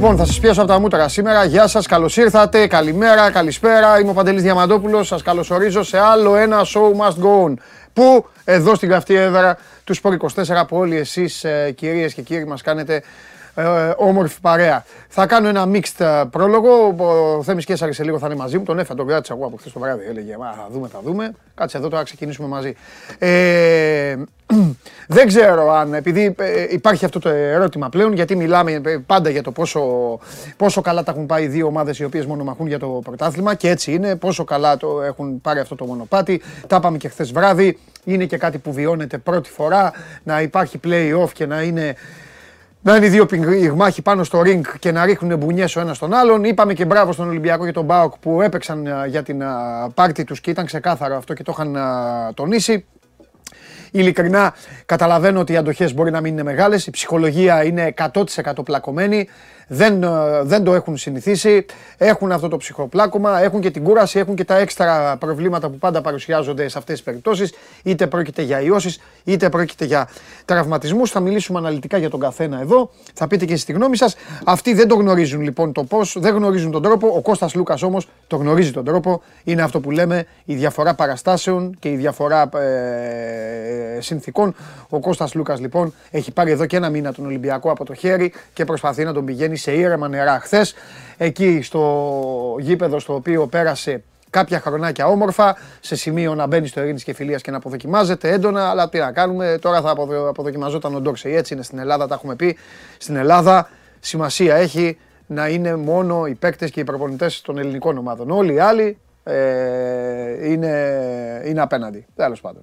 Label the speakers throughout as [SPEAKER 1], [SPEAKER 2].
[SPEAKER 1] Λοιπόν, θα σας πιάσω από τα μούτρα σήμερα. Γεια σας, καλώς ήρθατε. Καλημέρα, καλησπέρα. Είμαι ο Παντελής Διαμαντόπουλος. Σας καλωσορίζω σε άλλο ένα show must go on. Πού, εδώ στην καυτή έδρα του Σπορ 24, που όλοι εσείς, κυρίες και κύριοι, μας κάνετε ε, όμορφη παρέα. Θα κάνω ένα mixed ε, πρόλογο. Ο Θέμης Κέσσαρη σε λίγο θα είναι μαζί μου. Τον έφερα, τον κράτησα εγώ από χθες το βράδυ. Έλεγε Μα, θα δούμε, θα δούμε. Κάτσε εδώ τώρα ξεκινήσουμε μαζί. Ε, δεν ξέρω αν, επειδή ε, υπάρχει αυτό το ερώτημα πλέον, γιατί μιλάμε πάντα για το πόσο, πόσο καλά τα έχουν πάει οι δύο ομάδες οι οποίες μονομαχούν για το πρωτάθλημα και έτσι είναι. Πόσο καλά το έχουν πάρει αυτό το μονοπάτι. Τα είπαμε και χθες βράδυ. Είναι και κάτι που βιώνεται πρώτη φορά να υπάρχει play-off και να είναι να είναι οι δύο πυγμάχοι πάνω στο ring και να ρίχνουν μπουνιές ο ένας τον άλλον. Είπαμε και μπράβο στον Ολυμπιακό και τον Μπάουκ που έπαιξαν για την πάρτη τους και ήταν ξεκάθαρο αυτό και το είχαν τονίσει. Ειλικρινά καταλαβαίνω ότι οι αντοχές μπορεί να μην είναι μεγάλες, η ψυχολογία είναι 100% πλακωμένη δεν, ε, δεν το έχουν συνηθίσει, έχουν αυτό το ψυχοπλάκωμα, έχουν και την κούραση, έχουν και τα έξτρα προβλήματα που πάντα παρουσιάζονται σε αυτές τις περιπτώσεις, είτε πρόκειται για ιώσεις, είτε πρόκειται για τραυματισμούς. Θα μιλήσουμε αναλυτικά για τον καθένα εδώ, θα πείτε και εσείς τη γνώμη σας. Αυτοί δεν το γνωρίζουν λοιπόν το πώς, δεν γνωρίζουν τον τρόπο, ο Κώστας Λούκας όμως το γνωρίζει τον τρόπο, είναι αυτό που λέμε η διαφορά παραστάσεων και η διαφορά ε, συνθήκων. Ο Κώστας Λούκας λοιπόν έχει πάρει εδώ και ένα μήνα τον Ολυμπιακό από το χέρι και προσπαθεί να τον πηγαίνει σε ήρεμα νερά. Χθες εκεί στο γήπεδο στο οποίο πέρασε κάποια χρονάκια όμορφα, σε σημείο να μπαίνει στο ειρήνης και φιλίας και να αποδοκιμάζεται έντονα. Αλλά τι να κάνουμε, τώρα θα αποδοκιμαζόταν ο Ντόξεϊ. Έτσι είναι στην Ελλάδα, τα έχουμε πει. Στην Ελλάδα σημασία έχει να είναι μόνο οι παίκτες και οι προπονητές των ελληνικών ομάδων. Όλοι οι άλλοι ε, είναι, είναι απέναντι. Τέλος πάντων.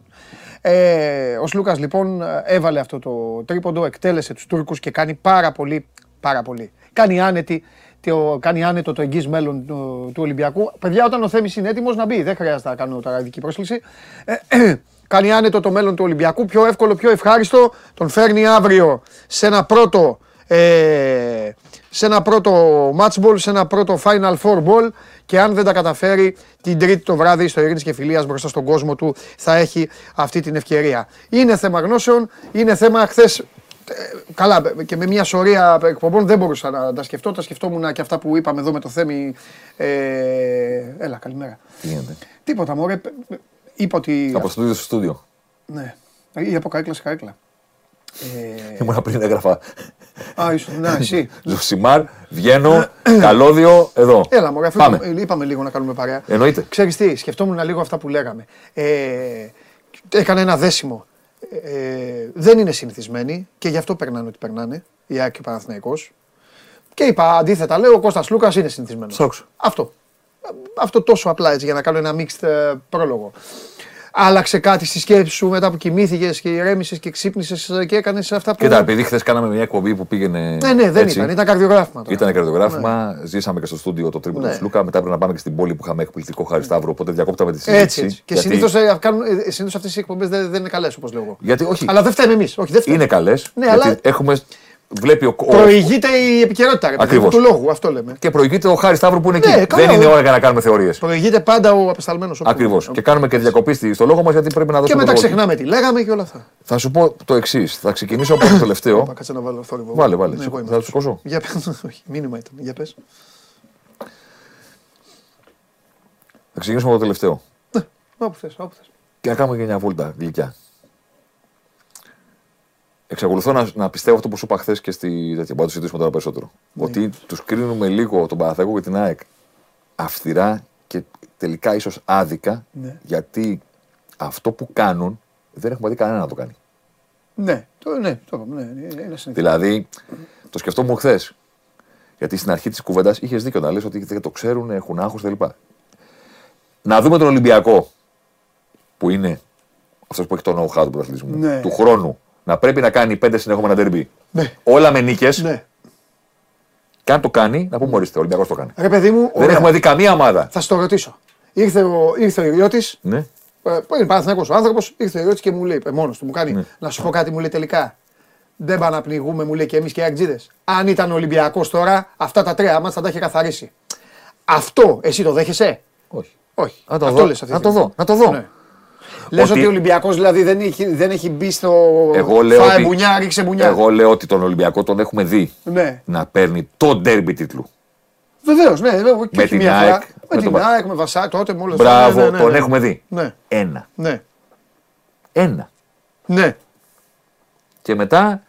[SPEAKER 1] Ε, ο Σλούκας λοιπόν έβαλε αυτό το τρίποντο, εκτέλεσε τους Τούρκους και κάνει πάρα πολύ, πάρα πολύ κάνει, άνετη, το, κάνει άνετο το εγγύς μέλλον του, του, Ολυμπιακού. Παιδιά, όταν ο Θέμης είναι έτοιμος να μπει, δεν χρειάζεται να κάνω τώρα ειδική πρόσκληση. Ε, κάνει άνετο το μέλλον του Ολυμπιακού, πιο εύκολο, πιο ευχάριστο. Τον φέρνει αύριο σε ένα πρώτο, ε, σε ένα πρώτο match ball, σε ένα πρώτο final four ball και αν δεν τα καταφέρει την τρίτη το βράδυ στο Ειρήνης και Φιλίας μπροστά στον κόσμο του θα έχει αυτή την ευκαιρία. Είναι θέμα γνώσεων, είναι θέμα χθες καλά και με μια σωρία εκπομπών δεν μπορούσα να τα σκεφτώ. Τα σκεφτόμουν και αυτά που είπαμε εδώ με το Θέμη. Ε, έλα, καλημέρα.
[SPEAKER 2] Τι γίνεται;
[SPEAKER 1] Τίποτα, μωρέ. Είπα ότι...
[SPEAKER 2] Από στούντιο στο στούντιο.
[SPEAKER 1] Ναι. Ή από κάκλα σε κάκλα.
[SPEAKER 2] Ε... Ήμουν πριν έγραφα.
[SPEAKER 1] Α, ήσουν, ναι, εσύ.
[SPEAKER 2] Ζωσιμάρ, βγαίνω, καλώδιο, εδώ.
[SPEAKER 1] Έλα, μωρέ, Πάμε. είπαμε λίγο να κάνουμε παρέα.
[SPEAKER 2] Εννοείται.
[SPEAKER 1] Ξέρεις τι, σκεφτόμουν λίγο αυτά που λέγαμε. Ε, έκανε ένα δέσιμο ε, δεν είναι συνηθισμένοι και γι' αυτό περνάνε ό,τι περνάνε η Άκη και ο Παναθηναϊκός. Και είπα αντίθετα, λέω ο Κώστας Λούκας είναι συνηθισμένος. Αυτό. Αυτό τόσο απλά έτσι για να κάνω ένα mixed ε, πρόλογο άλλαξε κάτι στη σκέψη σου μετά που κοιμήθηκες και ηρέμησες και ξύπνησες και έκανες αυτά που.
[SPEAKER 2] Κοίτα, επειδή χθες κάναμε μια εκπομπή που πήγαινε.
[SPEAKER 1] Ναι, ναι, δεν έτσι. ήταν, ήταν καρδιογράφημα. Τώρα.
[SPEAKER 2] Ήταν καρδιογράφημα, ναι. ζήσαμε και στο στούντιο το τρίπο ναι. του Σλούκα. Μετά πρέπει να πάμε και στην πόλη που είχαμε εκπληκτικό Χαρισταύρο. Οπότε διακόπταμε τη συζήτηση.
[SPEAKER 1] Έτσι. Και γιατί... συνήθως ε, ε αυτές οι εκπομπές δεν, δεν είναι καλές όπως λέω
[SPEAKER 2] Γιατί όχι.
[SPEAKER 1] Αλλά δεν φταίμε εμείς.
[SPEAKER 2] Είναι καλές. Ναι, αλλά... έχουμε βλέπει ο.
[SPEAKER 1] Προηγείται η επικαιρότητα Ακριβώς. του λόγου, αυτό λέμε.
[SPEAKER 2] Και προηγείται ο Χάρη Σταύρου που είναι ναι, εκεί. Δεν είναι ώρα για να κάνουμε θεωρίες.
[SPEAKER 1] Προηγείται πάντα ο απεσταλμένος.
[SPEAKER 2] Ακριβώς. Και κάνουμε και διακοπή στο λόγο μας γιατί πρέπει να δώσουμε.
[SPEAKER 1] Και μετά ξεχνάμε τι λέγαμε και όλα αυτά.
[SPEAKER 2] Θα σου πω το εξής. Θα ξεκινήσω από το τελευταίο.
[SPEAKER 1] Κάτσε να βάλω θόρυβο.
[SPEAKER 2] Βάλε, βάλε. Ναι, θα σου κόσω.
[SPEAKER 1] Για πες. Όχι, μήνυμα ήταν. Για πες.
[SPEAKER 2] Θα ξεκινήσουμε από το τελευταίο.
[SPEAKER 1] Ναι, όπου θες.
[SPEAKER 2] Και να κάνουμε και μια βόλτα γλυκιά εξακολουθώ να, να πιστεύω αυτό που σου είπα χθες και στη τέτοια. Πάντως συζητήσουμε τώρα περισσότερο. Ναι. Ότι τους κρίνουμε λίγο τον Παναθέκο και την ΑΕΚ αυστηρά και τελικά ίσως άδικα ναι. γιατί αυτό που κάνουν δεν έχουμε δει κανένα να το κάνει.
[SPEAKER 1] Ναι, το, ναι, το, ναι, είναι
[SPEAKER 2] Δηλαδή, το σκεφτόμουν χθες. Γιατί στην αρχή της κουβέντας είχες δίκιο να λες ότι δεν το ξέρουν, έχουν άγχος κλπ. Να δούμε τον Ολυμπιακό που είναι αυτός που έχει το know-how του πρωταθλητισμού ναι. του χρόνου να πρέπει να κάνει πέντε συνεχόμενα τερμπή.
[SPEAKER 1] Ναι.
[SPEAKER 2] Όλα με νίκες.
[SPEAKER 1] Ναι.
[SPEAKER 2] Και αν το κάνει, να πούμε ορίστε, ο Ολυμπιακός το κάνει.
[SPEAKER 1] Ρε παιδί μου,
[SPEAKER 2] δεν έχουμε δει καμία ομάδα.
[SPEAKER 1] Θα στο ρωτήσω. Ήρθε ο, ήρθε ο Ιριώτη.
[SPEAKER 2] Ναι.
[SPEAKER 1] Ε, είναι Παναθυνακό ο άνθρωπος, ήρθε ο Ιριώτη και μου λέει, ε, μόνος του μου κάνει, ναι. να σου πω κάτι, μου λέει τελικά. Δεν πάνε να πνιγούμε, μου λέει και εμείς και οι Αγτζίδε. Αν ήταν Ολυμπιακός τώρα, αυτά τα τρία μα θα τα είχε καθαρίσει. Αυτό εσύ το δέχεσαι;
[SPEAKER 2] Όχι.
[SPEAKER 1] Όχι.
[SPEAKER 2] Να το, δω. να το δω. Να το δω. Ναι.
[SPEAKER 1] Λες ότι ο Ολυμπιακός δηλαδή δεν έχει, δεν έχει μπει στο.
[SPEAKER 2] Εγώ λέω
[SPEAKER 1] Φάε
[SPEAKER 2] ότι-
[SPEAKER 1] μπουνιά, ρίξε μπουνιά.
[SPEAKER 2] Εγώ λέω ότι τον Ολυμπιακό τον έχουμε δει
[SPEAKER 1] Ναι.
[SPEAKER 2] να παίρνει το ντέρμπι τίτλου.
[SPEAKER 1] Βεβαίως, ναι. βέβαια, Και
[SPEAKER 2] Με
[SPEAKER 1] όχι
[SPEAKER 2] την
[SPEAKER 1] μία
[SPEAKER 2] ΑΕΚ,
[SPEAKER 1] φορά.
[SPEAKER 2] με
[SPEAKER 1] Με την
[SPEAKER 2] τον Πα-
[SPEAKER 1] ΑΕΚ, με Βασά, τότε με όλα
[SPEAKER 2] Μπράβο,
[SPEAKER 1] ναι, ναι, ναι,
[SPEAKER 2] τον
[SPEAKER 1] ναι.
[SPEAKER 2] έχουμε δει.
[SPEAKER 1] Ναι.
[SPEAKER 2] Ένα.
[SPEAKER 1] Ναι.
[SPEAKER 2] Ένα.
[SPEAKER 1] Ναι.
[SPEAKER 2] Και μετά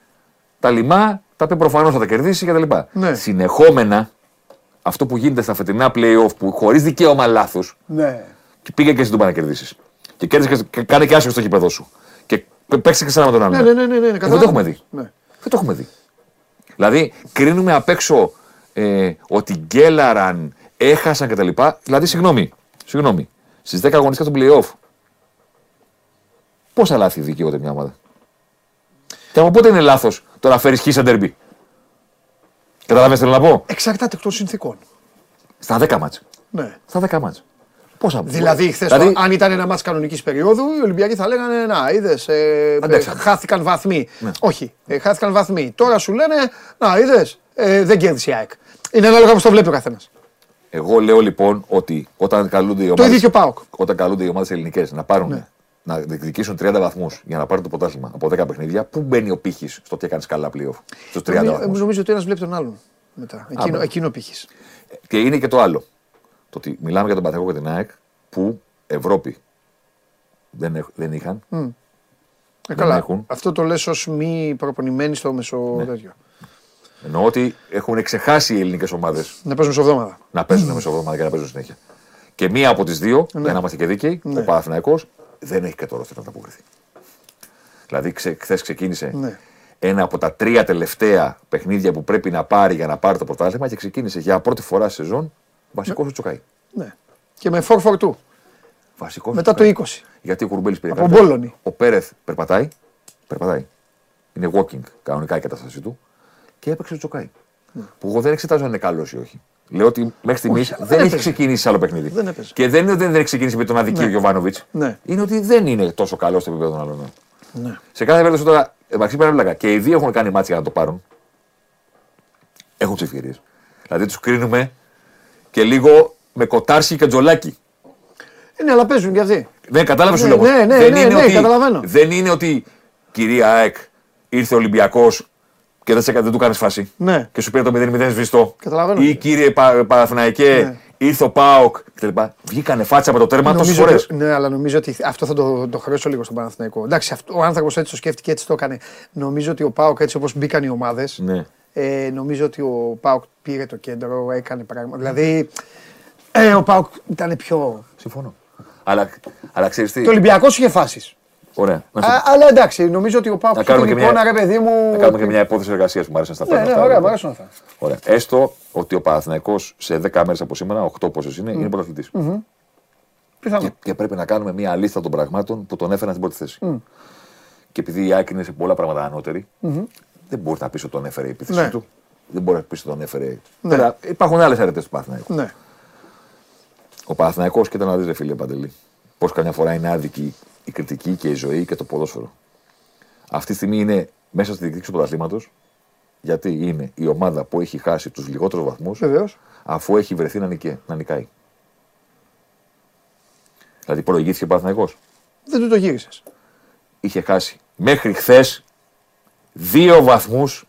[SPEAKER 2] τα λιμά τα οποία προφανώς θα τα κερδίσει κτλ.
[SPEAKER 1] Ναι.
[SPEAKER 2] Συνεχόμενα αυτό που γίνεται στα φετινά playoff που χωρίς δικαίωμα λάθος
[SPEAKER 1] Ναι.
[SPEAKER 2] και πήγε και εσύ τον πάνε να κερδίσεις. Και κέρδισε και κάνε και άσχημα στο γήπεδο σου. Και παίξει και σαν με τον άλλον.
[SPEAKER 1] Ναι, ναι, ναι, ναι, ναι,
[SPEAKER 2] Ε, δεν
[SPEAKER 1] καταλάβω.
[SPEAKER 2] το έχουμε δει.
[SPEAKER 1] Ναι.
[SPEAKER 2] Δεν το έχουμε δει. Δηλαδή, κρίνουμε απ' έξω ε, ότι γκέλαραν, έχασαν κτλ. Δηλαδή, συγγνώμη, συγγνώμη. Στις 10 αγωνιστικά του playoff, πόσα λάθη δικαιούται μια ομάδα; Και από πότε είναι λάθος το να φέρεις χ σε ντερμπι. Καταλαβαίνετε τι θέλω να πω;
[SPEAKER 1] Εξαρτάται εκ των συνθήκων.
[SPEAKER 2] Στα 10 μάτς.
[SPEAKER 1] Ναι.
[SPEAKER 2] Στα 10 μάτς. Πόσα
[SPEAKER 1] Δηλαδή, χθες,
[SPEAKER 2] δηλαδή,
[SPEAKER 1] αν ήταν ένα μάτς κανονικής περίοδου, οι Ολυμπιακοί θα λέγανε Να, είδες. Ε,
[SPEAKER 2] Αντέξαμε.
[SPEAKER 1] χάθηκαν βαθμοί.
[SPEAKER 2] Ναι.
[SPEAKER 1] Όχι, ε, χάθηκαν βαθμοί. Τώρα σου λένε Να, είδες. Ε, δεν κέρδισε η ΑΕΚ. Είναι ανάλογα πώ το βλέπει ο καθένας.
[SPEAKER 2] Εγώ λέω λοιπόν ότι όταν καλούνται οι
[SPEAKER 1] Το
[SPEAKER 2] ομάδες,
[SPEAKER 1] ίδιο και ο ΠΑΟΚ.
[SPEAKER 2] όταν καλούνται οι ομάδες ελληνικές να πάρουν
[SPEAKER 1] Ναι.
[SPEAKER 2] να διεκδικήσουν 30 βαθμούς για να πάρουν το πρωτάθλημα από 10 παιχνίδια, πού μπαίνει ο πύχης στο τι έκανες καλά playoff. Στους 30
[SPEAKER 1] Νομίζω,
[SPEAKER 2] βαθμούς;
[SPEAKER 1] νομίζω ότι ένας βλέπει τον άλλον μετά. Εκείνο,
[SPEAKER 2] μπράβο.
[SPEAKER 1] εκείνο πήχη.
[SPEAKER 2] Και είναι και το άλλο. Το ότι μιλάμε για τον Παθηνακό και την ΑΕΚ που Ευρώπη δεν, έχ- δεν είχαν.
[SPEAKER 1] Ε, καλά.
[SPEAKER 2] έχουν.
[SPEAKER 1] Αυτό το λες ως μη προπονημένοι στο μεσο
[SPEAKER 2] Ναι.
[SPEAKER 1] τέτοιο.
[SPEAKER 2] Εννοώ ότι έχουν ξεχάσει οι ελληνικές ομάδες
[SPEAKER 1] Να παίζουν μεσοβδόμαδα.
[SPEAKER 2] να παίζουν μεσοβδόμαδα και να παίζουν συνέχεια. Και μία από τις δύο, για να είμαστε και δίκαιοι,
[SPEAKER 1] Ναι.
[SPEAKER 2] ο Παναθηναϊκός δεν έχει και το ρόστερ να ανταποκριθεί. Δηλαδή, ξε, χθες ξεκίνησε
[SPEAKER 1] Ναι.
[SPEAKER 2] ένα από τα τρία τελευταία παιχνίδια που πρέπει να πάρει για να πάρει το πρωτάθλημα και ξεκίνησε για πρώτη φορά σε σεζόν βασικός του τσοκάι.
[SPEAKER 1] Ναι. Και με 4-4-2.
[SPEAKER 2] Βασικός
[SPEAKER 1] Μετά το 20.
[SPEAKER 2] Γιατί ο Κουρμπέλη πήρε
[SPEAKER 1] Από
[SPEAKER 2] καλύτερα.
[SPEAKER 1] Μπόλωνη.
[SPEAKER 2] Ο Πέρεθ περπατάει. Περπατάει. Είναι walking κανονικά η κατάστασή του. Και έπαιξε το τσοκάι. Που εγώ δεν εξετάζω αν είναι καλός ή όχι. Λέω ότι μέχρι στιγμής
[SPEAKER 1] Όχι,
[SPEAKER 2] δεν,
[SPEAKER 1] δεν
[SPEAKER 2] έχει
[SPEAKER 1] έπαιζε.
[SPEAKER 2] ξεκινήσει άλλο παιχνίδι.
[SPEAKER 1] Δεν έπαιζε.
[SPEAKER 2] Και δεν είναι ότι δεν έχει ξεκινήσει με τον αδικείο
[SPEAKER 1] Ναι.
[SPEAKER 2] Γιωβάνοβιτς.
[SPEAKER 1] Ναι.
[SPEAKER 2] Είναι ότι δεν είναι τόσο καλό στο επίπεδο των άλλων.
[SPEAKER 1] Ναι.
[SPEAKER 2] Σε κάθε περίπτωση τώρα, μεταξύ πέρα βλάκα. Και οι δύο έχουν κάνει μάτια για να το πάρουν. Έχουν τις ευκαιρίες. Δηλαδή τους κρίνουμε και λίγο με κοτάρσι και τζολάκι.
[SPEAKER 1] Ε, Ναι, αλλά παίζουν κι αυτοί.
[SPEAKER 2] Ναι, κατάλαβες σου
[SPEAKER 1] Ναι,
[SPEAKER 2] λέω.
[SPEAKER 1] ναι, ναι,
[SPEAKER 2] δεν
[SPEAKER 1] ναι,
[SPEAKER 2] είναι
[SPEAKER 1] ναι,
[SPEAKER 2] ότι,
[SPEAKER 1] καταλαβαίνω.
[SPEAKER 2] Δεν είναι ότι κυρία ΑΕΚ ήρθε ο Ολυμπιακός και δεν, σε, δεν του κάνεις φάση.
[SPEAKER 1] Ναι.
[SPEAKER 2] Και σου πήρε το 0-0 σβηστό.
[SPEAKER 1] Καταλαβαίνω.
[SPEAKER 2] Ή κύριε Πα, Παναθηναϊκέ,
[SPEAKER 1] Ναι.
[SPEAKER 2] ήρθε ο Πάοκ κτλ. Βγήκανε φάτσα με το τέρμα τόσες
[SPEAKER 1] Νομίζω
[SPEAKER 2] φορές.
[SPEAKER 1] ότι- ναι, αλλά νομίζω ότι αυτό θα το, το χρεώσω λίγο στον Παναθηναϊκό. Εντάξει, αυτό, ο άνθρωπος έτσι το σκέφτηκε, έτσι το έκανε. Νομίζω ότι ο Πάοκ, έτσι όπως μπήκαν οι ομάδες,
[SPEAKER 2] Ναι.
[SPEAKER 1] Ε, νομίζω ότι ο Πάοκ πήρε το κέντρο, έκανε πράγματα. Δηλαδή, ε, ο Πάοκ ήταν πιο.
[SPEAKER 2] Συμφωνώ. Αλλά, αλλά ξέρεις τι;
[SPEAKER 1] Το Ολυμπιακός είχε φάσεις.
[SPEAKER 2] Ωραία. Να, σου-
[SPEAKER 1] Αλλά εντάξει, νομίζω ότι ο Πάοκ
[SPEAKER 2] Να
[SPEAKER 1] είχε
[SPEAKER 2] κάνουμε
[SPEAKER 1] την
[SPEAKER 2] και μια-
[SPEAKER 1] εικόνα, ρε παιδί μου.
[SPEAKER 2] να κάνουμε και μια υπόθεση εργασίας που μου άρεσαν στα
[SPEAKER 1] Ναι,
[SPEAKER 2] πράγματα.
[SPEAKER 1] ναι,
[SPEAKER 2] αυτά.
[SPEAKER 1] ωραία, μου αρέσουν αυτά.
[SPEAKER 2] Ωραία. Έστω ότι ο Παναθηναϊκός σε 10 μέρες από σήμερα, 8 πόσες είναι, είναι πρωταθλητής.
[SPEAKER 1] Πιθανό.
[SPEAKER 2] Και, και πρέπει να κάνουμε μια λίστα των πραγμάτων που τον έφεραν στην πρώτη θέση. Και επειδή η Άκη είναι σε πολλά πράγματα ανώτερη, δεν μπορείς να πεις ότι τον έφερε η επίθεση
[SPEAKER 1] Ναι.
[SPEAKER 2] του. Δεν μπορεί να πεις ότι τον έφερε. Τώρα, υπάρχουν άλλες αρετές του Παναθηναϊκού.
[SPEAKER 1] Ναι.
[SPEAKER 2] Ο Παναθηναϊκός, κοίτα να δεις, ρε φίλε Παντελή, πώς καμιά φορά είναι άδικη η κριτική και η ζωή και το ποδόσφαιρο. Αυτή τη στιγμή είναι μέσα στη διεκδίκηση του πρωταθλήματος, γιατί είναι η ομάδα που έχει χάσει τους λιγότερους βαθμούς,
[SPEAKER 1] Βεβαίως.
[SPEAKER 2] αφού έχει βρεθεί να, νικέ, να νικάει. Δηλαδή προηγήθηκε ο Παναθηναϊκός.
[SPEAKER 1] Δεν του το γύρισες.
[SPEAKER 2] είχε χάσει μέχρι χθες δύο βαθμούς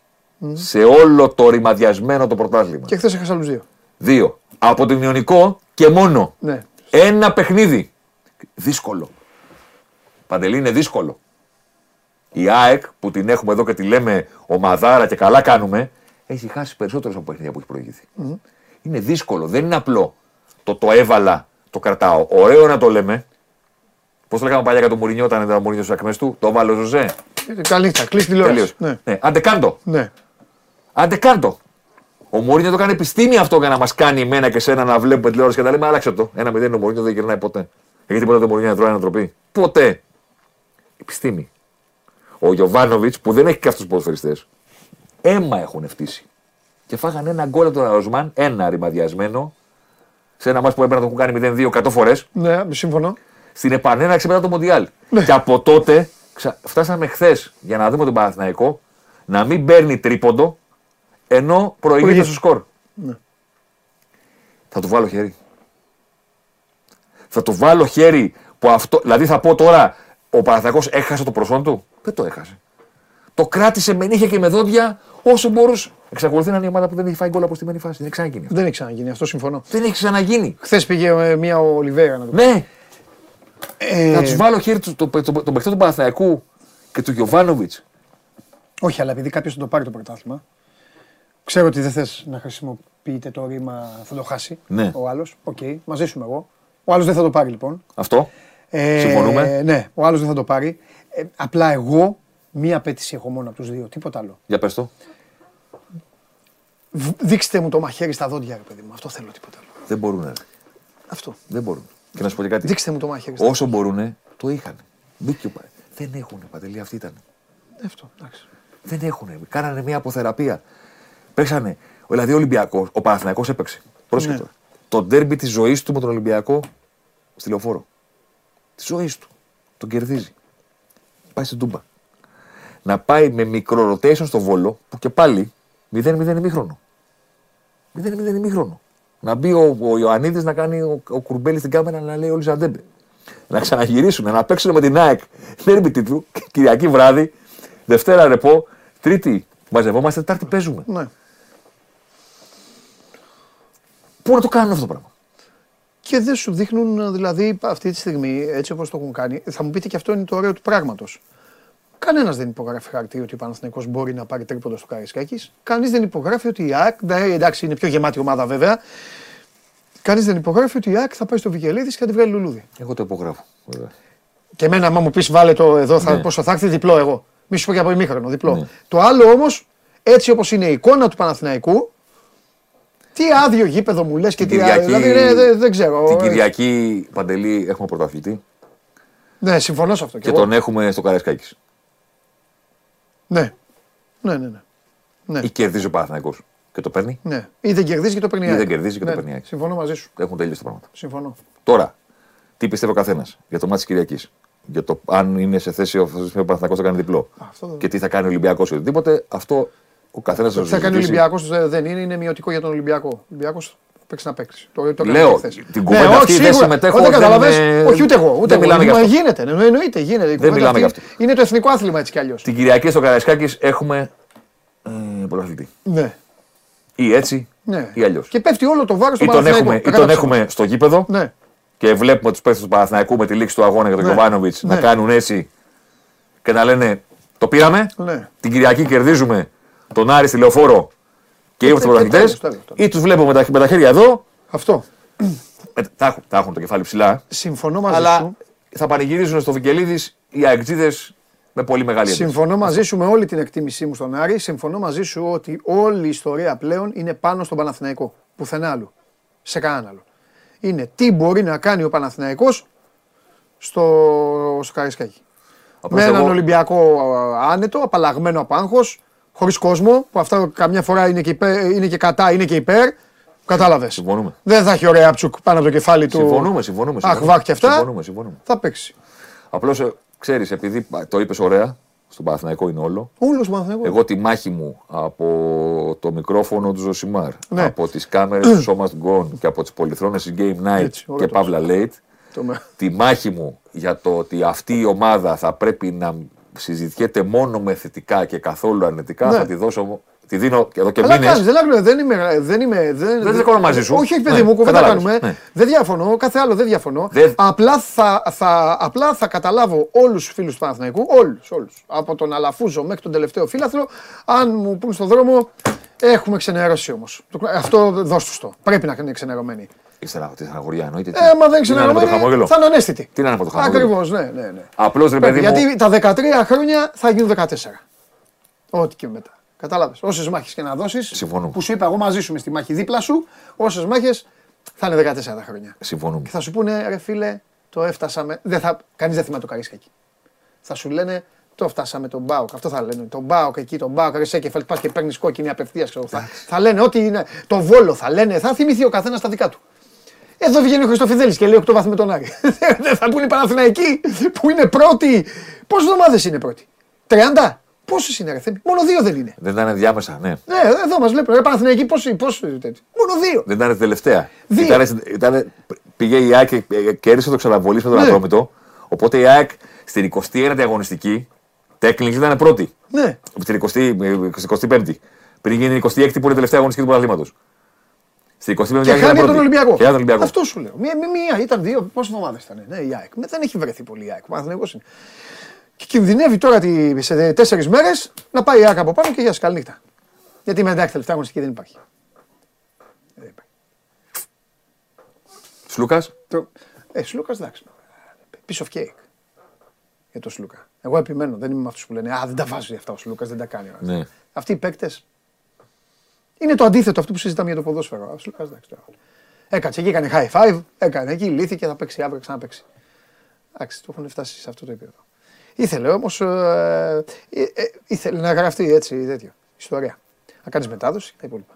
[SPEAKER 2] σε όλο το ρημαδιασμένο το πρωτάθλημα.
[SPEAKER 1] Και χθες έχασε άλλου δύο.
[SPEAKER 2] Δύο. Από τον Ιωνικό και μόνο.
[SPEAKER 1] Ναι.
[SPEAKER 2] Ένα παιχνίδι. Δύσκολο. Παντελή είναι δύσκολο. Η ΑΕΚ που την έχουμε εδώ και τη λέμε ομαδάρα και καλά κάνουμε, έχει χάσει περισσότερε από παιχνίδια που έχει προηγηθεί. Είναι δύσκολο, δεν είναι απλό. Το το έβαλα, το κρατάω. Ωραίο να το λέμε. Πώς το λέγαμε παλιά για τον Μουρινιό όταν ήταν ο Μουρινιός στου ακμέ του, το έβαλε ο Ζωζέ.
[SPEAKER 1] Ε, Καλή νύχτα, κλείσει τηλεόραση.
[SPEAKER 2] Τελείωσε.
[SPEAKER 1] Ναι.
[SPEAKER 2] Ναι. Άντε κάντο.
[SPEAKER 1] ναι.
[SPEAKER 2] Άντε κάντο. Ο Μουρίνιο το κάνει επιστήμη αυτό για να μας κάνει εμένα και σένα να βλέπουμε τηλεόραση και τα λέμε. Άλλαξε το. Ένα μηδέν ο Μουρίνιο δεν γυρνάει ποτέ. Γιατί ποτέ το Μουρίνιο να τρώει ανατροπή. Ποτέ. Επιστήμη. Ο Γιωβάνοβιτς που δεν έχει και αυτούς του ποδοσφαιριστές. Αίμα έχουν φτύσει. Και φάγανε ένα γκολ από τον Αοσμάν, ένα ρημαδιασμένο, σε ένα μάτι που έπρεπε να το έχουν κάνει 0-2 100 φορές,
[SPEAKER 1] Ναι, συμφωνώ.
[SPEAKER 2] στην επανέναρξη μετά το Μοντιάλ.
[SPEAKER 1] Ναι.
[SPEAKER 2] Και από τότε ξα... φτάσαμε χθες για να δούμε τον Παναθηναϊκό να μην παίρνει τρίποντο ενώ προηγείται
[SPEAKER 1] Προηγείται.
[SPEAKER 2] στο σκορ.
[SPEAKER 1] Ναι.
[SPEAKER 2] Θα του βάλω χέρι. Θα του βάλω χέρι Που αυτό, δηλαδή θα πω τώρα, ο Παναθηναϊκός έχασε το προσόν του; Δεν το έχασε. Το κράτησε με νύχια και με δόντια όσο μπορούσε. Εξακολουθεί να είναι η ομάδα που δεν έχει φάει γκολ από στημένη φάση. Δεν έχει ξαναγίνει αυτό.
[SPEAKER 1] Δεν έχει ξαναγίνει, αυτό συμφωνώ.
[SPEAKER 2] Δεν έχει ξαναγίνει.
[SPEAKER 1] Χθες πήγε ε, μία ο Ολιβέρα να το πει.
[SPEAKER 2] Ναι,
[SPEAKER 1] Ε,
[SPEAKER 2] να τους βάλω χέρι του, το, το, το, τον παίχτη του Παναθηναϊκού και του Γιωβάνοβιτς.
[SPEAKER 1] Όχι, αλλά επειδή κάποιος θα το πάρει το πρωτάθλημα, ξέρω ότι δεν θες να χρησιμοποιείτε το ρήμα θα το χάσει
[SPEAKER 2] Ναι.
[SPEAKER 1] ο άλλος. Οκ, μαζί σου είμαι εγώ. Ο άλλος δεν θα το πάρει λοιπόν.
[SPEAKER 2] Αυτό.
[SPEAKER 1] Ε,
[SPEAKER 2] Συμφωνούμε.
[SPEAKER 1] Ναι, ο άλλος δεν θα το πάρει. Ε, απλά εγώ μία απέτηση έχω μόνο από τους δύο, τίποτα άλλο.
[SPEAKER 2] Για πες το.
[SPEAKER 1] Β- Δείξτε μου το μαχαίρι στα δόντια, ρε παιδί μου. Αυτό θέλω, τίποτα άλλο.
[SPEAKER 2] Δεν μπορούν. ρε.
[SPEAKER 1] Αυτό.
[SPEAKER 2] Δεν μπορούν. Και να σου πω και κάτι.
[SPEAKER 1] Δείξτε μου το μαχαίρι στα
[SPEAKER 2] Όσο μπορούν, το είχαν. Μπήκε ο Πα- Δεν έχουν, Παντελή, αυτή ήταν.
[SPEAKER 1] δόντια. Αυτό, εντάξει.
[SPEAKER 2] Δεν έχουν. Κάνανε μια αποθεραπεία. Παίξανε. Δηλαδή ο Ολυμπιακό, ο Παναθηναϊκός έπαιξε. Πρόσεχε
[SPEAKER 1] Ναι.
[SPEAKER 2] τώρα. Το ντέρμπι της ζωής του με τον Ολυμπιακό στη λεωφόρο. Της ζωής του. Τον κερδίζει. Πάει στην Τούμπα. Να πάει με μικρό rotation στο βόλο που και πάλι 0-0 ημίχρονο. 0-0 ημίχρονο. Να μπει ο, ο Ιωαννίδης να κάνει ο, ο Κουρμπέλης στην κάμερα να λέει όλοι Ζαντέμπε. Να ξαναγυρίσουν, να παίξουν με την ΑΕΚ. Ντέρμπι τίτλου, Κυριακή βράδυ, Δευτέρα ρεπό, Τρίτη μαζευόμαστε, Τετάρτη παίζουμε.
[SPEAKER 1] Ναι.
[SPEAKER 2] Πού να το κάνουν αυτό το πράγμα;
[SPEAKER 1] Και δεν σου δείχνουν δηλαδή αυτή τη στιγμή, έτσι όπως το έχουν κάνει. Θα μου πείτε και αυτό είναι το ωραίο του πράγματος. Κανένας δεν υπογράφει χαρτί ότι ο Παναθηναϊκός μπορεί να πάρει τρίποντο στο Καρισκάκη. Κανείς δεν υπογράφει ότι η ΑΕΚ. ναι, εντάξει, είναι πιο γεμάτη ομάδα βέβαια. Κανείς δεν υπογράφει ότι η ΑΕΚ θα πάει στο Βικελίδης και θα τη βγάλει λουλούδι.
[SPEAKER 2] Εγώ το υπογράφω. βέβαια.
[SPEAKER 1] Και εμένα, άμα μου πεις βάλε το εδώ, θα,
[SPEAKER 2] Ναι.
[SPEAKER 1] πόσο θα έρθει διπλό εγώ. Μη σου πω και από ημίχρονο, διπλό.
[SPEAKER 2] Ναι.
[SPEAKER 1] Το άλλο όμως, έτσι όπως είναι η εικόνα του Παναθηναϊκού, τι άδειο γήπεδο μου λες και
[SPEAKER 2] Την
[SPEAKER 1] τι άδειο.
[SPEAKER 2] Κυριακή-
[SPEAKER 1] Δηλαδή, ναι, δεν, δεν ξέρω.
[SPEAKER 2] Την
[SPEAKER 1] Ε,
[SPEAKER 2] Κυριακή Παντελή έχουμε πρωταθλητή
[SPEAKER 1] Ναι, συμφωνώ σε αυτό.
[SPEAKER 2] και
[SPEAKER 1] εγώ.
[SPEAKER 2] τον έχουμε στο Καραϊσκάκης.
[SPEAKER 1] Ναι. Ναι, ναι, ναι. Ναι.
[SPEAKER 2] Ή κερδίζει ο Παναθηναϊκός και το παίρνει.
[SPEAKER 1] ναι. Ή δεν κερδίζει και το παίρνει. η
[SPEAKER 2] Ή δεν
[SPEAKER 1] ΑΕΚ.
[SPEAKER 2] κερδίζει και το
[SPEAKER 1] Ναι,
[SPEAKER 2] παίρνει η ΑΕΚ.
[SPEAKER 1] Συμφωνώ μαζί σου.
[SPEAKER 2] Έχουν τελειώσει τα πράγματα.
[SPEAKER 1] Συμφωνώ.
[SPEAKER 2] Τώρα, τι πιστεύει ο καθένας για το μάτι της Κυριακής; Για το αν είναι σε θέση ο Παναθηναϊκός να κάνει διπλό.
[SPEAKER 1] Αυτό δεν-
[SPEAKER 2] Και τι θα κάνει ο Ολυμπιακός ή οτιδήποτε, αυτό ο καθένας
[SPEAKER 1] Τι θα κάνει ο Ολυμπιακός δεν είναι, είναι μειωτικό για τον Ολυμπιακό. Ο Ολυμπιακός παίξει να παίξει. Το, το
[SPEAKER 2] Λέω,
[SPEAKER 1] έκανε χθες.
[SPEAKER 2] την κουβέντα αυτή
[SPEAKER 1] όχι,
[SPEAKER 2] δεν
[SPEAKER 1] σίγουρα.
[SPEAKER 2] συμμετέχω,
[SPEAKER 1] Όταν
[SPEAKER 2] δεν
[SPEAKER 1] καταλαβες,
[SPEAKER 2] είναι-
[SPEAKER 1] όχι ούτε εγώ. Ούτε
[SPEAKER 2] δεν
[SPEAKER 1] εγώ.
[SPEAKER 2] μιλάμε
[SPEAKER 1] Μα
[SPEAKER 2] γι' αυτό.
[SPEAKER 1] Γίνεται, ναι, εννοείται, γίνεται. Η κουβέντα
[SPEAKER 2] μιλάμε
[SPEAKER 1] αυτή
[SPEAKER 2] γι'
[SPEAKER 1] Είναι το εθνικό άθλημα έτσι κι αλλιώς.
[SPEAKER 2] Την Κυριακή στο Καραϊσκάκης έχουμε ε, πρωταθλητή.
[SPEAKER 1] Ναι.
[SPEAKER 2] Ή έτσι
[SPEAKER 1] ναι.
[SPEAKER 2] ή αλλιώς.
[SPEAKER 1] Και πέφτει όλο το βάρος
[SPEAKER 2] Ή
[SPEAKER 1] στο
[SPEAKER 2] τον
[SPEAKER 1] Παναθηναϊκό.
[SPEAKER 2] έχουμε, ή
[SPEAKER 1] Κατά
[SPEAKER 2] τον
[SPEAKER 1] ψέμα.
[SPEAKER 2] έχουμε στο γήπεδο
[SPEAKER 1] Ναι.
[SPEAKER 2] και βλέπουμε τους παίχτε του Παναθηναϊκού με τη λήξη του αγώνα για τον
[SPEAKER 1] Ναι.
[SPEAKER 2] Γιωβάνοβιτς να
[SPEAKER 1] Ναι.
[SPEAKER 2] κάνουν έτσι και να λένε Το πήραμε.
[SPEAKER 1] Ναι.
[SPEAKER 2] Την Κυριακή κερδίζουμε τον Άρη στη λεωφόρο και είμαστε
[SPEAKER 1] και τέλος,
[SPEAKER 2] πρωταθλητέ.
[SPEAKER 1] τέλος, τέλος.
[SPEAKER 2] Ή του βλέπουμε με τα, με τα χέρια εδώ.
[SPEAKER 1] Αυτό.
[SPEAKER 2] ε, τα, έχουν, τα έχουν το κεφάλι ψηλά.
[SPEAKER 1] Συμφωνώ μαζί
[SPEAKER 2] Αλλά
[SPEAKER 1] σου.
[SPEAKER 2] θα πανηγυρίζουν στο Βικελίδη οι αεξίδε με πολύ μεγάλη ένταση.
[SPEAKER 1] Συμφωνώ μαζί σου με όλη την εκτίμησή μου στον Άρη. Συμφωνώ μαζί σου ότι όλη η ιστορία πλέον είναι πάνω στον Παναθηναϊκό. Πουθενά άλλου. Σε κανέναν άλλο. Είναι τι μπορεί να κάνει ο Παναθηναϊκός στο, στο Καρισκάκι.
[SPEAKER 2] Απλώς
[SPEAKER 1] Με έναν
[SPEAKER 2] εγώ-
[SPEAKER 1] Ολυμπιακό α, άνετο, απαλλαγμένο από άγχο, χωρίς κόσμο, που αυτό καμιά φορά είναι και, υπέρ, είναι και κατά, είναι και υπέρ. Κατάλαβες.
[SPEAKER 2] Συμφωνούμε.
[SPEAKER 1] Δεν θα έχει ο Ρέαπτσουκ πάνω από το κεφάλι του.
[SPEAKER 2] Συμφωνούμε, συμφωνούμε.
[SPEAKER 1] Αχ, βάκ και αυτά.
[SPEAKER 2] Συμφωνούμε, συμφωνούμε.
[SPEAKER 1] Θα παίξει.
[SPEAKER 2] Απλώς ξέρεις, επειδή το είπες ωραία, στον Παναθηναϊκό είναι όλο.
[SPEAKER 1] Όλο ο Παναθηναϊκός.
[SPEAKER 2] Εγώ τη μάχη μου από το μικρόφωνο του Ζωσιμάρ,
[SPEAKER 1] Ναι.
[SPEAKER 2] από τις κάμερες του Show Must Go On και από τις πολυθρόνες της Game Night
[SPEAKER 1] Έτσι, ωραίο
[SPEAKER 2] και
[SPEAKER 1] το
[SPEAKER 2] Παύλα Late,
[SPEAKER 1] Το με-
[SPEAKER 2] τη μάχη μου για το ότι αυτή η ομάδα θα πρέπει να συζητιέται μόνο με θετικά και καθόλου αρνητικά,
[SPEAKER 1] Ναι.
[SPEAKER 2] θα τη δώσω. Τη δίνω εδώ και
[SPEAKER 1] Αλλά
[SPEAKER 2] μήνες.
[SPEAKER 1] κάνεις, δεν, λέω, δεν είμαι. Δεν, είμαι, δεν,
[SPEAKER 2] Δεν διαφωνώ μαζί σου.
[SPEAKER 1] Όχι, όχι, παιδί
[SPEAKER 2] Ναι,
[SPEAKER 1] μου, κουβέντα
[SPEAKER 2] κατάλαβες,
[SPEAKER 1] κάνουμε.
[SPEAKER 2] ναι.
[SPEAKER 1] Δεν διαφωνώ, κάθε άλλο δεν διαφωνώ.
[SPEAKER 2] Δεν-
[SPEAKER 1] Απλά, θα, θα, απλά θα καταλάβω όλους τους φίλους του Παναθηναϊκού, όλους. Όλους, από τον Αλαφούζο μέχρι τον τελευταίο φίλαθλο, αν μου πούν στον δρόμο, έχουμε ξενερώσει όμως. Αυτό δώσ' τους το. Πρέπει να είναι ξενερωμένοι.
[SPEAKER 2] Ύστερα τη στεναχωριά εννοείται.
[SPEAKER 1] Ε, μα δεν
[SPEAKER 2] Τι να είναι με το
[SPEAKER 1] ξενερωμένοι,
[SPEAKER 2] χαμόγελο.
[SPEAKER 1] θα είναι ανέστητοι.
[SPEAKER 2] Τι να είναι με το χαμόγελο;
[SPEAKER 1] Ακριβώς, ναι, ναι. ναι.
[SPEAKER 2] Απλώς ρε
[SPEAKER 1] Πρέπει,
[SPEAKER 2] παιδί μου.
[SPEAKER 1] γιατί τα 13 χρόνια θα γίνουν 14. Ό,τι και μετά. Κατάλαβες. Όσες μάχες και να δώσεις.
[SPEAKER 2] Συμφωνούμε.
[SPEAKER 1] Που σου είπα εγώ μαζί σου με στη μάχη δίπλα σου, όσες μάχες θα είναι 14 χρόνια.
[SPEAKER 2] Συμφωνούμε.
[SPEAKER 1] Και θα σου πούνε, ρε φίλε, το έφτασαμε. Δεν θα, κανείς δεν θυμάται το Καρίσκακι. Θα σου λένε, το φτάσαμε τον Μπάουκ. Αυτό θα λένε. Τον Μπάουκ εκεί, τον Μπάουκ, Ρεσέκεφελ, πα και παίρνεις κόκκινη απευθείας. Θα, θα λένε ό,τι είναι. Το βόλο θα λένε, θα θυμηθεί ο καθένας τα δικά του. Εδώ βγαίνει ο Χριστοφιδέλης και λέει 8 βαθμοί με τον Άρη. Δεν θα πούνε οι Παναθηναϊκοί που είναι πρώτοι. Πόσες εβδομάδες είναι πρώτοι, 30. Πόσες είναι, ρε Θέμη; Μόνο δύο δεν είναι.
[SPEAKER 2] Δεν ήταν διάμεσα, ναι.
[SPEAKER 1] Ναι, εδώ μας βλέπουν. Ρε Παναθηναϊκοί, πόσοι, πόσοι τέτοιοι; Μόνο δύο.
[SPEAKER 2] Δεν ήταν τελευταία.
[SPEAKER 1] Δύο.
[SPEAKER 2] Ήταν, ήταν Πήγε η ΑΕΚ και ε, κέρδισε το ξαναβολή με τον
[SPEAKER 1] Ναι.
[SPEAKER 2] Ατρόμητο. Οπότε η ΑΕΚ στην 21η αγωνιστική τέκλινγκ ήταν πρώτη.
[SPEAKER 1] Ναι.
[SPEAKER 2] Στην 20η, ε, στην 25η. Πριν γίνει η 26η που είναι η τελευταία αγωνιστική του πρωταθλήματο. Στην 25η
[SPEAKER 1] Και
[SPEAKER 2] ήταν
[SPEAKER 1] χάνει
[SPEAKER 2] πρώτη.
[SPEAKER 1] τον Ολυμπιακό.
[SPEAKER 2] Και χάνει τον Ολυμπιακό.
[SPEAKER 1] Αυτό σου λέω. Μία, μία, μία ήταν δύο, πόσες εβδομάδε ήταν. Ναι, η ΑΕΚ. Με- Δεν έχει βρεθεί πολύ η ΑΕΚ. Ο Παναθηναϊκός είναι. Και κινδυνεύει τώρα τη, σε τέσσερις μέρες να πάει η ΑΕΚ από πάνω και για σκαλνύχτα. Γιατί με εντάξει, τελευταία αγωνιστική δεν υπάρχει. Δεν υπάρχει.
[SPEAKER 2] Σλούκας;
[SPEAKER 1] Το... Ε, Σλούκας εντάξει. Piece of cake. Για το Σλούκα. Εγώ επιμένω, δεν είμαι με αυτούς που λένε Α, δεν τα βάζει αυτά ο Σλούκας, δεν τα κάνει.
[SPEAKER 2] Ναι.
[SPEAKER 1] Αυτοί οι παίκτες είναι το αντίθετο αυτού που συζητάμε για το ποδόσφαιρο. Ο Σλούκα εντάξει τώρα. Έκατσε εκεί, έκανε high five, έκανε εκεί, λύθηκε, θα παίξει αύριο, ξαναπέξει. Εντάξει, το έχουν φτάσει σε αυτό το επίπεδο. Ήθελε όμως. Ε, ε, ε, ήθελε να γραφτεί έτσι τέτοιο. Ιστορία. Να κάνεις μετάδοση και τα υπόλοιπα.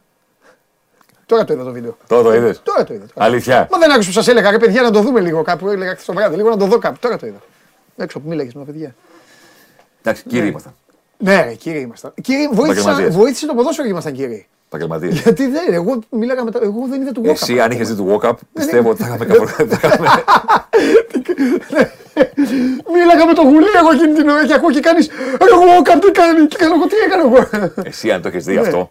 [SPEAKER 1] Τώρα το είδα το βίντεο.
[SPEAKER 2] Τώρα το είδες;
[SPEAKER 1] Τώρα το είδα. τώρα.
[SPEAKER 2] Αλήθεια.
[SPEAKER 1] Μα δεν άκουσα που σας έλεγα, ρε παιδιά, να το δούμε λίγο κάπου. Έλεγα χθε το βράδυ, λίγο να το δω κάπου. Τώρα το είδα. Έξω που μίλαγες με τα παιδιά.
[SPEAKER 2] Εντάξει, κύριοι ήμασταν.
[SPEAKER 1] Ναι, ρε, κύριοι ήμασταν. Κύριοι, βοήθησα,
[SPEAKER 2] Επαγγελματίες.
[SPEAKER 1] βοήθησε το ποδόσφαιρο και ήμασταν κύριοι.
[SPEAKER 2] Επαγγελματίες.
[SPEAKER 1] Γιατί δεν, εγώ μίλαγα με τα. Εγώ δεν είδα του Walkup.
[SPEAKER 2] Εσύ, αν είχες δει του walk-up, πιστεύω ότι θα είχαμε
[SPEAKER 1] Ναι.
[SPEAKER 2] κάπου. θα είχαμε-
[SPEAKER 1] Μίλαγα με το γουλί εγώ εκείνη την ώρα και ακούω και κάνεις. Εγώ Walkup τι κάνει. Και κάνω εγώ τι έκανα εγώ.
[SPEAKER 2] Εσύ, αν το έχεις δει αυτό.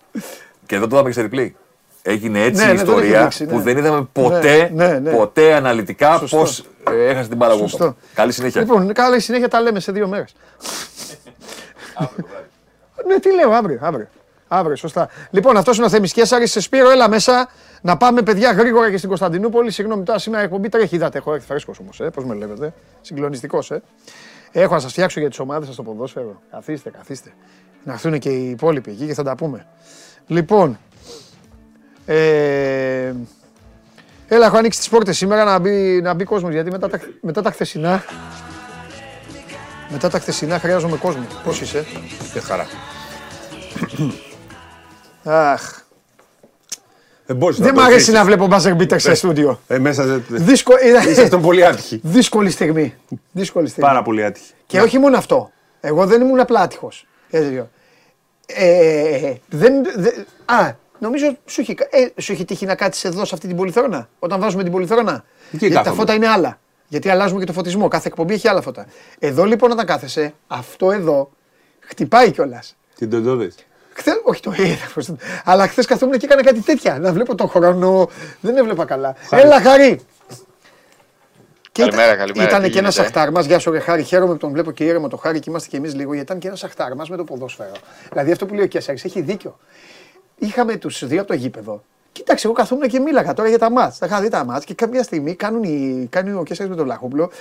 [SPEAKER 2] Και εδώ το είδαμε και σε replay. Έγινε έτσι
[SPEAKER 1] Ναι,
[SPEAKER 2] η
[SPEAKER 1] ναι, το έχει
[SPEAKER 2] ιστορία
[SPEAKER 1] δείξει, ναι.
[SPEAKER 2] που δεν είδαμε ποτέ,
[SPEAKER 1] Ναι, ναι, ναι.
[SPEAKER 2] ποτέ αναλυτικά
[SPEAKER 1] Σωστό.
[SPEAKER 2] πώς έχασες την παραγωγή.
[SPEAKER 1] Σωστό.
[SPEAKER 2] Καλή συνέχεια.
[SPEAKER 1] Λοιπόν, καλά, η συνέχεια τα λέμε σε δύο μέρες. Ναι, τι λέω, αύριο, αύριο. Αύριο, σωστά. Λοιπόν, αυτός είναι ο Θέμη Κέσσαρη. Σε Σπύρο, έλα μέσα να πάμε παιδιά γρήγορα και στην Κωνσταντινούπολη. Συγγνώμη, τώρα σήμερα η εκπομπή τρέχει. Είδατε, έχω έρθει φρέσκος όμως. Ε, Πώς με βλέπετε. Συγκλονιστικός, ε. Έχω να σας φτιάξω για τις ομάδες σας στο ποδόσφαιρο. Καθίστε, καθίστε. Να έρθουν και οι υπόλοιποι εκεί και θα τα πούμε. Λοιπόν. Ε, Έλα, έχω ανοίξει τις πόρτες σήμερα να μπει, να μπει κόσμος γιατί μετά τα, μετά τα χθεσινά. Μετά τα χθεσινά χρειάζομαι κόσμο. Πώς είσαι,
[SPEAKER 3] Και χαρά.
[SPEAKER 1] Αχ.
[SPEAKER 3] Δεν μπορείς
[SPEAKER 1] Δεν
[SPEAKER 3] το
[SPEAKER 1] μ' αρέσει
[SPEAKER 3] αφήσεις.
[SPEAKER 1] να βλέπω μπάζερ μπίτερ σε στούντιο.
[SPEAKER 3] Ε, μέσα δεν...
[SPEAKER 1] Δύσκολη,
[SPEAKER 3] Ήσασταν πολύ άτυχοι.
[SPEAKER 1] δύσκολη στιγμή. Δύσκολη στιγμή.
[SPEAKER 3] Πάρα πολύ άτυχοι.
[SPEAKER 1] Και όχι μόνο αυτό. Εγώ δεν ήμουν απλά άτυχος. Ε, ε, δεν, δεν- α, νομίζω σου έχει, ε, σου έχει τύχει να κάτσεις εδώ σε αυτή την πολυθρόνα; Όταν βάζουμε την πολυθρόνα; Γιατί τα
[SPEAKER 3] κάθομαι.
[SPEAKER 1] φώτα είναι άλλα. Γιατί αλλάζουμε και το φωτισμό. Κάθε εκπομπή έχει άλλα φώτα. Εδώ λοιπόν όταν κάθεσαι, αυτό εδώ χτυπάει κιόλας.
[SPEAKER 3] Τι τον το δεις.
[SPEAKER 1] Χθε, όχι το είδα, πώς το- αλλά χθες καθόμουν και έκανα κάτι τέτοια. Να βλέπω τον χρόνο. Δεν έβλεπα καλά. Έλα, Χαρή! Και
[SPEAKER 4] Καλημέρα,
[SPEAKER 1] ήταν,
[SPEAKER 4] καλημέρα,
[SPEAKER 1] Ήταν
[SPEAKER 4] τι
[SPEAKER 1] και ένας
[SPEAKER 4] γίνεται;
[SPEAKER 1] αχτάρμας. Γεια σου, ρε Χάρη. Χαίρομαι που τον βλέπω και ήρεμο το Χάρη και είμαστε και εμείς λίγο. Γιατί ήταν και ένας αχτάρμας με το ποδόσφαιρο. Δηλαδή αυτό που λέει ο Κέσσαρη έχει δίκιο. Είχαμε τους δύο από το γήπεδο. Κοίταξε, εγώ καθόμουν και μίλαγα τώρα για τα μάτς. Τα είχα δει τα μάτς και κάποια στιγμή κάνουν οι, κάνει ο Κέσσαρης με τον Λαχόπουλο.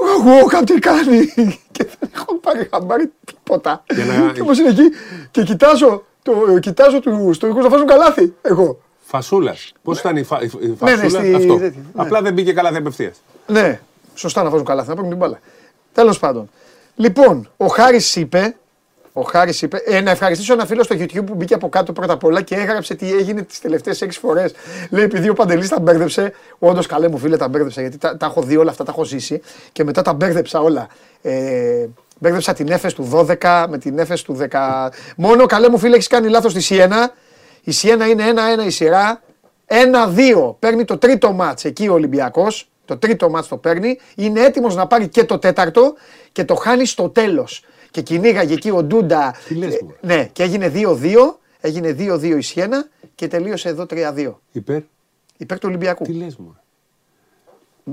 [SPEAKER 1] Εγώ κάτι τι κάνει. και δεν έχω πάρει χαμπάρι τίποτα.
[SPEAKER 3] Και να-
[SPEAKER 1] Και όμως είναι εκεί και κοιτάζω, το, κοιτάζω τους στοικούς να βάζουν καλάθι. Εγώ.
[SPEAKER 3] Φασούλας. Πώς ήταν η, φα... η
[SPEAKER 1] Ναι,
[SPEAKER 3] φασούλα,
[SPEAKER 1] ναι, στη-
[SPEAKER 3] αυτό.
[SPEAKER 1] τέτοια, ναι.
[SPEAKER 3] Απλά δεν μπήκε καλά απευθείας.
[SPEAKER 1] Ναι, σωστά να βάζουν καλάθι, να παίρνουν την μπάλα. Τέλος πάντων. Λοιπόν, ο Χάρης είπε. Ο Χάρης είπε. Ε, να ευχαριστήσω ένα φίλο στο YouTube που μπήκε από κάτω πρώτα απ' όλα και έγραψε τι έγινε τις τελευταίες 6 φορές. Λέει, επειδή ο Παντελής τα μπέρδεψε. Όντως, καλέ μου φίλε, τα μπέρδεψα γιατί τα, τα έχω δει όλα αυτά, τα έχω ζήσει και μετά τα μπέρδεψα όλα. Ε, μπέρδεψα την έφεση του 12 με την έφεση του 10. Μόνο καλέ μου φίλε, έχεις κάνει λάθος στη Σιένα. Η Σιένα είναι 1-1 η σειρά. 1-2. Παίρνει το τρίτο μάτς εκεί ο Ολυμπιακός. Το τρίτο μάτς το παίρνει. Είναι έτοιμος να πάρει και το τέταρτο και το χάνει στο τέλος. Και κυνήγαγε εκεί ο Ντούντα.
[SPEAKER 3] Τι λες,
[SPEAKER 1] Ε,
[SPEAKER 3] μωρέ.
[SPEAKER 1] Ναι, και έγινε 2-2. Έγινε 2-2 η Σιένα και τελείωσε εδώ 3-2.
[SPEAKER 3] Υπέρ.
[SPEAKER 1] Υπέρ του Ολυμπιακού.
[SPEAKER 3] Τι λες μου.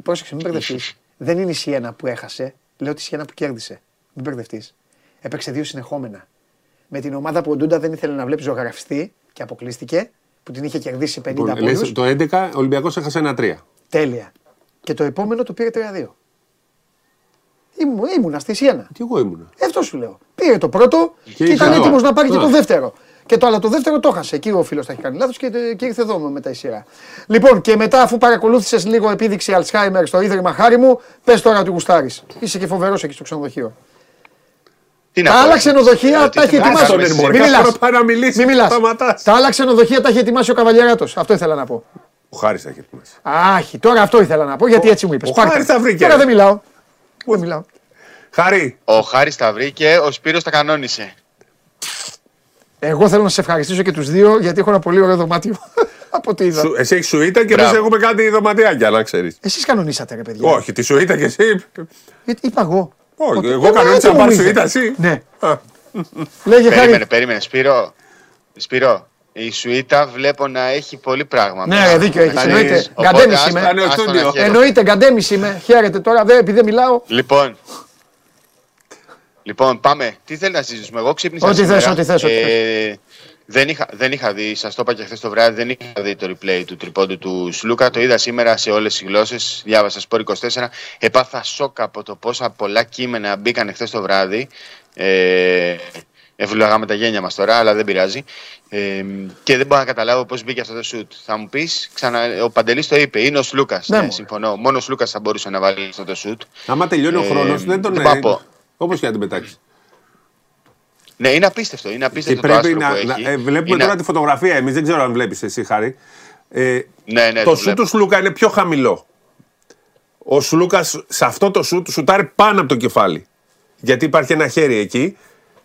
[SPEAKER 1] Πρόσεξε, μην μπερδευτείς. Δεν είναι η Σιένα που έχασε. Λέω τη Σιένα που κέρδισε. Μην μπερδευτείς. Έπαιξε δύο συνεχόμενα. Με την ομάδα που ο Ντούντα δεν ήθελε να βλέπει ζωγραφιστή και αποκλείστηκε, που την είχε κερδίσει 50
[SPEAKER 3] Λοιπόν,
[SPEAKER 1] πόντους.
[SPEAKER 3] λες, το 11 ο Ολυμπιακός έχασε ένα 3.
[SPEAKER 1] Τέλεια. Και το επόμενο το πήρε 3-2. Ήμου, ήμουνα στη Σιένα.
[SPEAKER 3] Τι εγώ ήμουνα.
[SPEAKER 1] Ε, Αυτό σου λέω. Πήρε το πρώτο και,
[SPEAKER 3] είχε
[SPEAKER 1] ήταν
[SPEAKER 3] εδώ.
[SPEAKER 1] έτοιμος να πάρει και
[SPEAKER 3] Α.
[SPEAKER 1] το δεύτερο. Και το άλλο το δεύτερο το έχασε. Εκεί ο φίλος τα έχει κάνει λάθος και, και ήρθε εδώ μετά η σειρά. Λοιπόν, και μετά αφού παρακολούθησες λίγο επίδειξη Αλτσχάιμερ στο ίδρυμα χάρη μου, πες τώρα ότι γουστάρεις. Είσαι και φοβερός εκεί στο ξενοδοχείο.
[SPEAKER 4] Τι να
[SPEAKER 1] Τα
[SPEAKER 4] πω,
[SPEAKER 1] άλλα
[SPEAKER 4] εσύ.
[SPEAKER 1] ξενοδοχεία
[SPEAKER 4] Ε,
[SPEAKER 1] τα έχει
[SPEAKER 4] τι να
[SPEAKER 1] ετοιμάσει.
[SPEAKER 4] κάνουμε
[SPEAKER 3] ρε,
[SPEAKER 4] εσύ.
[SPEAKER 3] μωρέ.
[SPEAKER 1] Μην
[SPEAKER 3] Κάθε
[SPEAKER 1] μιλάς.
[SPEAKER 3] φορά πάει να μιλήσεις,
[SPEAKER 1] Μην μιλάς.
[SPEAKER 3] σταματάς.
[SPEAKER 1] Τα άλλα ξενοδοχεία τα έχει ετοιμάσει ο Καβαλιαράτος. Αυτό ήθελα να πω.
[SPEAKER 3] Ο Χάρης θα έχει ετοιμάσει.
[SPEAKER 1] Άχι, τώρα αυτό ήθελα να πω γιατί έτσι μου είπες.
[SPEAKER 3] ο Χάρης τα βρήκε,
[SPEAKER 1] Τώρα
[SPEAKER 3] ρε.
[SPEAKER 1] δεν μιλάω. Δεν μιλάω;
[SPEAKER 3] Χάρη,
[SPEAKER 4] Ο Χάρης τα βρήκε, ο Σπύρος τα κανόνισε.
[SPEAKER 1] Εγώ θέλω να σε ευχαριστήσω και τους δύο γιατί έχω ένα πολύ ωραίο δωμάτιο. Από τι είδα.
[SPEAKER 3] Σου- Εσύ έχεις σουίτα και εμείς
[SPEAKER 4] Μπράβο.
[SPEAKER 3] έχουμε κάτι δωματιάκια, να ξέρεις.
[SPEAKER 1] Εσείς κανονίσατε ρε παιδιά.
[SPEAKER 3] Όχι, τη σουίτα και εσύ.
[SPEAKER 1] Γιατί είπα εγώ.
[SPEAKER 3] Όχι,
[SPEAKER 1] Ότι-
[SPEAKER 3] εγώ
[SPEAKER 1] Ε,
[SPEAKER 3] κανονίσα
[SPEAKER 1] τι
[SPEAKER 3] να πάρει
[SPEAKER 1] νομίζετε.
[SPEAKER 3] σουίτα εσύ.
[SPEAKER 1] Ναι.
[SPEAKER 3] Α,
[SPEAKER 1] Λέγε
[SPEAKER 4] Περίμενε,
[SPEAKER 1] χάρη.
[SPEAKER 4] περίμενε. Σπύρο, Σπύρο, η Σουίτα βλέπω να έχει πολύ πράγμα.
[SPEAKER 1] Ναι,
[SPEAKER 4] μέσα.
[SPEAKER 1] ρε, δίκιο έχεις.
[SPEAKER 4] Οπότε,
[SPEAKER 1] Εννοείται.
[SPEAKER 4] άστα-
[SPEAKER 1] Γκαντέμις
[SPEAKER 4] άστα-
[SPEAKER 1] είμαι.
[SPEAKER 3] Ήταν ο
[SPEAKER 4] άστα να
[SPEAKER 3] στούντιο.
[SPEAKER 4] χαίρομαι.
[SPEAKER 1] Εννοείται, γκαντέμις είμαι. Χαίρετε τώρα, δεν, επειδή δεν μιλάω.
[SPEAKER 4] Λοιπόν, λοιπόν, πάμε. Τι θέλεις να συζητήσουμε; Εγώ ξύπνησα
[SPEAKER 1] Ό,τι
[SPEAKER 4] σήμερα.
[SPEAKER 1] θες, ό,τι θες, ό,τι
[SPEAKER 4] Ε, δεν, είχα, δεν είχα δει, σας το είπα και χθες το βράδυ, δεν είχα δει το replay του τριπώντου του Σλούκα. Το είδα σήμερα σε όλες τις γλώσσες. Διάβασα Σπόρ 24. Επάθα σοκ από το πόσα πολλά κείμενα μπήκαν χθες το βράδυ. Ε, Ευλογάμε τα γένια μας τώρα, αλλά δεν πειράζει. Ε, και δεν μπορώ να καταλάβω πώς μπήκε αυτό το σουτ. Θα μου πεις, ο Παντελής το είπε, είναι ο Σλούκας.
[SPEAKER 1] Ναι,
[SPEAKER 4] Ναι,
[SPEAKER 1] μου.
[SPEAKER 4] συμφωνώ. Μόνο ο Σλούκας θα μπορούσε να βάλει αυτό το σουτ.
[SPEAKER 3] Άμα τελειώνει ο
[SPEAKER 4] Ε,
[SPEAKER 3] χρόνος, δεν τον
[SPEAKER 4] δεν πάω να πω.
[SPEAKER 3] Όπως και να την πετάξεις.
[SPEAKER 4] Ναι, είναι απίστευτο. Είναι
[SPEAKER 3] Και
[SPEAKER 4] απίστευτο το
[SPEAKER 3] πρέπει
[SPEAKER 4] άστρο
[SPEAKER 3] να.
[SPEAKER 4] που
[SPEAKER 3] να-
[SPEAKER 4] έχει.
[SPEAKER 3] ε, βλέπουμε
[SPEAKER 4] Είναι-
[SPEAKER 3] τώρα τη φωτογραφία. Εμείς δεν ξέρω αν βλέπεις εσύ, Χάρη. Ε,
[SPEAKER 4] Ναι, ναι,
[SPEAKER 3] το
[SPEAKER 4] το
[SPEAKER 3] σου
[SPEAKER 4] βλέπω.
[SPEAKER 3] του Σλούκα είναι πιο χαμηλό. Ο Σλούκας σε αυτό το σουτ σουτάρει πάνω από το κεφάλι. Γιατί υπάρχει ένα χέρι εκεί.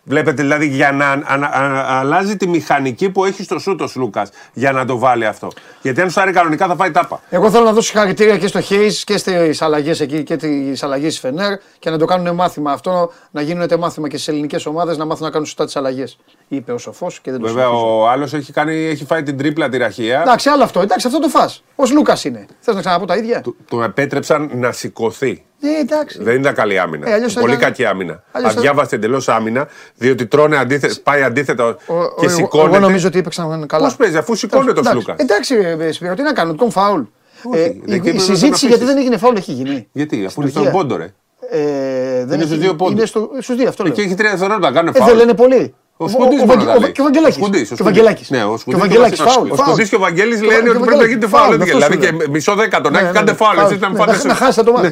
[SPEAKER 3] Βλέπετε δηλαδή για να ανα- ανα- αλλάζει τη μηχανική που έχει στο σουτ ο Σλούκα για να το βάλει αυτό. Γιατί αν σουτάρει κανονικά θα φάει τάπα.
[SPEAKER 1] Εγώ θέλω να δώσω συγχαρητήρια και στο Χέις και στις αλλαγές εκεί και τις αλλαγές της Φενέρ και να το κάνουν μάθημα αυτό, να γίνονται μάθημα και στις ελληνικές ομάδες να μάθουν να κάνουν σωστά τις αλλαγές. Είπε ο σοφός και δεν το
[SPEAKER 3] Βέβαια
[SPEAKER 1] συμφωνήσω.
[SPEAKER 3] ο άλλος έχει, κάνει, έχει φάει την τρίπλα τη ραχεία.
[SPEAKER 1] Εντάξει, άλλο αυτό. Εντάξει, αυτό το φά. Ο Λούκας είναι. Θες να ξαναπώ τα ίδια;
[SPEAKER 3] Του- Του επέτρεψαν να σηκωθεί.
[SPEAKER 1] Ε, εντάξει.
[SPEAKER 3] Δεν ήταν καλή άμυνα.
[SPEAKER 1] Ε, αλλιώς θα
[SPEAKER 3] Πολύ
[SPEAKER 1] ήταν-
[SPEAKER 3] κακή άμυνα.
[SPEAKER 1] αλλιώς θα-
[SPEAKER 3] Αδιάβαστη εντελώ άμυνα, διότι τρώνε αντίθετα, πάει αντίθετα
[SPEAKER 1] Ο-
[SPEAKER 3] και
[SPEAKER 1] ο- εγώ-
[SPEAKER 3] σηκώνεται.
[SPEAKER 1] Εγώ νομίζω ότι έπαιξαν καλά.
[SPEAKER 3] Πώς παίζει, αφού σηκώνεται ο
[SPEAKER 1] Εντάξει,
[SPEAKER 3] Σλούκας.
[SPEAKER 1] Εντάξει, ρε, Σπύρο, τι να κάνω, τον φάουλ.
[SPEAKER 3] Όχι,
[SPEAKER 1] Ε,
[SPEAKER 3] εκεί
[SPEAKER 1] η,
[SPEAKER 3] πρέπει
[SPEAKER 1] η
[SPEAKER 3] να τον
[SPEAKER 1] συζήτηση
[SPEAKER 3] αφήσεις.
[SPEAKER 1] γιατί δεν έγινε φάουλ έχει γίνει.
[SPEAKER 3] Γιατί, αφού
[SPEAKER 1] Στην
[SPEAKER 3] είναι στον
[SPEAKER 1] Τουρκία.
[SPEAKER 3] πόντο, ρε.
[SPEAKER 1] Ε, δεν
[SPEAKER 3] Είναι στους δύο πόντους.
[SPEAKER 1] Είναι στο, στους δύο, αυτό λέω.
[SPEAKER 3] Εκεί έχει τρία δευτερόλεπτα να κάνουν
[SPEAKER 1] Ε, δεν
[SPEAKER 3] φάουλ.
[SPEAKER 1] λένε πολύ.
[SPEAKER 3] Ο Σκουντής
[SPEAKER 1] ο,
[SPEAKER 3] μόνο
[SPEAKER 1] Βαγγε-
[SPEAKER 3] τα
[SPEAKER 1] ο,
[SPEAKER 3] λέει.
[SPEAKER 1] και ο Βαγγελάκης.
[SPEAKER 3] Ο Σκουντής, ο
[SPEAKER 1] Και ο
[SPEAKER 3] Σκουντής.
[SPEAKER 1] Βαγγελάκης.
[SPEAKER 3] Ναι, ο
[SPEAKER 1] Και ο
[SPEAKER 3] Σκουντής
[SPEAKER 1] Βαγγελάκης,
[SPEAKER 3] και ο
[SPEAKER 1] φάουλ.
[SPEAKER 3] Ο
[SPEAKER 1] φάουλ.
[SPEAKER 3] Σκουντής και ο Βαγγέλης
[SPEAKER 1] Και ο-
[SPEAKER 3] λένε
[SPEAKER 1] και ο
[SPEAKER 3] ότι πρέπει να
[SPEAKER 1] Βαγγελάκης.
[SPEAKER 3] γίνεται φάουλ.
[SPEAKER 1] αυτό
[SPEAKER 3] Δηλαδή
[SPEAKER 1] σου
[SPEAKER 3] και
[SPEAKER 1] λέω.
[SPEAKER 3] μισό δέκατο να
[SPEAKER 1] Ναι,
[SPEAKER 3] έχει
[SPEAKER 1] ναι,
[SPEAKER 3] κάντε
[SPEAKER 1] ναι,
[SPEAKER 3] φάουλ.
[SPEAKER 1] φάουλ.
[SPEAKER 3] Εσείς να μην
[SPEAKER 1] Ναι,
[SPEAKER 3] φάτε
[SPEAKER 1] να-
[SPEAKER 3] σε-
[SPEAKER 1] Να χάσετε το μάτι.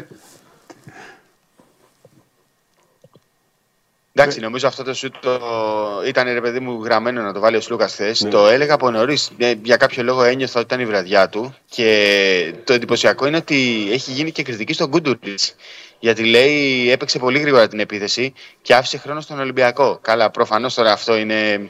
[SPEAKER 4] Εντάξει, νομίζω αυτό το σουτ το... ήταν ρε παιδί μου γραμμένο να το βάλει ο Σλούκας χθες. Το έλεγα από νωρίς. Για κάποιο λόγο ένιωθα ότι ήταν η βραδιά του. Και το εντυπωσιακό είναι ότι έχει γίνει και κριτική στον Κούντουριτς. Γιατί λέει έπαιξε πολύ γρήγορα την επίθεση και άφησε χρόνο στον Ολυμπιακό. Καλά, προφανώς τώρα αυτό είναι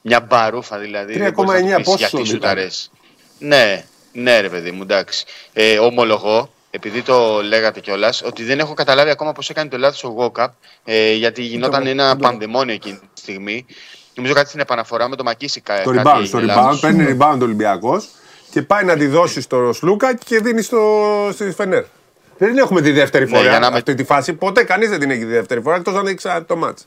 [SPEAKER 4] μια μπαρούφα δηλαδή. δεν
[SPEAKER 3] 3,9
[SPEAKER 4] μπορείς να του πεις
[SPEAKER 3] πόσο
[SPEAKER 4] γιατί
[SPEAKER 3] ήταν;
[SPEAKER 4] σουταρές. Ναι, ναι, ρε παιδί μου, εντάξει. Ε, ομολογώ, επειδή το λέγατε κιόλας, ότι δεν έχω καταλάβει ακόμα πώς έκανε το λάθος ο Γόκαπ. Ε, γιατί γινόταν
[SPEAKER 1] Το-
[SPEAKER 4] ένα
[SPEAKER 1] το-
[SPEAKER 4] πανδαιμόνιο εκείνη τη στιγμή. Νομίζω κάτι στην επαναφορά με το Μακίσικα.
[SPEAKER 3] Το
[SPEAKER 4] κάτι
[SPEAKER 3] rebound,
[SPEAKER 4] έγινε
[SPEAKER 3] στο
[SPEAKER 4] λάθος.
[SPEAKER 3] rebound, παίρνει rebound ο Ολυμπιακός και πάει να τη δώσει στο Σλούκα και δίνει στο, στη Φενέρ. Δεν την έχουμε τη δεύτερη
[SPEAKER 4] Ναι,
[SPEAKER 3] φορά
[SPEAKER 4] για να με-
[SPEAKER 3] αυτή τη φάση. Ποτέ κανείς δεν την έχει τη δεύτερη φορά εκτός αν έχει ξανά το μάτς.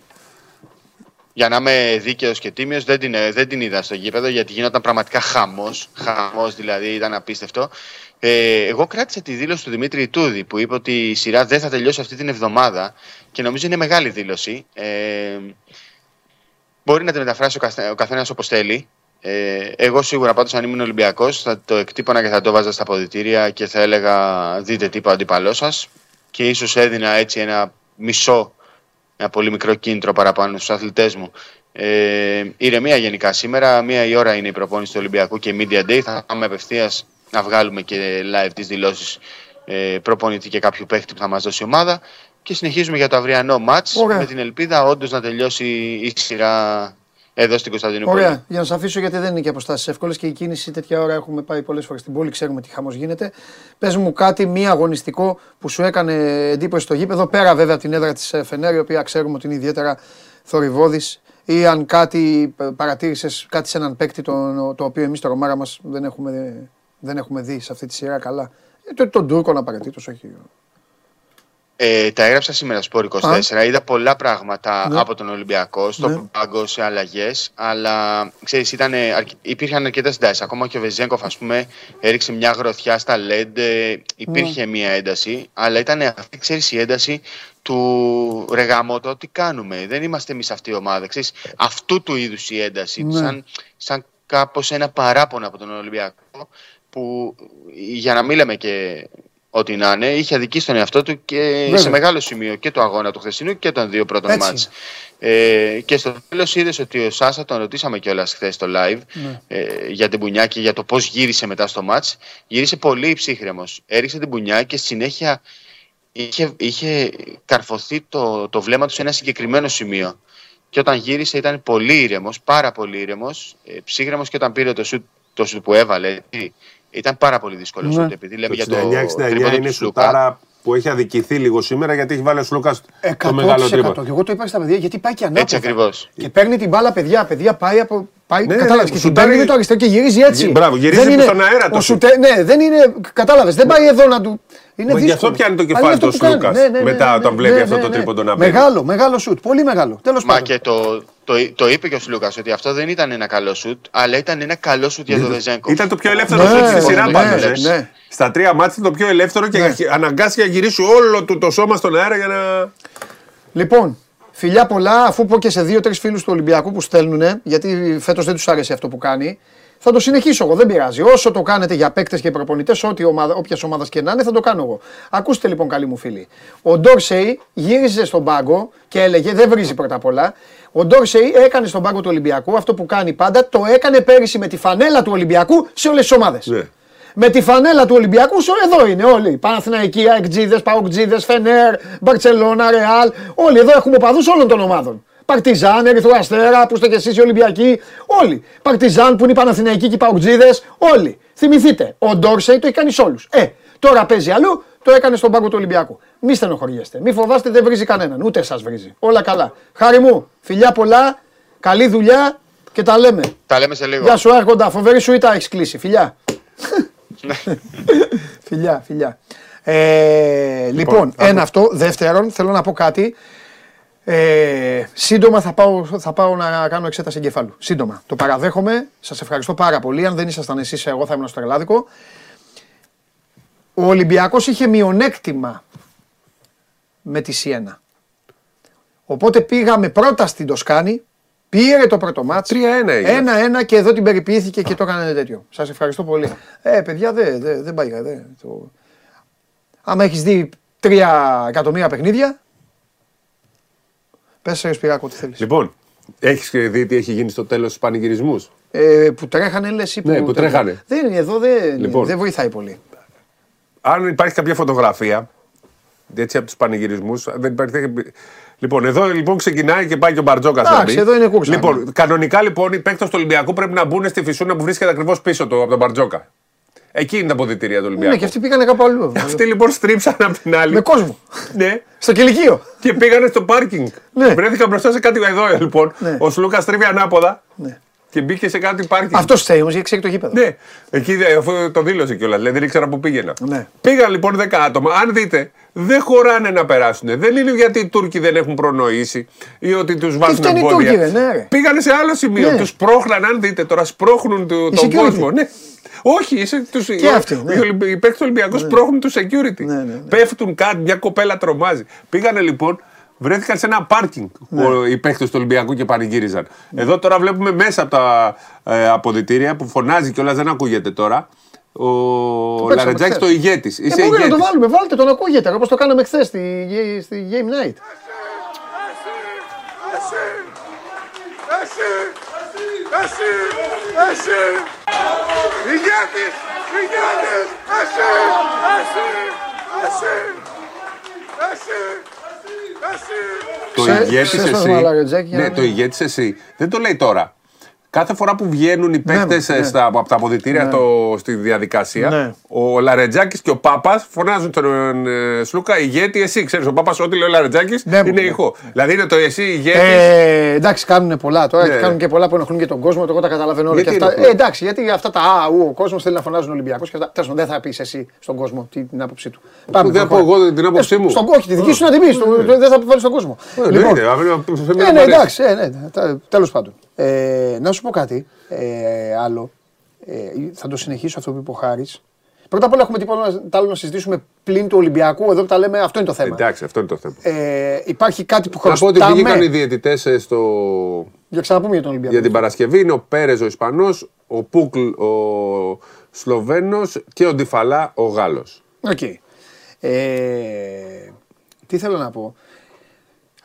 [SPEAKER 4] Για να είμαι δίκαιος και τίμιος, δεν, την- δεν την είδα στο γήπεδο γιατί γινόταν πραγματικά χαμός. Χαμός δηλαδή, ήταν απίστευτο. Ε, εγώ κράτησα τη δήλωση του Δημήτρη Ιτούδη που είπε ότι η σειρά δεν θα τελειώσει αυτή την εβδομάδα και νομίζω είναι μεγάλη δήλωση. Ε, μπορεί να τη μεταφράσει ο, καθέ, ο καθένας όπως θέλει. Ε, εγώ σίγουρα πάντως, αν ήμουν Ολυμπιακός, θα το εκτύπωνα και θα το βάζα στα ποδητήρια και θα έλεγα: Δείτε τι είπε ο αντίπαλό σας. Και ίσως έδινα έτσι ένα μισό ένα πολύ μικρό κίνητρο παραπάνω στους αθλητές μου. Ε, ηρεμία γενικά σήμερα. Μία η ώρα είναι η προπόνηση του Ολυμπιακού και Media Day. Θα πάμε απευθείας να βγάλουμε και live τις δηλώσεις ε, προπονητή και κάποιου παίχτη που θα μας δώσει η ομάδα. Και συνεχίζουμε για το αυριανό μάτς
[SPEAKER 1] Ωραία.
[SPEAKER 4] με την ελπίδα όντως να τελειώσει η σειρά εδώ στην Κωνσταντινούπολη.
[SPEAKER 1] Ωραία, για να σας αφήσω γιατί δεν είναι και αποστάσεις εύκολες και η κίνηση τέτοια ώρα έχουμε πάει πολλές φορές στην πόλη, ξέρουμε τι χαμός γίνεται. Πες μου κάτι, μη αγωνιστικό που σου έκανε εντύπωση στο γήπεδο, πέρα βέβαια από την έδρα της Φενέρ, η οποία ξέρουμε ότι είναι ιδιαίτερα θορυβόδη, ή αν κάτι παρατήρησες κάτι σε έναν παίκτη το, το οποίο εμείς το ρομάρα μας δεν έχουμε, δεν έχουμε δει σε αυτή τη σειρά καλά. Ε, το, τον Τούρκο απαραίτητο, όχι.
[SPEAKER 4] Ε, τα έγραψα σήμερα στο Sport 24. Είδα πολλά πράγματα
[SPEAKER 1] Ναι.
[SPEAKER 4] από τον Ολυμπιακό, στο
[SPEAKER 1] Ναι.
[SPEAKER 4] πάγκο, σε αλλαγές. Αλλά ξέρεις, ήταν, υπήρχαν αρκετές εντάσεις. Ακόμα και ο Βεζέγκοφ, ας πούμε, έριξε μια γροθιά στα LED. ε, υπήρχε μια ένταση. Αλλά ήταν αυτή, ξέρεις, η ένταση του ρεγάμωτο. Τι κάνουμε. Δεν είμαστε εμείς αυτή η ομάδα. Ξέρεις, αυτού του είδους η ένταση.
[SPEAKER 1] Ναι.
[SPEAKER 4] Σαν, σαν κάπως ένα παράπονο από τον Ολυμπιακό. Που για να μην λέμε και ό,τι να είναι, είχε αδικήσει τον εαυτό του και
[SPEAKER 1] Βέβαια.
[SPEAKER 4] σε μεγάλο σημείο και το αγώνα του χθεσινού και των δύο πρώτων
[SPEAKER 1] Έτσι.
[SPEAKER 4] μάτς. Ε, και στο τέλος είδες ότι ο Σάσα τον ρωτήσαμε κιόλας χθες στο live
[SPEAKER 1] Ναι.
[SPEAKER 4] ε, για την πουνιά και για το πώς γύρισε μετά στο μάτς. Γύρισε πολύ ψύχρεμος. Έριξε την πουνιά και στη συνέχεια είχε, είχε καρφωθεί το, το βλέμμα του σε ένα συγκεκριμένο σημείο. Και όταν γύρισε ήταν πολύ ήρεμος, πάρα πολύ ήρεμος, ε, ψύχρεμος και όταν πήρε το σουτ το σουτ που έβαλε. Έτσι, Ήταν πάρα πολύ δύσκολο
[SPEAKER 1] Ναι.
[SPEAKER 4] σουτ. Επειδή λέμε για το
[SPEAKER 3] 69-69
[SPEAKER 4] τρίποντο
[SPEAKER 3] είναι
[SPEAKER 4] του Σλούκα.
[SPEAKER 3] σουτάρα που έχει αδικηθεί λίγο σήμερα γιατί έχει βάλει ο Σλούκας το μεγάλο
[SPEAKER 1] 100%.
[SPEAKER 3] τρίποντο.
[SPEAKER 1] Και εγώ το είπα στα παιδιά γιατί πάει και ανάποδα.
[SPEAKER 4] Έτσι ακριβώς.
[SPEAKER 1] Και παίρνει την μπάλα, παιδιά. Παιδιά πάει από. Πάει,
[SPEAKER 3] Ναι,
[SPEAKER 1] κατάλαβες,
[SPEAKER 3] ναι,
[SPEAKER 1] και την
[SPEAKER 3] σουτάρει-
[SPEAKER 1] παίρνει με το αριστερό και γυρίζει έτσι.
[SPEAKER 3] Γι- μπράβο, γυρίζει
[SPEAKER 1] Δεν είναι-
[SPEAKER 3] στον αέρα το
[SPEAKER 1] ο
[SPEAKER 3] σουτ.
[SPEAKER 1] σουτέ- Ναι, δεν είναι. Κατάλαβες, δεν πάει εδώ να του. Είναι
[SPEAKER 3] Μα γι' αυτό
[SPEAKER 1] δύσκολο.
[SPEAKER 3] πιάνει το
[SPEAKER 1] Αλλά
[SPEAKER 3] κεφάλι
[SPEAKER 1] είναι αυτό
[SPEAKER 3] του
[SPEAKER 1] που κάνει.
[SPEAKER 3] Σλούκας μετά όταν βλέπει αυτό το τρίποντο να μπαίνει.
[SPEAKER 1] Μεγάλο, μεγάλο σουτ. Πολύ μεγάλο. Τέλος
[SPEAKER 4] Μα
[SPEAKER 1] πάντων.
[SPEAKER 4] και το, το, το είπε και ο Σλούκας ότι αυτό δεν ήταν ένα καλό σουτ, αλλά ήταν ένα καλό σουτ για τον Βεζέγκο.
[SPEAKER 3] Ήταν το πιο ελεύθερο
[SPEAKER 1] Ναι,
[SPEAKER 3] σουτ στη σειρά
[SPEAKER 1] ναι,
[SPEAKER 3] πάντως, ε.
[SPEAKER 1] ναι.
[SPEAKER 3] Στα τρία μάτια ήταν το πιο ελεύθερο και
[SPEAKER 1] Ναι.
[SPEAKER 3] αναγκάστηκε να γυρίσει όλο του το σώμα στον αέρα για να.
[SPEAKER 1] Λοιπόν, φιλιά πολλά, αφού πω και σε δύο-τρεις φίλους του Ολυμπιακού που στέλνουν, γιατί φέτος δεν τους άρεσε αυτό που κάνει. Θα το συνεχίσω εγώ, δεν πειράζει. Όσο το κάνετε για παίκτες και προπονητές, ό,τι ομάδα, όποιας ομάδας και να είναι, θα το κάνω εγώ. Ακούστε λοιπόν, καλοί μου φίλοι. Ο Ντόρσεϊ γύριζε στον πάγκο και έλεγε: Δεν βρίζει πρώτα απ' όλα. Ο Ντόρσεϊ έκανε στον πάγκο του Ολυμπιακού αυτό που κάνει πάντα, το έκανε πέρυσι με τη φανέλα του Ολυμπιακού σε όλες τις ομάδες.
[SPEAKER 3] Ναι.
[SPEAKER 1] Με τη φανέλα του Ολυμπιακού, σε- εδώ είναι όλοι. Παναθηναϊκοί, Αεκτζίδες, Παοκτζίδες, Φενέρ, Μπαρσελόνα, Ρεάλ. Όλοι εδώ έχουμε οπαδούς όλων των ομάδων. Παρτιζάν, Ερυθρό Αστέρα, που είστε κι εσείς οι Ολυμπιακοί. Όλοι. Παρτιζάν που είναι οι Παναθηναϊκοί και οι Παοκτζίδε. Όλοι. Θυμηθείτε, ο Ντόρσεϊ το έχει κάνει σε όλους. Ε, τώρα παίζει αλλού, το έκανε στον πάγκο του Ολυμπιακού. Μη στενοχωριέστε. Μη φοβάστε, δεν βρίζει κανέναν. Ούτε εσά βρίζει. Όλα καλά. Χάρη μου, φιλιά πολλά, καλή δουλειά και τα λέμε.
[SPEAKER 4] Τα λέμε σε λίγο.
[SPEAKER 1] Γεια σου, Άρχοντα. Φοβερή σου ήταν, έχεις κλείσει. Φιλιά. φιλιά, φιλιά. Ε, λοιπόν, ένα αυτό. Δεύτερον, θέλω να πω κάτι. Ε, σύντομα θα πάω, θα πάω να κάνω εξέταση εγκεφάλου. Σύντομα. Το παραδέχομαι. Σας ευχαριστώ πάρα πολύ. Αν δεν ήσασταν εσείς, εγώ θα ήμουν στο Ελλάδικο. Ο Ολυμπιακός είχε μειονέκτημα με τη Σιένα. Οπότε πήγαμε πρώτα στην Τοσκάνη, πήρε το πρώτο μάτς.
[SPEAKER 3] 3-1 έγινε.
[SPEAKER 1] Ένα-ένα και εδώ την περιποιήθηκε και το έκανε τέτοιο. Σας ευχαριστώ πολύ. Ε, παιδιά, δεν δε, δεν πάει. Δε, το... Άμα έχεις δει τρία εκατομμύρια παιχνίδια, πες σε Σπυράκο τι θέλεις.
[SPEAKER 3] Λοιπόν, έχεις δει τι έχει γίνει στο τέλος του πανηγυρισμούς;
[SPEAKER 1] Ε, που τρέχανε λες ή που,
[SPEAKER 3] Ναι, που τρέχανε.
[SPEAKER 1] Δεν είναι εδώ, δεν,
[SPEAKER 3] Λοιπόν.
[SPEAKER 1] δεν βοηθάει πολύ.
[SPEAKER 3] Αν υπάρχει κάποια φωτογραφία έτσι από τους πανηγυρισμούς, δεν υπάρχει. Λοιπόν, εδώ λοιπόν ξεκινάει και πάει και ο Μπαρτζόκας.
[SPEAKER 1] Εντάξει, εδώ είναι κούρσα,
[SPEAKER 3] Λοιπόν,
[SPEAKER 1] ναι.
[SPEAKER 3] κανονικά λοιπόν οι παίκτες του Ολυμπιακού πρέπει να μπουν στη φυσούνα που βρίσκεται ακριβώς πίσω του από τον Μπαρτζόκα. Εκεί είναι τα αποδητήρια του Ολυμπιακού.
[SPEAKER 1] Ναι, και αυτοί πήγανε κάπου αλλού.
[SPEAKER 3] Αυτοί λοιπόν στρίψαν από την άλλη.
[SPEAKER 1] Με κόσμο.
[SPEAKER 3] Ναι.
[SPEAKER 1] Στο κηλικείο.
[SPEAKER 3] Και πήγανε στο πάρκινγκ.
[SPEAKER 1] Ναι.
[SPEAKER 3] Βρέθηκαν μπροστά σε κάτι εδώ λοιπόν.
[SPEAKER 1] Ναι.
[SPEAKER 3] Ο Σλούκας στρίβει ανάποδα
[SPEAKER 1] Ναι.
[SPEAKER 3] Και μπήκε σε κάτι πάρκινγκ.
[SPEAKER 1] Αυτός φταίει όμως γιατί ξέρει το γήπεδο.
[SPEAKER 3] Ναι, εκεί δε- αφού το δήλωσε κιόλας. Δηλαδή δεν ήξερα πού πήγαινα.
[SPEAKER 1] Ναι.
[SPEAKER 3] Πήγαν λοιπόν 10 άτομα. Αν δείτε, δεν χωράνε να περάσουν. Δεν είναι γιατί οι Τούρκοι δεν έχουν προνοήσει ή ότι τους βάζουν
[SPEAKER 1] φταίνουν οι
[SPEAKER 3] εμπόδια.
[SPEAKER 1] Τούρκοι, ρε, ναι, ρε.
[SPEAKER 3] Πήγανε σε άλλο σημείο.
[SPEAKER 1] Ναι.
[SPEAKER 3] Τους πρόχναν, αν δείτε τώρα, σπρώχνουν του- τον
[SPEAKER 1] security.
[SPEAKER 3] κόσμο. Ναι. Όχι, είσαι, τους,
[SPEAKER 1] Και αυτοί, ναι.
[SPEAKER 3] οι, Ολυμπι- οι παίκτες του Ολυμπιακού σπρώχνουν τους security.
[SPEAKER 1] Ναι, ναι, ναι.
[SPEAKER 3] Πέφτουν κάτι, μια κοπέλα τρομάζει. Πήγανε λοιπόν, βρέθηκαν σε ένα πάρκινγκ
[SPEAKER 1] Ναι.
[SPEAKER 3] ο- οι παίκτε του Ολυμπιακού και πανηγύριζαν. Εδώ τώρα βλέπουμε μέσα από τα ε, αποδητήρια που φωνάζει κιόλα, δεν ακούγεται τώρα. Ο
[SPEAKER 1] παίξαμε
[SPEAKER 3] Λαρετζάκη
[SPEAKER 1] χθες.
[SPEAKER 3] το ηγέτη.
[SPEAKER 1] Ε,
[SPEAKER 3] Είσαι
[SPEAKER 1] μπορεί να το
[SPEAKER 3] ηγέτης.
[SPEAKER 1] βάλουμε, βάλτε τον ακούγεται όπω το κάναμε χθε στη, στη Game Night.
[SPEAKER 5] Εσύ! Εσύ! Εσύ! Ηγέτης! Ηγέτης! Εσύ! Εσύ! Εσύ! Εσύ! Εσύ!
[SPEAKER 3] Το
[SPEAKER 1] Σε-
[SPEAKER 3] ηγέτης
[SPEAKER 1] σε στο
[SPEAKER 3] εσύ.
[SPEAKER 1] Μαλαρετζάκη, για
[SPEAKER 3] Ναι,
[SPEAKER 1] να
[SPEAKER 3] το
[SPEAKER 1] μην-
[SPEAKER 3] ηγέτης εσύ. Δεν το λέει τώρα. Κάθε φορά που βγαίνουν οι παίκτες
[SPEAKER 1] ναι.
[SPEAKER 3] από τα αποδητήρια το, στη διαδικασία,
[SPEAKER 1] Ναι.
[SPEAKER 3] ο Λαρετζάκης και ο Πάπας φωνάζουν τον ε, Σλούκα ηγέτη εσύ. Ξέρεις, ο Πάπας ό,τι λέει ο Λαρετζάκης
[SPEAKER 1] Ναι,
[SPEAKER 3] είναι
[SPEAKER 1] ναι.
[SPEAKER 3] ηχό. Δηλαδή είναι το εσύ ηγέτη.
[SPEAKER 1] Ε, εντάξει, κάνουν πολλά τώρα
[SPEAKER 3] Ναι.
[SPEAKER 1] και κάνουν και πολλά που ενοχλούν και τον κόσμο. Εγώ τα καταλαβαίνω όλα.
[SPEAKER 3] Γιατί
[SPEAKER 1] Και αυτά.
[SPEAKER 3] ενοχλούν;
[SPEAKER 1] Ε, εντάξει, γιατί αυτά τα α, ου, ο κόσμος θέλει να φωνάζουν Ολυμπιακού και αυτά. Τέλος πάντων, δεν θα πεις εσύ στον κόσμο τι, την άποψή του. Πάμε,
[SPEAKER 3] δεν
[SPEAKER 1] προχώρα.
[SPEAKER 3] πω εγώ την άποψή
[SPEAKER 1] Ε,
[SPEAKER 3] μου.
[SPEAKER 1] Στον, όχι, τη δική σου να την πεις. Δεν θα βάλεις στον κόσμο.
[SPEAKER 3] Ε,
[SPEAKER 1] Λοιπόν,
[SPEAKER 3] εννοείται, αφού- σε μένα
[SPEAKER 1] ε,
[SPEAKER 3] μου
[SPEAKER 1] ναι,
[SPEAKER 3] αρέσει.
[SPEAKER 1] εντάξει, ε, ναι, τέλος πάντων. Ε, να σου πω κάτι ε, άλλο. Ε, θα το συνεχίσω αυτό που είπε ο Χάρης. Πρώτα απ' όλα έχουμε τίποτα άλλο να συζητήσουμε πλην του Ολυμπιακού. Εδώ που τα λέμε, αυτό είναι το θέμα.
[SPEAKER 3] Εντάξει, αυτό είναι το θέμα.
[SPEAKER 1] Ε, υπάρχει κάτι που
[SPEAKER 3] Να πω ότι
[SPEAKER 1] χρωστάμε.
[SPEAKER 3] βγήκαν οι διαιτητές στο...
[SPEAKER 1] Για ξαναπούμε για τον Ολυμπιακό.
[SPEAKER 3] για την Παρασκευή. Είναι ο Πέρες ο Ισπανός, ο Πούκλ ο Σλοβαίνο και ο Ντιφαλά ο Γάλλος.
[SPEAKER 1] Οκ. Ε, τι θέλω να πω.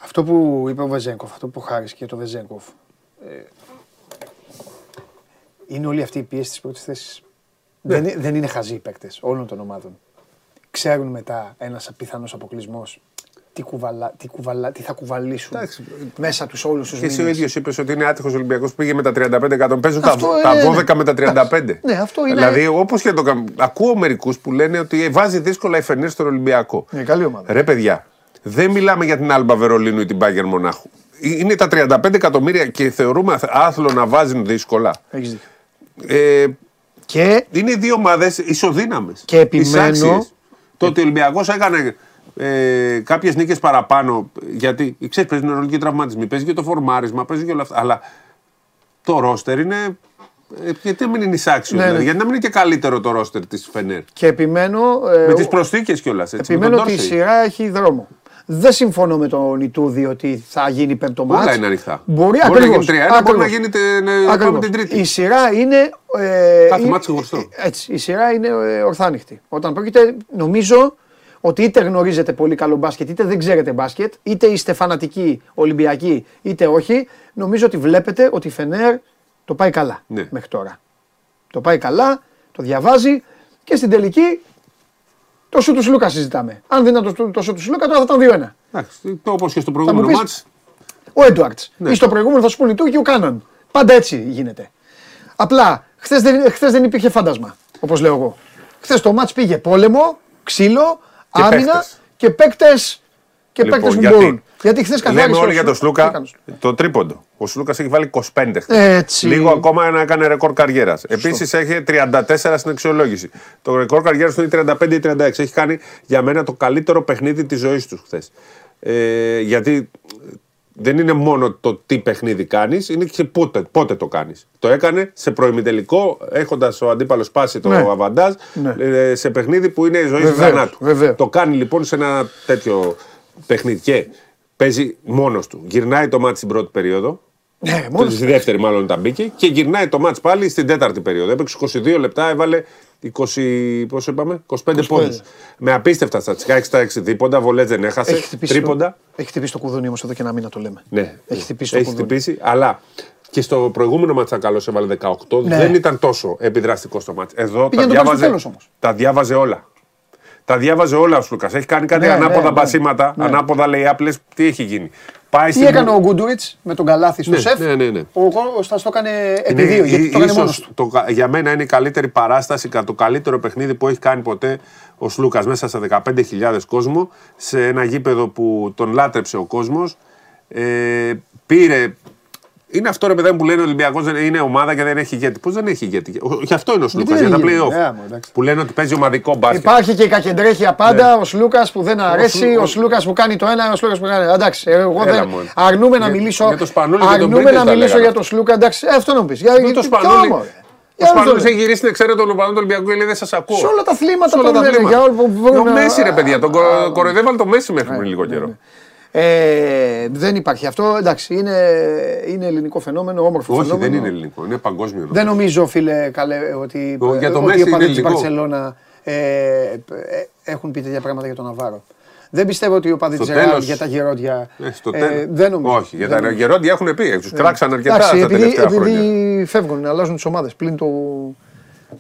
[SPEAKER 1] Αυτό που είπε ο Βεζέγκοφ, αυτό που χάρισε και το Βεζέγκοφ. Ε, είναι όλη αυτή η πίεση της πρώτης θέσης. Δεν, είναι- δεν είναι χαζοί οι παίκτες όλων των ομάδων. Ξέρουν μετά ένας πιθανό αποκλεισμός τι, κουβαλά, τι, κουβαλά, τι θα κουβαλήσουν
[SPEAKER 3] Εντάξει.
[SPEAKER 1] μέσα τους όλους τους
[SPEAKER 3] Και εσύ ο
[SPEAKER 1] μήνες.
[SPEAKER 3] ίδιος είπες ότι είναι άτυχος Ολυμπιακός που πήγε με τα 35 εκατομμύρια. Παίζουν τα,
[SPEAKER 1] Αυτό,
[SPEAKER 3] τα
[SPEAKER 1] ε,
[SPEAKER 3] 12
[SPEAKER 1] ναι.
[SPEAKER 3] με τα 35.
[SPEAKER 1] Ναι, αυτό είναι-
[SPEAKER 3] Δηλαδή, όπως και το κάνουν. Ακούω μερικούς που λένε ότι βάζει δύσκολα η Φενέρ στον Ολυμπιακό.
[SPEAKER 1] Είναι καλή ομάδα.
[SPEAKER 3] Ρε παιδιά, δεν μιλάμε για την Άλμπα Βερολίνου ή την Μπάγκερ Μονάχου. Ε, Είναι τα 35 εκατομμύρια και θεωρούμε άθλο να βάζουν δύσκολα.
[SPEAKER 1] Έχεις δίκιο.
[SPEAKER 3] Ε,
[SPEAKER 1] Και;
[SPEAKER 3] είναι δύο ομάδες ισοδύναμες.
[SPEAKER 1] Και επιμένω-
[SPEAKER 3] Το ότι ο Ολυμπιακός έκανε ε, κάποιες νίκες παραπάνω. Γιατί ξέρεις, παίζει νευρολογικοί τραυματισμοί, παίζει και το φορμάρισμα, παίζει και όλα αυτά. Αλλά το ρόστερ είναι. Ε, γιατί να μην είναι εισάξιο,
[SPEAKER 1] Ναι,
[SPEAKER 3] δηλαδή,
[SPEAKER 1] ναι.
[SPEAKER 3] γιατί να μην είναι και καλύτερο το ρόστερ της Φενέρ.
[SPEAKER 1] Και επιμένω. ε,
[SPEAKER 3] Με
[SPEAKER 1] ο-
[SPEAKER 3] τι προσθήκες κιόλας.
[SPEAKER 1] Επιμένω ότι η σειρά έχει δρόμο. Δεν συμφωνώ με τον Ιτούδη ότι θα γίνει πέμπτο μάτς.
[SPEAKER 3] Όλα είναι ανοιχτά.
[SPEAKER 1] Μπορεί,
[SPEAKER 3] Μπορεί να
[SPEAKER 1] ακριβώς,
[SPEAKER 3] γίνει 3-1, μπορεί να
[SPEAKER 1] ακριβώς.
[SPEAKER 3] γίνει τε- ναι, πάμε
[SPEAKER 1] Ακριβώς.
[SPEAKER 3] την Τρίτη.
[SPEAKER 1] Η σειρά είναι. Ε,
[SPEAKER 3] Κάθε
[SPEAKER 1] η-
[SPEAKER 3] μάτς ξεχωριστό.
[SPEAKER 1] ε, Έτσι. Η σειρά είναι ε, ορθάνυχτη. Όταν πρόκειται, νομίζω ότι είτε γνωρίζετε πολύ καλό μπάσκετ, είτε δεν ξέρετε μπάσκετ, είτε είστε φανατικοί Ολυμπιακοί, είτε όχι, νομίζω ότι βλέπετε ότι η Φενέρ το πάει καλά
[SPEAKER 3] Ναι.
[SPEAKER 1] μέχρι τώρα. Το πάει καλά, το διαβάζει και στην τελική το σου του Σλούκα συζητάμε. Αν δεν ήταν το, το σου του Σλούκα, τώρα θα ήταν 2-1.
[SPEAKER 3] Εντάξει, το όπως και στο
[SPEAKER 1] μου
[SPEAKER 3] προηγούμενο
[SPEAKER 1] πεις-
[SPEAKER 3] μάτς.
[SPEAKER 1] Ο Έντουαρτς.
[SPEAKER 3] Ναι.
[SPEAKER 1] Ή στο προηγούμενο θα σου πούνε του και ο Κάναν. Πάντα έτσι γίνεται. Απλά χθες δεν, χθες δεν υπήρχε φάντασμα, όπως λέω εγώ. Χθες το μάτς πήγε πόλεμο, ξύλο,
[SPEAKER 3] Και
[SPEAKER 1] άμυνα
[SPEAKER 3] παίκτες.
[SPEAKER 1] και παίκτες και
[SPEAKER 3] Λοιπόν,
[SPEAKER 1] παίκτες που
[SPEAKER 3] γιατί-
[SPEAKER 1] μπορούν. Γιατί χθες καθάρισε.
[SPEAKER 3] Λέμε
[SPEAKER 1] ο
[SPEAKER 3] όλοι για τον
[SPEAKER 1] Σλούκα. Τι
[SPEAKER 3] Σλούκα
[SPEAKER 1] έκανε.
[SPEAKER 3] το τρίποντο. Ο Σλούκας έχει βάλει 25 χθες.
[SPEAKER 1] Έτσι.
[SPEAKER 3] Λίγο ακόμα να έκανε ρεκόρ καριέρας. Επίσης έχει 34 στην αξιολόγηση. Το ρεκόρ καριέρας του είναι 35 ή 36. Έχει κάνει για μένα το καλύτερο παιχνίδι της ζωής τους χθες. Ε, γιατί δεν είναι μόνο το τι παιχνίδι κάνεις, είναι και πότε, πότε το κάνεις. Το έκανε σε προημιτελικό, έχοντας ο αντίπαλος πάσει το
[SPEAKER 1] Ναι.
[SPEAKER 3] αβαντάζ,
[SPEAKER 1] Ναι.
[SPEAKER 3] ε, σε παιχνίδι που είναι η ζωή του
[SPEAKER 1] Βεβαίως,
[SPEAKER 3] θανάτου.
[SPEAKER 1] βεβαίως.
[SPEAKER 3] Το κάνει λοιπόν σε ένα τέτοιο παιχνίδι και παίζει μόνος του. Γυρνάει το μάτι στην πρώτη περίοδο.
[SPEAKER 1] Ναι, μόνος.
[SPEAKER 3] Στη δεύτερη, μάλλον τα μπήκε και γυρνάει το μάτς πάλι στην τέταρτη περίοδο. Έπαιξε 22 λεπτά, έβαλε 20, πόσο είπαμε, 25, πόντους. Με απίστευτα στατιστικά, 6 στα 6 δίποντα, βολές δεν έχασε,
[SPEAKER 1] Έχει χτυπήσει,
[SPEAKER 3] τρίποντα.
[SPEAKER 1] Το, έχει χτυπήσει το κουδούνι όμως εδώ και ένα μήνα το λέμε.
[SPEAKER 3] Ναι,
[SPEAKER 1] Έχει χτυπήσει το
[SPEAKER 3] έχει
[SPEAKER 1] κουδούνι.
[SPEAKER 3] χτυπήσει, αλλά και στο προηγούμενο μάτς ήταν καλός, έβαλε 18,
[SPEAKER 1] Ναι.
[SPEAKER 3] δεν ήταν τόσο επιδραστικό στο μάτς. Εδώ τα
[SPEAKER 1] Πήγαινε το πάρει στο
[SPEAKER 3] διάβαζε,
[SPEAKER 1] τέλος όμως.
[SPEAKER 3] τα διάβαζε όλα. Τα διάβαζε όλα ο Σλούκας. Έχει κάνει κάτι
[SPEAKER 1] Ναι,
[SPEAKER 3] ανάποδα
[SPEAKER 1] ναι, ναι.
[SPEAKER 3] μπασίματα,
[SPEAKER 1] Ναι.
[SPEAKER 3] ανάποδα λέει άπλες. Τι έχει γίνει. Πάει
[SPEAKER 1] Τι
[SPEAKER 3] στην-
[SPEAKER 1] έκανε ο Γκούντουριτ με τον Καλάθι στο
[SPEAKER 3] Ναι,
[SPEAKER 1] σεφ;
[SPEAKER 3] ναι, ναι, ναι.
[SPEAKER 1] Ο Κώστας το έκανε
[SPEAKER 3] Είναι
[SPEAKER 1] επί δύο, γιατί
[SPEAKER 3] ί-
[SPEAKER 1] το έκανε
[SPEAKER 3] ίσως
[SPEAKER 1] μόνος του.
[SPEAKER 3] το κα- για μένα είναι η καλύτερη παράσταση, κα- το καλύτερο παιχνίδι που έχει κάνει ποτέ ο Σλούκας μέσα σε 15.000 κόσμο, σε ένα γήπεδο που τον λάτρεψε ο κόσμος. Ε, πήρε. Είναι αυτό ρε παιδί μου που λένε ο Ολυμπιακός είναι ομάδα και δεν έχει ηγέτη. Πώς δεν έχει ηγέτη; Ο- Γι' αυτό είναι ο Σλούκας,
[SPEAKER 1] δεν
[SPEAKER 3] για τα
[SPEAKER 1] έχει ηγέτη.
[SPEAKER 3] playoff.
[SPEAKER 1] Ε, μου, εντάξει.
[SPEAKER 3] που λένε ότι παίζει ομαδικό μπάσκετ.
[SPEAKER 1] Υπάρχει και η κακεντρέχεια πάντα, ο Σλούκας που δεν αρέσει,
[SPEAKER 3] Σλου-
[SPEAKER 1] ο Σλούκας που κάνει το ένα, ο Σλούκας που κάνει. Εντάξει, εγώ
[SPEAKER 3] Έλα,
[SPEAKER 1] δεν.
[SPEAKER 3] μωρέ.
[SPEAKER 1] Αρνούμε να
[SPEAKER 3] Για-
[SPEAKER 1] μιλήσω.
[SPEAKER 3] για το Σπανούλη και τον
[SPEAKER 1] αρνούμε
[SPEAKER 3] Πρίτες
[SPEAKER 1] να
[SPEAKER 3] τα
[SPEAKER 1] μιλήσω
[SPEAKER 3] λέγανε
[SPEAKER 1] για
[SPEAKER 3] αυτό.
[SPEAKER 1] τον Σλούκα. Εντάξει, ε, αυτό να πεις. Για
[SPEAKER 3] Με
[SPEAKER 1] για-
[SPEAKER 3] το
[SPEAKER 1] ποιο
[SPEAKER 3] Σπανούλη.
[SPEAKER 1] όμω, ρε.
[SPEAKER 3] Ο
[SPEAKER 1] Για να
[SPEAKER 3] Σπανούλης
[SPEAKER 1] δω.
[SPEAKER 3] έχει γυρίσει την εξαίρετα των οπαδών του Ολυμπιακού και λέει δεν σας ακούω.
[SPEAKER 1] Σε όλα τα αθλήματα
[SPEAKER 3] Σε όλα
[SPEAKER 1] το
[SPEAKER 3] τα
[SPEAKER 1] λένε,
[SPEAKER 3] αθλήματα.
[SPEAKER 1] για όλα που
[SPEAKER 3] Και
[SPEAKER 1] μπορούν
[SPEAKER 3] Ο
[SPEAKER 1] να-
[SPEAKER 3] Μέση ρε παιδιά, τον κορο-
[SPEAKER 1] Α,
[SPEAKER 3] κοροϊδεύαν το Μέση μέχρι πριν λίγο
[SPEAKER 1] ναι,
[SPEAKER 3] καιρό.
[SPEAKER 1] Ναι. Ε, δεν υπάρχει αυτό. Εντάξει, είναι, είναι ελληνικό φαινόμενο, όμορφο
[SPEAKER 3] Όχι,
[SPEAKER 1] φαινόμενο.
[SPEAKER 3] δεν είναι ελληνικό, είναι παγκόσμιο.
[SPEAKER 1] Δεν νομίζω, φίλε, καλέ, ότι,
[SPEAKER 3] Το- για το
[SPEAKER 1] ότι
[SPEAKER 3] Μέση
[SPEAKER 1] οι οπαδοί
[SPEAKER 3] είναι
[SPEAKER 1] της
[SPEAKER 3] ελληνικό.
[SPEAKER 1] Μπαρτσελώνα ε, ε, έχουν πει τέτοια πράγματα για τον Ναβάρο. Δεν πιστεύω ότι οι οπαδοί
[SPEAKER 3] Στο
[SPEAKER 1] της Ρεάλ
[SPEAKER 3] τέλος-
[SPEAKER 1] για τα γερόντια.
[SPEAKER 3] Ε, στο
[SPEAKER 1] ε,
[SPEAKER 3] τέλος.
[SPEAKER 1] δεν νομίζω.
[SPEAKER 3] Όχι, για
[SPEAKER 1] Δεν
[SPEAKER 3] τα
[SPEAKER 1] νομίζω.
[SPEAKER 3] γερόντια έχουν πει, τους κράξαν αρκετά
[SPEAKER 1] Εντάξει,
[SPEAKER 3] τα
[SPEAKER 1] επειδή,
[SPEAKER 3] τελευταία
[SPEAKER 1] επειδή
[SPEAKER 3] χρόνια.
[SPEAKER 1] φεύγουν, αλλάζουν τις ομάδες πλην του,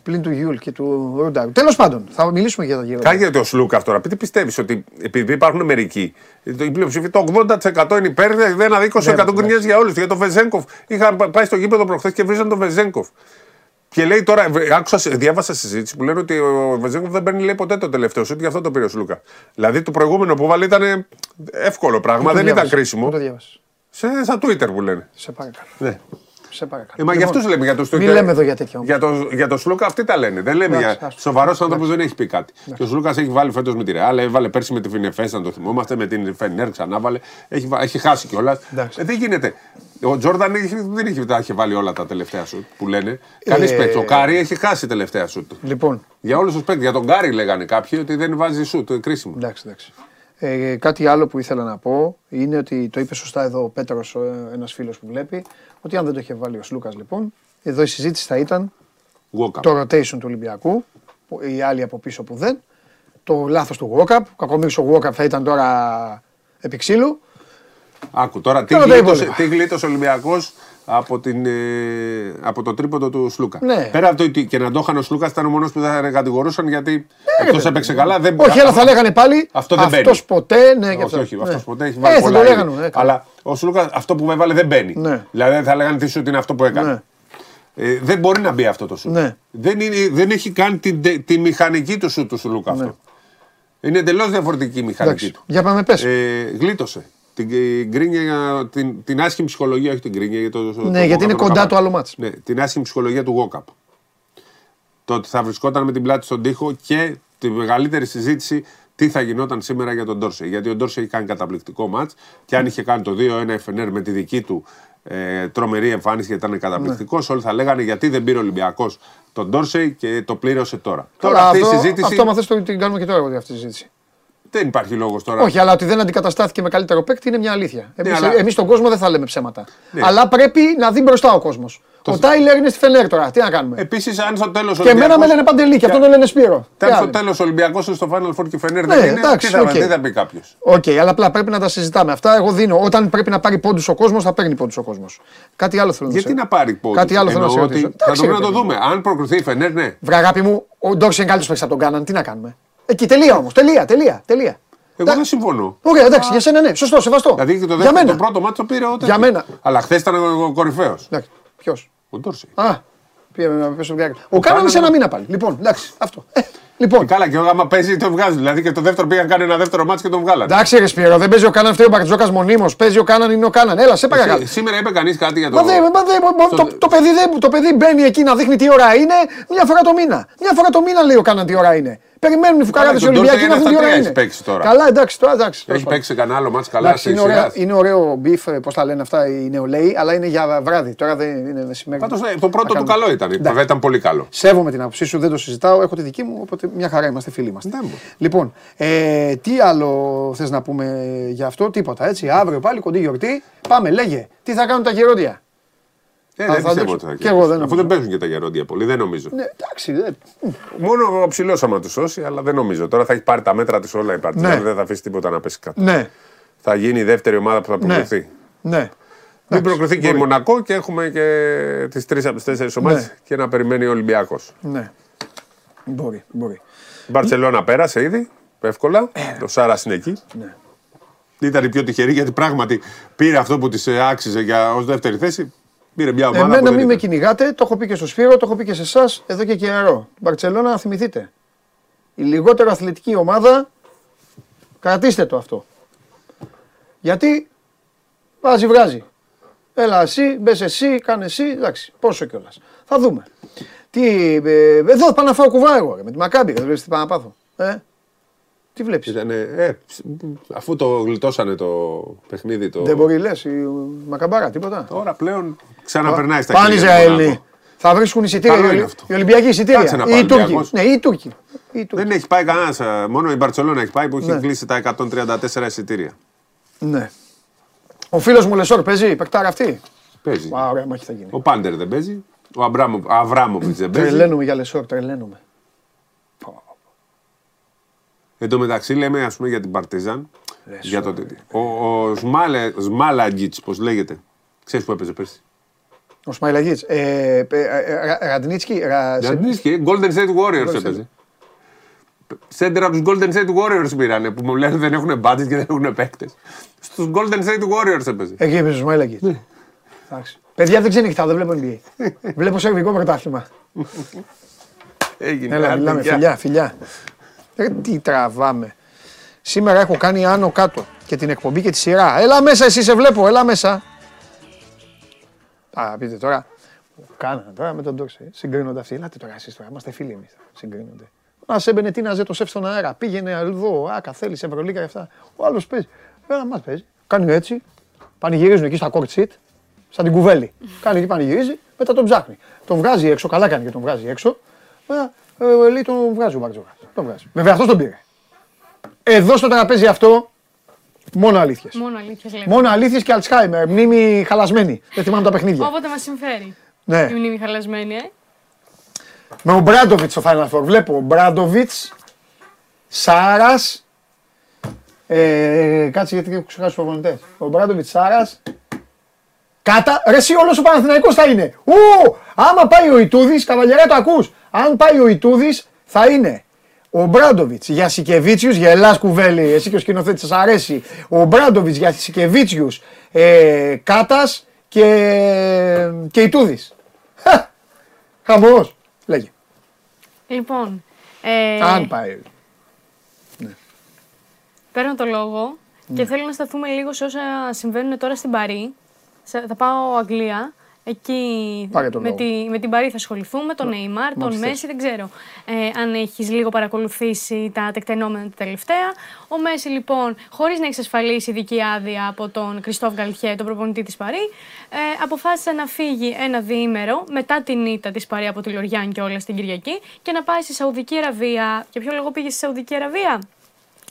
[SPEAKER 1] πλην του Γιούλ και του Ρούνταρου. Τέλος πάντων, θα μιλήσουμε για τα γερόντια.
[SPEAKER 3] Κάτι για το Σλούκα τώρα. Τι πιστεύεις ότι επειδή υπάρχουν μερικοί, το- η πλειοψηφία το 80% είναι υπέρ, δεν ένα 20%
[SPEAKER 1] Ναι,
[SPEAKER 3] γκρινιάζει για όλους. Για τον Βεζέγκοφ. Είχα πάει στο γήπεδο προχθές και βρίζαν τον Βεζέγκοφ. Και λέει τώρα, βε- άκουσα, διάβασα συζήτηση που λένε ότι ο Βεζέγκοφ δεν παίρνει λέει, ποτέ το τελευταίο σουτ, γι' αυτό το πήρε ο Σλούκα. Δηλαδή το προηγούμενο που βάλε ήταν εύκολο πράγμα,
[SPEAKER 1] Το
[SPEAKER 3] δεν ήταν
[SPEAKER 1] διάβασα.
[SPEAKER 3] κρίσιμο.
[SPEAKER 1] Πού το διάβασες;
[SPEAKER 3] Σε, στα Twitter που λένε.
[SPEAKER 1] Σε παρακαλώ.
[SPEAKER 3] Ναι.
[SPEAKER 1] Σε παρακαλώ.
[SPEAKER 3] Ε, μα για
[SPEAKER 1] Λοιπόν,
[SPEAKER 3] αυτού λέμε. Για το
[SPEAKER 1] Μην λέμε εδώ για τέτοια.
[SPEAKER 3] Για το, για το Σλούκα αυτοί τα λένε. Δεν λέμε
[SPEAKER 1] Εντάξει,
[SPEAKER 3] για.
[SPEAKER 1] άστο.
[SPEAKER 3] Σοβαρός άνθρωπος δεν έχει πει κάτι. Και ο Σλούκας έχει βάλει φέτος με τη Ρεάλ, έβαλε πέρσι με τη Φινεφέ, αν το θυμόμαστε, με την Φενέρ ξανά βάλε. Έχει, βα- έχει χάσει κιόλας.
[SPEAKER 1] Εντάξει.
[SPEAKER 3] Ε, δεν γίνεται. Ο Τζόρνταν έχει- δεν έχει, τα έχει βάλει όλα τα τελευταία σουτ που λένε. Κανείς
[SPEAKER 1] Ε,
[SPEAKER 3] παίκτης. Ο Κάρι έχει χάσει τελευταία σουτ.
[SPEAKER 1] Λοιπόν,
[SPEAKER 3] Για όλους τους παίκτες. Για τον Κάρι λέγανε κάποιοι ότι δεν βάζει σουτ. ε, Κρίσιμο.
[SPEAKER 1] εντάξει, εντάξει. Ε, κάτι άλλο που ήθελα να πω είναι ότι το είπε σωστά εδώ ο Πέτρος, ένας φίλος που βλέπει, ότι αν δεν το είχε βάλει ο Σλούκας λοιπόν, εδώ η συζήτηση θα ήταν
[SPEAKER 3] Walkup.
[SPEAKER 1] το rotation του Ολυμπιακού, που- οι άλλοι από πίσω που δεν, το λάθος του Walkup, κακομοίρη ο Walkup θα ήταν τώρα επί ξύλου.
[SPEAKER 3] Άκου τώρα, τι
[SPEAKER 1] Τώρα τα
[SPEAKER 3] γλίτωσε,
[SPEAKER 1] υπόλοιπα.
[SPEAKER 3] τι γλίτωσε ο Ολυμπιακός από, την, ε, από το τρίποντο του Σλούκα.
[SPEAKER 1] Ναι.
[SPEAKER 3] Πέρα από το ότι και να το είχαν ο Σλούκας ήταν ο μόνος που θα κατηγορούσαν γιατί
[SPEAKER 1] ρε
[SPEAKER 3] εκτό
[SPEAKER 1] παιδί
[SPEAKER 3] έπαιξε καλά. Δεν,
[SPEAKER 1] Όχι, αλλά θα λέγανε πάλι.
[SPEAKER 3] Αυτό δεν μπαίνει.
[SPEAKER 1] αυτός ποτέ. Ναι, και
[SPEAKER 3] όχι,
[SPEAKER 1] αυτό.
[SPEAKER 3] όχι,
[SPEAKER 1] Ναι.
[SPEAKER 3] αυτός ποτέ έχει
[SPEAKER 1] Ε,
[SPEAKER 3] βάλει
[SPEAKER 1] θα
[SPEAKER 3] πολλά
[SPEAKER 1] το
[SPEAKER 3] ήδη.
[SPEAKER 1] λέγανε. ναι, καλά.
[SPEAKER 3] Αλλά ο Σλούκας αυτό που έβαλε δεν μπαίνει.
[SPEAKER 1] Ναι.
[SPEAKER 3] Δηλαδή δεν θα λέγανε τι σου ότι είναι αυτό που έκανε.
[SPEAKER 1] Ναι.
[SPEAKER 3] Ε, δεν μπορεί να μπει αυτό το σουτ.
[SPEAKER 1] Ναι.
[SPEAKER 3] Δεν, είναι, δεν έχει καν τη, τη μηχανική του σουτ του Σλούκα αυτό. Είναι εντελώς διαφορετική η μηχανική
[SPEAKER 1] Ναι. Εντάξει,
[SPEAKER 3] του.
[SPEAKER 1] για πάμε πες.
[SPEAKER 3] Ε, γλίτωσε. Την, ε, γκρίνια, για- την, την άσχημη ψυχολογία, όχι την γκρίνια. Για το, το
[SPEAKER 1] Ναι, γιατί είναι
[SPEAKER 3] walk-up
[SPEAKER 1] κοντά
[SPEAKER 3] καπάκι.
[SPEAKER 1] το άλλο μάτς.
[SPEAKER 3] Ναι, την άσχημη ψυχολογία του walk-up. Το ότι θα βρισκόταν με την πλάτη στον τοίχο και τη μεγαλύτερη συζήτηση τι θα γινόταν σήμερα για τον Ντόρσε. Γιατί ο Ντόρσε έχει κάνει καταπληκτικό μάτς και αν είχε κάνει το 2-1 FNR με τη δική του ε, τρομερή εμφάνιση γιατί ήταν καταπληκτικός,
[SPEAKER 1] Ναι.
[SPEAKER 3] όλοι θα λέγανε γιατί δεν πήρε ο Ολυμπιακός τον Ντόρσε και το πλήρωσε τώρα.
[SPEAKER 1] Καλά,
[SPEAKER 3] τώρα αυτή η
[SPEAKER 1] αυτό,
[SPEAKER 3] συζήτηση
[SPEAKER 1] αυτό άμα θες το την κάνουμε και τώρα εγώ αυτή τη συζήτηση.
[SPEAKER 3] Δεν υπάρχει λόγος τώρα.
[SPEAKER 1] Όχι, αλλά ότι δεν αντικαταστάθηκε με καλύτερο παίκτη είναι μια αλήθεια. Εμεί
[SPEAKER 3] αλλά-
[SPEAKER 1] εμείς στον κόσμο δεν θα λέμε ψέματα.
[SPEAKER 3] Ναι.
[SPEAKER 1] Αλλά πρέπει να δει μπροστά ο κόσμος. Ο Τάιλερ είναι στη Φενέρ τώρα. Τι να κάνουμε;
[SPEAKER 3] Επίσης, αν στο τέλος.
[SPEAKER 1] και εμένα με λένε Παντελή και αυτόν τον λένε Σπύρο. Τι
[SPEAKER 3] Αν στο
[SPEAKER 1] άλλο.
[SPEAKER 3] τέλος ο Ολυμπιακός είναι στο Final Four και Φενέρ
[SPEAKER 1] Ναι,
[SPEAKER 3] δεν είναι.
[SPEAKER 1] εντάξει,
[SPEAKER 3] τι θα,
[SPEAKER 1] οκ.
[SPEAKER 3] τι θα πει κάποιος.
[SPEAKER 1] Οκ, αλλά απλά πρέπει να τα συζητάμε. Αυτά εγώ δίνω. Όταν πρέπει να πάρει πόντους ο κόσμος, θα παίρνει πόντους ο κόσμος. Κάτι άλλο θέλω
[SPEAKER 3] Γιατί
[SPEAKER 1] σε-
[SPEAKER 3] να πάρει πόντους;
[SPEAKER 1] Κάτι άλλο θέλω να σε
[SPEAKER 3] ότι
[SPEAKER 1] ρωτήσω.
[SPEAKER 3] Θα
[SPEAKER 1] Εντάξει,
[SPEAKER 3] το
[SPEAKER 1] ρε
[SPEAKER 3] πρέπει να το
[SPEAKER 1] παιδί μου.
[SPEAKER 3] δούμε. Αν προκριθεί η φενέρ, ναι.
[SPEAKER 1] Βραγάπη μου, ο Ντόξι είναι καλύτερος παίκτης από τον Κάναν. Τι να κάνουμε; Εκεί τελεία όμως. Τελεία, τελεία, τελεία.
[SPEAKER 3] Εγώ δεν συμφωνώ.
[SPEAKER 1] Ωραία, εντάξει, για σένα ναι. Σωστό, σεβαστό.
[SPEAKER 3] Δηλαδή και το,
[SPEAKER 1] για
[SPEAKER 3] δεύτερο,
[SPEAKER 1] μένα.
[SPEAKER 3] το πρώτο μάτσο πήρε ο
[SPEAKER 1] Για μένα.
[SPEAKER 3] Αλλά χθες ήταν ο κορυφαίος.
[SPEAKER 1] Ποιος;
[SPEAKER 3] Ο Ντόρση.
[SPEAKER 1] Α, πήγαμε να πέσω διάκριση. Ο Κάναν είναι σε ένα μήνα πάλι. Λοιπόν, εντάξει, αυτό. Ε, λοιπόν,
[SPEAKER 3] Καλά, και άμα παίζει τον βγάζουν. Δηλαδή και το δεύτερο πήγαν κάνει ένα δεύτερο μάτσο και τον βγάλανε.
[SPEAKER 1] εντάξει, ρε Σπύρο, δεν παίζει ο Κάναν, φταίει ο Μπαρτζόκα μονίμως. Παίζει ο Κάναν, είναι ο Κάναν. Έλα, σε παρακαλώ.
[SPEAKER 3] Σή- Σήμερα είπε κανείς κάτι για το.
[SPEAKER 1] Μα δεν, μα δεν, μα- το, το, παιδί δεν, το παιδί μπαίνει εκεί να δείχνει τι ώρα είναι μια φορά το μήνα. Μια φορά το μήνα λέει ο Κάναν τι ώρα είναι. Περιμένουν οι φουκαράδε
[SPEAKER 3] τον
[SPEAKER 1] Ολυμπιακοί
[SPEAKER 3] Ντόρσε
[SPEAKER 1] να δουν τι
[SPEAKER 3] ένα στα
[SPEAKER 1] ώρα
[SPEAKER 3] τρία
[SPEAKER 1] είναι.
[SPEAKER 3] έχεις παίξει τώρα.
[SPEAKER 1] Καλά, εντάξει, τώρα εντάξει. τέλος
[SPEAKER 3] Έχει
[SPEAKER 1] πάντων.
[SPEAKER 3] παίξει κανένα άλλο μάτσο καλά
[SPEAKER 1] Εντάξει,
[SPEAKER 3] στη
[SPEAKER 1] είναι, ωραία,
[SPEAKER 3] σειράς;
[SPEAKER 1] είναι ωραίο μπιφ, πώς τα λένε αυτά οι νεολαίοι, αλλά είναι για βράδυ. Τώρα δεν είναι μεσημέρι.
[SPEAKER 3] Πάντως το πρώτο
[SPEAKER 1] Θα
[SPEAKER 3] του
[SPEAKER 1] κάνουμε.
[SPEAKER 3] καλό ήταν. Βέβαια ήταν πολύ καλό.
[SPEAKER 1] Σέβομαι την άποψή σου, δεν το συζητάω. Έχω τη δική μου, οπότε μια χαρά είμαστε φίλοι μα.
[SPEAKER 3] Δεν μου.
[SPEAKER 1] Λοιπόν, ε, τι άλλο θες να πούμε για αυτό, τίποτα έτσι. Αύριο πάλι κοντή γιορτή. Πάμε, λέγε. Τι θα κάνουν τα γερόντια;
[SPEAKER 3] Ε,
[SPEAKER 1] θα
[SPEAKER 3] δεν πιστεύω
[SPEAKER 1] δείξω.
[SPEAKER 3] ότι θα
[SPEAKER 1] Και εγώ δεν
[SPEAKER 3] Αφού
[SPEAKER 1] νομίζω.
[SPEAKER 3] δεν παίζουν και τα γερόντια πολύ, δεν νομίζω.
[SPEAKER 1] Ναι, εντάξει. Δεν...
[SPEAKER 3] Μόνο ο ψηλός άμα τους σώσει, αλλά δεν νομίζω. Τώρα θα έχει πάρει τα μέτρα της όλα η Παρτιζάν,
[SPEAKER 1] Ναι.
[SPEAKER 3] δεν θα αφήσει τίποτα να πέσει κάτω.
[SPEAKER 1] Ναι,
[SPEAKER 3] Θα γίνει η δεύτερη ομάδα που θα προκριθεί.
[SPEAKER 1] ναι.
[SPEAKER 3] Μην προκριθεί και η Μονακό και έχουμε και τις τρεις από τις τέσσερις ομάδες
[SPEAKER 1] Ναι.
[SPEAKER 3] και να περιμένει ο Ολυμπιακός.
[SPEAKER 1] ναι. Μπορεί, μπορεί.
[SPEAKER 3] Η Μπαρσελόνα πέρασε ήδη, εύκολα. Το Σάρα είναι εκεί.
[SPEAKER 1] Ε. Ναι.
[SPEAKER 3] Ήταν η πιο τυχερή γιατί πράγματι πήρε αυτό που της άξιζε για ως δεύτερη θέση. Πήρε μια ομάδα. που
[SPEAKER 1] Εμένα
[SPEAKER 3] δεν
[SPEAKER 1] μην με
[SPEAKER 3] ήταν.
[SPEAKER 1] κυνηγάτε, το έχω πει και στο Σπύρο, το έχω πει και σε εσάς εδώ και καιρό. Την Μπαρσελόνα να θυμηθείτε. Η λιγότερο αθλητική ομάδα, κρατήστε το αυτό. Γιατί βάζει βράζει. Έλα εσύ, μπες εσύ, κάνε εσύ, εντάξει, πόσο κιόλας. Θα δούμε. Τι, ε, εδώ πάω να φάω κουβά εγώ ρε, με τη Μακάμπη, δεν βλέπεις τι πάω να πάθω. Ε, τι βλέπεις.
[SPEAKER 3] Ήτανε, ε, αφού το γλιτώσανε το παιχνίδι το.
[SPEAKER 1] Δεν μπορεί λες η Μακαμπάρα, τίποτα.
[SPEAKER 3] Τώρα πλέον ξαναπερνάει στα
[SPEAKER 1] Πάνε
[SPEAKER 3] χέρια του
[SPEAKER 1] Ισραηλοί.
[SPEAKER 3] Μονακό.
[SPEAKER 1] Θα βρίσκουν εισιτήρια
[SPEAKER 3] Καλό
[SPEAKER 1] οι,
[SPEAKER 3] είναι
[SPEAKER 1] Ολυ-
[SPEAKER 3] αυτό.
[SPEAKER 1] οι Ολυμπιακοί εισιτήρια.
[SPEAKER 3] Κάτσε να
[SPEAKER 1] Ή
[SPEAKER 3] πάει
[SPEAKER 1] οι Τούρκοι.
[SPEAKER 3] Ολυμπιακός.
[SPEAKER 1] Ναι, ή οι Τούρκοι. Ή οι Τούρκοι.
[SPEAKER 3] Δεν έχει πάει κανένας. Μόνο η Μπαρσελόνα έχει πάει που έχει
[SPEAKER 1] Ναι.
[SPEAKER 3] κλείσει τα 134 εισιτήρια.
[SPEAKER 1] Ναι. Ο φίλος μου Λεσόρ παίζει, παικτάρα αυτή;
[SPEAKER 3] Παίζει.
[SPEAKER 1] Α, ωραία, μάχη θα γίνει.
[SPEAKER 3] Ο Πάντερ δεν παίζει. Ο Αβράμοβιτς δεν παίζει.
[SPEAKER 1] Τρελαίνουμε για Λεσόρ, τρελαίνουμε.
[SPEAKER 3] Εν τω μεταξύ λέμε ας πούμε για την Παρτίζαν. Για το τέτοιο. Ο, ο Σμάλε, Σμάλαγκιτς, πώς λέγεται. Ξέρεις που έπαιζε πέρσι;
[SPEAKER 1] Ο Σμαϊλάγκιτς. Ε, ε, ε, Ρα- Ραντνίτσκι. Ρα- σε-
[SPEAKER 3] Δεν και Golden State Warriors έπαιζε. Σέντερ από τους Golden State Warriors πήρανε που μου λένε δεν έχουν budget και δεν έχουν παίκτες. Στους Golden State Warriors έπαιζε.
[SPEAKER 1] Εκεί έπαιζε ο Σμαϊλάγκιτς.
[SPEAKER 3] Ναι.
[SPEAKER 1] Εντάξει. Παιδιά δεν ξενυχτάω, δεν βλέπω NBA. βλέπω σερβικό πρωτάθλημα.
[SPEAKER 3] Έγινε.
[SPEAKER 1] Έλα,
[SPEAKER 3] άντε,
[SPEAKER 1] μιλάμε,
[SPEAKER 3] γεια.
[SPEAKER 1] φιλιά, φιλιά. Ε, τι τραβάμε. Σήμερα έχω κάνει άνω κάτω και την εκπομπή και τη σειρά. Έλα μέσα, εσύ σε βλέπω, έλα μέσα. Α, πείτε τώρα. Κάνανε τώρα με τον Ντόρσε. Συγκρίνονται αυτοί. Ελάτε τώρα εσείς τώρα. Είμαστε φίλοι εμείς. Συγκρίνονται. Α έμπαινε τι να ζει το σεφ στον αέρα. Πήγαινε εδώ. Άκα θέλεις Ευρωλίγα και αυτά. Ο άλλος παίζει. Βέβαια μας παίζει. Κάνει έτσι. Πανηγυρίζουν εκεί στα court seat. Σαν την κουβέλη. Κάνει εκεί πανηγυρίζει. Μετά τον ψάχνει. Τον βγάζει έξω. Καλά κάνει και τον βγάζει έξω. Μετά ε, λέει τον βγάζει ο Μπαρτζόκα. Τον βγάζει. Βέβαια αυτός τον πήρε. Εδώ στο τραπέζι αυτό μόνο αλήθειες.
[SPEAKER 6] Μόνο αλήθεια λέμε.
[SPEAKER 1] Μόνο αλήθειες και Αλτσχάιμερ. Μνήμη χαλασμένη. Δεν θυμάμαι τα παιχνίδια.
[SPEAKER 6] Όποτε μας συμφέρει.
[SPEAKER 1] Ναι.
[SPEAKER 6] Η μνήμη χαλασμένη, ε.
[SPEAKER 1] Με ο Μπράντοβιτς στο Final Four. Βλέπω Μπράντοβιτς, Σάρας. Ε, κάτσε γιατί έχω ξεχάσει τους προπονητές. Ο Μπράντοβιτς, Σάρας, Κάτα, ρε εσύ όλος ο Παναθηναϊκός θα είναι. Ου, άμα πάει ο Ιτούδης, καβαλιέρα το ακούς. Αν πάει ο Ιτούδης θα είναι ο Μπράντοβιτς για Σικεβίτσιους, για Ελλάς κουβέλη, εσύ και ο σκηνοθέτης σας αρέσει. Ο Μπράντοβιτς για Σικεβίτσιους, ε, Κάτας και, και Ιτούδης. Χαμός. Λέγε.
[SPEAKER 6] Λοιπόν, ε,
[SPEAKER 1] Αν πάει.
[SPEAKER 6] παίρνω το λόγο και θέλω να σταθούμε λίγο σε όσα συμβαίνουν τώρα στην Παρή. Σε- Θα πάω Αγγλία. Εκεί
[SPEAKER 1] Πάρε το
[SPEAKER 6] με,
[SPEAKER 1] λόγο.
[SPEAKER 6] τη, με την Παρή θα ασχοληθούμε, τον Νεϊμάρ, τον
[SPEAKER 1] μόλις θες.
[SPEAKER 6] Μέση, δεν ξέρω ε, αν έχεις λίγο παρακολουθήσει τα τεκτενόμενα τα τελευταία. Ο Μέση λοιπόν, χωρίς να εξασφαλίσει ειδική άδεια από τον Κριστόφ Γκαλτιέ, τον προπονητή της Παρή, ε, αποφάσισε να φύγει ένα διήμερο μετά την ήττα της Παρή από τη Λοριάν και όλα στην Κυριακή και να πάει στη Σαουδική Αραβία. Για ποιο λόγο πήγε στη Σαουδική Αραβία;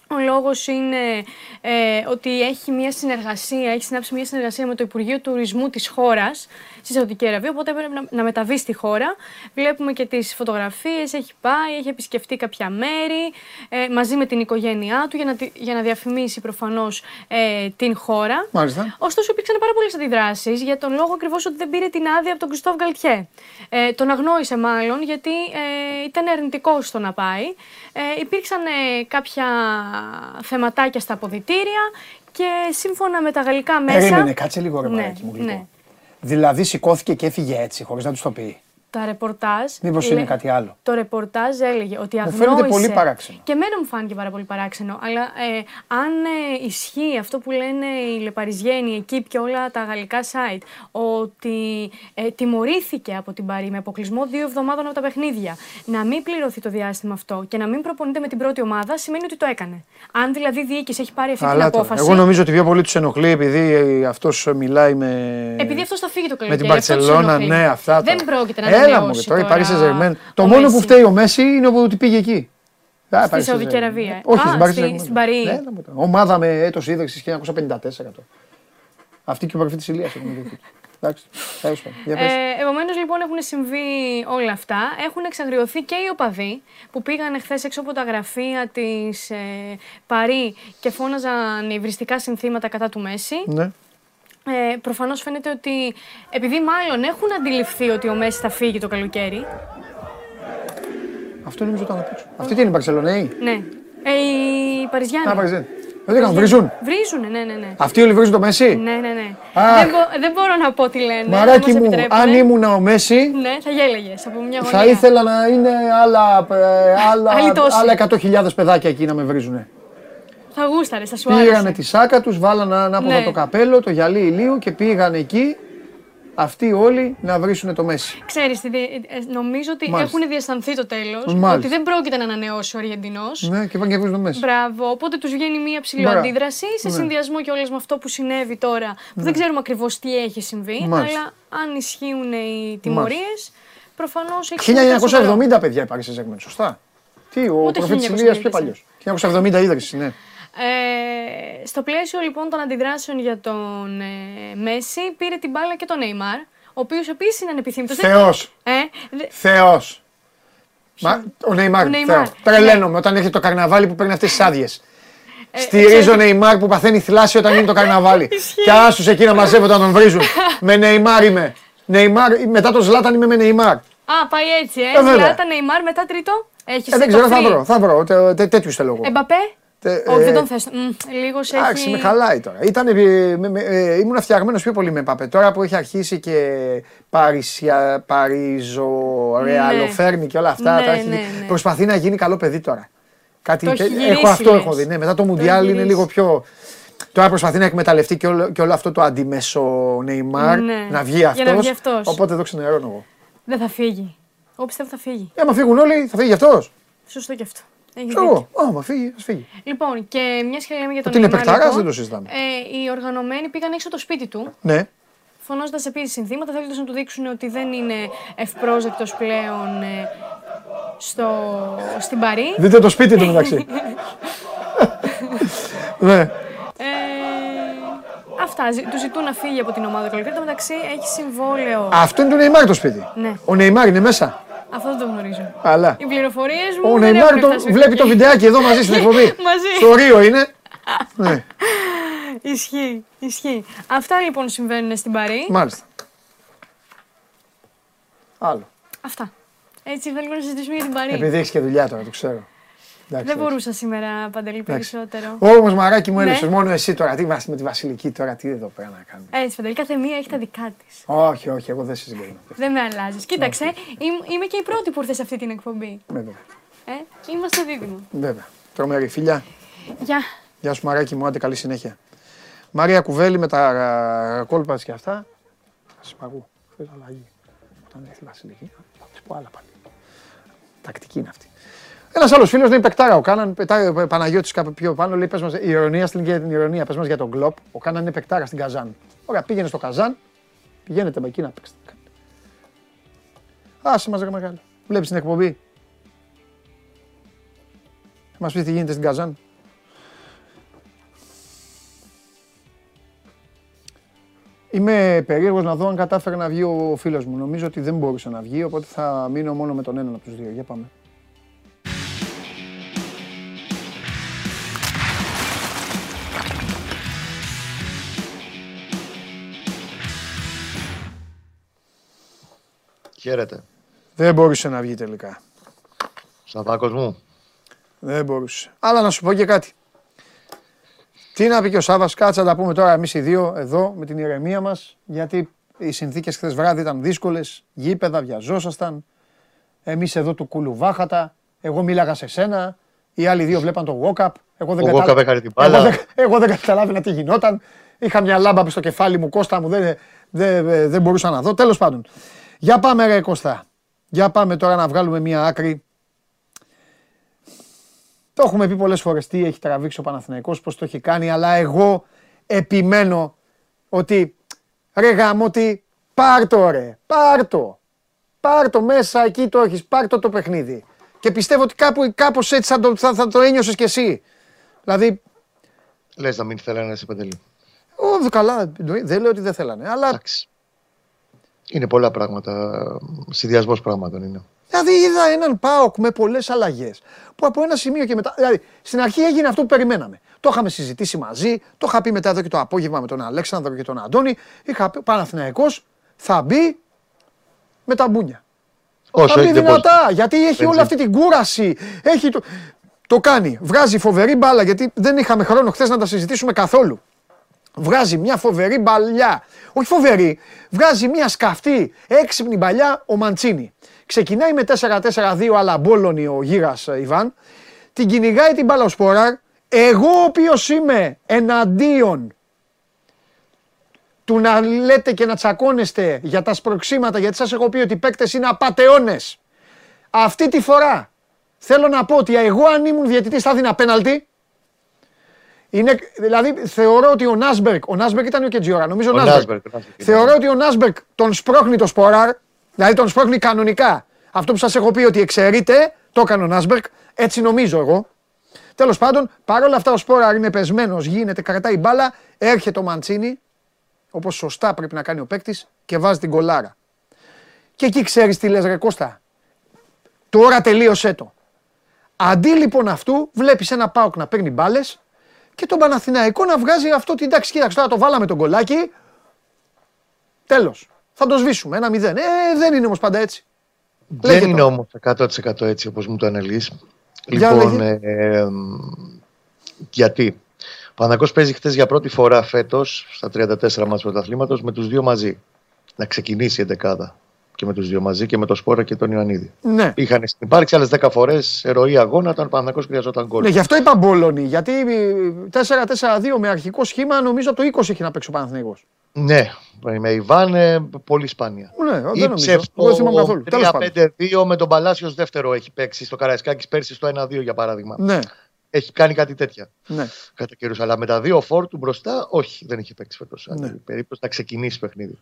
[SPEAKER 6] Ο λόγος είναι ε, ότι έχει μια συνεργασία, έχει συνάψει μια συνεργασία με το Υπουργείο Τουρισμού της χώρας στη Σαουδική Αραβία, οπότε έπρεπε να, να μεταβεί στη χώρα. Βλέπουμε και τις φωτογραφίες, έχει πάει, έχει επισκεφτεί κάποια μέρη ε, μαζί με την οικογένειά του για να, τη- για να διαφημίσει προφανώς ε, την χώρα.
[SPEAKER 1] Μάλιστα.
[SPEAKER 6] Ωστόσο, υπήρξαν πάρα πολλές αντιδράσεις για τον λόγο ακριβώς ότι δεν πήρε την άδεια από τον Κριστόφ Γκαλτιέ. Ε, τον αγνόησε μάλλον γιατί ε, ήταν αρνητικό στο να πάει. Ε, υπήρξαν ε, κάποια θεματάκια στα αποδητήρια και σύμφωνα με τα γαλλικά μέσα.
[SPEAKER 1] Περίμενε, κάτσε λίγο ρε
[SPEAKER 6] Ναι,
[SPEAKER 1] μαλάκι μου γλυκό.
[SPEAKER 6] ναι.
[SPEAKER 1] Δηλαδή σηκώθηκε και έφυγε έτσι, χωρίς να τους το πει.
[SPEAKER 6] Τα ρεπορτάζ.
[SPEAKER 1] Μήπως είναι κάτι άλλο;
[SPEAKER 6] Το ρεπορτάζ έλεγε ότι
[SPEAKER 1] Μου
[SPEAKER 6] αγνόησε.
[SPEAKER 1] φαίνεται πολύ παράξενο.
[SPEAKER 6] Και εμένα μου φάνηκε πάρα πολύ παράξενο. Αλλά ε, αν ε, ισχύει αυτό που λένε οι Λεπαριζιένοι, εκεί και όλα τα γαλλικά site, ότι ε, τιμωρήθηκε από την Παρή με αποκλεισμό δύο εβδομάδων από τα παιχνίδια, να μην πληρωθεί το διάστημα αυτό και να μην προπονείται με την πρώτη ομάδα, σημαίνει ότι το έκανε. Αν δηλαδή η διοίκηση έχει πάρει αυτή την
[SPEAKER 1] Αλλά τώρα,
[SPEAKER 6] απόφαση.
[SPEAKER 1] εγώ νομίζω ότι πιο πολύ τους ενοχλεί επειδή αυτός μιλάει με.
[SPEAKER 6] Επειδή αυτός θα φύγει το
[SPEAKER 1] με την
[SPEAKER 6] καλοκαίρι. αυτός τους
[SPEAKER 1] Παρσελώνα,
[SPEAKER 6] ενοχλεί.
[SPEAKER 1] ναι, αυτά.
[SPEAKER 6] Δεν
[SPEAKER 1] τώρα.
[SPEAKER 6] πρόκειται να
[SPEAKER 1] Έλα
[SPEAKER 6] ανανεώσει
[SPEAKER 1] μου, τώρα η
[SPEAKER 6] τώρα
[SPEAKER 1] Paris Saint-Germain. Το
[SPEAKER 6] ο
[SPEAKER 1] μόνο που
[SPEAKER 6] Μέση.
[SPEAKER 1] φταίει ο Μέση είναι ότι πήγε εκεί. Α,
[SPEAKER 6] Στη
[SPEAKER 1] Paris
[SPEAKER 6] Σαουδική
[SPEAKER 1] Saint-Germain.
[SPEAKER 6] Αραβία.
[SPEAKER 1] Όχι,
[SPEAKER 6] Α,
[SPEAKER 1] στην Paris
[SPEAKER 6] στη-
[SPEAKER 1] Saint-Germain.
[SPEAKER 6] στην Παρή.
[SPEAKER 1] Ναι, έλα μου τώρα. Ομάδα με έτος ίδρυση 1954 τώρα. Αυτή και η μορφή τη Ηλίας έχουν δει. Εντάξει, τέλος πάντων. Για πες.
[SPEAKER 6] Ε, Επομένως, λοιπόν, έχουν συμβεί όλα αυτά. Έχουν εξαγριωθεί και οι οπαδοί που πήγαν χθες έξω από τα γραφεία της ε, Παρή και φώναζαν υβριστικά συνθήματα κατά του Μέση.
[SPEAKER 1] Ναι.
[SPEAKER 6] Ε, Προφανώς φαίνεται ότι επειδή μάλλον έχουν αντιληφθεί ότι ο Μέση θα φύγει το καλοκαίρι.
[SPEAKER 1] Αυτό νομίζω ήταν απ' έξω. Αυτή τι είναι η Μπαρσελονέη.
[SPEAKER 6] Ναι. Ε, οι Παριζιάνοι.
[SPEAKER 1] Α, Παριζέν. Δεν έκαναν, βρίζουν.
[SPEAKER 6] Βρίζουν, ναι, ναι, ναι.
[SPEAKER 1] Αυτοί όλοι βρίζουν το Μέση;
[SPEAKER 6] Ναι, ναι, ναι.
[SPEAKER 1] Αχ.
[SPEAKER 6] Δεν, μπο- δεν μπορώ να πω τι λένε.
[SPEAKER 1] Μαράκι
[SPEAKER 6] αν μας
[SPEAKER 1] μου,
[SPEAKER 6] επιτρέπουνε.
[SPEAKER 1] αν ήμουν ο Μέση,
[SPEAKER 6] Ναι, θα γέλεγε από μια γωνία.
[SPEAKER 1] θα ήθελα να είναι άλλα, ε, άλλα,
[SPEAKER 6] Άλλοι τόσοι.
[SPEAKER 1] άλλα 100.000 παιδάκια εκεί να με βρίζουνε.
[SPEAKER 6] Θα γούσταρε, θα σου
[SPEAKER 1] Πήρανε
[SPEAKER 6] άρεσε.
[SPEAKER 1] τη σάκα τους, βάλανε ανάποδα
[SPEAKER 6] Ναι.
[SPEAKER 1] το καπέλο, το γυαλί ηλίου και πήγαν εκεί αυτοί όλοι να βρίσουν το Μέση.
[SPEAKER 6] Ξέρεις, τι δι- ε, νομίζω ότι
[SPEAKER 1] Μάλιστα.
[SPEAKER 6] έχουν διαισθανθεί το τέλος
[SPEAKER 1] Μάλιστα.
[SPEAKER 6] ότι δεν πρόκειται να ανανεώσει ο Αργεντινός.
[SPEAKER 1] Ναι, και πάνε και βρίζουν το Μέση.
[SPEAKER 6] Μπράβο. Οπότε τους βγαίνει μία ψηλή
[SPEAKER 1] Μπράβο.
[SPEAKER 6] αντίδραση σε
[SPEAKER 1] Ναι.
[SPEAKER 6] συνδυασμό και όλες με αυτό που συνέβη τώρα. Που δεν ξέρουμε ακριβώς τι έχει συμβεί.
[SPEAKER 1] Μάλιστα.
[SPEAKER 6] Αλλά αν ισχύουν οι τιμωρίες, προφανώς έχει
[SPEAKER 1] 1970 παιδιά η Paris Saint-Germain, σωστά. Τι, ο
[SPEAKER 6] Ούτε
[SPEAKER 1] προφήτης
[SPEAKER 6] 1970.
[SPEAKER 1] Ηλίας πιο παλιός. 1970 ίδρυση, ναι.
[SPEAKER 6] Ε, στο πλαίσιο λοιπόν των αντιδράσεων για τον ε, Μέση, πήρε την μπάλα και τον Νέιμαρ, ο οποίος επίσης είναι ανεπιθύμητος.
[SPEAKER 1] Θεός.
[SPEAKER 6] Ε, δε-
[SPEAKER 1] Θεός. Μα, ο Νεϊμάρ,
[SPEAKER 6] Ο Νεϊμάρ,
[SPEAKER 1] Θεό. Τρελαίνομαι όταν έρχεται το καρναβάλι που παίρνει αυτές τις άδειες.
[SPEAKER 6] Ε,
[SPEAKER 1] Στηρίζω Νεϊμάρ που παθαίνει θλάση όταν είναι το καρναβάλι. και άσ' τους εκεί να μαζεύονται να τον βρίζουν. με Νεϊμάρ είμαι. Νεϊμάρ, μετά το Ζλάταν είμαι με Νεϊμάρ.
[SPEAKER 6] Α, πάει έτσι, ε.
[SPEAKER 1] Ε, βέβαια.
[SPEAKER 6] Ζλάταν, Νεϊμάρ, μετά τρίτο. Έχεις
[SPEAKER 1] Ε, δεν ξέρω, θα βρω. Θα βρω. τε- τε- Τέτοιου θέλω εγώ.
[SPEAKER 6] Εμπαπέ.
[SPEAKER 1] Τε-
[SPEAKER 6] Όχι,
[SPEAKER 1] ε,
[SPEAKER 6] δεν τον θες. Λίγος σε
[SPEAKER 1] Εντάξει,
[SPEAKER 6] έχει...
[SPEAKER 1] με χαλάει τώρα. Ήταν, ε, ήμουν φτιαγμένος πιο πολύ με Εμπαπέ. Τώρα που έχει αρχίσει και Παρισια, Παρίζο, Ρεαλοφέρνη και όλα αυτά.
[SPEAKER 6] Ναι,
[SPEAKER 1] τα έχει-
[SPEAKER 6] ναι, ναι.
[SPEAKER 1] Προσπαθεί να γίνει καλό παιδί τώρα. Κάτι
[SPEAKER 6] Το έχει
[SPEAKER 1] τε-
[SPEAKER 6] γυρίσει,
[SPEAKER 1] έχω αυτό
[SPEAKER 6] λες.
[SPEAKER 1] έχω δει. Ναι, μετά το
[SPEAKER 6] έχει
[SPEAKER 1] Μουντιάλ είναι
[SPEAKER 6] γυρίσει.
[SPEAKER 1] λίγο πιο. Τώρα προσπαθεί να εκμεταλλευτεί και όλο, και όλο αυτό το αντιμέσο Νεϊμάρ
[SPEAKER 6] Ναι.
[SPEAKER 1] να βγει
[SPEAKER 6] Για
[SPEAKER 1] αυτός.
[SPEAKER 6] να βγει αυτός.
[SPEAKER 1] Οπότε εδώ ξενερώνω εγώ.
[SPEAKER 6] Δεν θα φύγει. Εγώ πιστεύω θα φύγει.
[SPEAKER 1] Ε, άμα φύγουν όλοι, θα φύγει αυτός.
[SPEAKER 6] Σωστό και αυτό. Έχεις
[SPEAKER 1] Ξέρω
[SPEAKER 6] δίκιο.
[SPEAKER 1] εγώ. Άμα φύγει, ας φύγει.
[SPEAKER 6] Λοιπόν, και μια και λέμε για τον
[SPEAKER 1] Ότι είναι
[SPEAKER 6] Νεϊμάρ,
[SPEAKER 1] παιχταράς,
[SPEAKER 6] λοιπόν,
[SPEAKER 1] δεν το συζητάμε.
[SPEAKER 6] Ε, οι οργανωμένοι πήγαν έξω το σπίτι του,
[SPEAKER 1] Ναι.
[SPEAKER 6] φωνάζοντας επίσης συνθήματα, θέλοντας να του δείξουν ότι δεν είναι ευπρόσδεκτος πλέον ε, στο, στην Παρή.
[SPEAKER 1] Δείτε το σπίτι του μεταξύ. ναι.
[SPEAKER 6] Ε, αυτά. ζη- Του ζητούν να φύγει από την ομάδα το καλοκαίρι. Εν τω μεταξύ έχει συμβόλαιο.
[SPEAKER 1] Αυτό είναι του Νεϊμάρ το σπίτι.
[SPEAKER 6] Ναι.
[SPEAKER 1] Ο Νεϊμάρ είναι μέσα.
[SPEAKER 6] Αυτό δεν το γνωρίζω.
[SPEAKER 1] Αλλά.
[SPEAKER 6] Οι πληροφορίες μου.
[SPEAKER 1] Ο
[SPEAKER 6] δεν
[SPEAKER 1] Νεϊμάρ
[SPEAKER 6] έχουν
[SPEAKER 1] το,
[SPEAKER 6] φτάσει
[SPEAKER 1] βλέπει
[SPEAKER 6] εκεί.
[SPEAKER 1] το βιντεάκι εδώ μαζί στην εκπομπή.
[SPEAKER 6] Μαζί.
[SPEAKER 1] Στο Ρίο είναι. ναι.
[SPEAKER 6] Ισχύει, ισχύει. Αυτά λοιπόν συμβαίνουν στην Παρή.
[SPEAKER 1] Μάλιστα. Άλλο.
[SPEAKER 6] Αυτά. Έτσι θέλουμε να συζητήσουμε για την Παρή.
[SPEAKER 1] Επειδή έχεις και δουλειά τώρα, το ξέρω. Εντάξει,
[SPEAKER 6] Δεν
[SPEAKER 1] εντάξει.
[SPEAKER 6] μπορούσα σήμερα, Παντελή, περισσότερο.
[SPEAKER 1] Όμω, μαράκι μου,
[SPEAKER 6] Ναι.
[SPEAKER 1] έλειψες μόνο εσύ τώρα. Τι βα- με τη Βασιλική τώρα, τι εδώ πέρα να κάνουμε.
[SPEAKER 6] Έτσι, Παντελή, κάθε μία έχει τα δικά της.
[SPEAKER 1] Όχι, όχι, εγώ δεν συζητώ.
[SPEAKER 6] Δεν με αλλάζεις. Κοίταξε, είμαι- είμαι και η πρώτη που ήρθε σε αυτή την εκπομπή.
[SPEAKER 1] Βέβαια.
[SPEAKER 6] Ε, είμαστε δίδυμο.
[SPEAKER 1] Βέβαια. Τρομερή φιλιά.
[SPEAKER 6] Γεια.
[SPEAKER 1] Γεια σου Μαράκι μου, άντε καλή συνέχεια. Μαρία Κουβέλη με τα α, κόλπας της και αυτά. Θα σας παγώ. Θέλω αλλαγή. Όταν έρθει η Βασιλική, θα της πω άλλα πάλι. Τακτική είναι αυτή. Ένας άλλος φίλος λέει παικτάρα. Ο Κάναν πετάει ο Παναγιώτης κάπου πιο πάνω. Λέει πες μας, η ηρωνία στην για την ηρωνία. Πες μας για τον Κλόπ. Ο Κάναν είναι παικτάρα στην Καζάν. Ωραία, πήγαινε στο Καζάν. Πηγαίνετε με εκεί να παίξετε. Άσε μας ρε μεγάλο. Βλέπεις την εκπομπή. Θα μας πεις τι γίνεται στην Καζάν. Είμαι περίεργος να δω αν κατάφερε να βγει ο φίλος μου. Νομίζω ότι δεν μπορούσε να βγει, οπότε θα μείνω μόνο με τον έναν από τους δύο. Για πάμε.
[SPEAKER 7] Χαίρετε.
[SPEAKER 1] Δεν μπορούσε να βγει τελικά.
[SPEAKER 7] Σαββάκος μου.
[SPEAKER 1] Δεν μπορούσε. Αλλά να σου πω και κάτι. Τι να πει και ο Σάβας, κάτσε να τα πούμε τώρα εμείς οι δύο εδώ με την ηρεμία μας, γιατί οι συνθήκες χθες βράδυ ήταν δύσκολες, γήπεδα, βιαζόσασταν, εμείς εδώ του κουλουβάχατα, εγώ μίλαγα σε σένα, οι άλλοι δύο βλέπαν το walk-up, εγώ δεν,
[SPEAKER 7] Ο
[SPEAKER 1] καταλα-
[SPEAKER 7] walk-up έκανε την μπάλα.
[SPEAKER 1] εγώ δεν, εγώ δεν καταλάβαινα τι γινόταν, είχα μια λάμπα στο κεφάλι μου, Κώστα μου, δεν, δεν, δεν μπορούσα να δω, τέλος πάντων. Για πάμε ρε Κώστα, για πάμε τώρα να βγάλουμε μια άκρη το έχουμε πει πολλές φορές τι έχει τραβήξει ο Παναθηναϊκός, πώς το έχει κάνει, αλλά εγώ επιμένω ότι ρε γάμο ότι πάρ' το ρε, πάρ' το. Πάρ' το μέσα, εκεί το έχεις, πάρ' το το παιχνίδι. Και πιστεύω ότι κάπου, κάπως έτσι θα το, θα, θα το ένιωσες κι εσύ. Δηλαδή,
[SPEAKER 7] Λες να μην θέλανε σε πεντελή.
[SPEAKER 1] ο, καλά, δεν λέω ότι δεν θέλανε, αλλά
[SPEAKER 7] Εντάξει. Είναι πολλά πράγματα. Συνδυασμός πραγμάτων είναι.
[SPEAKER 1] Δηλαδή είδα έναν Πάοκ με πολλές αλλαγές. Που από ένα σημείο και μετά. Δηλαδή στην αρχή έγινε αυτό που περιμέναμε. Το είχαμε συζητήσει μαζί, το είχα πει μετά εδώ και το απόγευμα με τον Αλέξανδρο και τον Αντώνη. Είχα πει ο Παναθηναϊκός θα μπει με τα μπούνια.
[SPEAKER 7] Όσο
[SPEAKER 1] θα μπει
[SPEAKER 7] έχει δεν μπορεί.
[SPEAKER 1] δυνατά, γιατί έχει
[SPEAKER 7] Δεν
[SPEAKER 1] όλη αυτή την κούραση. Έχει το... το κάνει. Βγάζει φοβερή μπάλα, γιατί δεν είχαμε χρόνο χθες να τα συζητήσουμε καθόλου. Βγάζει μια φοβερή μπαλιά. Όχι φοβερή, βγάζει μια σκαφτή, έξυπνη μπαλιά ο Μαντσίνη. Ξεκινάει με 4-4-2 αλλά μπόλωνη ο γύρας ε, Ιβάν. Την κυνηγάει την μπάλα ο Σπόραρ. Εγώ ο οποίος είμαι εναντίον του να λέτε και να τσακώνεστε για τα σπροξήματα, γιατί σας έχω πει ότι οι παίκτες είναι απατεώνες. Αυτή τη φορά θέλω να πω ότι εγώ αν ήμουν διαιτητής θα έδινα πέναλτι. Είναι, δηλαδή θεωρώ ότι ο Νάσμπεργκ, ο Νάσμπεργκ ήταν ο Κετζιόρα, νομίζω ο,
[SPEAKER 7] Ο
[SPEAKER 1] Νάσμπεργκ.
[SPEAKER 7] Νάσμπεργκ, ο Νάσμπεργκ ήταν.
[SPEAKER 1] Θεωρώ ότι ο Νάσμπεργκ τον σπρώχνει το Σπόραρ, δηλαδή τον σπρώχνει κανονικά. Αυτό που σας έχω πει ότι εξαιρείται, το έκανε ο Νάσμπεργκ, έτσι νομίζω εγώ. Τέλος πάντων, παρόλα αυτά ο Σπόραρ είναι πεσμένος, γίνεται, κρατάει μπάλα, έρχεται ο Μαντσίνι, όπως σωστά πρέπει να κάνει ο παίκτης, και βάζει την κολάρα. Και εκεί ξέρεις τι λες, Ρε Κώστα. Τώρα τελείωσέ το. Αντί λοιπόν αυτού, βλέπεις ένα Πάοκ να παίρνει μπάλες και τον Παναθηναϊκό να βγάζει αυτό την εντάξει, κοίταξε τώρα το βάλαμε τον κολάκι. Τέλος. Θα το σβήσουμε. Ένα μηδέν. Ε, δεν είναι όμως πάντα έτσι.
[SPEAKER 7] Δεν
[SPEAKER 1] Λέγε
[SPEAKER 7] είναι
[SPEAKER 1] το.
[SPEAKER 7] όμω 100% έτσι όπως μου το αναλύεις.
[SPEAKER 1] Για
[SPEAKER 7] Λοιπόν,
[SPEAKER 1] λέγε.
[SPEAKER 7] ε, ε, γιατί. Ο Παναγός παίζει χθε για πρώτη φορά φέτος στα 34 μάτς πρωταθλήματος με τους δύο μαζί. Να ξεκινήσει η εντεκάδα. Και με τους δύο μαζί και με τον Σπόρα και τον Ιωαννίδη.
[SPEAKER 1] Ναι.
[SPEAKER 7] Είχαν υπάρξει άλλες 10 φορές ροή αγώνα όταν ο Παναγός χρειαζόταν γκολ.
[SPEAKER 1] Ναι, γι' αυτό είπα Μπολόνι. Γιατί ε, 4-4-2 με αρχικό σχήμα νομίζω το 20 έχει να παίξει ο Παναθηναϊκός.
[SPEAKER 7] Ναι, με Ιβάν ε, πολύ σπάνια.
[SPEAKER 1] Ναι, δεν
[SPEAKER 7] Ή
[SPEAKER 1] νομίζω. Εγώ δεν θυμάμαι καθόλου. Τέλος πάντων.
[SPEAKER 7] 3-5-2 με τον Παλάσιος δεύτερο έχει παίξει στο Καραϊσκάκης πέρσι στο 1-2 για παράδειγμα.
[SPEAKER 1] Ναι,
[SPEAKER 7] Έχει κάνει κάτι τέτοια
[SPEAKER 1] ναι.
[SPEAKER 7] κατά καιρούς. Αλλά με τα δύο φόρ του μπροστά, όχι, δεν έχει παίξει φέτος.
[SPEAKER 1] Ναι.
[SPEAKER 7] περίπτωση να ξεκινήσει παιχνίδι.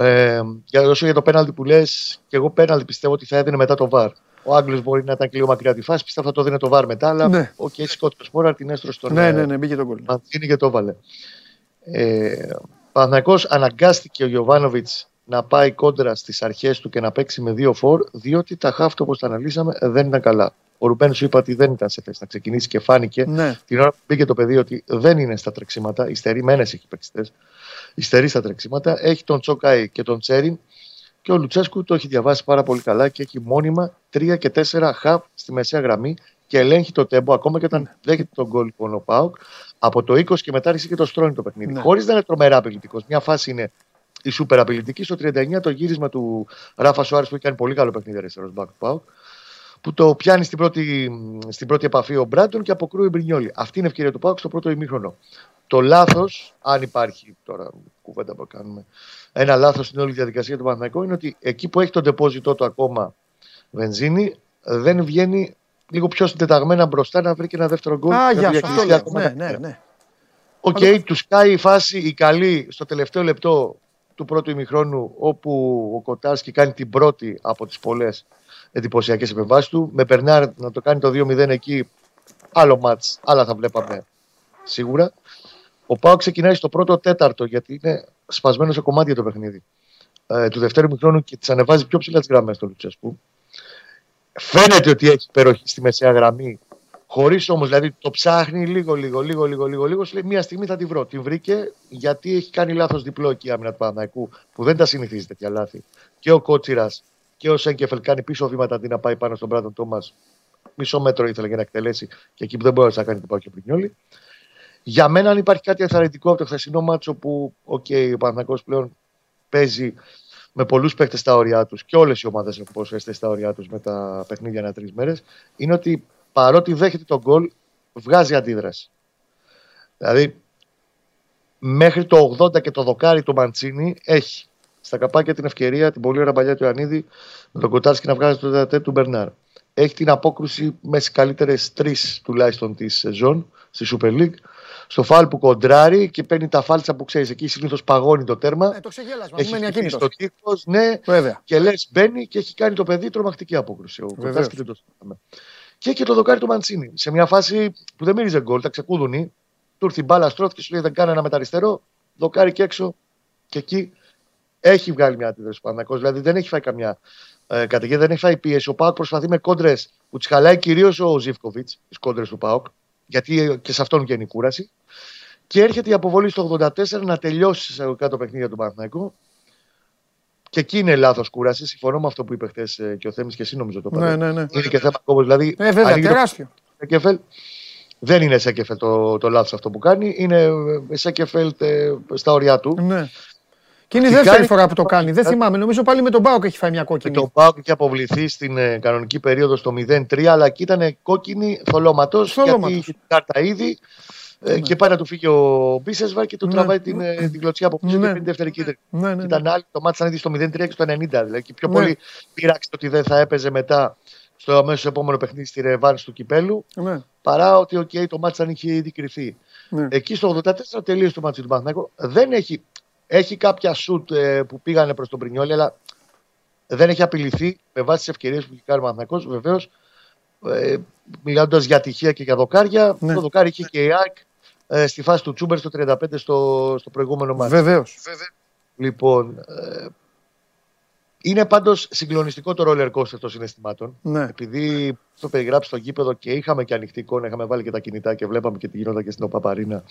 [SPEAKER 7] Ε, για, όσο για το πέναλτι που λες, και εγώ πέναλτι πιστεύω ότι θα έδινε μετά το βαρ. Ο Άγγλος μπορεί να ήταν και λίγο μακριά τη φάση, πιστεύω θα το δίνει το βαρ μετά. Αλλά
[SPEAKER 1] Ναι.
[SPEAKER 7] ο okay, σκότωσε σπόρα, την έστρωσε στον
[SPEAKER 1] Ναι,
[SPEAKER 7] ε,
[SPEAKER 1] ναι, ναι, μπήκε το γκολ.
[SPEAKER 7] Μαντσίνη και το έβαλε. Ε, Παναθηναϊκός αναγκάστηκε ο Γιωβάνοβιτς να πάει κόντρα στις αρχές του και να παίξει με δύο φορ, διότι τα χάφτο όπως τα αναλύσαμε δεν ήταν καλά. Ο Ρουμπέν σου είπα ότι δεν ήταν σε θέση να ξεκινήσει και φάνηκε
[SPEAKER 1] Ναι.
[SPEAKER 7] την ώρα που μπήκε το παιδί ότι δεν είναι στα τρεξίματα. Ιστερεί μένες έχει παίξτε. Ιστερεί στα τρεξίματα. Έχει τον Τσόκαη και τον Τσέριν. Και ο Λουτσέσκου το έχει διαβάσει πάρα πολύ καλά και έχει μόνιμα 3 και 4 χαβ στη μεσαία γραμμή και ελέγχει το τέμπο ακόμα και όταν δέχεται τον γκολ λοιπόν ο Πάουκ. Από το 20 και μετά άρχισε και το στρώνει το παιχνίδι.
[SPEAKER 1] Ναι.
[SPEAKER 7] Χωρίς να είναι τρομερά απειλητικός. Μια φάση είναι η σούπερ απειλητική. Στο 39 το γύρισμα του Ράφα Σουάρες που έχει κάνει πολύ καλό παιχνίδι αριστερό μπακ του Πάουκ. Που το πιάνει στην πρώτη, στην πρώτη επαφή ο Μπράντον και αποκρούει ο Μπρινιόλη. Αυτή είναι η ευκαιρία του Πάουκ στο πρώτο ημίχρονο. Το λάθος, αν υπάρχει τώρα κουβέντα που κάνουμε, ένα λάθος στην όλη διαδικασία του Παναθηναϊκού είναι ότι εκεί που έχει τον τεπόζιτό του ακόμα βενζίνη, δεν βγαίνει λίγο πιο συντεταγμένα μπροστά να βρει και ένα δεύτερο γκολ.
[SPEAKER 1] Α,
[SPEAKER 7] να
[SPEAKER 1] για αυτό
[SPEAKER 7] διακριθεί
[SPEAKER 1] λέω.
[SPEAKER 7] ακόμα
[SPEAKER 1] Ναι,
[SPEAKER 7] τα
[SPEAKER 1] ναι,
[SPEAKER 7] πέρα.
[SPEAKER 1] ναι.
[SPEAKER 7] Οκ, του σκάει η φάση η καλή στο τελευταίο λεπτό του πρώτου ημιχρόνου, όπου ο Κοτάρσκι κάνει την πρώτη από τις πολλές εντυπωσιακές επεμβάσεις του. Με Μπερνάρ να το κάνει το 2-0 εκεί, άλλο μάτς, άλλα θα βλέπαμε σίγουρα. Ο Πάο ξεκινάει στο πρώτο τέταρτο, γιατί είναι σπασμένο σε κομμάτια το παιχνίδι ε, του δευτέρου μηχρόνου και τις ανεβάζει πιο ψηλά τις γραμμές του Λουτσέσκου. Φαίνεται ότι έχει υπεροχή στη μεσαία γραμμή, χωρίς όμως, δηλαδή το ψάχνει λίγο, λίγο, λίγο, λίγο, λίγο, λίγο. Σου λέει μία στιγμή θα τη βρω. Την βρήκε γιατί έχει κάνει λάθος διπλό εκεί η άμυνα του Παναναϊκού, που δεν τα συνηθίζει τέτοια λάθη. Και ο Κότσιρας και ο Σέγκεφελ κάνει πίσω βήματα αντί να πάει πάνω στον Μπράντον Τόμας. Μισό μέτρο ήθελε για να εκτελέσει και εκεί που δεν μπορούσε να κάνει την πάω και Πρινιόλη. Για μένα, αν υπάρχει κάτι ενθαρρυντικό από το χθεσινό μάτσο που okay, ο Παναθηναϊκός πλέον παίζει με πολλούς παίκτες στα όρια τους και όλες οι ομάδες έχουν προσφέρει στα όρια τους με τα παιχνίδια ανά τρεις μέρες, είναι ότι παρότι δέχεται τον γκολ, βγάζει αντίδραση. Δηλαδή, μέχρι το 80 και το δοκάρι του Μαντσίνη έχει στα καπάκια την ευκαιρία, την πολύ ωραία παλιά του Ιωαννίδη, με τον Κοτάρσκι να βγάζει το δεδατέ του Μπερνάρ. Έχει την απόκρουση με τις καλύτερες τρεις τουλάχιστον της σεζόν στη Super League. Στο φάλ που κοντράρει και παίρνει τα φάλτσα που ξέρεις εκεί, συνήθως παγώνει το τέρμα.
[SPEAKER 1] Ε, το ξεγέλασμα,
[SPEAKER 7] έχει
[SPEAKER 1] μένει
[SPEAKER 7] χτυπήσει
[SPEAKER 1] ακίνητος.
[SPEAKER 7] στο τείχος, ναι,
[SPEAKER 1] Βέβαια.
[SPEAKER 7] και λες μπαίνει και έχει κάνει το παιδί τρομακτική απόκρουση. Ο
[SPEAKER 1] Βεβαίως.
[SPEAKER 7] Κοτάρσκι δεν το συζητάμε. Και έχει και το δοκάρι του Μαντσίνη. Σε μια φάση που δεν μύριζε γκολ, τα ξεκούδουνε. Του ήρθε η μπάλα στρώθηκε, σου λέει δεν κάνει ένα με τα αριστερό. Δοκάρι και έξω. Και εκεί έχει βγάλει μια αντίδραση ο Παναθηναϊκός. Δηλαδή δεν έχει φάει καμιά ε, καταιγίδα, δεν έχει φάει πίεση. Ο Πάοκ προσπαθεί με κόντρες που τις χαλάει κυρίως ο Ζήφκοβιτς, τις κόντρες του Πάοκ, γιατί ε, και σε αυτόν βγαίνει η κούραση. Και έρχεται η αποβολή στο 84 να τελειώσει σε κάτω παιχνίδια του Παναθηναϊκού. Και εκεί είναι λάθος κούρασης. Συμφωνώ με αυτό που είπε χθες και ο Θέμης και εσύ νομίζω το
[SPEAKER 1] Ναι, ναι, ναι.
[SPEAKER 7] Είναι και θέμα κόμπος. Δηλαδή,
[SPEAKER 1] Ε, βέβαια,
[SPEAKER 7] ανοίγει το
[SPEAKER 1] τεράστιο.
[SPEAKER 7] Σέκεφελ. Δεν είναι Σέκεφελ το, το λάθος αυτό που κάνει. Είναι ε, Σέκεφελ ε, στα ωριά του.
[SPEAKER 1] Ναι. Και είναι η
[SPEAKER 7] Τι
[SPEAKER 1] δεύτερη
[SPEAKER 7] κάνει-
[SPEAKER 1] φορά που το κάνει. Δεν θυμάμαι. Νομίζω πάλι με τον Μπάουκ έχει φάει μια
[SPEAKER 7] Με
[SPEAKER 1] κόκκινη.
[SPEAKER 7] τον Πάοκ είχε αποβληθεί στην ε, κανονική περίοδο στο 0-3, αλλά εκεί ήταν κόκκινη θολώματος.
[SPEAKER 1] Θολώματος.
[SPEAKER 7] Γιατί είχε την κάρτα ήδη. ε, Και πάει να του φύγει ο Μπίσεσβαρ και του
[SPEAKER 1] Ναι.
[SPEAKER 7] τραβάει την, ε, την κλωτσιά από πίσω
[SPEAKER 1] Ναι.
[SPEAKER 7] και παίρνει δεύτερη κίτρινη.
[SPEAKER 1] Ναι, ναι, ναι.
[SPEAKER 7] Ήταν άλλη, το μάτι ήταν ήδη στο 0-3 και στο 90. Δηλαδή, και πιο
[SPEAKER 1] Ναι.
[SPEAKER 7] πολύ πείραξε ότι δεν θα έπαιζε μετά στο αμέσως επόμενο παιχνίδι στη Ρεβάνς του Κυπέλου,
[SPEAKER 1] Ναι,
[SPEAKER 7] παρά ότι okay, το μάτι αν είχε ήδη κρυφθεί.
[SPEAKER 1] ναι.
[SPEAKER 7] Εκεί στο 84 τελείωσε το μάτι του Παναθηναϊκού. Δεν έχει, έχει κάποια σουτ ε, που πήγανε προς τον Πρινιόλη, αλλά δεν έχει απειληθεί με βάση τις ευκαιρίες που έχει κάνει ο Παναθηναϊκός. Βεβαίως, ε, μιλώντας για τυχεία και για δοκάρια,
[SPEAKER 1] Ναι.
[SPEAKER 7] το δοκάρι είχε και η ΑΕΚ ε, στη φάση του Τσούμπερ στο 35 στο, στο προηγούμενο μάτι.
[SPEAKER 1] Βεβαίως.
[SPEAKER 7] Λοιπόν, ε, είναι πάντως συγκλονιστικό το roller coaster των συναισθημάτων.
[SPEAKER 1] Ναι.
[SPEAKER 7] Επειδή το περιγράψει στο γήπεδο και είχαμε και ανοιχτή εικόνα, είχαμε βάλει και τα κινητά και βλέπαμε και τι γινόταν και στην Οπαπαρίνα.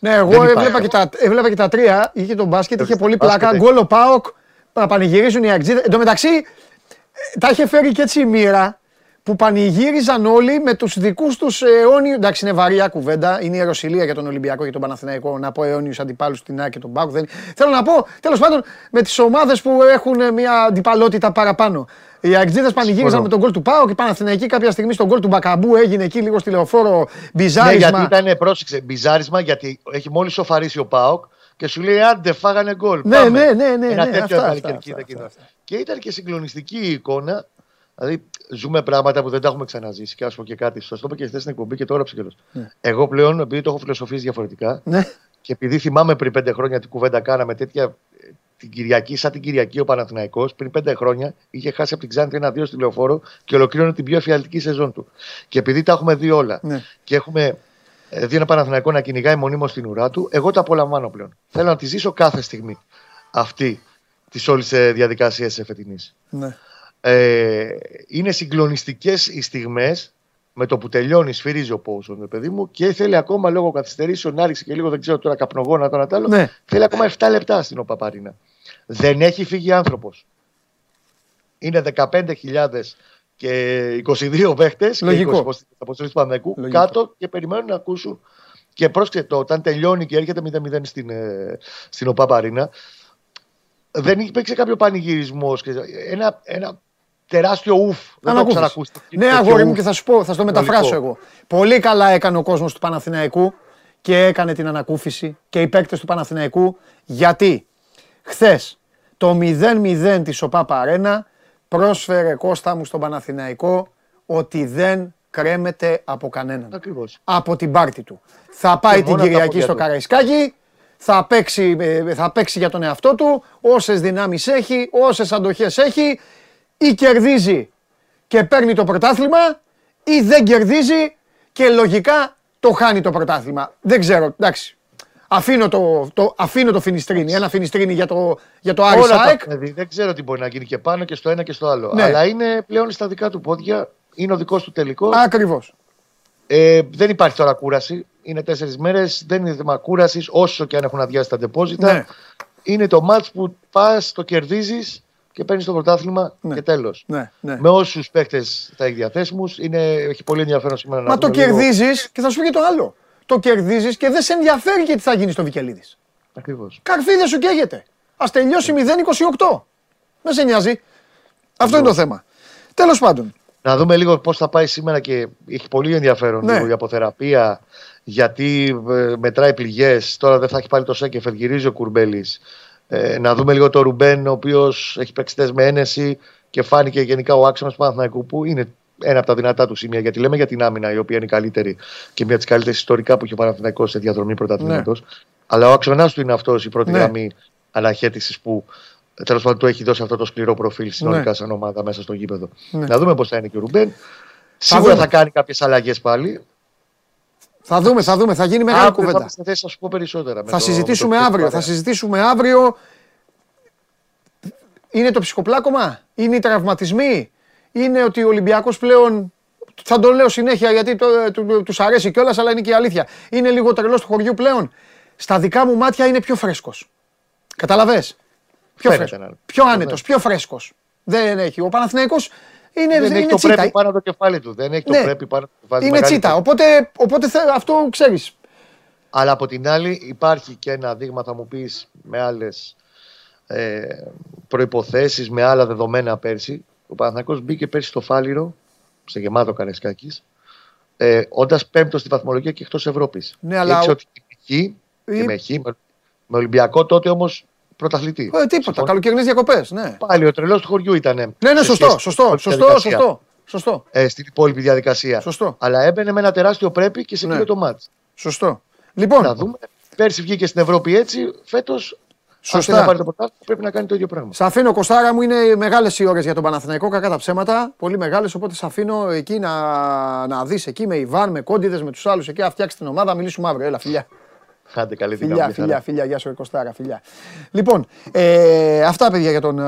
[SPEAKER 1] Ναι, εγώ
[SPEAKER 7] Δεν υπάρχει.
[SPEAKER 1] έβλεπα και, τα, έβλεπα και τα τρία. Είχε τον μπάσκετ, είχε
[SPEAKER 7] Έβλεπα
[SPEAKER 1] πολύ
[SPEAKER 7] το μπάσκετ,
[SPEAKER 1] πλάκα.
[SPEAKER 7] ναι.
[SPEAKER 1] Γκολ ο Πάοκ. Να πανηγυρίζουν οι Αγτζίδε. Εν τω μεταξύ, ε, τα είχε φέρει και έτσι η μοίρα που πανηγύριζαν όλοι με τους δικούς τους αιώνιου. Εντάξει, είναι βαριά κουβέντα. Είναι η ιεροσιλία για τον Ολυμπιακό και τον Παναθηναϊκό να πω αιώνιους αντιπάλους στην ΑΕΚ και τον Πάοκ. Δεν... Θέλω να πω, τέλος πάντων, με τις ομάδες που έχουν ε, μια αντιπαλότητα παραπάνω. Οι Αγτζίδε πανηγύριζαν
[SPEAKER 7] Συμφωνώ.
[SPEAKER 1] με τον γκολ του Πάοκ. Οι Παναθηναϊκοί κάποια στιγμή στον γκολ του Μπακαμπού έγινε εκεί λίγο στη λεωφόρο
[SPEAKER 7] Ναι,
[SPEAKER 1] μπιζάρισμα.
[SPEAKER 7] γιατί ήταν, πρόσεξε, μπιζάρισμα γιατί έχει μόλις σοφαρίσει ο Πάοκ και σου λέει άντε φάγανε γκολ.
[SPEAKER 1] Ναι,
[SPEAKER 7] πάμε».
[SPEAKER 1] ναι, ναι, ναι,
[SPEAKER 7] Ένα
[SPEAKER 1] ναι,
[SPEAKER 7] τέτοιο
[SPEAKER 1] αυτά,
[SPEAKER 7] έβαλε
[SPEAKER 1] αυτά,
[SPEAKER 7] κερκίδα
[SPEAKER 1] αυτά,
[SPEAKER 7] και
[SPEAKER 1] αυτά,
[SPEAKER 7] είδα. Και ήταν και συγκλονιστική η εικόνα. Δηλαδή, ζούμε πράγματα που δεν τα έχουμε ξαναζήσει. Και ας πω και κάτι. Σας το είπα και χθες στην εκπομπή και τώρα ψυχελώ. Εγώ πλέον, επειδή το έχω φιλοσοφήσει διαφορετικά
[SPEAKER 1] Ναι.
[SPEAKER 7] και επειδή θυμάμαι πριν πέντε χρόνια τι κουβέντα κάναμε τέτοια ε, την Κυριακή, σαν την Κυριακή ο Παναθηναϊκός πριν πέντε χρόνια είχε χάσει από την Ξάνθη ένα-δύο στη λεωφόρο και ολοκλήρωνε την πιο εφιαλτική σεζόν του. Και επειδή τα έχουμε δει όλα
[SPEAKER 1] Ναι.
[SPEAKER 7] και έχουμε ε, δει ένα Παναθηναϊκό να κυνηγάει μονίμως στην ουρά του, εγώ τα απολαμβάνω πλέον. Θέλω να τη ζήσω κάθε στιγμή αυτή τη όλη διαδικασία τη εφετινή.
[SPEAKER 1] ναι.
[SPEAKER 7] Ε, είναι συγκλονιστικές οι στιγμές με το που τελειώνει, σφυρίζει ο Πόουσον, παιδί μου, και θέλει ακόμα λόγω καθυστερήσεων να ρίξει και λίγο, δεν ξέρω τώρα, καπνογόνα τώρα τ' άλλο.
[SPEAKER 1] Ναι.
[SPEAKER 7] Θέλει ακόμα 7 λεπτά στην Οπαπαρίνα. Δεν έχει φύγει άνθρωπος. Είναι 15.000 και 22 παίχτες και
[SPEAKER 1] Λογικό.
[SPEAKER 7] 20 υποστήρικτες αποστολή του Παναγικού
[SPEAKER 1] Λογικό.
[SPEAKER 7] κάτω και περιμένουν να ακούσουν. Και πρόσεξε το, όταν τελειώνει και έρχεται 0-0 στην, ε, στην Οπαπαρίνα, δεν υπήρξε κάποιο πανηγυρισμός. Ένα, ένα τεράστιο ουφ. Δεν το έχω
[SPEAKER 1] Ανακούφιση.
[SPEAKER 7] ξανακούσει.
[SPEAKER 1] Ναι,
[SPEAKER 7] Τέτοιο
[SPEAKER 1] αγόρι μου
[SPEAKER 7] ουφ.
[SPEAKER 1] και θα σου πω, θα στο μεταφράσω
[SPEAKER 7] Συνολικό.
[SPEAKER 1] εγώ. Πολύ καλά έκανε ο κόσμος του Παναθηναϊκού και έκανε την ανακούφιση και οι παίκτες του Παναθηναϊκού γιατί χθες το 0-0 της ΟΠΑΠ Αρένα πρόσφερε Κώστα μου στον Παναθηναϊκό ότι δεν κρέμεται από κανέναν.
[SPEAKER 7] Ακριβώς.
[SPEAKER 1] Από την πάρτη του. Θα πάει
[SPEAKER 7] Και
[SPEAKER 1] την
[SPEAKER 7] μόνο από τα
[SPEAKER 1] Κυριακή
[SPEAKER 7] πόδια
[SPEAKER 1] στο
[SPEAKER 7] του.
[SPEAKER 1] Καραϊσκάκι, θα παίξει, ε, θα παίξει για τον εαυτό του, όσες δυνάμεις έχει, όσες αντοχές έχει, ή κερδίζει και παίρνει το πρωτάθλημα ή δεν κερδίζει και λογικά το χάνει το πρωτάθλημα. Δεν ξέρω, εντάξει. Αφήνω το, το, αφήνω το φινιστρίνι, ένα φινιστρίνι για το, για το Άρη
[SPEAKER 7] Όλα τα
[SPEAKER 1] ΑΕΚ.
[SPEAKER 7] παιδί. Δεν ξέρω τι μπορεί να γίνει και πάνω και στο ένα και στο άλλο.
[SPEAKER 1] Ναι.
[SPEAKER 7] Αλλά είναι πλέον στα δικά του πόδια. Είναι ο δικός του τελικός.
[SPEAKER 1] Ακριβώς.
[SPEAKER 7] Ε, δεν υπάρχει τώρα κούραση. Είναι τέσσερις μέρες. Δεν είναι θέμα κούρασης όσο και αν έχουν αδειάσει τα ντεπόζιτα.
[SPEAKER 1] Ναι.
[SPEAKER 7] Είναι το μάτς που πας, το κερδίζεις και παίρνεις το πρωτάθλημα
[SPEAKER 1] Ναι.
[SPEAKER 7] και τέλος.
[SPEAKER 1] Ναι, ναι.
[SPEAKER 7] Με όσους παίχτε θα έχεις διαθέσιμους. Έχει πολύ ενδιαφέρον σήμερα να
[SPEAKER 1] Μα το
[SPEAKER 7] δούμε λίγο-
[SPEAKER 1] κερδίζεις και θα σου πω και το άλλο. Το κερδίζεις και δεν σε ενδιαφέρει και τι θα γίνεις στο Βικελίδης.
[SPEAKER 7] Ακριβώς.
[SPEAKER 1] Καρφί δεν σου καίγεται. Α τελειώσει 0-28. Δεν σε νοιάζει. Αυτό είναι το θέμα. Τέλος πάντων.
[SPEAKER 7] Να δούμε λίγο πώς θα πάει σήμερα και έχει πολύ ενδιαφέρον
[SPEAKER 1] Ναι.
[SPEAKER 7] λίγο η αποθεραπεία. Γιατί ε, μετράει πληγές. Τώρα δεν θα έχει πάλι το Σέκεφελ, γυρίζει ο Κουρμπέλης. Ε, να δούμε λίγο το Ρουμπέν, ο οποίος έχει παίξει χτες με ένεση και φάνηκε γενικά ο άξονας του Παναθηναϊκού που είναι ένα από τα δυνατά του σημεία. Γιατί λέμε για την άμυνα, η οποία είναι η καλύτερη και μια από τις καλύτερες ιστορικά που έχει ο Παναθηναϊκός σε διαδρομή πρωταθλήματος. Αλλά ο άξονα του είναι αυτός, η πρώτη
[SPEAKER 1] Ναι.
[SPEAKER 7] γραμμή αναχέτησης που τέλος πάντων του έχει δώσει αυτό το σκληρό προφίλ συνολικά
[SPEAKER 1] Ναι.
[SPEAKER 7] σαν ομάδα μέσα στο γήπεδο.
[SPEAKER 1] Ναι.
[SPEAKER 7] Να δούμε πώς θα είναι και ο Ρουμπέν. Σίγουρα
[SPEAKER 1] δούμε.
[SPEAKER 7] θα κάνει κάποιες αλλαγές πάλι.
[SPEAKER 1] Θα δούμε, θα δούμε. Θα γίνει μεγάλη
[SPEAKER 7] Αύριο θα
[SPEAKER 1] κουβέντα.
[SPEAKER 7] είμαι στη θέση να σου πω περισσότερα. με
[SPEAKER 1] Θα
[SPEAKER 7] το-
[SPEAKER 1] συζητήσουμε
[SPEAKER 7] με το
[SPEAKER 1] αύριο. Θα
[SPEAKER 7] παρέα.
[SPEAKER 1] συζητήσουμε αύριο. Είναι το ψυχοπλάκωμα, είναι οι τραυματισμοί, είναι ότι ο Ολυμπιακός πλέον, θα το λέω συνέχεια γιατί το, του, τους αρέσει κιόλας, αλλά είναι και η αλήθεια. Είναι λίγο τρελός του χωριού πλέον. Στα δικά μου μάτια είναι πιο φρέσκος. Καταλαβες; Πιο,
[SPEAKER 7] Φαίνεται
[SPEAKER 1] φρέσκος.
[SPEAKER 7] να είναι.
[SPEAKER 1] πιο άνετος, πιο φρέσκος. Δεν έχει. Ο Παναθηναϊκός είναι,
[SPEAKER 7] Δεν έχει
[SPEAKER 1] είναι
[SPEAKER 7] το
[SPEAKER 1] τσίτα.
[SPEAKER 7] πρέπει πάνω το κεφάλι του. Δεν έχει το
[SPEAKER 1] Ναι.
[SPEAKER 7] πρέπει πάνω το κεφάλι του.
[SPEAKER 1] Είναι
[SPEAKER 7] Μεγάλη
[SPEAKER 1] τσίτα. Οπότε, οπότε θε- αυτό ξέρεις.
[SPEAKER 7] Αλλά από την άλλη υπάρχει και ένα δείγμα, θα μου πεις, με άλλες ε, προποθέσει, με άλλα δεδομένα πέρσι. Ο Παναθηναϊκός μπήκε πέρσι στο Φάληρο, σε γεμάτο Καρεσκάκη, ε, όντας πέμπτο στη βαθμολογία και εκτός Ευρώπης.
[SPEAKER 1] Ναι, αλλά
[SPEAKER 7] Έτσι
[SPEAKER 1] ο-
[SPEAKER 7] ότι και με χ, και
[SPEAKER 1] Ή-
[SPEAKER 7] με χ, με, με Ολυμπιακό τότε όμως πρωταθλητής.
[SPEAKER 1] Ε, τίποτα.
[SPEAKER 7] Συμφωνώ.
[SPEAKER 1] Καλοκαιρινές διακοπές. Ναι.
[SPEAKER 7] Πάλι ο τρελός του χωριού ήταν.
[SPEAKER 1] Ναι, ναι, σωστό, σωστό, σωστό, σωστό, σωστό,
[SPEAKER 7] Ε, στην υπόλοιπη διαδικασία.
[SPEAKER 1] Σωστό.
[SPEAKER 7] Αλλά έμπαινε με ένα τεράστιο πρέπει και σε
[SPEAKER 1] Ναι.
[SPEAKER 7] πήρε το μάτς.
[SPEAKER 1] σωστό.
[SPEAKER 7] Να
[SPEAKER 1] Λοιπόν,
[SPEAKER 7] δούμε. Πέρσι βγήκε στην Ευρώπη έτσι. Φέτος, αν
[SPEAKER 1] Σωστά.
[SPEAKER 7] θέλει να πάρει το πρωτάθλημα, πρέπει να κάνει το ίδιο πράγμα.
[SPEAKER 1] σε αφήνω Κωστάρα μου, είναι μεγάλες οι ώρες για τον Παναθηναϊκό, κακά τα ψέματα, πολύ μεγάλες, οπότε σε αφήνω εκεί να, να δεις εκεί με Ιβάν, με Κόντιδες, με τους άλλους εκεί, να φτιάξει την ομάδα, μιλήσουμε αύριο, έλα φιλιά.
[SPEAKER 7] Άντε καλή
[SPEAKER 1] Φιλιά,
[SPEAKER 7] δύναμη.
[SPEAKER 1] φιλιά, φιλιά, γεια σου ρε Κωστάρα, φιλιά. Λοιπόν, ε, αυτά παιδιά για τον ε,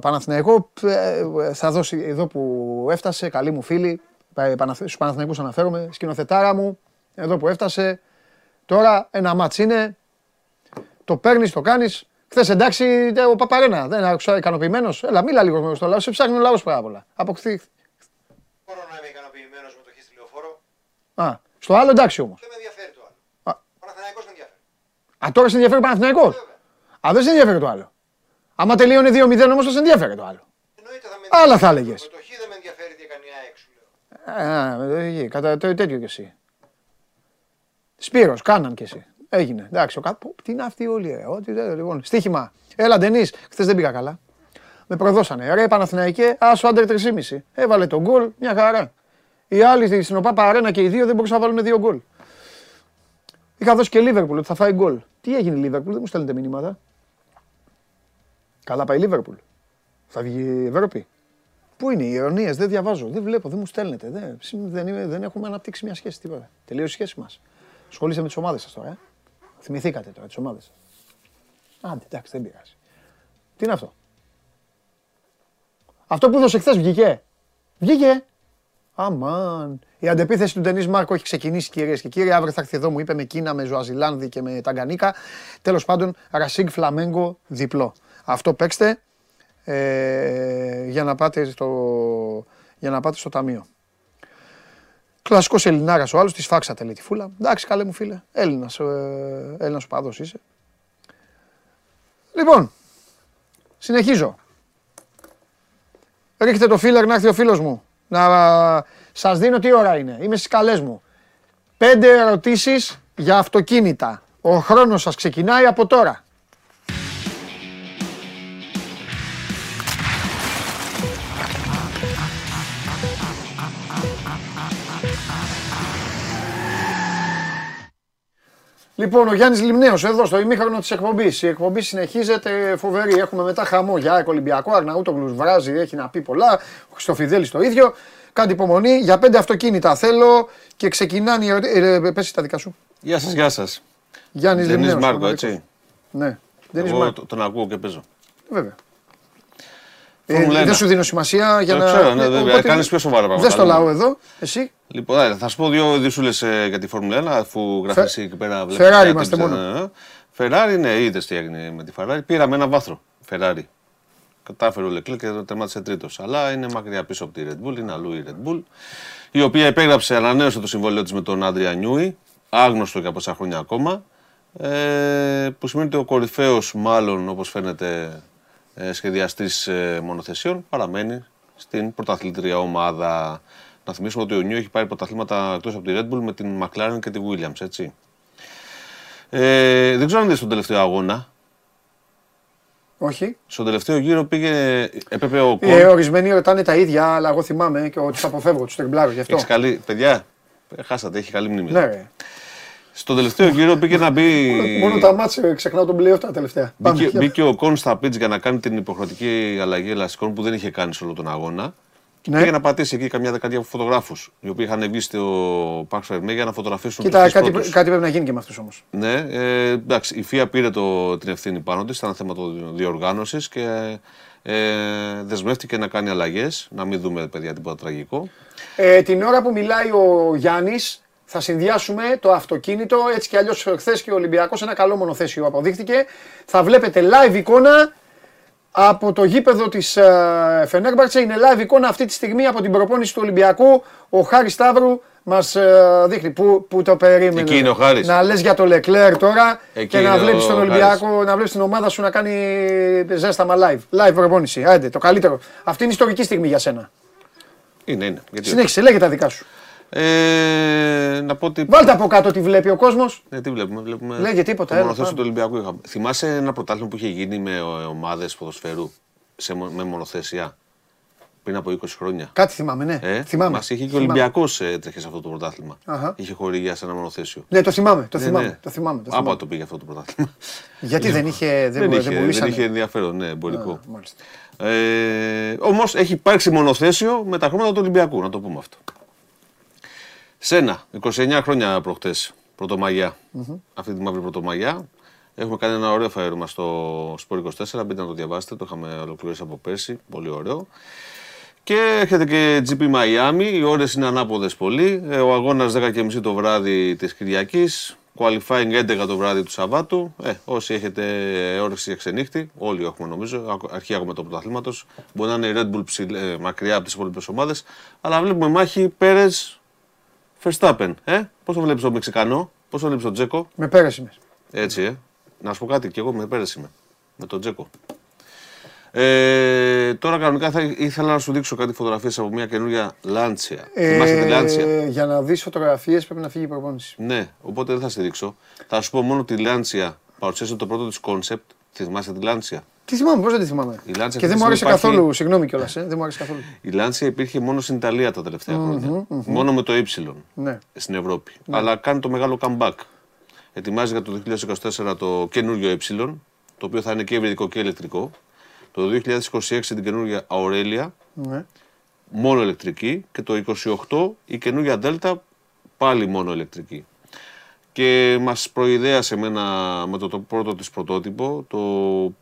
[SPEAKER 1] Παναθηναϊκό. Ε, θα δώσει εδώ που έφτασε, καλή μου φίλη, ε, Παναθ- στους Παναθηναϊκούς αναφέρομαι, σκηνοθετάρα μου, εδώ που έφτασε. Τώρα ένα μάτς είναι, το παίρνεις, το κάνεις. Χθες εντάξει, ε, ο Παπαρένα δεν άκουσα ικανοποιημένος. Έλα, μίλα λίγο στο λαό. Σε ψάχνει ο λαός πάρα πολλά. Αποκτή.
[SPEAKER 8] μπορώ να είμαι ικανοποιημένος με το χ στη λεωφόρο.
[SPEAKER 1] Α, στο άλλο εντάξει όμως.
[SPEAKER 8] Δεν με ενδιαφέρει το άλλο.
[SPEAKER 1] Α.
[SPEAKER 8] Ο Παναθηναϊκός με ενδιαφέρει.
[SPEAKER 1] Α, τώρα σε ενδιαφέρει ο Παναθηναϊκός. Α, δεν σε ενδιαφέρει το άλλο. Άμα τελείωνε 2-0 όμως θα σε ενδιαφέρει το άλλο.
[SPEAKER 8] Εννοείται θα με
[SPEAKER 1] Άλλα
[SPEAKER 8] ενδιαφέρει.
[SPEAKER 1] θα έλεγες.
[SPEAKER 8] Με το χ δεν με ενδιαφέρει τι έκανε η ΑΕΚ σου λέω.
[SPEAKER 1] Α, ε, εκεί, κατά το τέτοιο κι εσύ. Σπύρος, κάναν κι εσύ. Έγινε. Εντάξει, ο κα... Πω, Τι είναι αυτοί όλοι, ε. Ό,τι, δεν- λοιπόν, στοίχημα. Έλα, Ντενή. Χθες δεν πήγα καλά. Με προδώσανε. Ρε, Παναθηναϊκέ, άσο άντερ 3,5. Έβαλε τον γκολ, μια χαρά. Οι άλλοι στην ΟΠΑΠΑ Αρένα και οι δύο δεν μπορούσαν να βάλουν δύο γκολ. Είχα δώσει και Λίβερπουλ ότι θα φάει γκολ. Τι έγινε η Λίβερπουλ, δεν μου στέλνετε μηνύματα. Καλά πάει η Λίβερπουλ. Θα βγει η Ευρώπη. Πού είναι οι ειρωνίε, δεν διαβάζω, δεν βλέπω, δεν μου στέλνετε. Δεν, δεν, είμαι- δεν έχουμε αναπτύξει μια σχέση τίποτα. Τελείωσε η σχέση μας. Ασχολείστε με τις ομάδες σας τώρα. Ε. Θυμηθήκατε τώρα τις ομάδες σας. Άντε, εντάξει, δεν πειράζει. Τι είναι αυτό; Αυτό που έδωσε χθες βγήκε. Βγήκε. Αμάν. Η αντεπίθεση του Ντενή Μάρκο έχει ξεκινήσει, κυρίες και κύριοι. Αύριο θα έρθει εδώ, μου είπε με Κίνα, με Ζωαζιλάνδη και με Ταγκανίκα. Τέλος πάντων, Ρασίγκ Φλαμέγκο διπλό. Αυτό παίξτε ε, για, να πάτε στο, για να πάτε στο ταμείο. Κλασικός Ελληνάρας ο άλλος, της φάξατε λέει τη φούλα. Εντάξει, καλέ μου φίλε. Έλληνας ε, Έλληνας οπαδό είσαι. Λοιπόν, συνεχίζω. Ρίχτε το φίλερ να έρθει ο φίλος μου. Να σας δίνω τι ώρα είναι. Είμαι στις καλές μου. Πέντε ερωτήσεις για αυτοκίνητα. Ο χρόνος σας ξεκινάει από τώρα. Λοιπόν, ο Γιάννης Λιμνέος εδώ στο ημίχρονο της εκπομπής. Η εκπομπή συνεχίζεται φοβερή. Έχουμε μετά χαμό για Ολυμπιακό. Αρναούτογλους βράζει, έχει να πει πολλά. Ο Χριστοφιδέλη το ίδιο. Κάντε υπομονή. Για πέντε αυτοκίνητα θέλω και ξεκινάνε οι ερωτήσει. Ε, πες τα δικά σου.
[SPEAKER 9] Γεια σας, γεια σας.
[SPEAKER 1] Γιάννης
[SPEAKER 9] Δενής
[SPEAKER 1] Λιμνέος.
[SPEAKER 9] Μάρκο, έτσι.
[SPEAKER 1] Ναι. Δεν
[SPEAKER 9] Εγώ
[SPEAKER 1] είσαι
[SPEAKER 9] το- τον ακούω και παίζω.
[SPEAKER 1] Βέβαια. Ε,
[SPEAKER 9] Φόρμουλα
[SPEAKER 1] δεν
[SPEAKER 9] ένα.
[SPEAKER 1] σου δίνω σημασία για
[SPEAKER 9] Το
[SPEAKER 1] να.
[SPEAKER 9] ξέρω, ναι, βέβαια.
[SPEAKER 1] Οπότε-
[SPEAKER 9] Κάνεις πιο σοβαρά πράγματα.
[SPEAKER 1] Δεν στο λαό εδώ. Εσύ.
[SPEAKER 9] Λοιπόν, ε, θα σου πω δύο ειδισούλε για τη Φόρμουλα 1, αφού γράφεις εσύ εκεί πέρα. βλέπεις
[SPEAKER 1] Ferrari
[SPEAKER 9] κάτι
[SPEAKER 1] είμαστε
[SPEAKER 9] tips,
[SPEAKER 1] μόνο.
[SPEAKER 9] ε, ε. Ferrari, ναι, είδες τι έγινε με τη Ferrari. Πήραμε ένα βάθρο. Ferrari. Κατάφερε ο Leclerc και τερμάτισε τρίτος. Αλλά είναι μακριά πίσω από τη Red Bull, είναι αλλού η Red Bull. Η οποία επέγραψε, ανανέωσε το συμβόλαιο της με τον Άντρια Νιούι, άγνωστο για πόσα χρόνια ακόμα. Ε, που σημαίνει ότι ο κορυφαίος, μάλλον όπως φαίνεται, ε, σχεδιαστής ε, μονοθεσιών παραμένει στην πρωταθλήτρια ομάδα. Να θυμίσουμε ότι ο Νιού έχει πάρει πρωταθλήματα εκτός από τη Red Bull με την McLaren και τη Williams, έτσι. Ε, δεν ξέρω αν είδες τον τελευταίο αγώνα.
[SPEAKER 1] Όχι.
[SPEAKER 9] Στον τελευταίο γύρο πήγε. Έπρεπε ο Κον.
[SPEAKER 1] Ε, ορισμένοι ρωτάνε τα ίδια, αλλά εγώ θυμάμαι και ότι του αποφεύγω, τους τριμπλάρω γι' αυτό.
[SPEAKER 9] Έχεις καλή. Παιδιά, ε, χάσατε, έχει καλή μνήμη.
[SPEAKER 1] Ναι, ρε.
[SPEAKER 9] Στον τελευταίο γύρο πήγε να μπει.
[SPEAKER 1] Μόνο τα μάτια ξεχνάω τον playoff τα τελευταία.
[SPEAKER 9] Μπήκε,
[SPEAKER 1] Πάμε.
[SPEAKER 9] μπήκε ο Κον στα πίτς για να κάνει την υποχρεωτική αλλαγή ελαστικών που δεν είχε κάνει σε όλο τον αγώνα. Και
[SPEAKER 1] Ναι.
[SPEAKER 9] πήγε να πατήσει εκεί καμιά δεκαετία φωτογράφους, οι οποίοι είχαν βγει στο Park Fermé για να φωτογραφίσουν
[SPEAKER 1] Κοίτα,
[SPEAKER 9] τους
[SPEAKER 1] κάτι,
[SPEAKER 9] πρώτους.
[SPEAKER 1] κάτι πρέπει να γίνει και με αυτούς όμως.
[SPEAKER 9] Ναι, ε, εντάξει, η ΦΙΑ πήρε το, την ευθύνη πάνω της, ήταν θέμα το διοργάνωσης και ε, δεσμεύτηκε να κάνει αλλαγές, να μην δούμε παιδιά τίποτα τραγικό.
[SPEAKER 1] Ε, την ώρα που μιλάει ο Γιάννης, θα συνδυάσουμε το αυτοκίνητο. Έτσι κι αλλιώς χθες και ο Ολυμπιακός ένα καλό μονοθέσιο αποδείχθηκε. Θα βλέπετε live εικόνα από το γήπεδο της Φενέρμπαρτσε. Είναι live εικόνα αυτή τη στιγμή από την προπόνηση του Ολυμπιακού. Ο Χάρης Σταύρου μας δείχνει που, που το περίμενε.
[SPEAKER 9] Εκεί είναι ο Χάρης.
[SPEAKER 1] Να λες για το Λεκλέρ τώρα
[SPEAKER 9] Εκεί
[SPEAKER 1] και να
[SPEAKER 9] είναι
[SPEAKER 1] βλέπεις
[SPEAKER 9] ο
[SPEAKER 1] τον
[SPEAKER 9] Χάρης.
[SPEAKER 1] Ολυμπιακό, να βλέπεις την ομάδα σου να κάνει ζέσταμα live. Live προπόνηση. Άντε, το καλύτερο. Αυτή είναι ιστορική στιγμή για σένα.
[SPEAKER 9] Είναι, είναι. Γιατί
[SPEAKER 1] Συνέχισε, λέγε τα δικά σου.
[SPEAKER 9] Ε, να πω ότι.
[SPEAKER 1] Βάλτε από κάτω τι βλέπει ο κόσμος.
[SPEAKER 9] Ναι, τι βλέπουμε. βλέπουμε
[SPEAKER 1] Λέγε τίποτα,
[SPEAKER 9] Το
[SPEAKER 1] έλα,
[SPEAKER 9] μονοθέσιο
[SPEAKER 1] πάμε.
[SPEAKER 9] του Ολυμπιακού είχαμε. Θυμάσαι ένα πρωτάθλημα που είχε γίνει με ομάδες ποδοσφαίρου σε, μο- με μονοθέσια πριν από 20 χρόνια;
[SPEAKER 1] Κάτι θυμάμαι, ναι.
[SPEAKER 9] Ε,
[SPEAKER 1] θυμάμαι.
[SPEAKER 9] Μας είχε και ο
[SPEAKER 1] Θυμάμαι.
[SPEAKER 9] Ολυμπιακός έτρεχε σε αυτό το πρωτάθλημα.
[SPEAKER 1] Αχα.
[SPEAKER 9] Είχε χορηγία σε ένα μονοθέσιο.
[SPEAKER 1] Ναι, το θυμάμαι, το
[SPEAKER 9] Ναι,
[SPEAKER 1] θυμάμαι.
[SPEAKER 9] ναι.
[SPEAKER 1] Το θυμάμαι, το
[SPEAKER 9] Άπα
[SPEAKER 1] θυμάμαι.
[SPEAKER 9] το πήγε αυτό το πρωτάθλημα.
[SPEAKER 1] Γιατί δεν είχε, δεν,
[SPEAKER 9] δεν,
[SPEAKER 1] μπο-
[SPEAKER 9] είχε,
[SPEAKER 1] δεν
[SPEAKER 9] δεν
[SPEAKER 1] πουλήσανε.
[SPEAKER 9] είχε ενδιαφέρον, ναι, εμπορικό.
[SPEAKER 1] Α, μάλιστα.
[SPEAKER 9] Ε, Όμως έχει υπάρξει μονοθέσιο με τα χρώματα του Ολυμπιακού, να το πούμε αυτό. Σένα, 29 χρόνια προχτές, Πρωτομαγιά. Αυτή τη μαύρη Πρωτομαγιά. Έχουμε κάνει ένα ωραίο φαέρωμα στο Σπορ 24. Μπείτε να το διαβάσετε, το είχαμε ολοκληρώσει από πέρσι. Πολύ ωραίο. Και έρχεται και GP Miami. Οι ώρες είναι ανάποδες πολύ. Ε, Ο αγώνας 10.30 το βράδυ της Κυριακής. Qualifying 11 το βράδυ του Σαββάτου. Ε, όσοι έχετε όρεξη για ξενύχτη, όλοι έχουμε νομίζω, ακ- αρχή έχουμε το πρωταθλήματος. Μπορεί να είναι η Red Bull ψηλ- ε, μακριά από τις υπόλοιπες ομάδες. Αλλά βλέπουμε μάχη Πέρες Verstappen. Ε, πώ το βλέπεις το Μεξικανό, πώ το βλέπεις τον Τσέκο;
[SPEAKER 1] Με Πέρες είμαστε.
[SPEAKER 9] Έτσι, ε. Να σου πω κάτι, και εγώ με Πέρες είμαι. Με τον Τσέκο. Ε, τώρα κανονικά θα ήθελα να σου δείξω κάτι φωτογραφίες από μια καινούργια Λάντσια. Θυμάσαι τη Λάντσια.
[SPEAKER 1] Ε, για να δεις φωτογραφίες πρέπει να φύγει η προπόνηση.
[SPEAKER 9] Ναι, οπότε δεν θα στη δείξω. Θα σου πω μόνο ότι η Λάντσια παρουσίασε το πρώτο της concept. Θυμάσαι τη Λάντσια.
[SPEAKER 1] Τι θυμάμαι, πώς δεν τη θυμάμαι.
[SPEAKER 9] Η Lancia
[SPEAKER 1] Και δεν
[SPEAKER 9] αυτή
[SPEAKER 1] μου άρεσε
[SPEAKER 9] τη στιγμή
[SPEAKER 1] καθόλου, συγγνώμη κιόλας. Ε, δεν μου άρεσε καθόλου.
[SPEAKER 9] Η Λάντσια υπήρχε μόνο στην Ιταλία τα τελευταία χρόνια. Μόνο με το Y
[SPEAKER 1] Ναι.
[SPEAKER 9] στην Ευρώπη. Αλλά κάνει το μεγάλο comeback. Ετοιμάζει για το 2024 το καινούριο Y, το οποίο θα είναι και υβριδικό και ηλεκτρικό. Το 2026 την καινούργια Aurelia,
[SPEAKER 1] ναι.
[SPEAKER 9] μόνο ηλεκτρική. Και το 2028 η καινούργια Delta, πάλι μόνο ηλεκτρική. Και μας προειδέασε με, ένα, με το, το πρώτο της πρωτότυπο, το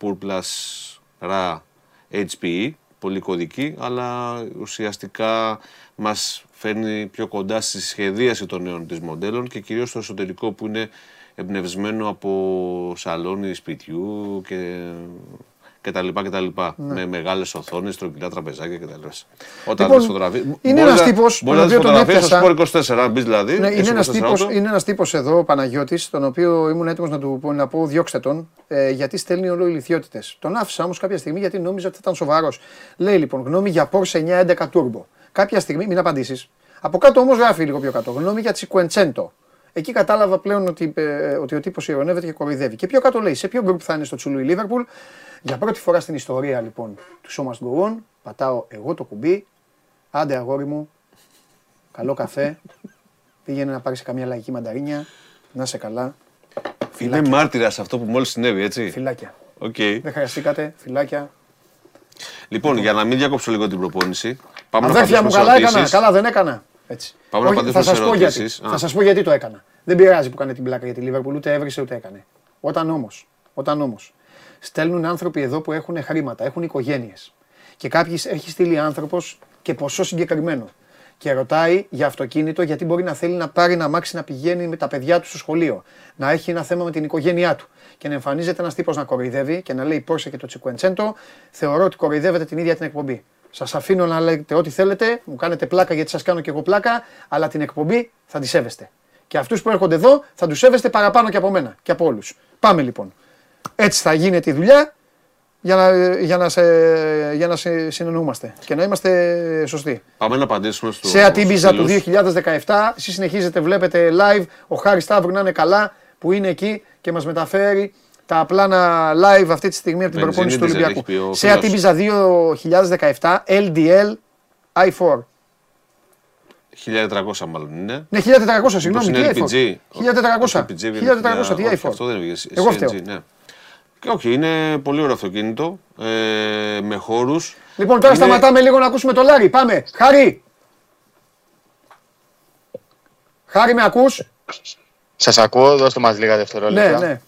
[SPEAKER 9] Pur Plus RA HPE, πολύ κωδική, αλλά ουσιαστικά μας φέρνει πιο κοντά στη σχεδίαση των νέων της μοντέλων και κυρίως στο εσωτερικό που είναι εμπνευσμένο από σαλόνι σπιτιού και και τα λοιπά και τα λοιπά.
[SPEAKER 1] Ναι.
[SPEAKER 9] Με μεγάλες οθόνες, στρογγυλά τραπεζάκια και τα λοιπά. Όταν
[SPEAKER 1] Λοιπόν,
[SPEAKER 9] δεις φωτογραφίες...
[SPEAKER 1] είναι
[SPEAKER 9] μπορείς
[SPEAKER 1] ένας
[SPEAKER 9] να-
[SPEAKER 1] τύπος,
[SPEAKER 9] Μπορείς
[SPEAKER 1] τον
[SPEAKER 9] να δεις
[SPEAKER 1] οποίο τον
[SPEAKER 9] φωτογραφίες στο
[SPEAKER 1] έπιασα.
[SPEAKER 9] Sport 24, αν μπεις δηλαδή.
[SPEAKER 1] Ναι,
[SPEAKER 9] και
[SPEAKER 1] είναι
[SPEAKER 9] στο
[SPEAKER 1] ένας
[SPEAKER 9] 24
[SPEAKER 1] τύπος,
[SPEAKER 9] auto.
[SPEAKER 1] είναι ένας τύπος εδώ, ο Παναγιώτης, τον οποίο ήμουν έτοιμος να του πω, να πω διώξτε τον, ε, γιατί στέλνει όλο ηλικιότητες. Τον άφησα όμως κάποια στιγμή γιατί νόμιζα ότι θα ήταν σοβαρός. Λέει λοιπόν, γνώμη για Porsche 911 Turbo. Κάποια στιγμή, μην απαντήσεις. Από κάτω όμως γράφει λίγο πιο κάτω, γνώμη για Cinquecento. Εκεί κατάλαβα πλέον ότι, ε, ότι ο τύπος ειρωνεύεται και κοροϊδεύει. Και πιο κάτω λέει, σε ποιο γκρουπ θα είναι στο Τσου Λου η Λίβερπουλ; Για πρώτη φορά στην ιστορία λοιπόν του Show Must Go On, πατάω εγώ το κουμπί. Άντε αγόρι μου, καλό καφέ. Πήγαινε να πάρεις καμία λαϊκή μανταρίνια. Να 'σαι καλά.
[SPEAKER 9] Είναι μάρτυρας αυτό που μόλις συνέβη, έτσι.
[SPEAKER 1] Φυλάκια.
[SPEAKER 9] Οκ.
[SPEAKER 1] Δεν χρειαστήκατε. Φυλάκια.
[SPEAKER 9] Λοιπόν, για να μην διακόψω λίγο την προπόνηση, πάμε να
[SPEAKER 1] Αδέρφια μου,
[SPEAKER 9] απαντήσουμε
[SPEAKER 1] καλά
[SPEAKER 9] σε
[SPEAKER 1] έκανα.
[SPEAKER 9] ερωτήσεις.
[SPEAKER 1] Καλά δεν έκανα. Έτσι.
[SPEAKER 9] Πάμε να
[SPEAKER 1] Όχι,
[SPEAKER 9] απαντήσουμε
[SPEAKER 1] θα
[SPEAKER 9] σε
[SPEAKER 1] σας πω γιατί.
[SPEAKER 9] ερωτήσεις. Α.
[SPEAKER 1] Θα σας πω γιατί το έκανα. Δεν πειράζει που έκανε την πλάκα για τη Λίβερπουλ, ούτε έβρισε ούτε έκανε. Όταν όμως, όταν όμως στέλνουν άνθρωποι εδώ που έχουν χρήματα, έχουν οικογένειες και κάποιοι έχει στείλει άνθρωπος και ποσό συγκεκριμένο και ρωτάει για αυτοκίνητο γιατί μπορεί να θέλει να πάρει ένα αμάξι να πηγαίνει με τα παιδιά του στο σχολείο, να έχει ένα θέμα με την οικογένειά του και να εμφανίζεται ένας τύπος να κοροϊδεύει και να λέει Porsche και το Cinquecento, θεωρώ ότι κοροϊδεύετε την ίδια την εκπομπή. Σας αφήνω να λέτε ό,τι θέλετε, μου κάνετε πλάκα γιατί σας κάνω και εγώ πλάκα, αλλά την εκπομπή θα τη σέβεστε. Και αυτούς που έρχονται εδώ θα τους σέβεστε παραπάνω και από μένα και από όλους. Πάμε λοιπόν. Έτσι θα γίνεται η δουλειά για να, για να, σε, για να σε, συνεννοούμαστε και να είμαστε σωστοί.
[SPEAKER 9] Πάμε να απαντήσουμε στο.
[SPEAKER 1] Σε ατύμπιζα του
[SPEAKER 9] στους φίλους.
[SPEAKER 1] 2017, εσείς συνεχίζετε, βλέπετε live, ο Χάρης Σταύρου να είναι καλά, που είναι εκεί και μας μεταφέρει τα πλάνα live αυτή τη στιγμή από την
[SPEAKER 9] Βενζίνη,
[SPEAKER 1] προπόνηση του
[SPEAKER 9] δίζελ
[SPEAKER 1] Ολυμπιακού.
[SPEAKER 9] έχει πει ο
[SPEAKER 1] Σε
[SPEAKER 9] φίλος.
[SPEAKER 1] ατύμπιζα 2017, LDL i4.
[SPEAKER 9] 1400 μάλλον είναι.
[SPEAKER 1] Ναι, 1400, συγγνώμη, τι
[SPEAKER 9] είναι
[SPEAKER 1] i4.
[SPEAKER 9] LPG.
[SPEAKER 1] 1400,
[SPEAKER 9] LPG,
[SPEAKER 1] 1400, τι
[SPEAKER 9] όχι,
[SPEAKER 1] i4.
[SPEAKER 9] Αυτό δεν είναι
[SPEAKER 1] Εγώ φταίω.
[SPEAKER 9] CNG, ναι. Και όχι, είναι πολύ ωραίο αυτοκίνητο. Ε, με χώρους.
[SPEAKER 1] Λοιπόν, τώρα σταματάμε λίγο να ακούσουμε το Λάρι. Πάμε. Χάρη. Χάρη, με ακούς;
[SPEAKER 4] Σας ακούω, δώστε μας λίγα
[SPEAKER 1] Ναι,
[SPEAKER 4] δευτερόλεπτα.
[SPEAKER 1] ναι.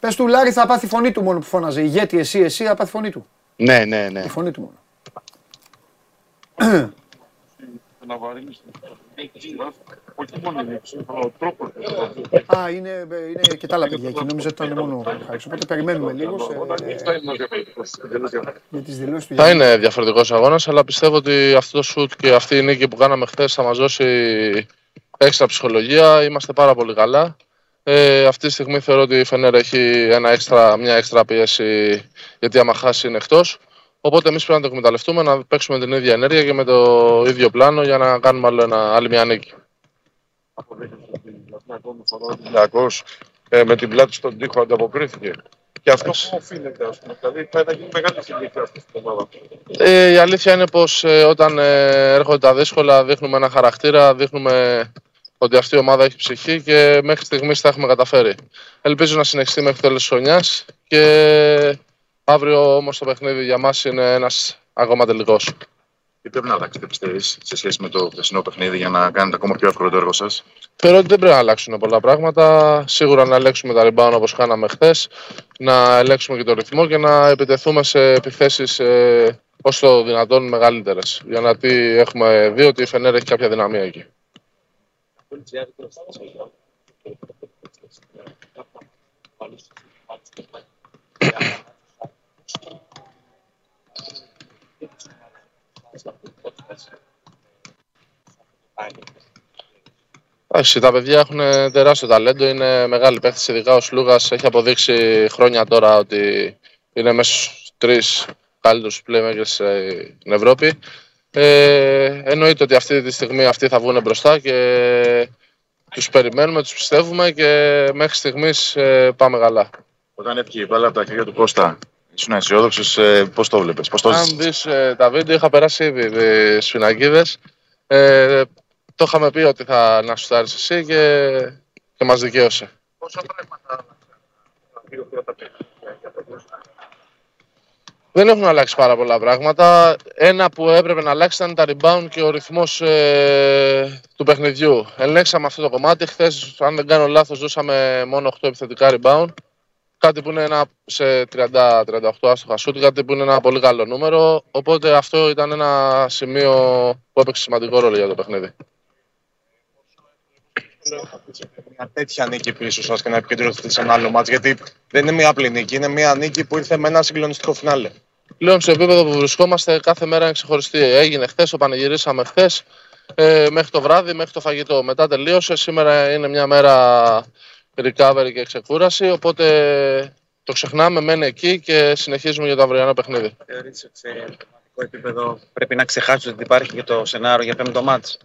[SPEAKER 1] Πες του Λάρι θα πάθει φωνή του μόνο που φώναζε. Ηγέτη εσύ, εσύ, θα πάθει φωνή του.
[SPEAKER 4] Ναι, ναι, ναι.
[SPEAKER 1] Η φωνή του μόνο. Α, είναι, είναι και τα άλλα παιδιά εκεί. Νόμιζα ότι ήταν μόνο ο Χάρης. Οπότε περιμένουμε λίγο σε, για τις δηλώσεις του
[SPEAKER 10] Θα
[SPEAKER 1] Γιάννη.
[SPEAKER 10] είναι διαφορετικός αγώνας, αλλά πιστεύω ότι αυτό το σουτ και αυτή η νίκη που κάναμε χθες θα μας δώσει έξτρα ψυχολογία. Είμαστε πάρα πολύ καλά. Ε, αυτή τη στιγμή θεωρώ ότι η Φενέρα έχει ένα έξτρα, μια έξτρα πίεση γιατί άμα χάσει είναι εκτός. Οπότε εμείς πρέπει να το εκμεταλλευτούμε, να παίξουμε την ίδια ενέργεια και με το ίδιο πλάνο για να κάνουμε άλλο ένα, άλλη μια νίκη.
[SPEAKER 11] Ολυμπιακός ε, με την πλάτη στον τοίχο ανταποκρίθηκε. Και αυτό που οφείλεται, ας πούμε. Δηλαδή πάει να γίνει μεγάλη συνήθεια αυτή την ομάδα.
[SPEAKER 10] Ε, η αλήθεια είναι πως ε, όταν ε, έρχονται τα δύσκολα δείχνουμε ένα χαρακτήρα, δείχνουμε ότι αυτή η ομάδα έχει ψυχή και μέχρι στιγμής τα έχουμε καταφέρει. Ελπίζω να συνεχιστεί μέχρι τέλος της χρονιάς και αύριο όμως το παιχνίδι για μας είναι ένας ακόμα τελικός.
[SPEAKER 11] Τι πρέπει να αλλάξετε, πιστεύεις, σε σχέση με το χθεσινό παιχνίδι για να κάνετε ακόμα πιο εύκολο το έργο σας;
[SPEAKER 10] Θεωρώ ότι δεν πρέπει να αλλάξουν πολλά πράγματα. Σίγουρα να ελέγξουμε τα rebound όπως κάναμε χθες, να ελέγξουμε και το ρυθμό και να επιτεθούμε σε επιθέσεις ε, όσο το δυνατόν μεγαλύτερες. Για να τι έχουμε δει ότι η Φενέρ έχει κάποια δυναμία εκεί. Εντάξει, τα παιδιά έχουν τεράστιο ταλέντο, είναι μεγάλοι παίχτες, ειδικά ο Σλούγας έχει αποδείξει χρόνια τώρα ότι είναι μέσα στους τρεις καλύτερους playmakers στην Ευρώπη. Ε, εννοείται ότι αυτή τη στιγμή αυτοί θα βγουν μπροστά και τους περιμένουμε, τους πιστεύουμε και μέχρι στιγμής ε, πάμε καλά.
[SPEAKER 11] Όταν έφυγε η μπάλα από τα χέρια του Κώστα, ήσουν αισιόδοξος, ε, πώς το βλέπεις, πώς το
[SPEAKER 10] Αν
[SPEAKER 11] ζεις;
[SPEAKER 10] δεις ε, τα βίντεο, είχα περάσει ήδη τις φιναγκίδες. Ε, το είχαμε πει ότι θα να σου εσύ και, και μας δικαίωσε.
[SPEAKER 11] Πόσα πράγματα δύο πρώτα
[SPEAKER 10] Δεν έχουν αλλάξει πάρα πολλά πράγματα. Ένα που έπρεπε να αλλάξει ήταν τα rebound και ο ρυθμός ε, του παιχνιδιού. Ελέγξαμε αυτό το κομμάτι. Χθες, αν δεν κάνω λάθος, δώσαμε μόνο 8 επιθετικά rebound. κάτι που είναι ένα σε 30-38 άστοχα σούτ, κάτι που είναι ένα πολύ καλό νούμερο. Οπότε αυτό ήταν ένα σημείο που έπαιξε σημαντικό ρόλο για το παιχνίδι.
[SPEAKER 12] Μια τέτοια νίκη πίσω σας και να επικεντρωθείτε σε ένα άλλο μάτς, γιατί δεν είναι μια απλή νίκη, είναι μια νίκη που ήρθε με ένα συγκλονιστικό φινάλε.
[SPEAKER 10] Πλέον στο επίπεδο που βρισκόμαστε, κάθε μέρα είναι ξεχωριστή. Έγινε χθες, το πανηγυρίσαμε χθες, ε, μέχρι το βράδυ, μέχρι το φαγητό. Μετά τελείωσε. Σήμερα είναι μια μέρα recovery και ξεκούραση. Οπότε το ξεχνάμε, μένει εκεί και συνεχίζουμε για το αυριανό παιχνίδι.
[SPEAKER 13] Θεωρείτε ότι σε πραγματικό επίπεδο πρέπει να ξεχάσετε ότι υπάρχει και το σενάριο για πέμπτο μάτς;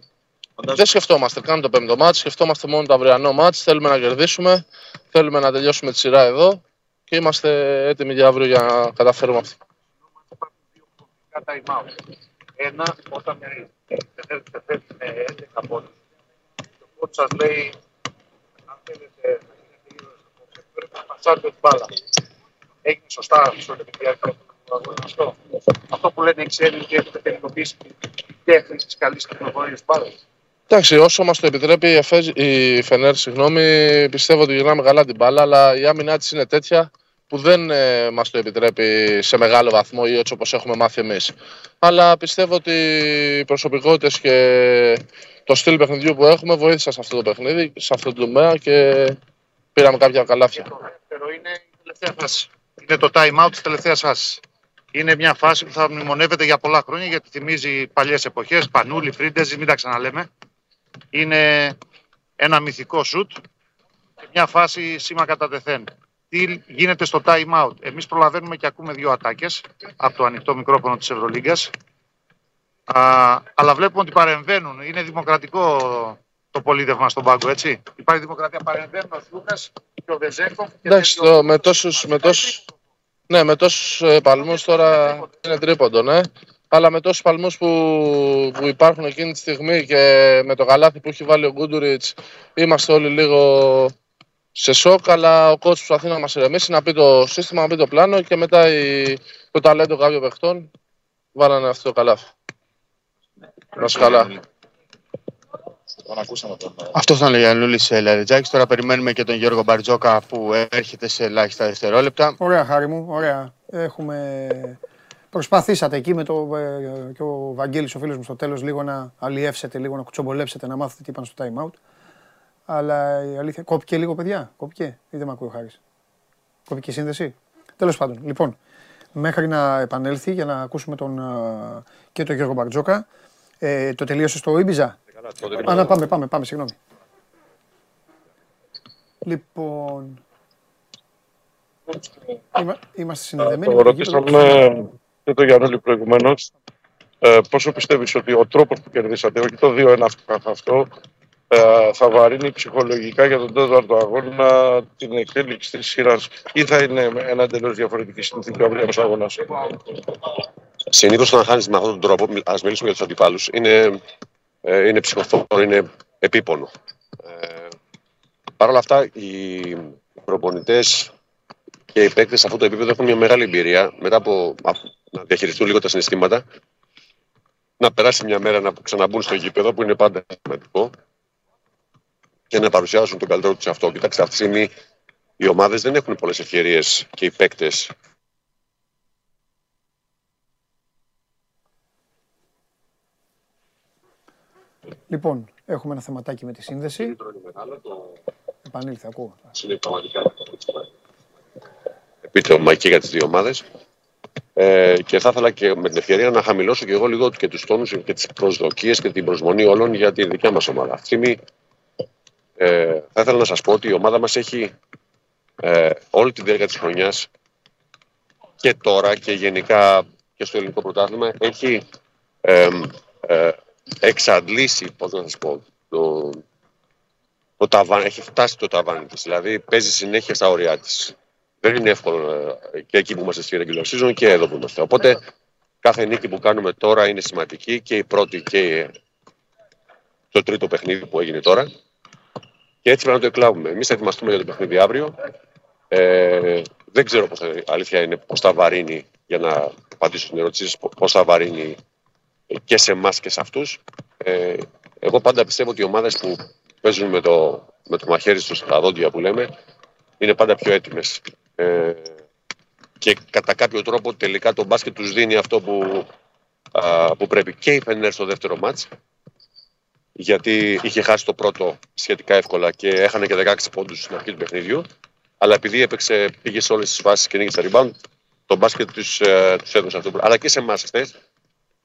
[SPEAKER 10] Δεν σκεφτόμαστε καν το πέμπτο μάτς, σκεφτόμαστε μόνο το αυριανό μάτς. Θέλουμε να κερδίσουμε, θέλουμε να τελειώσουμε τη σειρά εδώ και είμαστε έτοιμοι για αύριο για να καταφέρουμε αυτό.
[SPEAKER 14] time out. Ένα, όταν θέλετε φεύγει με 11 πόντους, το coach σας λέει, αν θέλετε να γίνετε λίγο στο πρέπει να πασάρετε την μπάλα. Έγινε σωστά στο διάρκεια του αγώνα αυτό. Αυτό που λένε οι ξένοι ότι έχετε τελικοποιήσει την τέχνη της καλής κυκλοφορίας μπάλας.
[SPEAKER 10] Εντάξει, όσο μας το επιτρέπει η, Εφέζ, η Φενέρ, συγγνώμη, πιστεύω ότι γυρνάμε καλά την μπάλα, αλλά η άμυνά της είναι τέτοια που δεν ε, μας το επιτρέπει σε μεγάλο βαθμό ή έτσι όπως έχουμε μάθει εμείς. Αλλά πιστεύω ότι οι προσωπικότητες και το στυλ παιχνιδιού που έχουμε βοήθησαν σε αυτό το παιχνίδι, σε αυτό το τομέα και πήραμε κάποια καλάθια.
[SPEAKER 14] δεύτερο είναι η τελευταία φάση. Είναι το time out της τελευταίας φάσης. Είναι μια φάση που θα μνημονεύεται για πολλά χρόνια γιατί θυμίζει παλιές εποχές. Πανούλη, Φρίντεζη, μην τα ξαναλέμε. Είναι ένα μυθικό σουτ και μια φάση σήμα κατά τεθέν. Τι γίνεται στο time out; Εμείς προλαβαίνουμε και ακούμε δύο ατάκες από το ανοιχτό μικρόφωνο της Ευρωλίγκας. Αλλά βλέπουμε ότι παρεμβαίνουν. Είναι δημοκρατικό το πολίτευμα στον πάγκο, έτσι; Υπάρχει δημοκρατία. Παρεμβαίνουν ο Σλούκας και ο Βεζέκοφ. και
[SPEAKER 10] Εντάξει,
[SPEAKER 14] δεν-
[SPEAKER 10] το, με τόσους, με τόσους, ναι, με τόσους ε, παλμούς τώρα είναι τρίποντο, ναι. Αλλά με τόσους παλμούς που, που υπάρχουν εκείνη τη στιγμή και με το καλάθι που έχει βάλει ο Γκούντουριτς είμαστε όλοι λίγο σε σοκ, αλλά ο coach προσπαθεί να μας ηρεμήσει, να πει το σύστημα, να πει το πλάνο και μετά η, το ταλέντο κάποιων παιχτών βάλανε αυτό το καλάθι. Να είσαι καλά.
[SPEAKER 13] Τον ακούσαμε τον.
[SPEAKER 4] Αυτό ήταν ο Γιαννούλη Λαριτζάκης. Τώρα περιμένουμε και τον Γιώργο Μπαρτζόκα που έρχεται σε ελάχιστα δευτερόλεπτα.
[SPEAKER 1] Ωραία, χάρη μου, ωραία. Έχουμε... Προσπαθήσατε εκεί με το, ε, και ο Βαγγέλης ο φίλος μου στο τέλος λίγο να αλλιεύσετε, λίγο να κουτσομπολέψετε, να μάθετε τι είπαν στο time out. Αλλά η αλήθεια, κόπηκε λίγο παιδιά, κόπηκε ή δεν με ακούει ο Χάρης; Κόπηκε η σύνδεση; Τέλος πάντων, λοιπόν, μέχρι να επανέλθει για να ακούσουμε τον, ε, και τον Γιώργο Μπαρτζόκα. Ε, το τελείωσε στο Ήμπιζα; Α, να πάμε, πάμε, πάμε, συγγνώμη. Λοιπόν, είμα- είμαστε συνδεδεμένοι.
[SPEAKER 11] Το
[SPEAKER 1] με το γήπεδο.
[SPEAKER 11] ρωτήσαμε και το Γιάννη προηγουμένως. Ε, πόσο πιστεύεις ότι ο τρόπος που κερδίσατε, όχι το 2-1 αυτό καθ' αυτό, ε, θα βαρύνει ψυχολογικά για τον τέταρτο αγώνα την εξέλιξη της σειράς ή θα είναι ένα εντελώς διαφορετική συνθήκη ο αυριανός αγώνας;
[SPEAKER 15] Συνήθως όταν χάνεις με αυτόν τον τρόπο, ας μιλήσουμε για τους αντιπάλους, είναι, ε, είναι ψυχοφόρο, είναι επίπονο. Ε, Παρ' όλα αυτά, οι προπονητές και οι παίκτες σε αυτό το επίπεδο έχουν μια μεγάλη εμπειρία μετά από α, να διαχειριστούν λίγο τα συναισθήματα, να περάσει μια μέρα να ξαναμπούν στο γήπεδο που είναι πάντα σημαντικό και να παρουσιάσουν τον καλύτερο τους αυτό. Κοιτάξτε, αυτή τη στιγμή οι ομάδες δεν έχουν πολλές ευκαιρίες και οι παίκτες
[SPEAKER 1] Λοιπόν, έχουμε ένα θεματάκι με τη σύνδεση. Επανήλθε, ακούω.
[SPEAKER 15] είναι πραγματικά επίτευγμα και για τις δύο ομάδες. Ε, και θα ήθελα και με την ευκαιρία να χαμηλώσω και εγώ λίγο και τους τόνους και τις προσδοκίες και την προσμονή όλων για τη δικιά μας ομάδα. Αυτή τη στιγμή ε, θα ήθελα να σας πω ότι η ομάδα μας έχει ε, όλη τη διάρκεια της χρονιάς και τώρα και γενικά και στο ελληνικό πρωτάθλημα έχει ε, ε, εξαντλήσει, πώς να σας πω, το, το ταβάνι, έχει φτάσει το ταβάνι της. Δηλαδή παίζει συνέχεια στα ωριά της. Δεν είναι εύκολο ε, και εκεί που είμαστε στη regular season και εδώ που είμαστε. Οπότε κάθε νίκη που κάνουμε τώρα είναι σημαντική και η πρώτη και το τρίτο παιχνίδι που έγινε τώρα. Και έτσι πρέπει να το εκλάβουμε. Εμείς θα ετοιμαστούμε για το παιχνίδι αύριο. Ε, δεν ξέρω πώς θα, αλήθεια είναι πώς θα βαρύνει, για να απαντήσω στην ερώτησή σας, πώς θα βαρύνει και σε εμάς και σε αυτούς. Ε, εγώ πάντα πιστεύω ότι οι ομάδες που παίζουν με το, με το μαχαίρι στους στα δόντια που λέμε είναι πάντα πιο έτοιμες Ε, και κατά κάποιο τρόπο τελικά το μπάσκετ τους δίνει αυτό που, α, που πρέπει. Και η Φενέρ στο δεύτερο μάτς, γιατί είχε χάσει το πρώτο σχετικά εύκολα και έχανε και 16 πόντους στην αρχή του παιχνίδιου. Αλλά επειδή έπαιξε, πήγε σε όλες τις φάσεις και νίκησε rebound, το μπάσκετ τους, ε, τους έδωσε αυτό. Αλλά και σε εμάς χθες,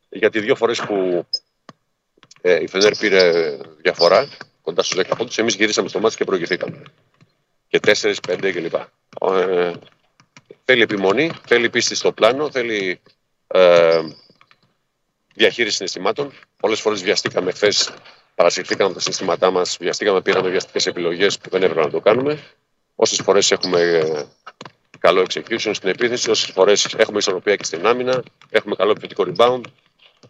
[SPEAKER 15] γιατί δύο φορές που ε, η Φενέρ πήρε διαφορά, κοντά στους 10 πόντους, εμείς γυρίσαμε στο μάτς και προηγηθήκαμε. Και 4, 5 κλπ. Ε, θέλει επιμονή, θέλει πίστη στο πλάνο, θέλει ε, διαχείριση συναισθημάτων. Πολλές φορές βιαστήκαμε χθες, παρασυρθήκαμε από τα συναισθήματά μας, βιαστήκαμε, πήραμε βιαστικές επιλογές που δεν έπρεπε να το κάνουμε. Όσες φορές έχουμε ε, καλό execution στην επίθεση, όσες φορές έχουμε ισορροπία και στην άμυνα, έχουμε καλό επιθετικό rebound.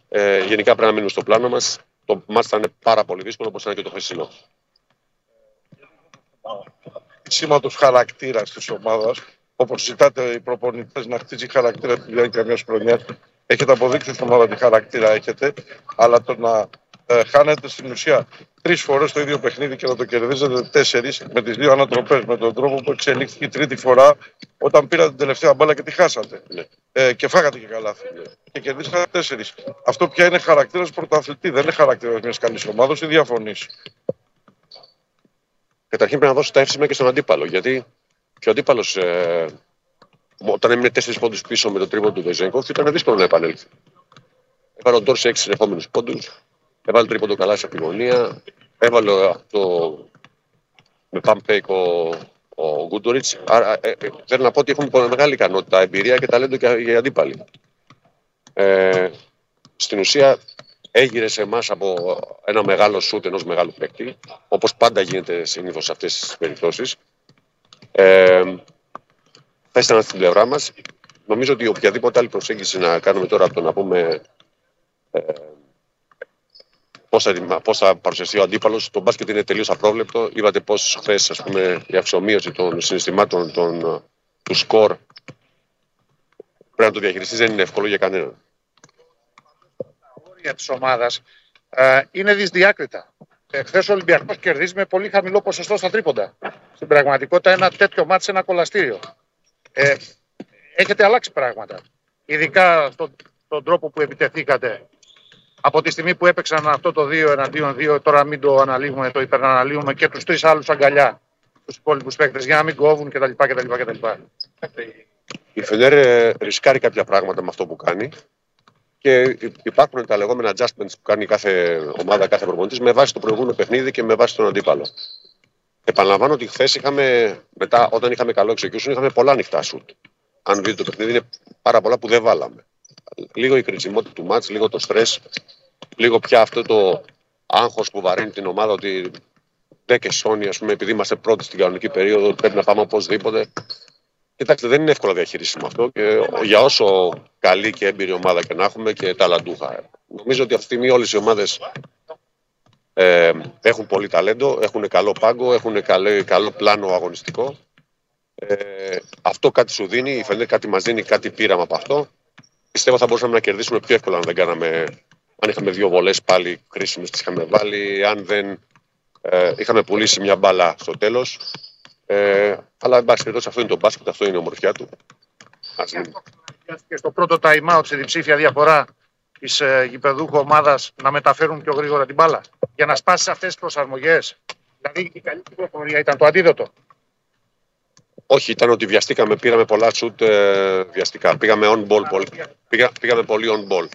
[SPEAKER 15] Ε, γενικά πρέπει να μείνουμε στο πλάνο μας. Το μάτς θα είναι πάρα πολύ δύσκολο όπως ήταν και το χθεσινό.
[SPEAKER 11] Σήματος χαρακτήρας της ομάδας, όπως ζητάτε οι προπονητές να χτίζει χαρακτήρα τη διάρκεια μιας χρονιάς, έχετε αποδείξει στην ομάδα τι χαρακτήρα έχετε, αλλά το να ε, χάνετε στην ουσία τρεις φορές το ίδιο παιχνίδι και να το κερδίζετε τέσσερις με τις δύο ανατροπές, με τον τρόπο που εξελίχθηκε η τρίτη φορά όταν πήρατε την τελευταία μπάλα και τη χάσατε. Ε, και φάγατε και καλά. Και κερδίσατε τέσσερις. Αυτό πια είναι χαρακτήρας πρωταθλητή, δεν είναι χαρακτήρας μιας καλής ομάδας ή διαφωνείς.
[SPEAKER 15] Καταρχήν πρέπει να δώσω τα εύσημα και στον αντίπαλο. Γιατί και ο αντίπαλος, ε, όταν έμεινε τέσσερις πόντους πίσω με το τρίπον του Βεζέγκοφ, ήταν δύσκολο να επανέλθει. Έβαλε ο Ντόρ σε έξι συνεχόμενους πόντους, έβαλε τρίποντο καλά σε επιμονία, έβαλε αυτό με πάμπέικ ο, ο Γκούντοριτς. Άρα ε, ε, θέλω να πω ότι έχουμε πολύ μεγάλη ικανότητα, εμπειρία και ταλέντο και για αντίπαλοι. Ε, στην ουσία έγειρε σε εμάς από ένα μεγάλο σουτ ενός μεγάλου παίκτη, όπως πάντα γίνεται συνήθως σε αυτές τις περιπτώσεις. Ε, θα ήσταν στην πλευρά μας. Νομίζω ότι οποιαδήποτε άλλη προσέγγιση να κάνουμε τώρα από το να πούμε ε, πώς θα, πώς θα παρουσιαστεί ο αντίπαλος, το μπάσκετ είναι τελείως απρόβλεπτο. Είδατε πώς χθες η αξιομείωση των συναισθημάτων των, του σκορ πρέπει να το διαχειριστείς, δεν είναι εύκολο για κανέναν.
[SPEAKER 14] Όρια της ομάδας ε, είναι δυσδιάκριτα. Χθες ο Ολυμπιακός κερδίζει με πολύ χαμηλό ποσοστό στα τρίποντα. Στην πραγματικότητα, ένα τέτοιο μάτι σε ένα κολαστήριο. Ε, έχετε αλλάξει πράγματα. Ειδικά στον, στον τρόπο που επιτεθήκατε. Από τη στιγμή που έπαιξαν αυτό το 2 εναντίον 2, τώρα μην το αναλύουμε, το υπεραναλύουμε και τους τρεις άλλους αγκαλιά, τους υπόλοιπους παίκτες, για να μην κόβουν κτλ. κτλ, κτλ.
[SPEAKER 15] Η Φενέρ ε, ρισκάρει κάποια πράγματα με αυτό που κάνει και υπάρχουν τα λεγόμενα adjustments που κάνει κάθε ομάδα, κάθε προπονητής με βάση το προηγούμενο παιχνίδι και με βάση τον αντίπαλο. Επαναλαμβάνω ότι χθες είχαμε, μετά, όταν είχαμε καλό execution, είχαμε πολλά ανοιχτά σουτ. Αν δείτε το παιχνίδι, είναι πάρα πολλά που δεν βάλαμε. Λίγο η κριτσιμότητα του μάτς, λίγο το στρε, λίγο πια αυτό το άγχος που βαρύνει την ομάδα ότι δεν και Sony, ας πούμε, επειδή είμαστε πρώτοι στην κανονική περίοδο, πρέπει να πάμε οπωσδήποτε. Κοιτάξτε, δεν είναι εύκολο διαχειρίσιμο αυτό και για όσο καλή και έμπειρη ομάδα και να έχουμε και ταλαντούχα. Νομίζω ότι αυτή τη στιγμή όλες οι ομάδες ε, έχουν πολύ ταλέντο, έχουν καλό πάγκο, έχουν καλό, καλό πλάνο αγωνιστικό. Ε, αυτό κάτι σου δίνει, η Φενέρ κάτι μας δίνει, κάτι πήραμε από αυτό. Πιστεύω θα μπορούσαμε να κερδίσουμε πιο εύκολα αν δεν κάναμε, αν είχαμε δύο βολές πάλι κρίσιμες τις είχαμε βάλει, αν δεν ε, είχαμε πουλήσει μια μπάλα στο τέλος. Ε, αλλά εν πάση περιπτώσει αυτό είναι το μπάσκετ, αυτό είναι η ομορφιά του. Ας μην-
[SPEAKER 14] Και στο πρώτο time out, σε διψήφια διαφορά της ε, γηπεδούχου ομάδας να μεταφέρουν πιο γρήγορα την μπάλα. Για να σπάσεις αυτές τις προσαρμογές. Δηλαδή η καλή κυκλοφορία ήταν το αντίδοτο.
[SPEAKER 15] Όχι, ήταν ότι βιαστήκαμε, πήραμε πολλά σουτ ε, βιαστικά. Πήγαμε on ball, πολύ, πήγα, πήγαμε πολύ on ball.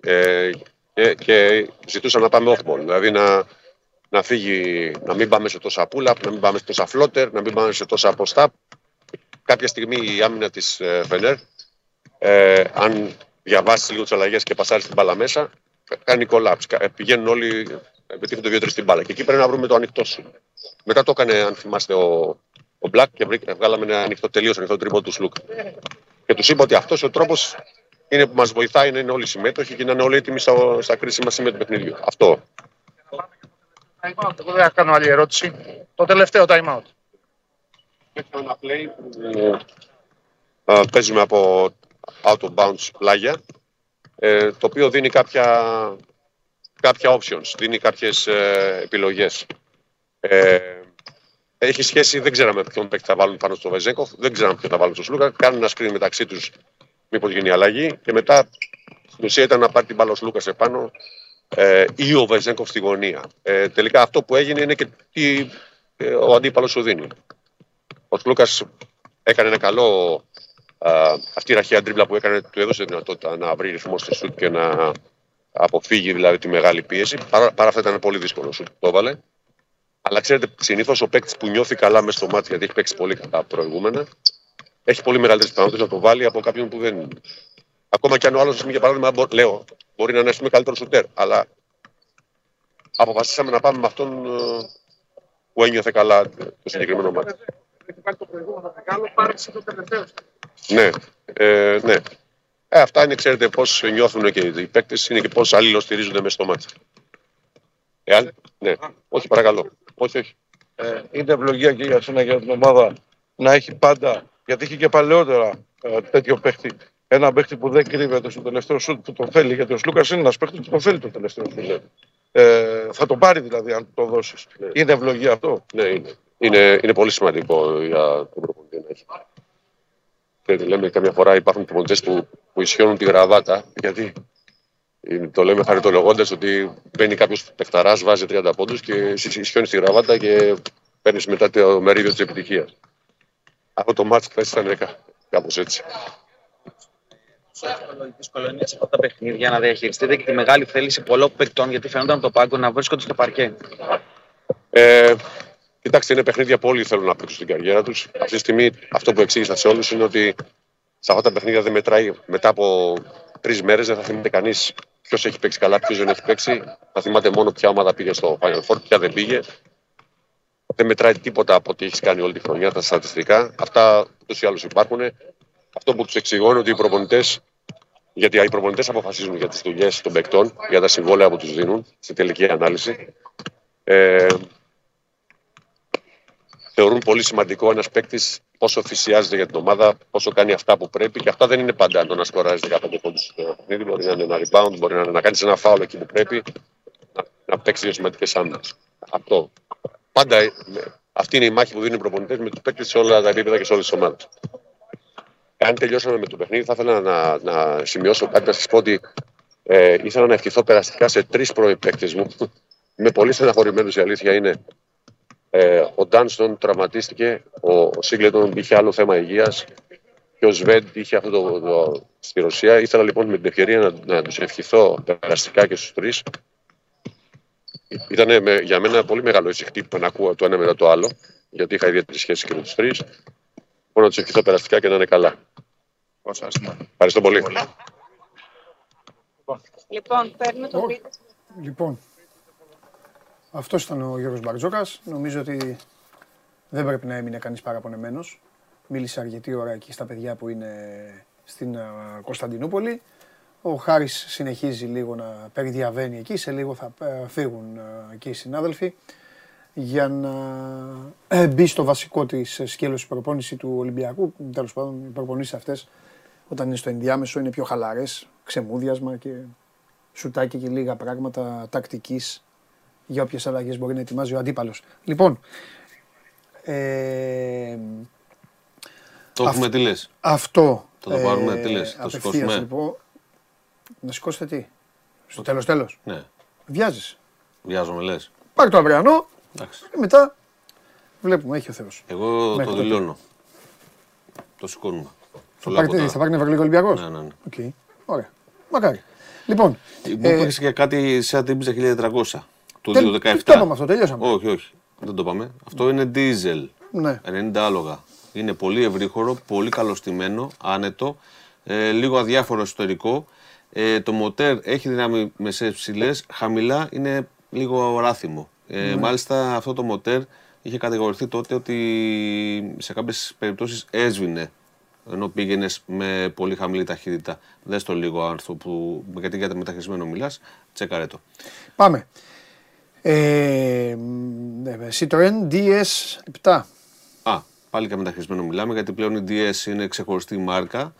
[SPEAKER 15] Ε, και, και ζητούσαμε να πάμε off ball. Δηλαδή να, να φύγει, να μην πάμε σε τόσα pull-up, να μην πάμε σε τόσα floater, να μην πάμε σε τόσα post-up. Κάποια στιγμή η άμυνα της ε, Φενέρ, ε, αν διαβάσει λίγο τις αλλαγές και πασάρει την μπάλα μέσα, κάνει collapse. Κα- Πηγαίνουν όλοι, επιτύχουν το 2-3 στην μπάλα. Και εκεί πρέπει να βρούμε το ανοιχτό σου. Μετά το έκανε, αν θυμάστε, ο, ο Black και βρήκα- βγάλαμε ένα ανοιχτό, τελείω ανοιχτό τρίμπο του Σλουκ. Και τους είπα ότι αυτός ο τρόπος είναι που μας βοηθάει να είναι όλοι συμμέτοχοι και να είναι όλοι έτοιμοι στα, στα κρίσιμα σημεία του παιχνιδιού. Αυτό.
[SPEAKER 14] Time out. Εγώ δεν θα κάνω άλλη ερώτηση. Το τελευταίο time out.
[SPEAKER 15] ένα play που ε, παίζουμε από out of bounds πλάγια ε, το οποίο δίνει κάποια, κάποια options, δίνει κάποιες ε, επιλογές. Ε, έχει σχέση, δεν ξέραμε ποιον παίκτη θα βάλουν πάνω στο Βεζέγκοφ, δεν ξέραμε ποιον θα βάλουν στο Σλούκα. Κάνουν ένα screen μεταξύ τους, μήπως γίνει αλλαγή. Και μετά στην ουσία ήταν να πάρει την μπάλα ο Σλούκας επάνω ε, ή ο Βεζέγκοφ στη γωνία. Ε, τελικά αυτό που έγινε είναι και τι ε, ο αντίπαλος σου δίνει. Ο Σλούκα έκανε ένα καλό. Α, αυτή η ραχαία τρίμπλα που έκανε του έδωσε δυνατότητα να βρει ρυθμό στο σουτ και να αποφύγει δηλαδή τη μεγάλη πίεση. Παρά, παρά αυτά ήταν πολύ δύσκολο σουτ που το έβαλε. Αλλά ξέρετε, συνήθως ο παίκτης που νιώθει καλά μέσα στο μάτι, γιατί έχει παίξει πολύ καλά προηγούμενα, έχει πολύ μεγαλύτερες πιθανότητες να το βάλει από κάποιον που δεν. Ακόμα και αν ο άλλος, για παράδειγμα, μπο- λέω, μπορεί να είναι ας πούμε, καλύτερος σουτέρ, αλλά αποφασίσαμε να πάμε με αυτόν ε, που ένιωθε καλά το συγκεκριμένο μάτι. Ναι, ε, ναι. Ε, αυτά είναι, ξέρετε, πώς νιώθουν και οι παίκτες, είναι και πώς αλληλοστηρίζονται μέσα στο μάτι. Εάν, ναι, όχι, παρακαλώ. Όχι, όχι.
[SPEAKER 11] Ε, είναι ευλογία και για σένα και για την ομάδα να έχει πάντα, γιατί είχε και παλαιότερα ε, τέτοιο παίχτη. Ένα παίχτη που δεν κρύβεται στο τελευταίο σουτ που τον θέλει. Γιατί ο Σλούκας είναι ένας παίχτης που τον θέλει το τελευταίο σουτ. Ε, θα το πάρει δηλαδή αν το δώσεις. Είναι ευλογία αυτό;
[SPEAKER 15] Ναι, είναι. Είναι, είναι πολύ σημαντικό για τον προπονητή να έχει. Ξέρετε, λέμε καμιά φορά υπάρχουν προπονητές που, που ισιώνουν τη γραβάτα, γιατί; Είναι- το λέμε χαριτολογώντας ότι μπαίνει κάποιος παιχταράς, βάζει 30 πόντους και εσύ ισιώνεις τη γραβάτα και παίρνεις μετά το μερίδιο της επιτυχίας. Αυτό το μάτι χθε ήταν κάπως έτσι.
[SPEAKER 13] Δύσκολο είναι σε αυτά τα παιχνίδια να διαχειριστείτε και τη μεγάλη θέληση πολλών παικτών γιατί φαίνονταν από το πάγκο να βρίσκονται στο παρκέ.
[SPEAKER 15] Ε, κοιτάξτε, είναι παιχνίδια που όλοι θέλουν να παίξουν στην καριέρα τους. Αυτή τη στιγμή αυτό που εξήγησα σε όλους είναι ότι σε αυτά τα παιχνίδια δεν μετράει μετά από τρεις μέρες, δεν θα θυμάται κανείς ποιος έχει παίξει καλά, ποιος δεν έχει παίξει. Θα θυμάται μόνο ποια ομάδα πήγε στο Final Four, ποια δεν πήγε. Δεν μετράει τίποτα από ό,τι έχεις κάνει όλη τη χρονιά, τα στατιστικά. Αυτά ούτως ή άλλως υπάρχουν. Αυτό που τους εξηγώ είναι ότι οι προπονητές, γιατί οι προπονητές αποφασίζουν για τις δουλειές των παικτών, για τα συμβόλαια που τους δίνουν στη τελική ανάλυση. Ε, θεωρούν πολύ σημαντικό ένας παίκτης πόσο θυσιάζεται για την ομάδα, πόσο κάνει αυτά που πρέπει και αυτά δεν είναι πάντα το να σκοράζεις 15 πόντους στο παιχνίδι. Μπορεί να είναι ένα rebound, μπορεί να, είναι να κάνεις ένα φάουλ εκεί που πρέπει, να, να παίξεις δύο σημαντικές άμυνες. Αυτό. Πάντα ε, με- αυτή είναι η μάχη που δίνουν οι προπονητές με τους παίκτες σε όλα τα επίπεδα και σε όλες τις ομάδες. Αν τελειώσαμε με το παιχνίδι, θα ήθελα να, να σημειώσω κάτι να σας πω ότι ε, ήθελα να ευχηθώ περαστικά σε τρεις πρώην παίκτες μου. Είμαι πολύ στεναχωρημένος, η αλήθεια είναι. Ε, ο Ντάνστον τραυματίστηκε, ο Σίγκλετον είχε άλλο θέμα υγείας και ο Σβέντ είχε αυτό το, το, στη Ρωσία. Ήθελα λοιπόν με την ευκαιρία να, να τους ευχηθώ περαστικά και στους τρεις. Ήταν με, για μένα πολύ μεγάλο έτσι χτύπημα να ακούω το ένα μετά το άλλο, γιατί είχα ιδιαίτερη σχέση και με τους τρεις. Μπορώ να τους ευχηθώ περαστικά και να είναι καλά. Ευχαριστώ πολύ.
[SPEAKER 16] Λοιπόν, παίρνουμε το βίντεο.
[SPEAKER 1] Λοιπόν, αυτός ήταν ο Γιώργος Μπαρτζόκας. Νομίζω ότι δεν πρέπει να έμεινε κανείς παραπονεμένος. Μίλησε αρκετή ώρα εκεί στα παιδιά που είναι στην α, Κωνσταντινούπολη. Ο Χάρης συνεχίζει λίγο να περιδιαβαίνει εκεί. Σε λίγο θα ε, φύγουν α, εκεί οι συνάδελφοι για να ε, μπει στο βασικό της σκέλος η προπόνησης του Ολυμπιακού. Τέλος πάντων, οι προπονήσεις αυτές όταν είναι στο ενδιάμεσο είναι πιο χαλαρές, ξεμούδιασμα και σουτάκι και λίγα πράγματα τακτικής για όποιες αλλαγές μπορεί να ετοιμάζει ο αντίπαλος. Λοιπόν, ε,
[SPEAKER 9] Το έχουμε, τι λες;
[SPEAKER 1] αυτό.
[SPEAKER 9] Θα το πάρουμε,
[SPEAKER 1] ε,
[SPEAKER 9] τι λες, το
[SPEAKER 1] απευθείας,
[SPEAKER 9] σηκώσουμε;
[SPEAKER 1] Λοιπόν, να σηκώσετε τι; Στο τέλος τέλος.
[SPEAKER 9] Ναι.
[SPEAKER 1] Βιάζεις.
[SPEAKER 9] Βιάζομαι, λες.
[SPEAKER 1] Πάρε το αυριανό
[SPEAKER 9] Εντάξει.
[SPEAKER 1] Και μετά βλέπουμε, έχει ο Θεός.
[SPEAKER 9] Εγώ
[SPEAKER 1] Μέχρι
[SPEAKER 9] το
[SPEAKER 1] τότε.
[SPEAKER 9] δηλώνω. Το σηκώνουμε.
[SPEAKER 1] Θα πάρει, τι, θα πάρει Νευραλίγο Ολυμπιακός;
[SPEAKER 9] Ναι, ναι, ναι.
[SPEAKER 1] Οκ. Ωραία. Μακάρι. Λοιπόν,
[SPEAKER 9] Μου
[SPEAKER 1] ε,
[SPEAKER 9] είπες και κάτι σε αντίπιζα 1300 του
[SPEAKER 1] Τελ-
[SPEAKER 9] 2017.
[SPEAKER 1] το είπαμε αυτό, τελειώσαμε;
[SPEAKER 9] Όχι, όχι. Δεν το είπαμε. Αυτό είναι diesel.
[SPEAKER 1] ναι.
[SPEAKER 9] 90 άλογα. Είναι πολύ ευρύχωρο, πολύ καλωστημένο, άνετο, ε, λίγο αδιάφορο εσωτερικό. Ε, το μοτέρ έχει δύναμη μεσαίες ψηλές, χαμηλά είναι λίγο ράθιμο. Ε,
[SPEAKER 1] Ναι.
[SPEAKER 9] Μάλιστα αυτό το μοτέρ είχε κατηγορηθεί τότε ότι σε κάποιες περιπτώσεις έσβηνε ενώ πήγαινες με πολύ χαμηλή ταχύτητα. Δες το λίγο άρθρο που, γιατί για το μεταχειρισμένο μιλάς, τσέκαρε το.
[SPEAKER 1] Πάμε. Ε, μ, ε, Citroën DS7.
[SPEAKER 9] Α, πάλι και μεταχειρισμένο μιλάμε, γιατί πλέον η DS είναι ξεχωριστή μάρκα.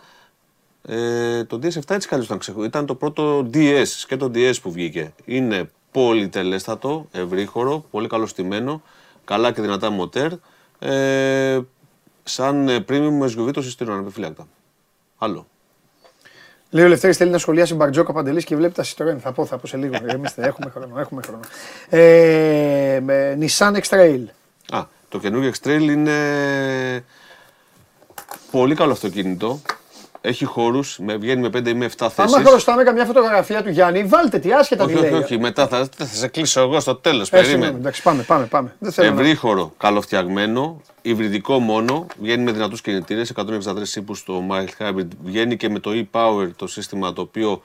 [SPEAKER 9] Ε, το DS7 έτσι καλώς ήταν ξεχωριστό. Ήταν το πρώτο DS και το DS που βγήκε. Είναι πολυτελέστατο, ευρύχωρο, πολύ καλωστημένο, καλά και δυνατά μοτέρ. Ε, σαν ε, premium με SUV το συστήνω ανεπιφύλακτα. Άλλο.
[SPEAKER 1] Λέει ο Λευτέρης θέλει να σχολιάσει Μπαρτζόκα Παντελής και βλέπει τα Citroën. Θα πω, θα πω σε λίγο. Ηρεμήστε, έχουμε χρόνο. Έχουμε χρόνο. Ε, με Nissan X-Trail.
[SPEAKER 9] Α, το καινούργιο X-Trail είναι πολύ καλό αυτοκίνητο. Έχει χώρους, βγαίνει με 5 ή με 7 θέσεις.
[SPEAKER 1] Άμα χρωστάμε καμιά φωτογραφία του Γιάννη, βάλτε τη άσχετα τι
[SPEAKER 9] όχι,
[SPEAKER 1] λέει.
[SPEAKER 9] όχι, όχι, μετά θα, θα σε κλείσω εγώ στο τέλος.
[SPEAKER 1] Ε, συγγνώμη,
[SPEAKER 9] Περίμενε.
[SPEAKER 1] εντάξει, πάμε, πάμε, πάμε. Δεν θέλω να-
[SPEAKER 9] Ευρύχωρο, καλοφτιαγμένο, υβριδικό μόνο, βγαίνει με δυνατούς κινητήρες, 163 ύπου στο mild hybrid, βγαίνει και με το e-power το σύστημα το οποίο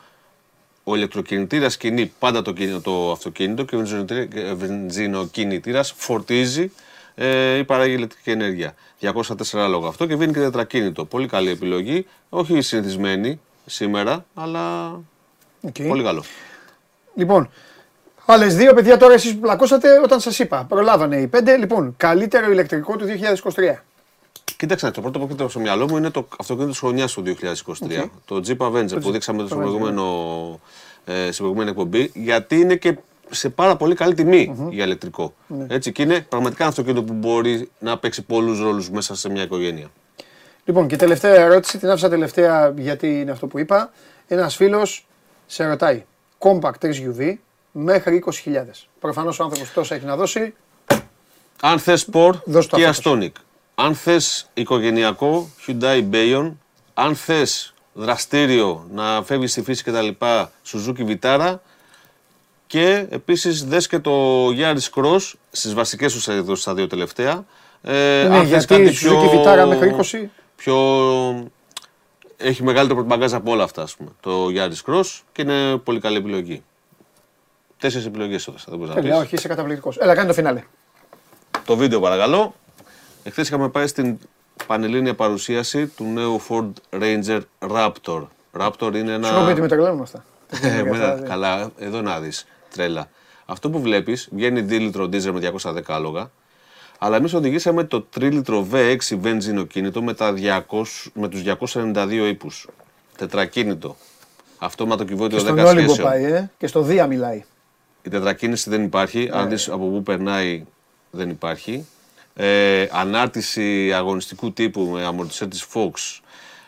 [SPEAKER 9] ο ηλεκτροκινητήρας κινεί πάντα το, κινη- το αυτοκίνητο και ο βενζινοκινητήρα- βενζινοκινητήρας φορτίζει ε, ή παράγει ηλεκτρική ενέργεια. 204 άλογα αυτό και βγαίνει και τετρακίνητο. Πολύ καλή επιλογή. Όχι συνηθισμένη σήμερα, αλλά
[SPEAKER 1] Οκ.
[SPEAKER 9] πολύ καλό.
[SPEAKER 1] Λοιπόν, άλλες δύο παιδιά τώρα εσείς που πλακώσατε όταν σας είπα. Προλάβανε οι πέντε. Λοιπόν, καλύτερο ηλεκτρικό του 2023.
[SPEAKER 9] Κοίταξε, το πρώτο που έρχεται στο μυαλό μου είναι το αυτοκίνητο τη χρονιά του 2023.
[SPEAKER 1] Οκ.
[SPEAKER 9] Το Jeep Avenger
[SPEAKER 1] Το
[SPEAKER 9] που
[SPEAKER 1] Jeep
[SPEAKER 9] δείξαμε στο
[SPEAKER 1] Avenger,
[SPEAKER 9] προηγούμενο, ε, στην προηγούμενη εκπομπή. Γιατί είναι και σε πάρα πολύ καλή τιμή για ηλεκτρικό.
[SPEAKER 1] Ναι.
[SPEAKER 9] Έτσι, και είναι πραγματικά ένα αυτοκίνητο που μπορεί να παίξει πολλούς ρόλους μέσα σε μια οικογένεια.
[SPEAKER 1] Λοιπόν, και τελευταία ερώτηση, την άφησα τελευταία γιατί είναι αυτό που είπα. Ένας φίλος σε ρωτάει. Compact SUV μέχρι 20.000. Προφανώς ο άνθρωπος τόσα έχει να δώσει.
[SPEAKER 9] Αν θες σπορ,
[SPEAKER 1] Δώσ' το
[SPEAKER 9] Kia
[SPEAKER 1] αυτό.
[SPEAKER 9] Stonic. Αν θες οικογενειακό, Hyundai Bayon. Αν θες δραστήριο, να φεύγεις στη φύση κτλ. Suzuki Vitara. Και επίσης δες και το Yaris Cross στις βασικές του εκδόσεις τα δύο τελευταία. Ε,
[SPEAKER 1] ναι,
[SPEAKER 9] αν θες
[SPEAKER 1] γιατί η
[SPEAKER 9] κάτι
[SPEAKER 1] Suzuki Vitara μέχρι 20.
[SPEAKER 9] Πιο... Έχει μεγαλύτερο πρωτομαγκάζ από όλα αυτά, ας πούμε, το Yaris Cross και είναι πολύ καλή επιλογή. Τέσσερις επιλογές έδωσα, δεν μπορείς να
[SPEAKER 1] Τέλεια,
[SPEAKER 9] πεις.
[SPEAKER 1] όχι, είσαι καταπληκτικός. Έλα, κάνει το φινάλε.
[SPEAKER 9] Το βίντεο παρακαλώ. Εχθές είχαμε πάει στην πανελλήνια παρουσίαση του νέου Ford Ranger Raptor. Raptor είναι ένα.
[SPEAKER 1] Συγγνώμη, γιατί με τρελαίνουν αυτά.
[SPEAKER 9] Ε, εμένα, καλά, εδώ να δεις. Τρέλα. Αυτό που βλέπεις βγαίνει 2 λίτρο diesel με 210 άλογα. Αλλά εμείς οδηγήσαμε το 3 λίτρο V6 βενζίνο κίνητο με, τα 200, με τους 292 ύπους. Τετρακίνητο. Αυτόματο
[SPEAKER 1] Και
[SPEAKER 9] κυβότιο 10
[SPEAKER 1] στον Όλυμπο
[SPEAKER 9] σχέσεων.
[SPEAKER 1] πάει, ε. Και στο Δία μιλάει.
[SPEAKER 9] Η τετρακίνηση δεν υπάρχει. Αν δεις από πού περνάει, δεν υπάρχει. Ε, ανάρτηση αγωνιστικού τύπου με αμορτισέρ της Fox.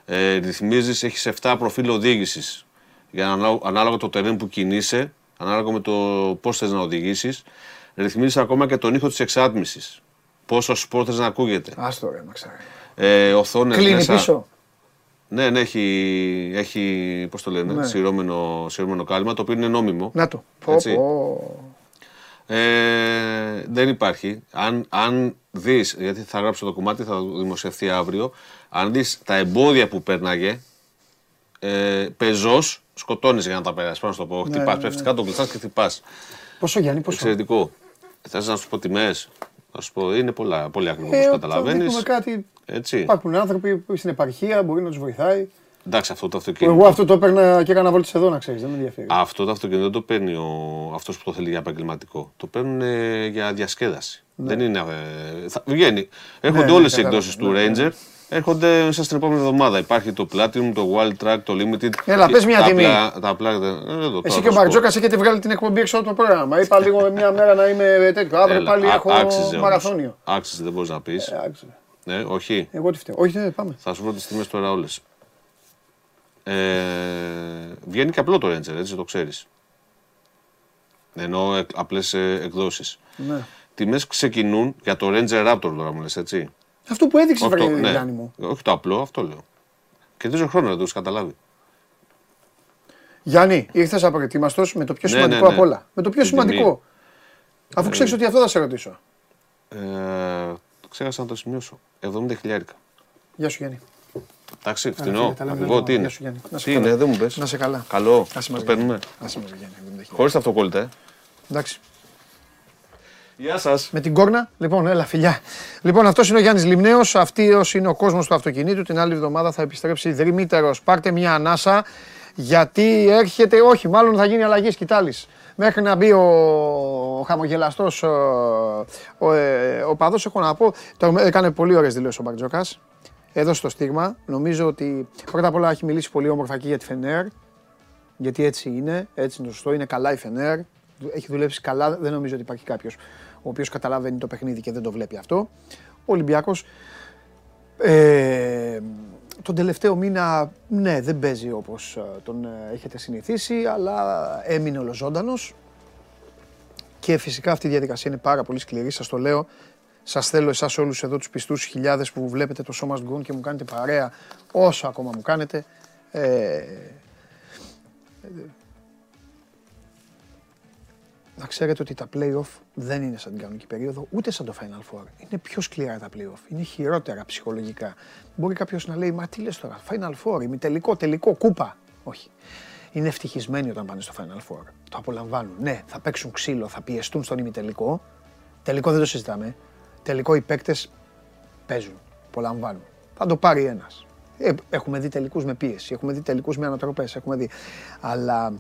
[SPEAKER 9] Ε, ρυθμίζεις, έχεις 7 προφίλ οδήγησης. Για ανάλογα, ανάλογα το terrain που κινείσαι, ανάλογα με το πώς θες να οδηγήσεις. Ρυθμίζεις ακόμα και τον ήχο της εξάτμισης. Πόσο σπορ θες να ακούγεται.
[SPEAKER 1] Άστο ρε, μαξάρι.
[SPEAKER 9] Ε, οθόνες
[SPEAKER 1] Κλείνει
[SPEAKER 9] μέσα.
[SPEAKER 1] πίσω.
[SPEAKER 9] Ναι, ναι, έχει, έχει πώς το λένε,
[SPEAKER 1] Ναι.
[SPEAKER 9] σειρώμενο, σειρώμενο κάλυμα, το οποίο είναι νόμιμο.
[SPEAKER 1] Να το. Πω,
[SPEAKER 9] Έτσι.
[SPEAKER 1] πω.
[SPEAKER 9] Ε, δεν υπάρχει. Αν, αν δεις, γιατί θα γράψω το κομμάτι, θα δημοσιευθεί αύριο. Αν δεις τα εμπόδια που πέρναγε, ε, πεζός, σκοτώνεις για να τα περάσεις. Πάνω να σου το πω.
[SPEAKER 1] Ναι,
[SPEAKER 9] Χτυπάς,
[SPEAKER 1] ναι,
[SPEAKER 9] πέφτεις
[SPEAKER 1] ναι.
[SPEAKER 9] κάτω, κλειστά και χτυπάς.
[SPEAKER 1] Πόσο Γιάννη, πόσο;
[SPEAKER 9] Εξαιρετικό. Θες να σου πω τιμέ. Θα σου πω, είναι πολλά, πολύ ακριβό
[SPEAKER 1] Ε,
[SPEAKER 9] όπως
[SPEAKER 1] όταν
[SPEAKER 9] καταλαβαίνεις.
[SPEAKER 1] δείχνουμε κάτι.
[SPEAKER 9] Έτσι.
[SPEAKER 1] Υπάρχουν άνθρωποι που στην επαρχία μπορεί να τους βοηθάει.
[SPEAKER 9] Εντάξει, αυτό το αυτοκίνητο.
[SPEAKER 1] Εγώ αυτό το έπαιρνα και έκανα βόλτες εδώ να ξέρεις, δεν με ενδιαφέρει.
[SPEAKER 9] Αυτό το αυτοκίνητο δεν το παίρνει ο... αυτός που το θέλει για επαγγελματικό. Το παίρνουν ε, για διασκέδαση. Δεν είναι. ε, θα... Βγαίνει. Έρχονται
[SPEAKER 1] ναι,
[SPEAKER 9] όλες οι
[SPEAKER 1] κατάλαβα.
[SPEAKER 9] εκδόσεις του
[SPEAKER 1] Ναι, ναι.
[SPEAKER 9] Ranger. Έρχονται μέσα στην επόμενη εβδομάδα. Υπάρχει το Platinum, το Wild Track, το Limited.
[SPEAKER 1] Έλα,
[SPEAKER 9] και
[SPEAKER 1] πες μια
[SPEAKER 9] τα
[SPEAKER 1] τιμή.
[SPEAKER 9] Απλά, τα απλά, ε, εδώ,
[SPEAKER 1] Εσύ
[SPEAKER 9] τώρα
[SPEAKER 1] και ο
[SPEAKER 9] θα σου πω.
[SPEAKER 1] Μπαρτζόκας έχετε βγάλει την εκπομπή έξω από το πρόγραμμα. Είπα λίγο μια μέρα να είμαι τέτοιο. Αύριο
[SPEAKER 9] Έλα,
[SPEAKER 1] πάλι
[SPEAKER 9] α-
[SPEAKER 1] έχω
[SPEAKER 9] άξιζε όμως.
[SPEAKER 1] μαραθώνιο.
[SPEAKER 9] Άξιζε, δεν μπορείς να πεις. Ναι, όχι.
[SPEAKER 1] Εγώ τι φταίω. Όχι, δεν πάμε.
[SPEAKER 9] Θα σου πω τις τιμές τώρα όλες. Ε, βγαίνει και απλό το Ranger, έτσι το ξέρεις. Ενώ απλές εκδόσεις.
[SPEAKER 1] Ναι.
[SPEAKER 9] Τιμές ξεκινούν για το Ranger Raptor τώρα μου λες, έτσι.
[SPEAKER 1] Αυτό που έδειξε,
[SPEAKER 9] Αυτό,
[SPEAKER 1] βρε
[SPEAKER 9] ναι.
[SPEAKER 1] Γιάννη μου.
[SPEAKER 9] Όχι το απλό, αυτό λέω. Κερδίζω χρόνο, δεν το έχεις καταλάβει.
[SPEAKER 1] Γιάννη, ήρθες απροετοίμαστο με το πιο
[SPEAKER 9] Ναι,
[SPEAKER 1] σημαντικό
[SPEAKER 9] ναι, ναι.
[SPEAKER 1] απ' όλα. Με το πιο
[SPEAKER 9] Την
[SPEAKER 1] σημαντικό.
[SPEAKER 9] τιμή.
[SPEAKER 1] Αφού
[SPEAKER 9] Ε,
[SPEAKER 1] ξέρεις ότι αυτό θα σε ρωτήσω.
[SPEAKER 9] Ε, ξέχασα να το σημειώσω. 70 χιλιάρικα.
[SPEAKER 1] Γεια σου Γιάννη.
[SPEAKER 9] Εντάξει,
[SPEAKER 1] φίλε,
[SPEAKER 9] φθηνό.
[SPEAKER 1] τα λέμε
[SPEAKER 9] Ακριβό,
[SPEAKER 1] λίγο.
[SPEAKER 9] τι είναι;
[SPEAKER 1] Γεια σου, Γιάννη. Να σε
[SPEAKER 9] Τι
[SPEAKER 1] καλά.
[SPEAKER 9] είναι, δεν μου πες.
[SPEAKER 1] Να σε καλά.
[SPEAKER 9] Καλό.
[SPEAKER 1] Άσε
[SPEAKER 9] Το
[SPEAKER 1] μας,
[SPEAKER 9] παίρνουμε.
[SPEAKER 1] Γιάννη. Άσε μας, Γιάννη. 70 χιλιάρικα.
[SPEAKER 9] Χωρίς αυτοκόλλητα, ε.
[SPEAKER 1] Εντάξει.
[SPEAKER 9] Γεια σας.
[SPEAKER 1] Με την κόρνα. Λοιπόν, έλα, φιλιά. Λοιπόν, αυτός είναι ο Γιάννης Λιμνέος. Αυτός είναι ο κόσμος του αυτοκινήτου. Την άλλη εβδομάδα θα επιστρέψει δρυμύτερος. Πάρτε μια ανάσα. Γιατί έρχεται, όχι, μάλλον θα γίνει αλλαγή σκητάλης. Μέχρι να μπει ο, ο χαμογελαστός ο, ο, ε, ο παδός, έχω να πω. Το έκανε πολύ ωραίες δηλώσεις ο Μπαρτζόκας. Έδωσε το στίγμα. Νομίζω ότι πρώτα απ' όλα έχει μιλήσει πολύ όμορφα και για τη Φενέρ. Γιατί έτσι είναι, έτσι είναι το σωστό. Είναι καλά η Φενέρ. Έχει δουλέψει καλά. Δεν νομίζω ότι υπάρχει κάποιος ο οποίος καταλαβαίνει το παιχνίδι και δεν το βλέπει αυτό. Ο Ολυμπιακός ε, τον τελευταίο μήνα, ναι, δεν παίζει όπως ε, τον ε, έχετε συνηθίσει, αλλά έμεινε ολοζώντανος. Και φυσικά αυτή η διαδικασία είναι πάρα πολύ σκληρή, σας το λέω. Σας θέλω εσάς όλους εδώ τους πιστούς χιλιάδες που βλέπετε το σώμα γκον και μου κάνετε παρέα όσο ακόμα μου κάνετε. Ε, να ξέρετε ότι τα play-off δεν είναι σαν την κανονική περίοδο, ούτε σαν το Final Four. Είναι πιο σκληρά τα play-off. Είναι χειρότερα ψυχολογικά. Μπορεί κάποιος να λέει, Μα τι λες τώρα, Final Four, ημιτελικό, τελικό, κούπα. Όχι. Είναι ευτυχισμένοι όταν πάνε στο Final Four. Το απολαμβάνουν. Ναι, θα παίξουν ξύλο, θα πιεστούν στον ημιτελικό. Τελικό δεν το συζητάμε. Τελικό οι παίκτες παίζουν, απολαμβάνουν. Θα το πάρει ένας. Ε, έχουμε δει τελικούς με πίεση, έχουμε δει τελικούς με ανατροπές, έχουμε δει. Αλλά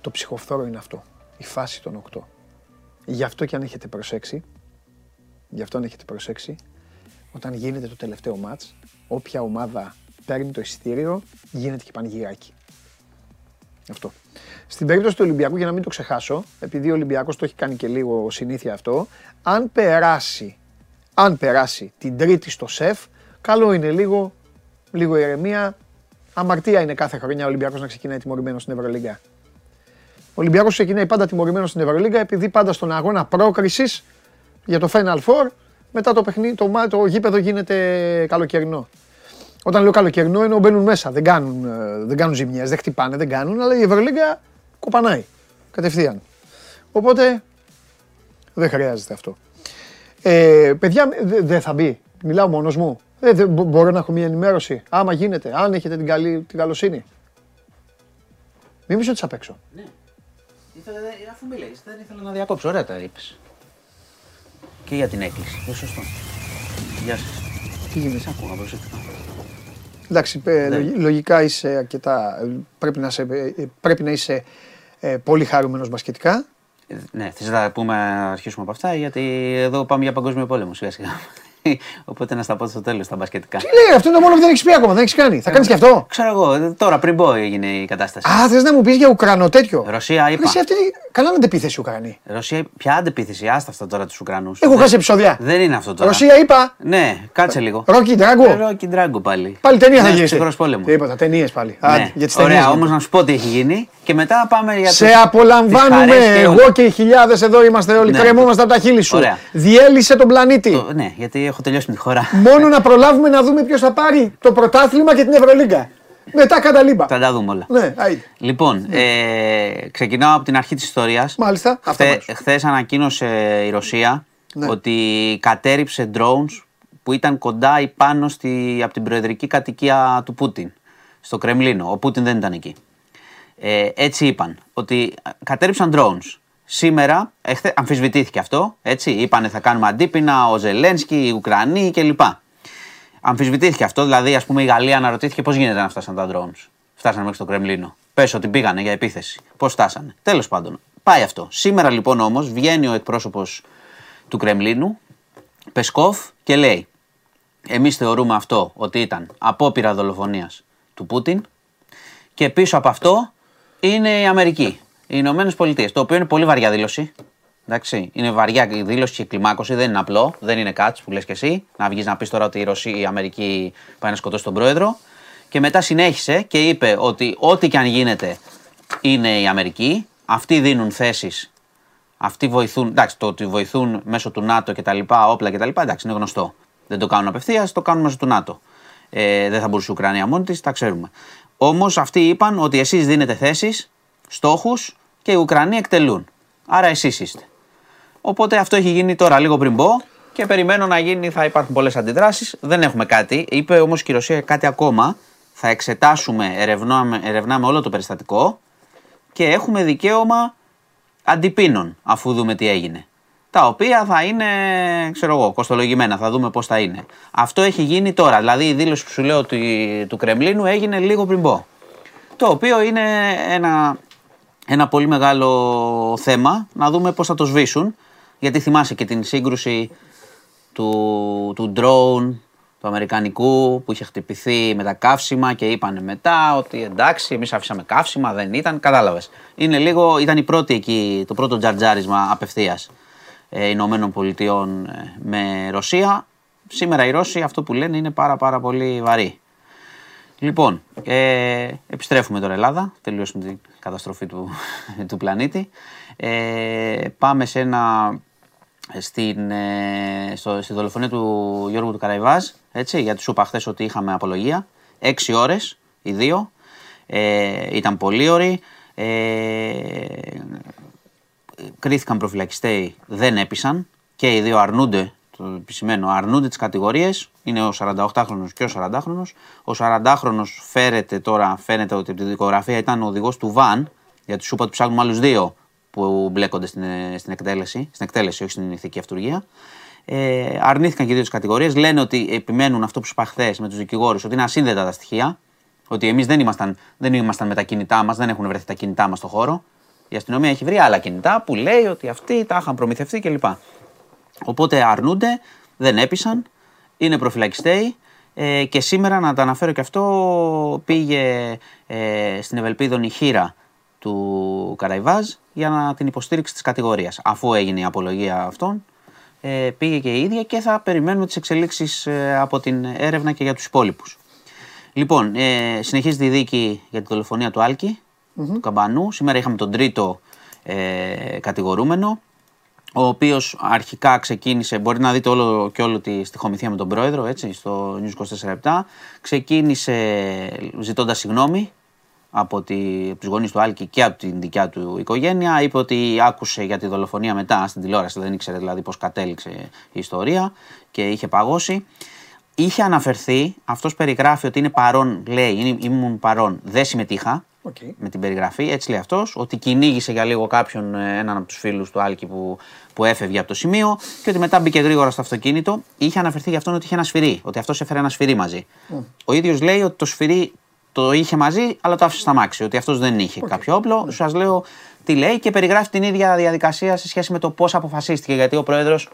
[SPEAKER 1] το ψυχοφθόρο είναι αυτό η φάση των 8. Γι' αυτό και αν έχετε προσέξει, γι' αυτό αν έχετε προσέξει, όταν γίνεται το τελευταίο μάτς, όποια ομάδα παίρνει το εισιτήριο, γίνεται και πανηγυράκι. Αυτό. Στην περίπτωση του Ολυμπιακού, για να μην το ξεχάσω, επειδή ο Ολυμπιακός το έχει κάνει και λίγο συνήθεια αυτό, αν περάσει, αν περάσει την τρίτη στο σεφ, καλό είναι λίγο, λίγο ηρεμία. Αμαρτία είναι κάθε χρονιά ο Ολυμπιακός να ξεκινάει τιμωρημένος στην Ευρωλίγκα. Ο Ολυμπιακός ξεκινάει πάντα τιμωρημένος στην Ευρωλίγκα επειδή πάντα στον αγώνα πρόκρισης για το Final Four μετά το, παιχνί, το, το γήπεδο γίνεται καλοκαιρινό. Όταν λέω καλοκαιρινό εννοώ μπαίνουν μέσα, δεν κάνουν, ε, δεν κάνουν ζημιές, δεν χτυπάνε, δεν κάνουν, αλλά η Ευρωλίγκα κοπανάει κατευθείαν. Οπότε δεν χρειάζεται αυτό. Ε, παιδιά, δεν θα μπει. Μιλάω μόνος μου. Ε, δεν μπορώ να έχω μια ενημέρωση. Άμα γίνεται, αν έχετε την, καλή, την καλοσύνη. Μην πεις ότι απ' έξω.
[SPEAKER 17] Ναι. Ήθελα, αφού μιλάει, δεν ήθελα να διακόψω. Ωραία τα είπες. Και για την έκκληση. Είναι σωστό. Γεια σας.
[SPEAKER 1] Τι γίνεται,
[SPEAKER 17] ακούω προσεκτικά.
[SPEAKER 1] Εντάξει, ε, λογικά είσαι αρκετά. Πρέπει να, σε, ε, πρέπει να είσαι ε, πολύ χαρούμενος μπασκετικά.
[SPEAKER 17] Ε, ναι, θες να πούμε, αρχίσουμε από αυτά, γιατί εδώ πάμε για παγκόσμιο πόλεμο σιγά σιγά. Οπότε να στα πω στο τέλος τα μπασκετικά.
[SPEAKER 1] Τι λέει, αυτό είναι μόνο που δεν έχεις πει ακόμα, δεν έχεις κάνει. Θα κάνεις και αυτό;
[SPEAKER 17] Ξέρω εγώ, τώρα πριν πω έγινε η κατάσταση.
[SPEAKER 1] Α, θες να μου πεις για Ουκρανό τέτοιο;
[SPEAKER 17] Ρωσία είπα.
[SPEAKER 1] Ρωσία αυτή. Κάνανε αντεπίθεση Ουκρανοί.
[SPEAKER 17] Ρωσία, ποια αντεπίθεση, άστα αυτά τώρα τους Ουκρανούς.
[SPEAKER 1] Έχω χάσει επεισόδια.
[SPEAKER 17] Δεν είναι αυτό τώρα.
[SPEAKER 1] Ρωσία είπα.
[SPEAKER 17] Ναι, κάτσε λίγο.
[SPEAKER 1] Ρόκι Ντράγκο.
[SPEAKER 17] Ρόκι Ντράγκο πάλι.
[SPEAKER 1] Πάλι ταινία θα
[SPEAKER 17] Ναι,
[SPEAKER 1] γίνει.
[SPEAKER 17] ψυχρός πόλεμος.
[SPEAKER 1] Τίποτα, ταινίες πάλι.
[SPEAKER 17] Ναι.
[SPEAKER 1] Άντε, για τις ταινίες.
[SPEAKER 17] Ωραία, όμως να σου πω τι έχει γίνει και μετά πάμε για
[SPEAKER 1] Σε
[SPEAKER 17] τους- τις
[SPEAKER 1] απολαμβάνουμε.
[SPEAKER 17] χαρές και όλα.
[SPEAKER 1] Εγώ και οι χιλιάδες εδώ είμαστε όλοι.
[SPEAKER 17] Ναι.
[SPEAKER 1] Κρεμόμαστε από τα χείλη σου.
[SPEAKER 17] Ωραία.
[SPEAKER 1] Διέλυσε τον πλανήτη.
[SPEAKER 17] Το- Ναι, γιατί έχω τελειώσει με τη χώρα.
[SPEAKER 1] Μόνο να προλάβουμε να δούμε ποιος θα πάρει το πρωτάθλημα και την Ευρωλίγκα. Μετά καταλήμπα.
[SPEAKER 17] Θα τα δούμε όλα.
[SPEAKER 1] Ναι, άιντε.
[SPEAKER 17] Λοιπόν, ε, ξεκινάω από την αρχή της ιστορίας.
[SPEAKER 1] Μάλιστα.
[SPEAKER 17] Χθε,
[SPEAKER 1] αυτομάτως.
[SPEAKER 17] χθες ανακοίνωσε η Ρωσία
[SPEAKER 1] Ναι.
[SPEAKER 17] ότι κατέριψε drones που ήταν κοντά ή πάνω στη, από την προεδρική κατοικία του Πούτιν, στο Κρεμλίνο. Ο Πούτιν δεν ήταν εκεί. Ε, έτσι είπαν, ότι κατέριψαν drones. Σήμερα, εχθε, αμφισβητήθηκε αυτό, έτσι, είπανε θα κάνουμε αντίπεινα, ο Ζελένσκι, οι Ουκρανοί κλπ. Αμφισβητήθηκε αυτό, δηλαδή ας πούμε η Γαλλία αναρωτήθηκε πώς γίνεται να φτάσαν τα drones. Φτάσανε μέχρι το Κρεμλίνο. Πες ότι πήγανε για επίθεση. Πώς φτάσανε. Τέλος πάντων. Πάει αυτό. Σήμερα λοιπόν όμως βγαίνει ο εκπρόσωπος του Κρεμλίνου, Πεσκόφ, και λέει εμείς θεωρούμε αυτό ότι ήταν απόπειρα δολοφονίας του Πούτιν και πίσω από αυτό είναι η Αμερική, οι Ηνωμένες Πολιτείες. Το οποίο είναι πολύ βαριά δήλωση. Εντάξει, είναι βαριά η δήλωση και η κλιμάκωση, δεν είναι απλό, δεν είναι κάτι που λες και εσύ. Να βγεις να πεις τώρα ότι η, Ρωσία, η Αμερική πάει να σκοτώσει τον πρόεδρο. Και μετά συνέχισε και είπε ότι ό,τι και αν γίνεται είναι η Αμερική. Αυτοί δίνουν θέσεις. Αυτοί βοηθούν. Εντάξει, το ότι βοηθούν μέσω του ΝΑΤΟ και τα λοιπά, όπλα και τα λοιπά, εντάξει, είναι γνωστό. Δεν το κάνουν απευθείας, το κάνουν μέσω του ΝΑΤΟ. Ε, δεν θα μπορούσε η Ουκρανία μόνη της, τα ξέρουμε. Όμως αυτοί είπαν ότι εσείς δίνετε θέσεις, στόχους και οι Ουκρανοί εκτελούν. Άρα εσείς είστε. Οπότε αυτό έχει γίνει τώρα λίγο πριν μπω και περιμένω να γίνει, θα υπάρχουν πολλές αντιδράσεις. Δεν έχουμε κάτι. Είπε όμως και η Ρωσία κάτι ακόμα. Θα εξετάσουμε, ερευνάμε, ερευνάμε όλο το περιστατικό και έχουμε δικαίωμα αντιπίνων αφού δούμε τι έγινε. Τα οποία θα είναι, ξέρω εγώ, κοστολογημένα, θα δούμε πώς θα είναι. Αυτό έχει γίνει τώρα, δηλαδή η δήλωση που σου λέω του, του Κρεμλίνου έγινε λίγο πριν πω. Το οποίο είναι ένα, ένα πολύ μεγάλο θέμα, να δούμε πώς θα το σβήσουν. Γιατί θυμάσαι και την σύγκρουση του, του drone, του αμερικανικού που είχε χτυπηθεί με τα καύσιμα και είπαν μετά ότι εντάξει εμείς αφήσαμε καύσιμα, δεν ήταν, κατάλαβες. Είναι λίγο, ήταν η πρώτη εκεί, το πρώτο τζαρτζάρισμα απευθείας ε, Ηνωμένων Πολιτειών ε, με Ρωσία. σήμερα οι Ρώσοι αυτό που λένε είναι πάρα πάρα πολύ βαρύ. Λοιπόν, ε, επιστρέφουμε τώρα Ελλάδα, τελειώσουμε την καταστροφή του, του πλανήτη. Ε, πάμε σε ένα, στην, ε, στο, στη δολοφονία του Γιώργου του Καραϊβάζ, έτσι, γιατί σου είπα χθες ότι είχαμε απολογία. Έξι ώρες, οι δύο. Ε, ήταν πολύ ωροι. Ε, κρίθηκαν προφυλακιστέοι, δεν έπεισαν και οι δύο αρνούνται, το επισημαίνω, αρνούνται τις κατηγορίες. Είναι ο 48χρονος και ο 40χρονος. Ο 40χρονος φέρεται τώρα, φαίνεται ότι από τη δικογραφία ήταν ο οδηγός του βαν, γιατί σου είπα ότι ψάχνουμε άλλους δύο που μπλέκονται στην, στην εκτέλεση, στην εκτέλεση, όχι στην ηθική αυτουργία. Ε, αρνήθηκαν και οι δύο τις κατηγορίες. Λένε ότι επιμένουν αυτό που σου είπα χθες με τους δικηγόρους, ότι είναι ασύνδετα τα στοιχεία. Ότι εμείς δεν ήμασταν, δεν ήμασταν με τα κινητά μας, δεν έχουν βρεθεί τα κινητά μας στο χώρο. Η αστυνομία έχει βρει άλλα κινητά που λέει ότι αυτοί τα είχαν προμηθευτεί κλπ. Οπότε αρνούνται, δεν έπεισαν, είναι προφυλακιστέοι ε, και σήμερα να τα αναφέρω και αυτό πήγε ε, στην Ευελπίδων η χείρα του Καραϊβάζ για να την υποστήριξη της κατηγορίας. Αφού έγινε η απολογία αυτών, ε, πήγε και η ίδια και θα περιμένουμε τις εξελίξεις ε, από την έρευνα και για τους υπόλοιπους. Λοιπόν, ε, συνεχίζεται η δίκη για τη δολοφονία του αλκη του Καμπανού. Σήμερα είχαμε τον τρίτο ε, κατηγορούμενο, ο οποίος αρχικά ξεκίνησε, μπορεί να δείτε όλο και όλο τη στοιχομηθεία με τον πρόεδρο, έτσι, στο News 24 ξεκίνησε ζητώντας συγγνώμη από, τη, από τους γονείς του Άλκη και από την δικιά του οικογένεια. Είπε ότι άκουσε για τη δολοφονία μετά στην τηλεόραση, δεν ήξερε δηλαδή πώς κατέληξε η ιστορία και είχε παγώσει. Είχε αναφερθεί, αυτός περιγράφει ότι είναι παρόν, λέει, είναι, ήμουν παρόν, δεν συμμετείχα
[SPEAKER 1] Okay.
[SPEAKER 17] με την περιγραφή, έτσι λέει αυτός, ότι κυνήγησε για λίγο κάποιον, ε, έναν από τους φίλους του Άλκη που, που έφευγε από το σημείο και ότι μετά μπήκε γρήγορα στο αυτοκίνητο. Είχε αναφερθεί για αυτόν ότι είχε ένα σφυρί, ότι αυτός έφερε ένα σφυρί μαζί.
[SPEAKER 1] Mm.
[SPEAKER 17] Ο ίδιος λέει ότι το σφυρί το είχε μαζί, αλλά το άφησε στα μάξι. Ότι αυτός δεν είχε κάποιο όπλο.
[SPEAKER 1] Ναι.
[SPEAKER 17] Σας λέω τι λέει και περιγράφει την ίδια διαδικασία σε σχέση με το πώς αποφασίστηκε. Γιατί ο πρόεδρος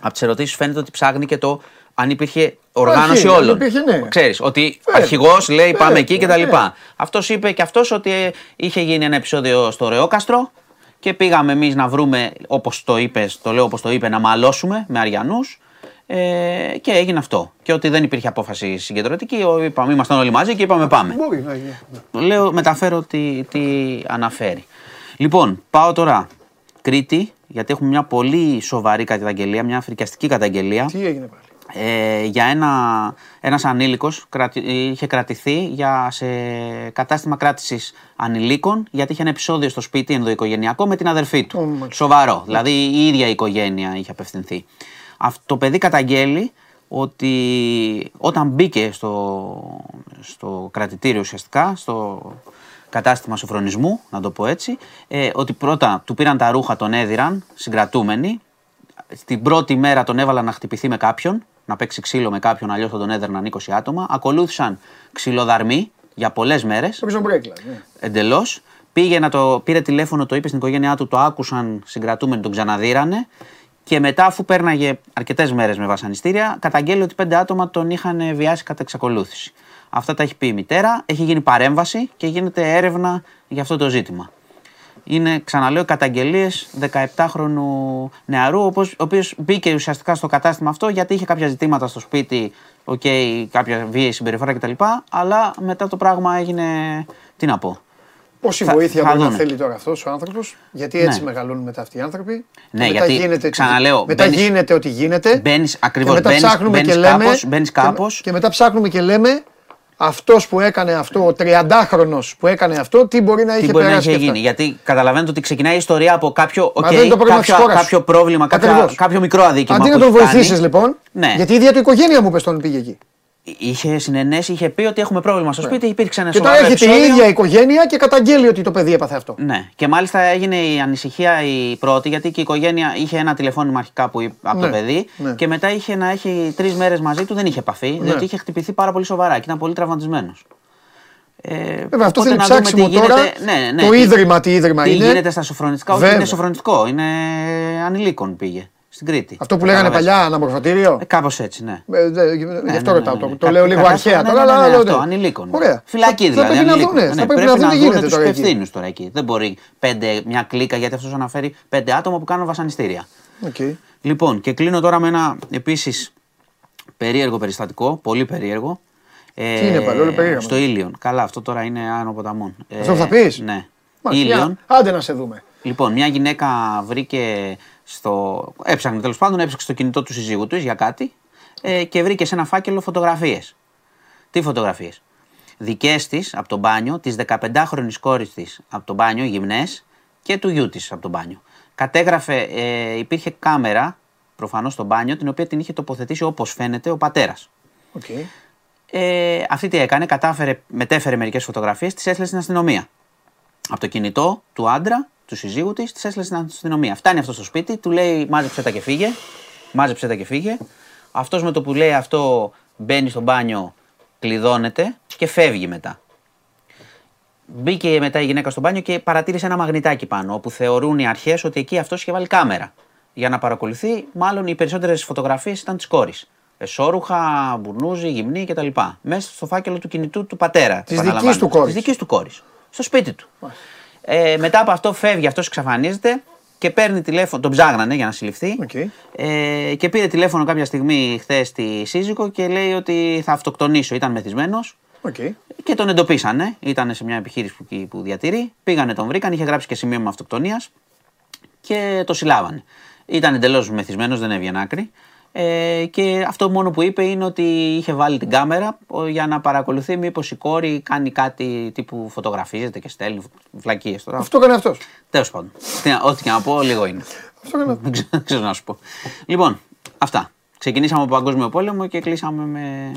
[SPEAKER 17] από τις ερωτήσεις φαίνεται ότι ψάχνει και το αν υπήρχε οργάνωση
[SPEAKER 1] Αρχή, αν
[SPEAKER 17] όλων.
[SPEAKER 1] υπήρχε, ναι.
[SPEAKER 17] Ξέρεις, ότι
[SPEAKER 1] Βέβαια.
[SPEAKER 17] αρχηγός λέει πάμε
[SPEAKER 1] Βέβαια,
[SPEAKER 17] εκεί κτλ.
[SPEAKER 1] ναι.
[SPEAKER 17] Αυτός είπε και αυτός ότι ε, είχε γίνει ένα επεισόδιο στο Ρεόκαστρο και πήγαμε εμείς να βρούμε, όπως το είπε, το λέω όπως το είπε, να μαλώσουμε με Αριανούς. Ε, και έγινε αυτό. Και ότι δεν υπήρχε απόφαση συγκεντρωτική, ο- είπαμε, ήμασταν όλοι μαζί και είπαμε πάμε.
[SPEAKER 1] Μπορεί να γίνει.
[SPEAKER 17] Λέω, μεταφέρω τι, τι αναφέρει. Λοιπόν, πάω τώρα Κρήτη, γιατί έχουμε μια πολύ σοβαρή καταγγελία, μια φρικιαστική καταγγελία.
[SPEAKER 1] Τι έγινε πάλι;
[SPEAKER 17] Ε, για ένα, ένας ανήλικος κρατη, είχε κρατηθεί για, σε κατάστημα κράτησης ανηλίκων γιατί είχε ένα επεισόδιο στο σπίτι ενδοοικογενειακό με την αδερφή του. Σοβαρό. Δηλαδή η ίδια η οικογένεια είχε απευθυνθεί. Αυτό το παιδί καταγγέλει ότι όταν μπήκε στο, στο κρατητήριο ουσιαστικά, στο κατάστημα σοφρονισμού, να το πω έτσι, ε, ότι πρώτα του πήραν τα ρούχα, τον έδιραν, συγκρατούμενοι, στην πρώτη μέρα τον έβαλαν να χτυπηθεί με κάποιον, να παίξει ξύλο με κάποιον, αλλιώς θα τον έδερναν 20 άτομα. Ακολούθησαν ξυλοδαρμοί για πολλές μέρες.
[SPEAKER 1] Prison break, δηλαδή.
[SPEAKER 17] Εντελώς. Πήγε να το, πήρε τηλέφωνο, το είπε στην οικογένειά του, το άκουσαν συγκρατούμενοι, τον ξαναδίρανε. Και μετά, αφού πέρναγε αρκετές μέρες με βασανιστήρια, καταγγέλει ότι πέντε άτομα τον είχαν βιάσει κατά εξακολούθηση. Αυτά τα έχει πει η μητέρα, έχει γίνει παρέμβαση και γίνεται έρευνα για αυτό το ζήτημα. Είναι, ξαναλέω, καταγγελίες 17χρονου νεαρού, ο οποίος- ο οποίος μπήκε ουσιαστικά στο κατάστημα αυτό γιατί είχε κάποια ζητήματα στο σπίτι, okay, κάποια βίαιη συμπεριφορά κτλ. Αλλά μετά το πράγμα έγινε. Τι να πω.
[SPEAKER 1] Πόση
[SPEAKER 17] Θα-
[SPEAKER 1] βοήθεια
[SPEAKER 17] θα
[SPEAKER 1] μπορεί να
[SPEAKER 17] δούμε.
[SPEAKER 1] θέλει τώρα αυτός ο άνθρωπος, γιατί έτσι
[SPEAKER 17] Ναι.
[SPEAKER 1] μεγαλώνουν μετά αυτοί οι άνθρωποι.
[SPEAKER 17] Ναι,
[SPEAKER 1] Και μετά
[SPEAKER 17] γιατί,
[SPEAKER 1] γίνεται,
[SPEAKER 17] ξαναλέω,
[SPEAKER 1] μετά
[SPEAKER 17] μπαίνεις-
[SPEAKER 1] γίνεται ό,τι γίνεται.
[SPEAKER 17] Μπαίνεις, ακριβώς,
[SPEAKER 1] και μετά
[SPEAKER 17] μπαίνεις-
[SPEAKER 1] ψάχνουμε
[SPEAKER 17] μπαίνεις
[SPEAKER 1] και λέμε.
[SPEAKER 17] κάπως, μπαίνεις
[SPEAKER 1] και-
[SPEAKER 17] κάπως.
[SPEAKER 1] Και, μετά ψάχνουμε και λέμε αυτός που έκανε αυτό, ο 30χρονο που έκανε αυτό, τι μπορεί να
[SPEAKER 17] Τι
[SPEAKER 1] είχε
[SPEAKER 17] μπορεί να
[SPEAKER 1] περάσει.
[SPEAKER 17] είχε
[SPEAKER 1] και αυτά;
[SPEAKER 17] γίνει. Γιατί καταλαβαίνετε ότι ξεκινάει η ιστορία από κάποιο,
[SPEAKER 1] Μα
[SPEAKER 17] οκ,
[SPEAKER 1] δεν είναι το πρόβλημα
[SPEAKER 17] κάποιο,
[SPEAKER 1] της χώρας.
[SPEAKER 17] κάποιο πρόβλημα, κάποια-
[SPEAKER 1] Ακριβώς.
[SPEAKER 17] κάποιο μικρό αδίκημα.
[SPEAKER 1] Αντί
[SPEAKER 17] που
[SPEAKER 1] να τον
[SPEAKER 17] έχει κάνει.
[SPEAKER 1] βοηθήσεις λοιπόν,
[SPEAKER 17] Ναι.
[SPEAKER 1] γιατί η ίδια του οικογένεια μου πες τον πήγε εκεί.
[SPEAKER 17] Είχε συνενέσει, είχε πει ότι έχουμε πρόβλημα στο σπίτι, υπήρξε ένα
[SPEAKER 1] Ναι. Και τώρα
[SPEAKER 17] σοβαρό
[SPEAKER 1] έρχεται η
[SPEAKER 17] επεισόδιο.
[SPEAKER 1] ίδια οικογένεια και καταγγέλει ότι το παιδί έπαθε αυτό.
[SPEAKER 17] Ναι, και μάλιστα έγινε η ανησυχία η πρώτη, γιατί και η οικογένεια είχε ένα τηλεφώνημα αρχικά που, είπε- από το
[SPEAKER 1] Ναι,
[SPEAKER 17] παιδί
[SPEAKER 1] ναι.
[SPEAKER 17] και μετά είχε να έχει τρεις μέρες μαζί του, δεν είχε επαφή,
[SPEAKER 1] Ναι.
[SPEAKER 17] διότι είχε χτυπηθεί πάρα πολύ σοβαρά και ήταν πολύ τραυματισμένος. Ε,
[SPEAKER 1] Βέβαια, αυτό
[SPEAKER 17] οπότε
[SPEAKER 1] θέλει
[SPEAKER 17] να δούμε
[SPEAKER 1] ψάξιμο
[SPEAKER 17] τι
[SPEAKER 1] τώρα.
[SPEAKER 17] γίνεται- ναι, ναι,
[SPEAKER 1] το
[SPEAKER 17] τι-
[SPEAKER 1] ίδρυμα, τι ίδρυμα
[SPEAKER 17] τι
[SPEAKER 1] είναι.
[SPEAKER 17] γίνεται στα σοφρονιστικά, όχι
[SPEAKER 1] Βέβαια.
[SPEAKER 17] είναι σοφρονιστικό, είναι ανηλίκων πήγε στην Κρήτη.
[SPEAKER 1] Αυτό που λέγανε
[SPEAKER 17] Καταλαβαίνεις.
[SPEAKER 1] παλιά, αναμορφωτήριο;
[SPEAKER 17] Ε, Κάπως έτσι, ναι.
[SPEAKER 1] Ε, δε- Γι'
[SPEAKER 17] ναι,
[SPEAKER 1] αυτό
[SPEAKER 17] ναι,
[SPEAKER 1] ρωτάω.
[SPEAKER 17] ναι,
[SPEAKER 1] το-
[SPEAKER 17] ναι.
[SPEAKER 1] Το
[SPEAKER 17] Κα-
[SPEAKER 1] λέω λίγο
[SPEAKER 17] κατά-
[SPEAKER 1] αρχαία
[SPEAKER 17] ναι,
[SPEAKER 1] τώρα,
[SPEAKER 17] ναι, ναι,
[SPEAKER 1] αλλά
[SPEAKER 17] ναι,
[SPEAKER 1] λέω,
[SPEAKER 17] αυτό,
[SPEAKER 1] ναι.
[SPEAKER 17] ανηλίκων.
[SPEAKER 1] Ωραία.
[SPEAKER 17] Φυλακή
[SPEAKER 1] Θα-
[SPEAKER 17] δηλαδή.
[SPEAKER 1] Θα πρέπει να
[SPEAKER 17] ανηλίκων.
[SPEAKER 1] δούνε.
[SPEAKER 17] Ναι,
[SPEAKER 1] Θα πρέπει να δουν τι
[SPEAKER 17] δούνε
[SPEAKER 1] γίνεται
[SPEAKER 17] τους
[SPEAKER 1] τώρα εκεί.
[SPEAKER 17] υπευθύνους τώρα εκεί. Δεν μπορεί πέντε, μια κλίκα γιατί αυτός αναφέρει πέντε άτομα που κάνουν βασανιστήρια.
[SPEAKER 1] Οκ.
[SPEAKER 17] Λοιπόν, και κλείνω τώρα με ένα επίσης Περίεργο περιστατικό, πολύ περίεργο. Ε,
[SPEAKER 1] Τι είναι πάλι, όλο περίεργο.
[SPEAKER 17] Στο Ήλιον. Καλά, αυτό τώρα είναι άνω ποταμών. Ε,
[SPEAKER 1] Αυτό θα πεις;
[SPEAKER 17] Ναι.
[SPEAKER 1] Μάλιστα,
[SPEAKER 17] Ήλιον.
[SPEAKER 1] για- Άντε να σε δούμε.
[SPEAKER 17] Λοιπόν, μια γυναίκα βρήκε στο. έψαχνε τέλος πάντων, έψαξε στο κινητό του συζύγου της για κάτι ε, και βρήκε σε ένα φάκελο φωτογραφίες. Τι φωτογραφίες; Δικές της από το μπάνιο, της 15χρονη κόρης της από το μπάνιο, γυμνές και του γιού της από το μπάνιο. Κατέγραφε, ε, υπήρχε κάμερα προφανώς στο μπάνιο, την οποία την είχε τοποθετήσει όπως φαίνεται ο πατέρας.
[SPEAKER 1] Οκ.
[SPEAKER 17] Ε, αυτή τι έκανε, κατάφερε, μετέφερε μερικές φωτογραφίες, τις έστειλε στην αστυνομία. Από το κινητό του άντρα, του συζύγου της, τι έστειλε στην αστυνομία. Φτάνει αυτός στο σπίτι, του λέει μάζεψέ τα και φύγε. Μάζεψέ τα και φύγε. Αυτός με το που λέει αυτό μπαίνει στο μπάνιο, κλειδώνεται και φεύγει μετά. Μπήκε μετά η γυναίκα στο μπάνιο και παρατήρησε ένα μαγνητάκι πάνω, όπου θεωρούν οι αρχές ότι εκεί αυτός είχε βάλει κάμερα. Για να παρακολουθεί, μάλλον οι περισσότερες φωτογραφίες ήταν της κόρης. Εσόρουχα, μπουρνούζι, γυμνή κτλ. Μέσα στο φάκελο του κινητού του πατέρα.
[SPEAKER 1] Της δικής του κόρης.
[SPEAKER 17] Της δικής του κόρης. Στο σπίτι του. Ε, μετά από αυτό φεύγει, αυτός εξαφανίζεται και παίρνει τηλέφωνο. Τον ψάγνανε για να συλληφθεί. Ε, και πήρε τηλέφωνο κάποια στιγμή χθες στη σύζυγο και λέει ότι θα αυτοκτονήσω. Ήταν μεθυσμένος.
[SPEAKER 1] Οκ.
[SPEAKER 17] Και τον εντοπίσανε. Ήταν σε μια επιχείρηση που, εκεί που διατηρεί. Πήγανε, τον βρήκαν, είχε γράψει και σημείωμα αυτοκτονίας και το συλλάβανε. Ήταν εντελώς μεθυσμένος, δεν έβγαινε άκρη. Ε, και αυτό μόνο που είπε είναι ότι είχε βάλει την κάμερα ο, για να παρακολουθεί μήπως η κόρη κάνει κάτι τύπου φωτογραφίζεται και στέλνει βλακίες τώρα.
[SPEAKER 1] Αυτό έκανε αυτός.
[SPEAKER 17] Τέλος πάντων. Τι να- Ό,τι και να πω, λίγο είναι.
[SPEAKER 1] Αυτό έκανε
[SPEAKER 17] Δεν ξέρω- δεν ξέρω να σου πω. Λοιπόν, αυτά. Ξεκινήσαμε από Παγκόσμιο Πόλεμο και κλείσαμε με.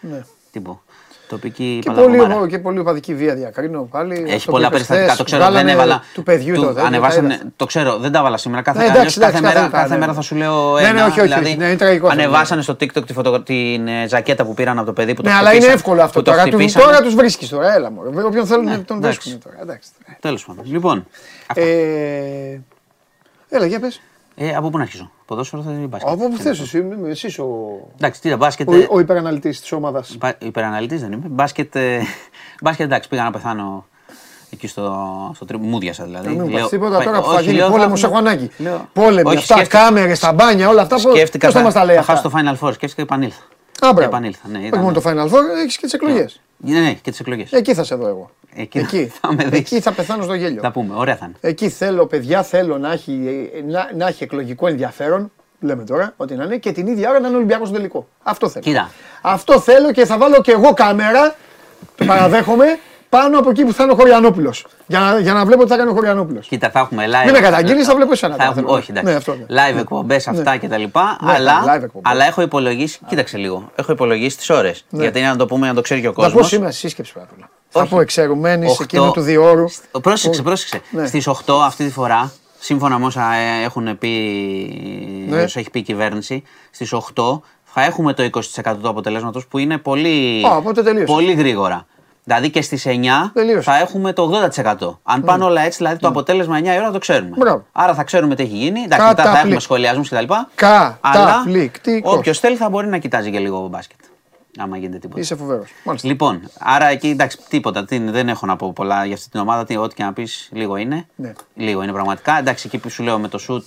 [SPEAKER 1] Ναι.
[SPEAKER 17] Τι πω. Τοπική
[SPEAKER 1] Και
[SPEAKER 17] παλαβομάρα.
[SPEAKER 1] πολύ, και πολύ οπαδική βία διακρίνω πάλι.
[SPEAKER 17] Έχει
[SPEAKER 1] Αυτό που
[SPEAKER 17] πολλά
[SPEAKER 1] είπες
[SPEAKER 17] περιστατικά,
[SPEAKER 1] χθες,
[SPEAKER 17] το ξέρω. Δεν
[SPEAKER 1] βγάλανε
[SPEAKER 17] έβαλα.
[SPEAKER 1] Του παιδιού
[SPEAKER 17] του-
[SPEAKER 1] το τέτοιο,
[SPEAKER 17] ανεβάσανε,
[SPEAKER 1] τα είδα.
[SPEAKER 17] το ξέρω, δεν τα έβαλα σήμερα. Κάθε,
[SPEAKER 1] Ναι, εντάξει,
[SPEAKER 17] αλλιώς
[SPEAKER 1] εντάξει,
[SPEAKER 17] κάθε, μέρα,
[SPEAKER 1] κάθε-
[SPEAKER 17] κάθε
[SPEAKER 1] ναι.
[SPEAKER 17] μέρα θα σου λέω
[SPEAKER 1] Ναι,
[SPEAKER 17] ένα.
[SPEAKER 1] ναι, όχι, όχι,
[SPEAKER 17] δηλαδή,
[SPEAKER 1] όχι, ναι, είναι τραγικό αυτό.
[SPEAKER 17] Ανεβάσανε στο TikTok τη φωτογρα... την ε, ζακέτα που πήραν από το παιδί που το
[SPEAKER 1] Ναι, αλλά είναι
[SPEAKER 17] χτυπήσαν,
[SPEAKER 1] εύκολο αυτό
[SPEAKER 17] που το
[SPEAKER 1] τώρα. Του,
[SPEAKER 17] χτυπήσανε.
[SPEAKER 1] τώρα τους βρίσκεις τώρα. Έλα μου. Όποιον θέλουν
[SPEAKER 17] Ναι,
[SPEAKER 1] τον
[SPEAKER 17] εντάξει.
[SPEAKER 1] βρίσκουν τώρα. Εντάξει.
[SPEAKER 17] Τέλος πάντων. Λοιπόν,
[SPEAKER 1] Ε, έλα, για πες.
[SPEAKER 17] Ε, από πού να αρχίσω. Ποδόσφαιρο θα είναι μπάσκετ;
[SPEAKER 1] Από που θες εσύ, είμαι εσύ ο,
[SPEAKER 17] Εντάξει, τι τα μπάσκετ.
[SPEAKER 1] ο,
[SPEAKER 17] ε,
[SPEAKER 1] ο υπεραναλυτής της ομάδας.
[SPEAKER 17] Μπα- Υπεραναλυτής δεν είμαι. Μπάσκετ, ε, μπάσκετ εντάξει, πήγα να πεθάνω εκεί στο, στο τρί... Μούδιασα δηλαδή.
[SPEAKER 1] Να μην μου
[SPEAKER 17] Λέω,
[SPEAKER 1] πας τίποτα
[SPEAKER 17] πα-
[SPEAKER 1] τώρα που θα
[SPEAKER 17] όχι,
[SPEAKER 1] γίνει
[SPEAKER 17] λέω,
[SPEAKER 1] πόλεμος,
[SPEAKER 17] έχουμε-
[SPEAKER 1] έχω ανάγκη.
[SPEAKER 17] Λέω,
[SPEAKER 1] Πόλεμοι,
[SPEAKER 17] όχι,
[SPEAKER 1] αυτά,
[SPEAKER 17] σκέφτηκα-
[SPEAKER 1] κάμερες, τα μπάνια, όλα αυτά. πώς-
[SPEAKER 17] Σκέφτηκα
[SPEAKER 1] Πώς θα μας τα λέει
[SPEAKER 17] θα
[SPEAKER 1] αυτά;
[SPEAKER 17] χάσω το Final Four, σκέφτηκα και επανήλθα.
[SPEAKER 1] Α, μπράβο.
[SPEAKER 17] Επανήλθα, ναι.
[SPEAKER 1] Όχι
[SPEAKER 17] ήταν-
[SPEAKER 1] μόνο το Final Four, έχεις και τις εκλογές.
[SPEAKER 17] Ναι, ναι, και τις εκλογές.
[SPEAKER 1] Εκεί θα σε δω εγώ.
[SPEAKER 17] Εκεί,
[SPEAKER 1] Εκεί,
[SPEAKER 17] θα με δεις.
[SPEAKER 1] εκεί θα πεθάνω στο γέλιο.
[SPEAKER 17] Θα πούμε, ωραία θα είναι.
[SPEAKER 1] Εκεί θέλω, παιδιά, θέλω να έχει, να, να έχει εκλογικό ενδιαφέρον. Λέμε τώρα, ότι να είναι και την ίδια ώρα να είναι Ολυμπιακός στο τελικό. Αυτό θέλω.
[SPEAKER 17] Κοίτα.
[SPEAKER 1] Αυτό θέλω και θα βάλω και εγώ κάμερα. Το παραδέχομαι πάνω από εκεί που θα είναι ο Χωριανόπουλος. Για, να- για να βλέπω τι θα κάνει ο Χωριανόπουλος.
[SPEAKER 17] Κοίτα, θα έχουμε live.
[SPEAKER 1] Μην με καταγγείλεις, θα βλέπω εσένα
[SPEAKER 17] Θα
[SPEAKER 1] τώρα,
[SPEAKER 17] έχουμε,
[SPEAKER 1] θέλω.
[SPEAKER 17] όχι, εντάξει.
[SPEAKER 1] Ναι, αυτό, ναι.
[SPEAKER 17] Live εκπομπές αυτά και τα λοιπά.
[SPEAKER 1] Ναι,
[SPEAKER 17] αλλά,
[SPEAKER 1] live εκπομπές.
[SPEAKER 17] αλλά έχω υπολογίσει. Κοίταξε λίγο. Έχω υπολογίσει τις ώρες.
[SPEAKER 1] Ναι.
[SPEAKER 17] Γιατί είναι να το πούμε, να το ξέρει και ο
[SPEAKER 1] Θα πω
[SPEAKER 17] κόσμο.
[SPEAKER 1] σήμερα σύσκεψη πάρα πολλά. Θα πω εξαιρουμένη σε εκείνο του διόρου.
[SPEAKER 17] Πρόσεξε, πρόσεξε.
[SPEAKER 1] Ναι.
[SPEAKER 17] Στις 8 αυτή τη φορά, σύμφωνα με όσα ε, έχουν πει,
[SPEAKER 1] Ναι.
[SPEAKER 17] όσα έχει πει η κυβέρνηση, στις 8 θα έχουμε το 20% του αποτελέσματος που είναι πολύ,
[SPEAKER 1] Α, οπότε τελείωσε.
[SPEAKER 17] πολύ γρήγορα. Δηλαδή και στις 9 θα έχουμε το 80%. Αν πάνε όλα έτσι, δηλαδή το αποτέλεσμα 9 η ώρα το ξέρουμε.
[SPEAKER 1] Ναι. Μπράβο.
[SPEAKER 17] Άρα θα ξέρουμε τι έχει γίνει. Εντάξει, μετά θα
[SPEAKER 1] Καταπληκτικό.
[SPEAKER 17] έχουμε σχολιασμού κτλ.
[SPEAKER 1] Καταπληκτικός.
[SPEAKER 17] όποιος θέλει θα μπορεί να κοιτάζει και λίγο μπάσκετ. Άμα γίνεται τίποτα.
[SPEAKER 1] Είσαι φοβερός.
[SPEAKER 17] Λοιπόν, άρα εκεί εντάξει, τίποτα. τι είναι, δεν έχω να πω πολλά για αυτή την ομάδα. Τι, ό,τι και να πεις, λίγο είναι.
[SPEAKER 1] Ναι.
[SPEAKER 17] Λίγο είναι πραγματικά. Εντάξει, εκεί που σου λέω με το σουτ.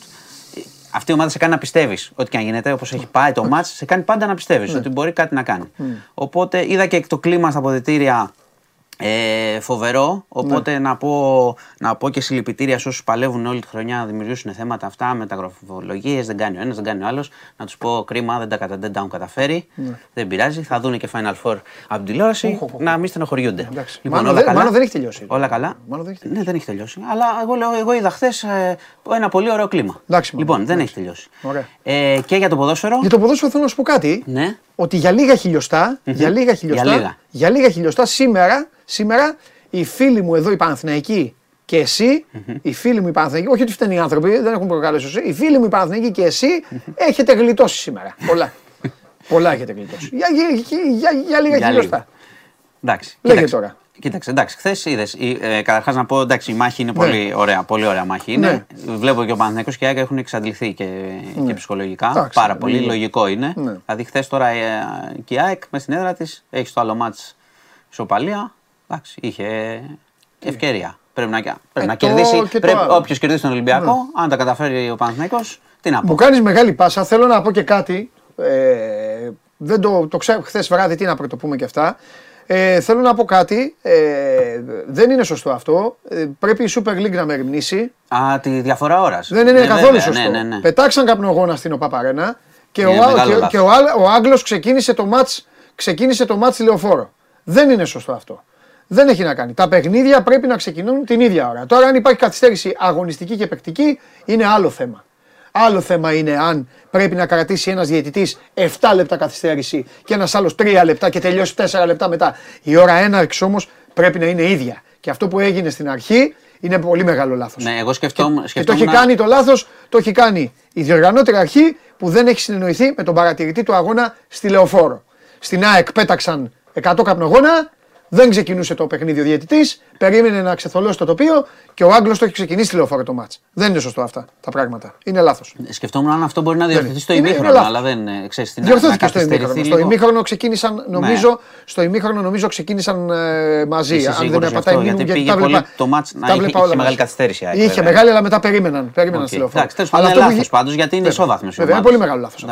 [SPEAKER 17] ε, Αυτή η ομάδα σε κάνει να πιστεύεις. Ό,τι και αν γίνεται, όπως έχει πάει το μάτς, σε κάνει πάντα να πιστεύεις
[SPEAKER 1] Ναι.
[SPEAKER 17] ότι μπορεί κάτι να κάνει.
[SPEAKER 1] Μμ.
[SPEAKER 17] Οπότε είδα και το κλίμα στα αποδητήρια ε, φοβερό. Οπότε
[SPEAKER 1] Ναι.
[SPEAKER 17] να, πω, να πω και συλληπιτήρια σε όσους παλεύουν όλη τη χρονιά να δημιουργήσουν θέματα αυτά με τα γραφολογίε. Δεν κάνει ο ένας, δεν κάνει ο άλλος. Να τους πω κρίμα, δεν τα, κατα- δεν τα έχουν καταφέρει.
[SPEAKER 1] Ναι.
[SPEAKER 17] Δεν πειράζει. Θα δουν και Final Four από την τηλεόραση. Να μην στενοχωριούνται. Λοιπόν,
[SPEAKER 1] Μάλλον
[SPEAKER 17] όλα
[SPEAKER 1] δεν-
[SPEAKER 17] καλά.
[SPEAKER 1] μάλλον δεν έχει τελειώσει.
[SPEAKER 17] Όλα καλά.
[SPEAKER 1] Μάλλον δεν έχει
[SPEAKER 17] Ναι, δεν έχει τελειώσει. Αλλά εγώ, λέω, εγώ είδα χθες ένα πολύ ωραίο κλίμα.
[SPEAKER 1] Εντάξει,
[SPEAKER 17] λοιπόν,
[SPEAKER 1] μάλλον,
[SPEAKER 17] δεν
[SPEAKER 1] εντάξει.
[SPEAKER 17] έχει τελειώσει.
[SPEAKER 1] Ωραία.
[SPEAKER 17] Ε, και για το ποδόσφαιρο.
[SPEAKER 1] Για το ποδόσφαιρο θέλω να σου πω κάτι.
[SPEAKER 17] Ναι.
[SPEAKER 1] Ότι για λίγα χιλιοστά,
[SPEAKER 17] Μμμ.
[SPEAKER 1] για λίγα χιλιοστά,
[SPEAKER 17] Για λίγα.
[SPEAKER 1] για λίγα χιλιοστά σήμερα, σήμερα οι φίλοι μου εδώ οι Παναθηναϊκοί και εσύ, οι φίλοι μου οι Παναθηναϊκοί, όχι ότι φταίνουν οι άνθρωποι, δεν έχουν προκαλέσει εσύ, οι φίλοι μου οι Παναθηναϊκοί και εσύ έχετε γλιτώσει σήμερα. Πολλά. Πολλά έχετε γλιτώσει. Για, για, για, για λίγα
[SPEAKER 17] Για
[SPEAKER 1] χιλιοστά.
[SPEAKER 17] λίγο. Εντάξει.
[SPEAKER 1] Λέγε
[SPEAKER 17] κοίταξε.
[SPEAKER 1] τώρα.
[SPEAKER 17] Κοίταξε, εντάξει, χθες είδες. Ε, Καταρχάς να πω, εντάξει, η μάχη είναι
[SPEAKER 1] Ναι.
[SPEAKER 17] πολύ ωραία, πολύ ωραία μάχη. Είναι. Βλέπω και ο Παναθηναϊκός και η ΑΕΚ έχουν εξαντληθεί και,
[SPEAKER 1] Ναι.
[SPEAKER 17] και ψυχολογικά.
[SPEAKER 1] Εντάξει,
[SPEAKER 17] πάρα πολύ.
[SPEAKER 1] ναι.
[SPEAKER 17] Λογικό είναι.
[SPEAKER 1] Ναι.
[SPEAKER 17] Δηλαδή, χθες τώρα ε, και η ΑΕΚ μες στην έδρα της έχεις το άλλο μάτς ισοπαλία. Εντάξει, είχε ευκαιρία. Πρέπει να, πρέπει
[SPEAKER 1] Ε,
[SPEAKER 17] να
[SPEAKER 1] το
[SPEAKER 17] κερδίσει.
[SPEAKER 1] και το
[SPEAKER 17] Πρέπει,
[SPEAKER 1] άλλο.
[SPEAKER 17] όποιος κερδίσει τον Ολυμπιακό,
[SPEAKER 1] Ναι.
[SPEAKER 17] αν τα καταφέρει ο Παναθηναϊκός, τι να πω.
[SPEAKER 1] Μου κάνεις μεγάλη πάσα. Θέλω να πω και κάτι. Ε, δεν το, το ξέρω χθες βράδυ, τι να πρωτοπούμε και αυτά. Ε, θέλω να πω κάτι. Ε, δεν είναι σωστό αυτό. Ε, πρέπει η Super League να μεριμνήσει.
[SPEAKER 17] Α, τη διαφορά ώρας.
[SPEAKER 1] Δεν είναι καθόλου σωστό.
[SPEAKER 17] Ναι, ναι, ναι.
[SPEAKER 1] Πετάξαν καπνογόνα στην ΟΠΑΠΑΡΕΝΑ και,
[SPEAKER 17] Είναι
[SPEAKER 1] ο, Α-
[SPEAKER 17] μεγάλο
[SPEAKER 1] και,
[SPEAKER 17] λάθος.
[SPEAKER 1] και ο, Άλ- ο Άγγλος ξεκίνησε το μάτς ξεκίνησε το μάτς τηλεοφόρο. Δεν είναι σωστό αυτό. Δεν έχει να κάνει. Τα παιχνίδια πρέπει να ξεκινούν την ίδια ώρα. Τώρα, αν υπάρχει καθυστέρηση αγωνιστική και παικτική, είναι άλλο θέμα. Άλλο θέμα είναι αν πρέπει να κρατήσει ένας διαιτητής 7 λεπτά καθυστέρηση και ένας άλλος 3 λεπτά και τελειώσει 4 λεπτά μετά. Η ώρα έναρξης όμως πρέπει να είναι ίδια. Και αυτό που έγινε στην αρχή είναι πολύ μεγάλο λάθος.
[SPEAKER 17] Ναι, εγώ σκεφτόμουν.
[SPEAKER 1] Και το
[SPEAKER 17] σκεφτόμουν
[SPEAKER 1] έχει κάνει το λάθος, το έχει κάνει η διοργανώτρια αρχή που δεν έχει συνεννοηθεί με τον παρατηρητή του αγώνα στη Λεωφόρο. Στην ΑΕΚ πέταξαν 100 καπνογόνα, δεν ξεκινούσε το παιχνίδι ο διαιτητής, περίμενε να ξεθολώσει το τοπίο και ο Άγγλος το έχει ξεκινήσει στη Λεωφόρο το μάτς. Δεν είναι σωστό αυτά τα πράγματα. Είναι λάθος.
[SPEAKER 17] Σκεφτόμουν αν αυτό μπορεί να διορθωθεί στο
[SPEAKER 1] Είναι- είναι
[SPEAKER 17] ημίχρονο,
[SPEAKER 1] λάθος.
[SPEAKER 17] αλλά δεν ε, ξέρεις τι να-
[SPEAKER 1] Διορθώθηκε
[SPEAKER 17] να
[SPEAKER 1] στο
[SPEAKER 17] καθυστερηθεί
[SPEAKER 1] ημίχρονο. Στο
[SPEAKER 17] λίγο.
[SPEAKER 1] ημίχρονο ξεκίνησαν, νομίζω, στο ημίχρονο νομίζω ξεκίνησαν ε, μαζί.
[SPEAKER 17] Είσαι
[SPEAKER 1] αν δεν
[SPEAKER 17] σίγουρος
[SPEAKER 1] με
[SPEAKER 17] γι'
[SPEAKER 1] πατάει
[SPEAKER 17] αυτό,
[SPEAKER 1] μήνυμα,
[SPEAKER 17] γιατί
[SPEAKER 1] γιατί
[SPEAKER 17] πήγε
[SPEAKER 1] τα
[SPEAKER 17] πολύ
[SPEAKER 1] βλέπα,
[SPEAKER 17] το μάτς να
[SPEAKER 1] τα
[SPEAKER 17] είχε-
[SPEAKER 1] βλέπα
[SPEAKER 17] είχε
[SPEAKER 1] όλα
[SPEAKER 17] μεγάλη
[SPEAKER 1] μαζί.
[SPEAKER 17] καθυστέρηση η ΑΕΚ,
[SPEAKER 1] Είχε
[SPEAKER 17] βέβαια.
[SPEAKER 1] μεγάλη, αλλά μετά περίμεναν. περίμεναν
[SPEAKER 17] Οκ.
[SPEAKER 1] στη λεωφόρο.
[SPEAKER 17] Εντάξει, τέλος πάντων
[SPEAKER 1] Αλλά
[SPEAKER 17] είναι
[SPEAKER 1] αυτό που
[SPEAKER 17] λάθος
[SPEAKER 1] γι-
[SPEAKER 17] πάντως γιατί είναι
[SPEAKER 1] Βέβαια.
[SPEAKER 17] ισόβαθμο.
[SPEAKER 1] Βέβαια, είναι πολύ μεγάλο λάθος.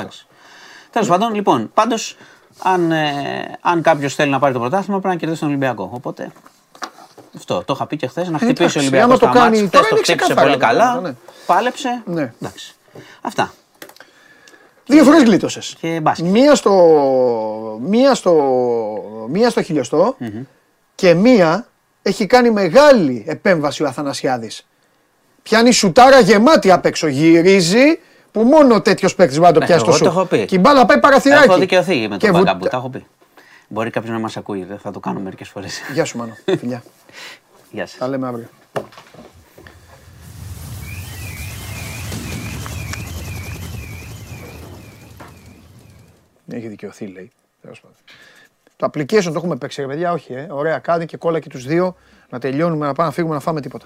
[SPEAKER 17] Τέλος πάντων, λοιπόν, πάντως, αν, ε, αν κάποιος θέλει να πάρει το πρωτάθλημα, πρέπει να κερδίσει τον Ολυμπιακό. Οπότε. Αυτό το είχα πει και χθες. Να χτυπήσει
[SPEAKER 1] εντάξει,
[SPEAKER 17] ο Ολυμπιακός
[SPEAKER 1] άμα το
[SPEAKER 17] τα
[SPEAKER 1] κάνει,
[SPEAKER 17] μάτς.
[SPEAKER 1] τώρα
[SPEAKER 17] Χθες το
[SPEAKER 1] είναι
[SPEAKER 17] χτύπησε
[SPEAKER 1] ξεκάθαρα
[SPEAKER 17] πολύ
[SPEAKER 1] τα
[SPEAKER 17] καλά.
[SPEAKER 1] πράγματα, ναι.
[SPEAKER 17] Πάλεψε.
[SPEAKER 1] Ναι.
[SPEAKER 17] Εντάξει. Αυτά.
[SPEAKER 1] Δύο φορές γλίτωσες.
[SPEAKER 17] Και μπάσκετ.
[SPEAKER 1] Μία στο, μία στο, μία στο χιλιοστό και μία έχει κάνει μεγάλη επέμβαση ο Αθανασιάδης. Πιάνει σουτάρα γεμάτη απ' έξω. Γυρίζει που μόνο τέτοιος παίκτης μπορεί να το
[SPEAKER 17] Ναι,
[SPEAKER 1] πιάσει το
[SPEAKER 17] εγώ το
[SPEAKER 1] σουτ.
[SPEAKER 17] έχω πει.
[SPEAKER 1] Και η μπάλα πάει παραθυράκι.
[SPEAKER 17] Έχω δικαιωθεί με
[SPEAKER 1] Και
[SPEAKER 17] τον
[SPEAKER 1] βου-
[SPEAKER 17] Μπαγκαμπού. Τα έχω πει. Μπορεί κάποιος να μας ακούει. Δεν θα το κάνω μερικές φορές.
[SPEAKER 1] Γεια σου Μάνο. Φιλιά.
[SPEAKER 17] Γεια σας.
[SPEAKER 1] Τα λέμε αύριο. Έχει δικαιωθεί, λέει. Τέλος πάντων. Το application το έχουμε παίξει, ρε παιδιά, όχι, ε. Ωραία, κάνει και κόλλα και τους δύο. Να τελειώνουμε, να πάμε να φύγουμε να φάμε τίποτα.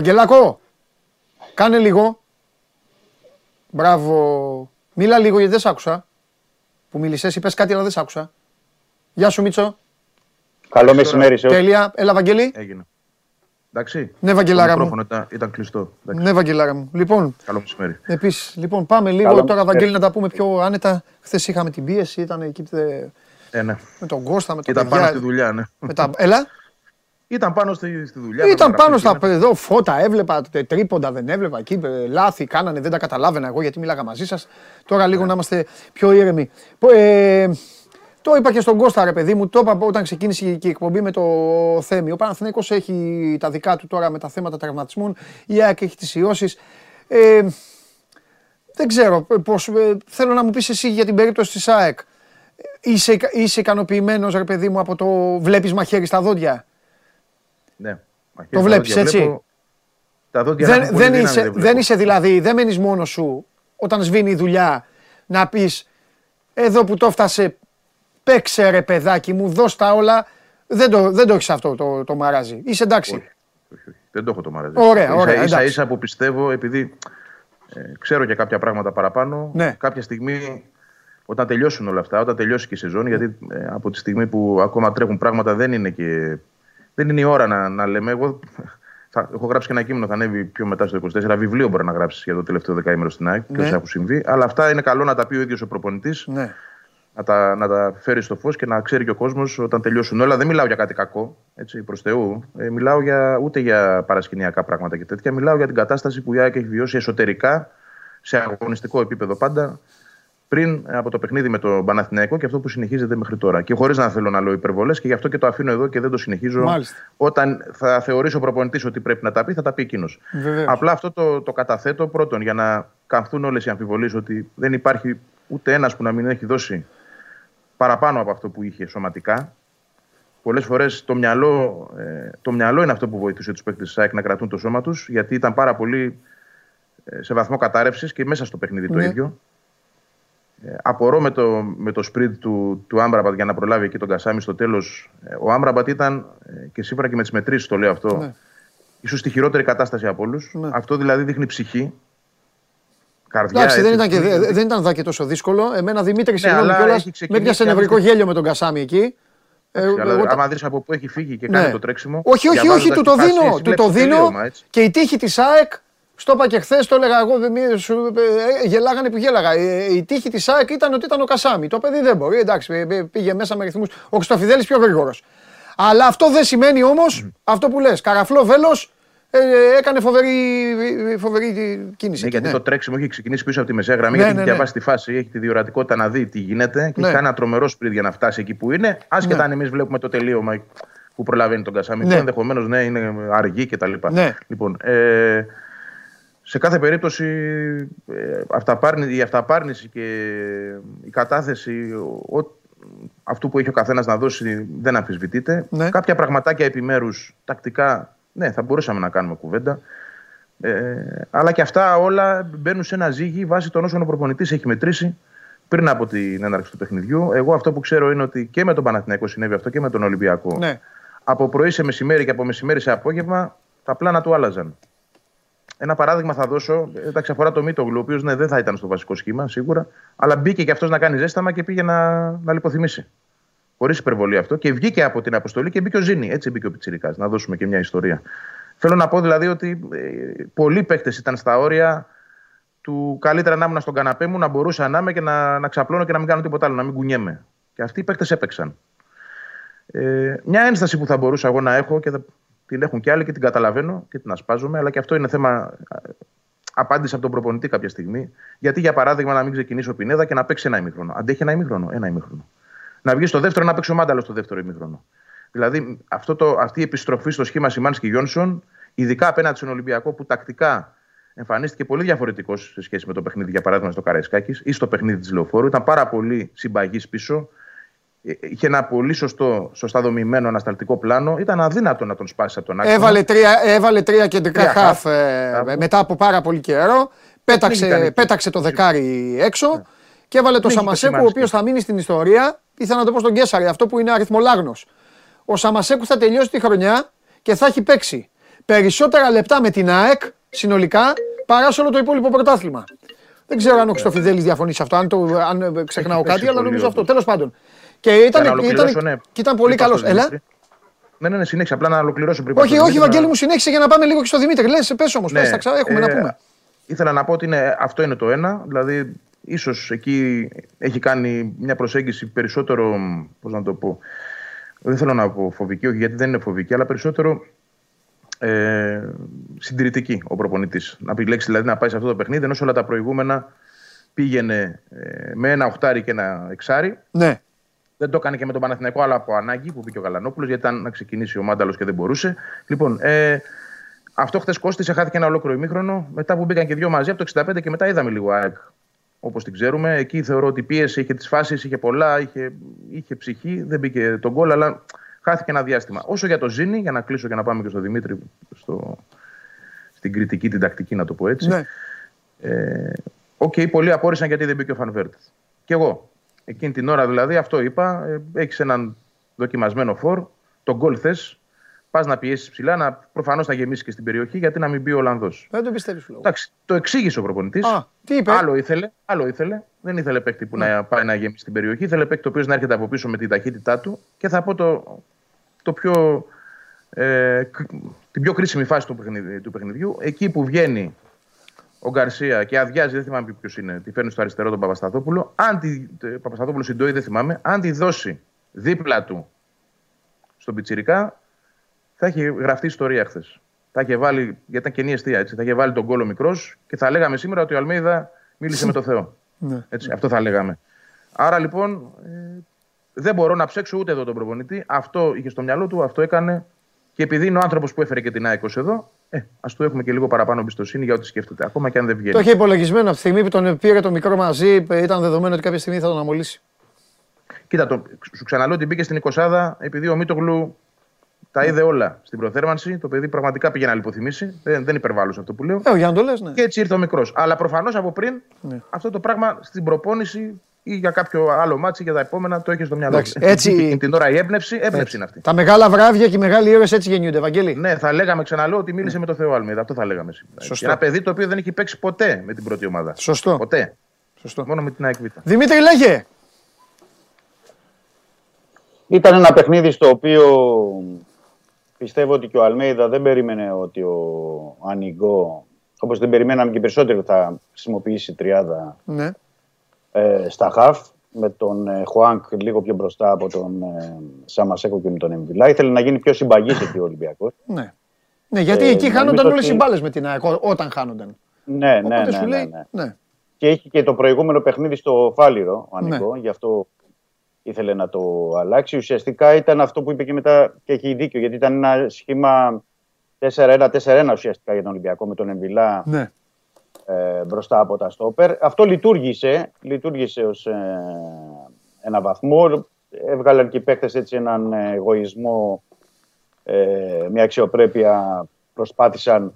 [SPEAKER 1] Βαγγελάκο, κάνε λίγο. Μπράβο. Μίλα λίγο γιατί δεν σ' άκουσα. Που μίλησες, είπες κάτι αλλά δεν σ' άκουσα. Γεια σου Μίτσο.
[SPEAKER 18] Καλό μεσημέρι σε όλους.
[SPEAKER 1] Τέλεια. Έλα Βαγγέλη.
[SPEAKER 19] Έγινε. Εντάξει.
[SPEAKER 1] Ναι, Βαγγελάρα
[SPEAKER 19] Το
[SPEAKER 1] μου.
[SPEAKER 19] μικρόφωνο ήταν, ήταν κλειστό. Εντάξει.
[SPEAKER 1] Ναι, Βαγγελάρα μου. Λοιπόν,
[SPEAKER 19] Καλό μεσημέρι.
[SPEAKER 1] επίσης, λοιπόν, πάμε λίγο
[SPEAKER 19] Καλό
[SPEAKER 1] τώρα,
[SPEAKER 19] μεσημέρι.
[SPEAKER 1] Βαγγέλη, να τα πούμε πιο άνετα. Χθες είχαμε την πίεση, ήταν εκεί τε-
[SPEAKER 19] Ε, ναι.
[SPEAKER 1] με τον Κώστα, με τον
[SPEAKER 19] Ήταν πάνω στη δουλειά, ναι.
[SPEAKER 1] Με τα... Έλα.
[SPEAKER 19] Ήταν πάνω στη, στη δουλειά.
[SPEAKER 1] Ήταν
[SPEAKER 19] φωτογραφίες
[SPEAKER 1] πάνω στα
[SPEAKER 19] γίνανε.
[SPEAKER 1] εδώ φώτα, έβλεπα τε- τρίποντα, δεν έβλεπα εκεί. ε, Λάθη κάνανε, δεν τα καταλάβαινα εγώ γιατί μίλαγα μαζί σας. Τώρα λίγο να είμαστε πιο ήρεμοι. Πο- Ε, το είπα και στον Κώστα, ρε παιδί μου, το είπα όταν ξεκίνησε και η εκπομπή με το Θέμη. Ο Παναθηναίκος έχει τα δικά του τώρα με τα θέματα τραυματισμών. Η ΑΕΚ έχει τις ιώσεις. Ε, δεν ξέρω πώς, ε, θέλω να μου πεις εσύ για την περίπτωση της ΑΕΚ. Είσαι, ικα- είσαι ικανοποιημένος ρε παιδί μου από το βλέπεις μαχαίρι στα δόντια;
[SPEAKER 19] Ναι. Μα και
[SPEAKER 1] Το
[SPEAKER 19] τα
[SPEAKER 1] βλέπεις,
[SPEAKER 19] δόντια
[SPEAKER 1] έτσι;
[SPEAKER 19] βλέπω. Τα δόντια
[SPEAKER 1] Δεν,
[SPEAKER 19] έχουν πολύ
[SPEAKER 1] δεν,
[SPEAKER 19] δύναμη,
[SPEAKER 1] είσαι,
[SPEAKER 19] βλέπω.
[SPEAKER 1] δεν είσαι δηλαδή, δεν μένεις μόνος σου όταν σβήνει η δουλειά να πεις εδώ που το φτάσε παίξε ρε παιδάκι μου, δώσ' τα όλα. Δεν το, δεν το έχεις αυτό το, το μαράζι. Είσαι εντάξει.
[SPEAKER 19] Δεν το έχω το μαραζί.
[SPEAKER 1] Ωραία,
[SPEAKER 19] ίσα,
[SPEAKER 1] ωραία,
[SPEAKER 19] Ίσα,
[SPEAKER 1] εντάξει.
[SPEAKER 19] ίσα που πιστεύω, επειδή ε, ξέρω και κάποια πράγματα παραπάνω,
[SPEAKER 1] Ναι.
[SPEAKER 19] κάποια στιγμή όταν τελειώσουν όλα αυτά, όταν τελειώσει και η σεζόν, γιατί ε, από τη στιγμή που ακόμα τρέχουν πράγματα δεν είναι και. Δεν είναι η ώρα να, να λέμε. Εγώ θα, έχω γράψει και ένα κείμενο, θα ανέβει πιο μετά στο 24. Βιβλίο μπορεί να γράψεις για το τελευταίο δεκαήμερο στην ΑΕΚ και
[SPEAKER 1] Ναι.
[SPEAKER 19] όσα έχουν συμβεί. Αλλά αυτά είναι καλό να τα πει ο ίδιος ο προπονητής,
[SPEAKER 1] Ναι.
[SPEAKER 19] να, τα, να τα φέρεις στο φως και να ξέρει και ο κόσμος όταν τελειώσουν όλα. Δεν μιλάω για κάτι κακό, έτσι, προς Θεού. Ε, μιλάω για, ούτε για παρασκηνιακά πράγματα και τέτοια. Μιλάω για την κατάσταση που η ΑΕΚ έχει βιώσει εσωτερικά, σε αγωνιστικό επίπεδο πάντα, πριν από το παιχνίδι με τον Παναθηναϊκό και αυτό που συνεχίζεται μέχρι τώρα. Και χωρίς να θέλω να λέω υπερβολές και γι' αυτό και το αφήνω εδώ και δεν το συνεχίζω.
[SPEAKER 1] Μάλιστα.
[SPEAKER 19] Όταν θα θεωρήσει ο προπονητής ότι πρέπει να τα πει, θα τα πει εκείνος.
[SPEAKER 1] Βεβαίως.
[SPEAKER 19] Απλά αυτό το, το καταθέτω πρώτον για να καμφθούν όλες οι αμφιβολίες ότι δεν υπάρχει ούτε ένας που να μην έχει δώσει παραπάνω από αυτό που είχε σωματικά. Πολλές φορές το μυαλό, ε, το μυαλό είναι αυτό που βοηθούσε τους παίκτες της ΑΕΚ να κρατούν το σώμα τους, γιατί ήταν πάρα πολύ ε, σε βαθμό κατάρρευσης και μέσα στο παιχνίδι το
[SPEAKER 1] Ναι.
[SPEAKER 19] ίδιο. Ε, απορώ με το, με το σπριντ του, του Άμπραμπατ για να προλάβει εκεί τον Κασάμι στο τέλος. ο Άμπραμπατ ήταν ε, και σύμφωνα και με τις μετρήσεις το λέω αυτό.
[SPEAKER 1] Ναι.
[SPEAKER 19] ίσως στη χειρότερη κατάσταση από όλους. Αυτό δηλαδή δείχνει ψυχή. Καρδιά.
[SPEAKER 1] Εντάξει, δεν
[SPEAKER 19] έτσι,
[SPEAKER 1] ήταν, και,
[SPEAKER 19] δείχνει-
[SPEAKER 1] δεν ήταν δά και τόσο δύσκολο. Εμένα Δημήτρη,
[SPEAKER 19] Ναι,
[SPEAKER 1] συγγνώμη
[SPEAKER 19] αλλά
[SPEAKER 1] κιόλας,
[SPEAKER 19] έχει
[SPEAKER 1] με
[SPEAKER 19] ξεκινήσει
[SPEAKER 1] έπιασε
[SPEAKER 19] και
[SPEAKER 1] νευρικό
[SPEAKER 19] άλλες-
[SPEAKER 1] γέλιο με τον Κασάμι εκεί. Ε,
[SPEAKER 19] Αλλά
[SPEAKER 1] εγώ τα-
[SPEAKER 19] άμα δεις από πού έχει φύγει και κάνει
[SPEAKER 1] Ναι.
[SPEAKER 19] το τρέξιμο.
[SPEAKER 1] Όχι, όχι, όχι,
[SPEAKER 19] διαβάζοντας
[SPEAKER 1] του
[SPEAKER 19] τη
[SPEAKER 1] το
[SPEAKER 19] φάση,
[SPEAKER 1] δίνω.
[SPEAKER 19] έχει
[SPEAKER 1] Του
[SPEAKER 19] βλέπει
[SPEAKER 1] το δίνω
[SPEAKER 19] τελείωμα, έτσι.
[SPEAKER 1] και η τύχη της ΑΕΚ. Στο είπα και χθες, το έλεγα εγώ. δεν μη- σου- ε, γελάγανε που γέλαγα. Ε, Η τύχη της ΑΕΚ ήταν ότι ήταν ο Κασάμι. Το παιδί δεν μπορεί. Εντάξει, ε, ε, πήγε μέσα με ρυθμούς. Ο Χρυστοφιδέλη πιο γρήγορος. Αλλά αυτό δεν σημαίνει όμως αυτό που λες. Καραφλό βέλος έκανε φοβερή, φοβερή κίνηση.
[SPEAKER 19] Ναι,
[SPEAKER 1] εκεί,
[SPEAKER 19] γιατί
[SPEAKER 1] ναι.
[SPEAKER 19] το τρέξιμο έχει ξεκινήσει πίσω από τη μεσαία γραμμή,
[SPEAKER 1] Ναι,
[SPEAKER 19] γιατί
[SPEAKER 1] ναι,
[SPEAKER 19] έχει
[SPEAKER 1] ναι.
[SPEAKER 19] διαβάσει τη φάση, έχει τη διορατικότητα να δει τι γίνεται και
[SPEAKER 1] Ναι.
[SPEAKER 19] έχει κάνει ένα τρομερό σπριντ για να φτάσει εκεί που είναι. Άσχετα
[SPEAKER 1] Ναι.
[SPEAKER 19] αν εμείς βλέπουμε το τελείωμα που προλαβαίνει τον Κασάμι,
[SPEAKER 1] Ναι.
[SPEAKER 19] που ενδεχομένως ναι, είναι αργή κτλ.
[SPEAKER 1] Ναι.
[SPEAKER 19] Λοιπόν, ε, σε κάθε περίπτωση ε, αυταπάρνη- η αυταπάρνηση και η κατάθεση ο, αυτού που έχει ο καθένας να δώσει δεν αμφισβητείται.
[SPEAKER 1] Ναι.
[SPEAKER 19] Κάποια πραγματάκια επιμέρους τακτικά, ναι, θα μπορούσαμε να κάνουμε κουβέντα. Ε, αλλά και αυτά όλα μπαίνουν σε ένα ζύγι βάσει των όσων ο προπονητής έχει μετρήσει πριν από την έναρξη του παιχνιδιού. Εγώ αυτό που ξέρω είναι ότι και με τον Παναθηναϊκό συνέβη αυτό και με τον Ολυμπιακό.
[SPEAKER 1] Ναι.
[SPEAKER 19] Από πρωί σε μεσημέρι και από μεσημέρι σε απόγευμα τα πλάνα του άλλαζαν. Ένα παράδειγμα θα δώσω. Εντάξει, αφορά το Μίτογλου, ο οποίος ναι, δεν θα ήταν στο βασικό σχήμα σίγουρα, αλλά μπήκε και αυτός να κάνει ζέσταμα και πήγε να, να λιποθυμήσει. Χωρίς υπερβολή αυτό. Και βγήκε από την αποστολή και μπήκε ο Ζήνη. Έτσι μπήκε ο Πιτσυρικά. Να δώσουμε και μια ιστορία. Θέλω να πω δηλαδή ότι ε, πολλοί παίχτε ήταν στα όρια του καλύτερα να ήμουν στον καναπέ μου, να μπορούσα να είμαι και να, να ξαπλώνω και να μην κάνω τίποτα άλλο, να μην κουνιέμαι. Και αυτοί οι παίχτε έπαιξαν. Ε, μια ένσταση που θα μπορούσα εγώ να έχω και θα, την έχουν και άλλοι και την καταλαβαίνω και την ασπάζομαι, αλλά και αυτό είναι θέμα ε, απάντηση από τον προπονητή κάποια στιγμή. Γιατί, για παράδειγμα, να μην ξεκινήσει ο Πινέδα και να παίξει ένα ημίχρονο. Αντέχει ένα ημίχρονο. Ένα ημίχρονο. Να βγει στο δεύτερο να παίξει ο Μάνταλος στο δεύτερο ημίχρονο. Δηλαδή, αυτό το, αυτή η επιστροφή στο σχήμα Σιμάνσκι Γιόνσον, ειδικά απέναντι στον Ολυμπιακό που τακτικά εμφανίστηκε πολύ διαφορετικός σε σχέση με το παιχνίδι, για παράδειγμα, στο Καραϊσκάκης ή στο παιχνίδι της Λεωφόρου. Ήταν πάρα πολύ συμπαγής πίσω. Ε, Είχε ένα πολύ σωστό, σωστά δομημένο ανασταλτικό πλάνο. Ήταν αδύνατο να τον σπάσει από τον άξονα.
[SPEAKER 1] Έβαλε τρία, έβαλε τρία κεντρικά
[SPEAKER 19] Τρία
[SPEAKER 1] χαφ
[SPEAKER 19] χαφ.
[SPEAKER 1] ε, μετά από πάρα πολύ καιρό. Πέταξε,
[SPEAKER 19] πνίγηκαν εκεί.
[SPEAKER 1] πέταξε το δεκάρι έξω και έβαλε το
[SPEAKER 19] Πνίγηκε
[SPEAKER 1] Σαμασέκου, ο
[SPEAKER 19] Σιμάνσκι.
[SPEAKER 1] οποίος θα μείνει στην ιστορία. Ήθελα να το πω στον Κέσσαρη, αυτό που είναι αριθμολάγνος. Ο Σαμασέκου θα τελειώσει τη χρονιά και θα έχει παίξει περισσότερα λεπτά με την ΑΕΚ συνολικά παρά σε όλο το υπόλοιπο πρωτάθλημα. Δεν ξέρω αν ο Χρυστοφιδέλης διαφωνεί σε αυτό, αν, το, αν ε, ξεχνάω
[SPEAKER 19] Έχει
[SPEAKER 1] κάτι,
[SPEAKER 19] παίξει
[SPEAKER 1] αλλά
[SPEAKER 19] πολύ,
[SPEAKER 1] νομίζω αυτό.
[SPEAKER 19] όντως.
[SPEAKER 1] Τέλος πάντων. Και
[SPEAKER 19] Για
[SPEAKER 1] ήταν,
[SPEAKER 19] να
[SPEAKER 1] ήταν,
[SPEAKER 19] ολοκληρώσω, ναι.
[SPEAKER 1] και ήταν πολύ
[SPEAKER 19] Πριν πάω
[SPEAKER 1] καλός.
[SPEAKER 19] στον
[SPEAKER 1] Έλα.
[SPEAKER 19] Δημήτρη. Ναι, ναι, ναι, συνέχισε. Απλά να ολοκληρώσω πριν. πάω
[SPEAKER 1] Όχι,
[SPEAKER 19] στον
[SPEAKER 1] όχι,
[SPEAKER 19] Δημήτρη,
[SPEAKER 1] Βαγγέλη
[SPEAKER 19] να-
[SPEAKER 1] μου, συνέχισε για να πάμε λίγο και στο Δημήτρη. Λες, πες όμως,
[SPEAKER 19] Ναι,
[SPEAKER 1] πες, τα ξα... έχουμε να
[SPEAKER 19] ε,
[SPEAKER 1] πούμε.
[SPEAKER 19] Ήθελα να πω ότι είναι, αυτό είναι το ένα. Δηλαδή, ίσως εκεί έχει κάνει μια προσέγγιση περισσότερο. Πώς να το πω. Δεν θέλω να πω φοβική, όχι γιατί δεν είναι φοβική, αλλά περισσότερο ε, συντηρητική ο προπονητής. Να επιλέξει δηλαδή να πάει σε αυτό το παιχνίδι, ενώ σε όλα τα προηγούμενα πήγαινε ε, με ένα οχτάρι και ένα εξάρι.
[SPEAKER 1] Ναι.
[SPEAKER 19] Δεν το έκανε και με τον Παναθηναϊκό, αλλά από ανάγκη που μπήκε ο Γαλανόπουλος, γιατί ήταν να ξεκινήσει ο Μάνταλος και δεν μπορούσε. Λοιπόν, ε, αυτό χθες κόστησε, χάθηκε ένα ολόκληρο ημίχρονο. Μετά που μπήκαν και δύο μαζί από το 65 και μετά είδαμε λίγο ΑΕΚ όπως την ξέρουμε. Εκεί θεωρώ ότι πίεσε, είχε τις φάσεις, είχε πολλά, είχε, είχε ψυχή. Δεν μπήκε τον γκολ, αλλά χάθηκε ένα διάστημα. Όσο για το Ζίνι, για να κλείσω και να πάμε και στο Δημήτρη, στο, στην κριτική, την τακτική, να το πω έτσι.
[SPEAKER 1] Ναι.
[SPEAKER 19] Ε, Οκ, πολλοί απόρησαν γιατί δεν μπήκε ο Φαν Βέερτ. Κι εγώ. Εκείνη την ώρα δηλαδή αυτό είπα. Ε, Έχεις έναν δοκιμασμένο φορ, το γκολ θες. Πας να πιέσεις ψηλά, να προφανώς να γεμίσεις και στην περιοχή, γιατί να μην μπει ο Ολλανδός.
[SPEAKER 1] Δεν το πιστεύεις λόγο.
[SPEAKER 19] Εντάξει, το εξήγησε ο προπονητής.
[SPEAKER 1] τι είπε;
[SPEAKER 19] Άλλο ήθελε, άλλο ήθελε. Δεν ήθελε παίκτη που να πάει να γεμίσει την περιοχή. Ήθελε παίκτη ο οποίος να έρχεται από πίσω με την ταχύτητά του. Και θα πω το, το πιο, ε, κ- την πιο κρίσιμη φάση του, παιχνιδι- του παιχνιδιού. Εκεί που βγαίνει ο Γκαρσία και αδειάζει, δεν θυμάμαι ποιος είναι, τη φέρνει στο αριστερό τον Παπασταθόπουλο. Αν τη, ε, Παπασταθόπουλο συντοεί, δεν θυμάμαι. Αν τη δώσει δίπλα του στον Πιτσυρικά, θα έχει γραφτεί ιστορία χθες. Θα είχε βάλει, γιατί ήταν καινή αιστεία, έτσι. Θα είχε βάλει τον κόλλο μικρός και θα λέγαμε σήμερα ότι ο Αλμέιδα μίλησε με το Θεό.
[SPEAKER 1] Ναι.
[SPEAKER 19] Έτσι, αυτό θα λέγαμε. Άρα λοιπόν ε, δεν μπορώ να ψέξω ούτε εδώ τον προπονητή. Αυτό είχε στο μυαλό του, αυτό έκανε. Και επειδή είναι ο άνθρωπος που έφερε και την ΑΕΚ ως εδώ, ε, ας του έχουμε και λίγο παραπάνω εμπιστοσύνη για ό,τι σκέφτεται. Ακόμα και αν δεν βγαίνει.
[SPEAKER 1] Το είχε υπολογισμένο από τη στιγμή που τον πήρε το μικρό μαζί, ε, ήταν δεδομένο ότι κάποια στιγμή θα τον αμολύσει.
[SPEAKER 19] Κοίτα, το, σου ξαναλέω ότι μπήκε στην 20 επειδή ο Μίτογλου τα είδε όλα στην προθέρμανση. Το παιδί πραγματικά πήγε να λιποθυμήσει. Δεν, δεν υπερβάλλω σε αυτό που λέω.
[SPEAKER 1] Ε, για να το λες, ναι.
[SPEAKER 19] Και έτσι ήρθε ο μικρός. Αλλά προφανώς από πριν
[SPEAKER 1] Ναι.
[SPEAKER 19] αυτό το πράγμα στην προπόνηση ή για κάποιο άλλο ματς για τα επόμενα το έχεις στο μυαλό
[SPEAKER 1] Εντάξει,
[SPEAKER 19] σου.
[SPEAKER 1] έτσι-
[SPEAKER 19] Εκείνη την ώρα η έμπνευση, έμπνευση
[SPEAKER 1] Έτσι.
[SPEAKER 19] είναι αυτή.
[SPEAKER 1] Τα μεγάλα βράδια και οι μεγάλοι ήρωες έτσι γεννιούνται, Ευαγγέλη.
[SPEAKER 19] Ναι, θα λέγαμε ξαναλέω ότι μίλησε με το Θεό Αλμέιδα. Αυτό θα λέγαμε σήμερα.
[SPEAKER 1] Σωστό.
[SPEAKER 19] Ένα παιδί το οποίο δεν έχει παίξει ποτέ με την πρώτη ομάδα.
[SPEAKER 1] Σωστό.
[SPEAKER 19] Ποτέ.
[SPEAKER 1] Σωστό.
[SPEAKER 19] Μόνο με την ΑΕΚ Β.
[SPEAKER 1] Δημήτρη, λέγε.
[SPEAKER 18] Ήταν ένα παιχνίδι στο οποίο πιστεύω ότι και ο Αλμέιδα δεν περίμενε ότι ο Ανιγκό, όπως δεν περιμέναμε και περισσότερο, θα χρησιμοποιήσει τριάδα
[SPEAKER 1] Ναι.
[SPEAKER 18] Ε, στα χαφ με τον ε, Χουάνκ λίγο πιο μπροστά από τον ε, Σαμασέκο και με τον Εμβιλά. Ήθελε να γίνει πιο συμπαγής εκεί ο Ολυμπιακός.
[SPEAKER 1] Ναι. Ναι, γιατί
[SPEAKER 18] Ε,
[SPEAKER 1] εκεί
[SPEAKER 18] νομίζω
[SPEAKER 1] χάνονταν όλε
[SPEAKER 18] ότι-
[SPEAKER 1] οι μπάλες με την ΑΕΚ ό- όταν χάνονταν.
[SPEAKER 18] Ναι, ναι,
[SPEAKER 1] Οπότε
[SPEAKER 18] ναι,
[SPEAKER 1] σου
[SPEAKER 18] ναι,
[SPEAKER 1] λέει.
[SPEAKER 18] ναι.
[SPEAKER 1] Ναι.
[SPEAKER 18] Και είχε και το προηγούμενο παιχνίδι στο Φάληρο, ο Ανικό,
[SPEAKER 1] Ναι.
[SPEAKER 18] γι' αυτό ήθελε να το αλλάξει. Ουσιαστικά ήταν αυτό που είπε και μετά και έχει δίκιο, γιατί ήταν ένα σχήμα 4-1-4-1 ουσιαστικά για τον Ολυμπιακό με τον Εμβιλά
[SPEAKER 1] Ναι.
[SPEAKER 18] Ε, μπροστά από τα στόπερ. Αυτό λειτουργήσε, λειτουργήσε ως ε, ένα βαθμό. Έβγαλαν και οι παίκτες έτσι έναν ε, εγωισμό, ε, μια αξιοπρέπεια, προσπάθησαν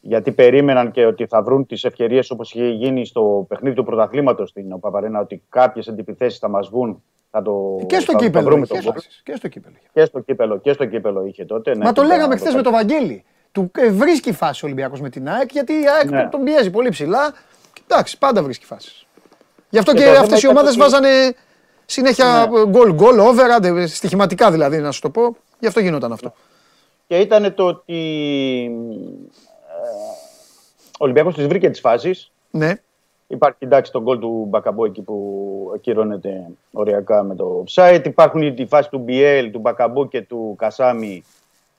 [SPEAKER 18] γιατί περίμεναν και ότι θα βρουν τις ευκαιρίες όπως είχε γίνει στο παιχνίδι του πρωταθλήματος στην Παπαρένα ότι κάποιες αντιπιθέσεις θα μας βγουν θα το,
[SPEAKER 1] Και στο
[SPEAKER 18] θα, θα
[SPEAKER 1] κύπελο.
[SPEAKER 18] βρούμε
[SPEAKER 1] είχε
[SPEAKER 18] τον γκολ.
[SPEAKER 1] φάσεις. Και στο κύπελο. είχε.
[SPEAKER 18] Και στο κύπελο, και στο κύπελο είχε τότε. ναι,
[SPEAKER 1] Μα το
[SPEAKER 18] την
[SPEAKER 1] λέγαμε
[SPEAKER 18] το
[SPEAKER 1] χθες με τον Βαγγέλη. Του ε, βρίσκει φάση ο Ολυμπιακός με την ΑΕΚ γιατί η ΑΕΚ
[SPEAKER 18] Ναι.
[SPEAKER 1] τον πιέζει πολύ ψηλά. Εντάξει, πάντα βρίσκει φάσεις. Γι' αυτό
[SPEAKER 18] Και
[SPEAKER 1] και,
[SPEAKER 18] το θέμα
[SPEAKER 1] αυτές οι
[SPEAKER 18] ήταν
[SPEAKER 1] ομάδες
[SPEAKER 18] ότι-
[SPEAKER 1] βάζανε συνέχεια γκολ, γκολ, over, άντε, στοιχηματικά δηλαδή να σου το πω. Γι' αυτό γινόταν αυτό.
[SPEAKER 18] Και ήταν το ότι ε, ο Ολυμπιακός τις βρήκε τις φάσεις.
[SPEAKER 1] Ναι.
[SPEAKER 18] Υπάρχει εντάξει το γκολ του Μπακαμπό εκεί που ακυρώνεται οριακά με το offside. Υπάρχουν οι- τη φάση του Μπιέλ, του Μπακαμπό και του Κασάμι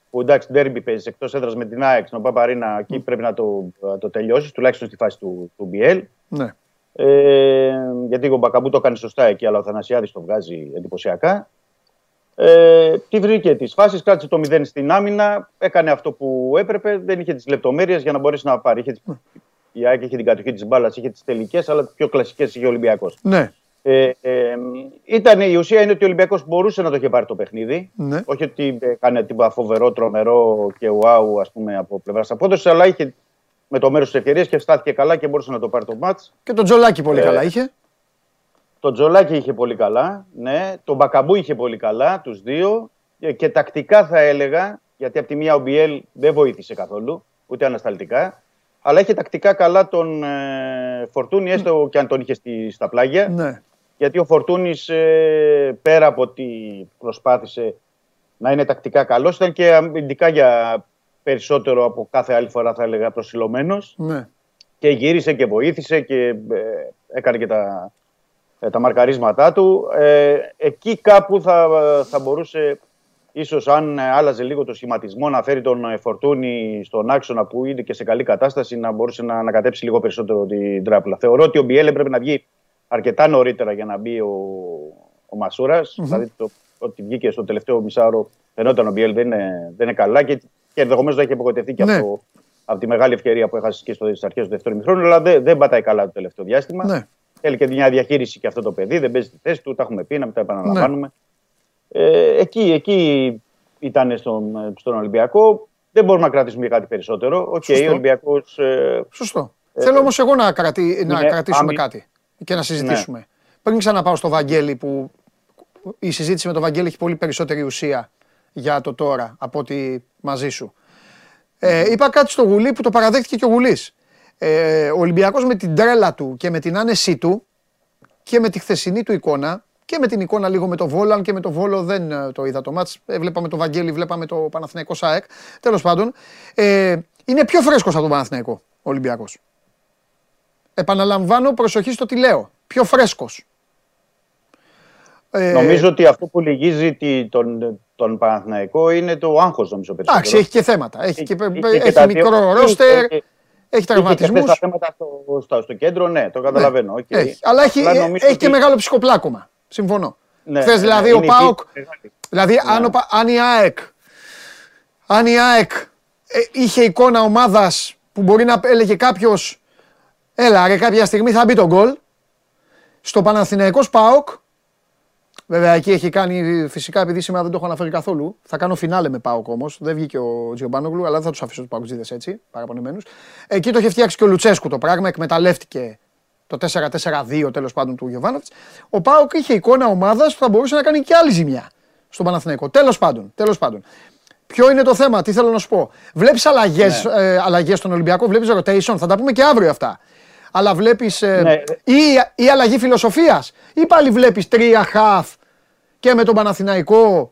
[SPEAKER 18] που εντάξει ντέρμπι παίζεις εκτός έδρας με την ΑΕΚ στον Παπαρίνα εκεί πρέπει να το, να το τελειώσεις τουλάχιστον στη φάση του, του Μπιέλ.
[SPEAKER 1] Ναι.
[SPEAKER 18] Ε, γιατί ο Μπακαμπού το έκανε σωστά εκεί, αλλά ο Θανασιάδης το βγάζει εντυπωσιακά. Ε, τη βρήκε τις φάσεις, κράτησε το 0 στην άμυνα, έκανε αυτό που έπρεπε, δεν είχε τις λεπτομέρειες για να μπορέσει να πάρει. Είχε, τις- η ΑΕΚ είχε την κατοχή της μπάλας, είχε τις τελικές, αλλά τις πιο κλασικές είχε ο Ολυμπιακός.
[SPEAKER 1] Ναι.
[SPEAKER 18] Ε, ε, ήταν, η ουσία είναι ότι ο Ολυμπιακός μπορούσε να το είχε πάρει το παιχνίδι.
[SPEAKER 1] Ναι.
[SPEAKER 18] Όχι ότι έκανε τίποτα φοβερό, τρομερό και ουάου ας πούμε, από πλευράς απόδοσης, αλλά είχε με το μέρος της ευκαιρίας και στάθηκε καλά και μπορούσε να το πάρει το μάτς.
[SPEAKER 1] Και τον Τζολάκη πολύ
[SPEAKER 18] Ε,
[SPEAKER 1] καλά είχε.
[SPEAKER 18] Το Τζολάκη είχε πολύ καλά, ναι. Το Μπακαμπού είχε πολύ καλά, τους δύο. Ε, Και τακτικά θα έλεγα, γιατί από τη μία ο Μπιέλ δεν βοήθησε καθόλου, ούτε ανασταλτικά. Αλλά είχε τακτικά καλά τον ε, Φορτούνη, έστω και αν τον είχε στη, στα πλάγια.
[SPEAKER 1] Ναι.
[SPEAKER 18] Γιατί ο Φορτούνης ε, πέρα από ότι προσπάθησε να είναι τακτικά καλός, ήταν και αμυντικά για περισσότερο από κάθε άλλη φορά θα έλεγα προσιλωμένος
[SPEAKER 1] Ναι.
[SPEAKER 18] και γύρισε και βοήθησε και ε, έκανε και τα, ε, τα μαρκαρίσματά του. Ε, εκεί κάπου θα, θα μπορούσε ίσως αν ε, άλλαζε λίγο το σχηματισμό να φέρει τον ε, Φορτούνη στον άξονα που είναι και σε καλή κατάσταση να μπορούσε να ανακατέψει λίγο περισσότερο την τράπουλα. Θεωρώ ότι ο Μπιέλ έπρεπε να βγει αρκετά νωρίτερα για να μπει ο, ο Μασούρας.
[SPEAKER 1] Μμμ.
[SPEAKER 18] Δηλαδή το, ότι βγήκε στο τελευταίο μισάωρο, φαινόταν ο Μπιέλ δεν είναι, δεν είναι καλά και, και ενδεχομένως να έχει απογοητευτεί και
[SPEAKER 1] Ναι.
[SPEAKER 18] αυτό από τη μεγάλη ευκαιρία που έχασε και στις αρχές του δεύτερου ημιχρόνου, αλλά δεν, δεν πατάει καλά το τελευταίο διάστημα.
[SPEAKER 1] Ναι.
[SPEAKER 18] Θέλει και μια διαχείριση και αυτό το παιδί, δεν παίζει τη θέση του, τα έχουμε πει, να μην τα επαναλαμβάνουμε.
[SPEAKER 1] Ναι.
[SPEAKER 18] Ε, εκεί, εκεί ήταν στον, στον Ολυμπιακό. Δεν μπορούμε να κρατήσουμε για κάτι περισσότερο. Οκ,
[SPEAKER 1] Σωστό.
[SPEAKER 18] ο Ολυμπιακός. Ε,
[SPEAKER 1] Σωστό.
[SPEAKER 18] ε,
[SPEAKER 1] Θέλω όμως εγώ να, κρατη... να
[SPEAKER 18] είναι
[SPEAKER 1] κρατήσουμε
[SPEAKER 18] άμυ-
[SPEAKER 1] κάτι και να συζητήσουμε.
[SPEAKER 18] Ναι.
[SPEAKER 1] Πριν ξαναπάω στο Βαγγέλη που η συζήτηση με τον Βαγγέλη έχει πολύ περισσότερη ουσία για το τώρα από ότι μαζί σου. Ε, είπα κάτι στο Γουλή που το παραδέχτηκε και ο Γουλής. Ε, ο Ολυμπιακός με την τρέλα του και με την άνεσή του και με τη χθεσινή του εικόνα και με την εικόνα λίγο με το Βόλο, αν και με το Βόλο δεν ε, το είδα το μάτς. Ε, βλέπαμε το Βαγγέλη, βλέπαμε το Παναθηναϊκό ΣΑΕΚ. Τέλος πάντων, ε, είναι πιο φρέσκος από τον Παναθηναϊκό ο Ολυμπιακός. Επαναλαμβάνω, προσοχή στο τι λέω. Πιο φρέσκος. Ε,
[SPEAKER 18] Νομίζω ότι αυτό που λυγίζει τη- τον, τον Παναθηναϊκό είναι το άγχος, νομίζω περισσότερο.
[SPEAKER 1] Εντάξει, έχει και θέματα. Έχει, και,
[SPEAKER 18] Είχε και
[SPEAKER 1] έχει
[SPEAKER 18] τα δύο.
[SPEAKER 1] μικρό
[SPEAKER 18] Είχε-
[SPEAKER 1] ρόστερ,
[SPEAKER 18] είχε-
[SPEAKER 1] έχει
[SPEAKER 18] Είχε και
[SPEAKER 1] τραυματισμούς.
[SPEAKER 18] χθες τα θέματα στο, στο, στο κέντρο, ναι, το καταλαβαίνω. οκ.
[SPEAKER 1] Έχει. Αλλά έχει,
[SPEAKER 18] Απλά
[SPEAKER 1] ε,
[SPEAKER 18] νομίζω
[SPEAKER 1] έχει και
[SPEAKER 18] ότι-
[SPEAKER 1] μεγάλο ψυχοπλάκωμα. Συμφωνώ.
[SPEAKER 18] Ναι,
[SPEAKER 1] Χθες
[SPEAKER 18] ναι,
[SPEAKER 1] δηλαδή
[SPEAKER 18] ναι,
[SPEAKER 1] ο
[SPEAKER 18] είναι
[SPEAKER 1] ΠΑΟΚ.
[SPEAKER 18] η- μεγάλη.
[SPEAKER 1] Δηλαδή αν, ο Πα- αν η ΑΕΚ, αν η ΑΕΚ ε, είχε εικόνα ομάδας που μπορεί να έλεγε κάποιος, έλα ρε κάποια στιγμή θα μπει το γκολ, στο Παναθηναϊκός ΠΑΟΚ Βέβαια εκεί έχει κάνει φυσικά επειδή σήμερα δεν το έχω αναφέρει καθόλου. Θα κάνω φινάλε με Πάοκ όμως. Δεν βγήκε ο Τζιομπάνογλου, αλλά δεν θα τους αφήσω τους Παουτζίδε έτσι, παραπονεμένους. Εκεί το είχε φτιάξει και ο Λουτσέσκου το πράγμα, εκμεταλλεύτηκε το 4-4-2 τέλος πάντων του Γιωβάνοβιτς. Ο Πάοκ είχε εικόνα ομάδας που θα μπορούσε να κάνει και άλλη ζημιά στον Παναθηναϊκό. Τέλος πάντων, τέλος πάντων. Ποιο είναι το θέμα, τι θέλω να σου πω. Βλέπεις αλλαγές
[SPEAKER 18] Ναι.
[SPEAKER 1] ε, αλλαγές στον Ολυμπιακό, βλέπεις rotation, θα τα πούμε και αύριο αυτά. Αλλά βλέπεις.
[SPEAKER 18] Ναι.
[SPEAKER 1] ή, ή αλλαγή φιλοσοφίας, ή πάλι βλέπεις τρία χαφ και με τον Παναθηναϊκό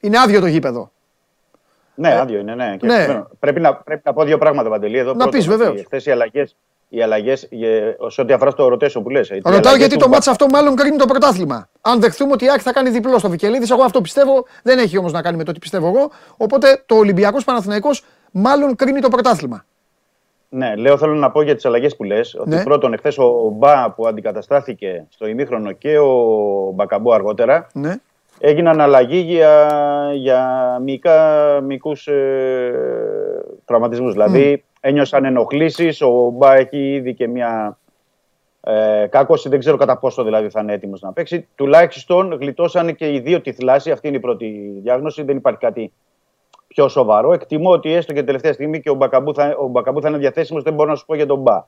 [SPEAKER 1] είναι άδειο το γήπεδο.
[SPEAKER 18] Ναι, άδειο είναι, ναι. Και
[SPEAKER 1] ναι.
[SPEAKER 18] bueno, Πρέπει, να, πρέπει να πω δύο πράγματα, Παντελή. Εδώ
[SPEAKER 1] Να πεις, βεβαίως.
[SPEAKER 18] Χθες οι αλλαγές, οι αλλαγές, ε, σε ό,τι αφορά στο rotation που λες. οι
[SPEAKER 1] Ρωτάω
[SPEAKER 18] αλλαγές
[SPEAKER 1] γιατί
[SPEAKER 18] του
[SPEAKER 1] το
[SPEAKER 18] Μπα-
[SPEAKER 1] μάτς αυτό μάλλον κρίνει το πρωτάθλημα. Αν δεχθούμε ότι η Άκη θα κάνει διπλό στο Βικελίδης, εγώ αυτό πιστεύω, δεν έχει όμως να κάνει με το τι πιστεύω εγώ. Οπότε το Ολυμπιακός Παναθηναϊκός μάλλον κρίνει το πρωτάθλημα.
[SPEAKER 18] Ναι, λέω θέλω να πω για τις αλλαγές που λες. Ότι
[SPEAKER 1] Ναι.
[SPEAKER 18] πρώτον, εχθές ο Μπα που αντικαταστάθηκε στο ημίχρονο και ο Μπακαμπό αργότερα
[SPEAKER 1] Ναι.
[SPEAKER 18] έγιναν αλλαγή για, για μικρά, μικρούς ε, τραυματισμούς. Δηλαδή ένιωσαν ενοχλήσεις, ο Μπα έχει ήδη και μια ε, κάκωση, δεν ξέρω κατά πόσο δηλαδή θα είναι έτοιμος να παίξει. Τουλάχιστον γλιτώσαν και οι δύο τη θλάση, αυτή είναι η πρώτη διάγνωση, δεν υπάρχει κάτι πιο σοβαρό. Εκτιμώ ότι έστω και την τελευταία στιγμή και ο Μπακαμπού θα, ο Μπακαμπού θα είναι διαθέσιμος, δεν μπορώ να σου πω για τον Μπα.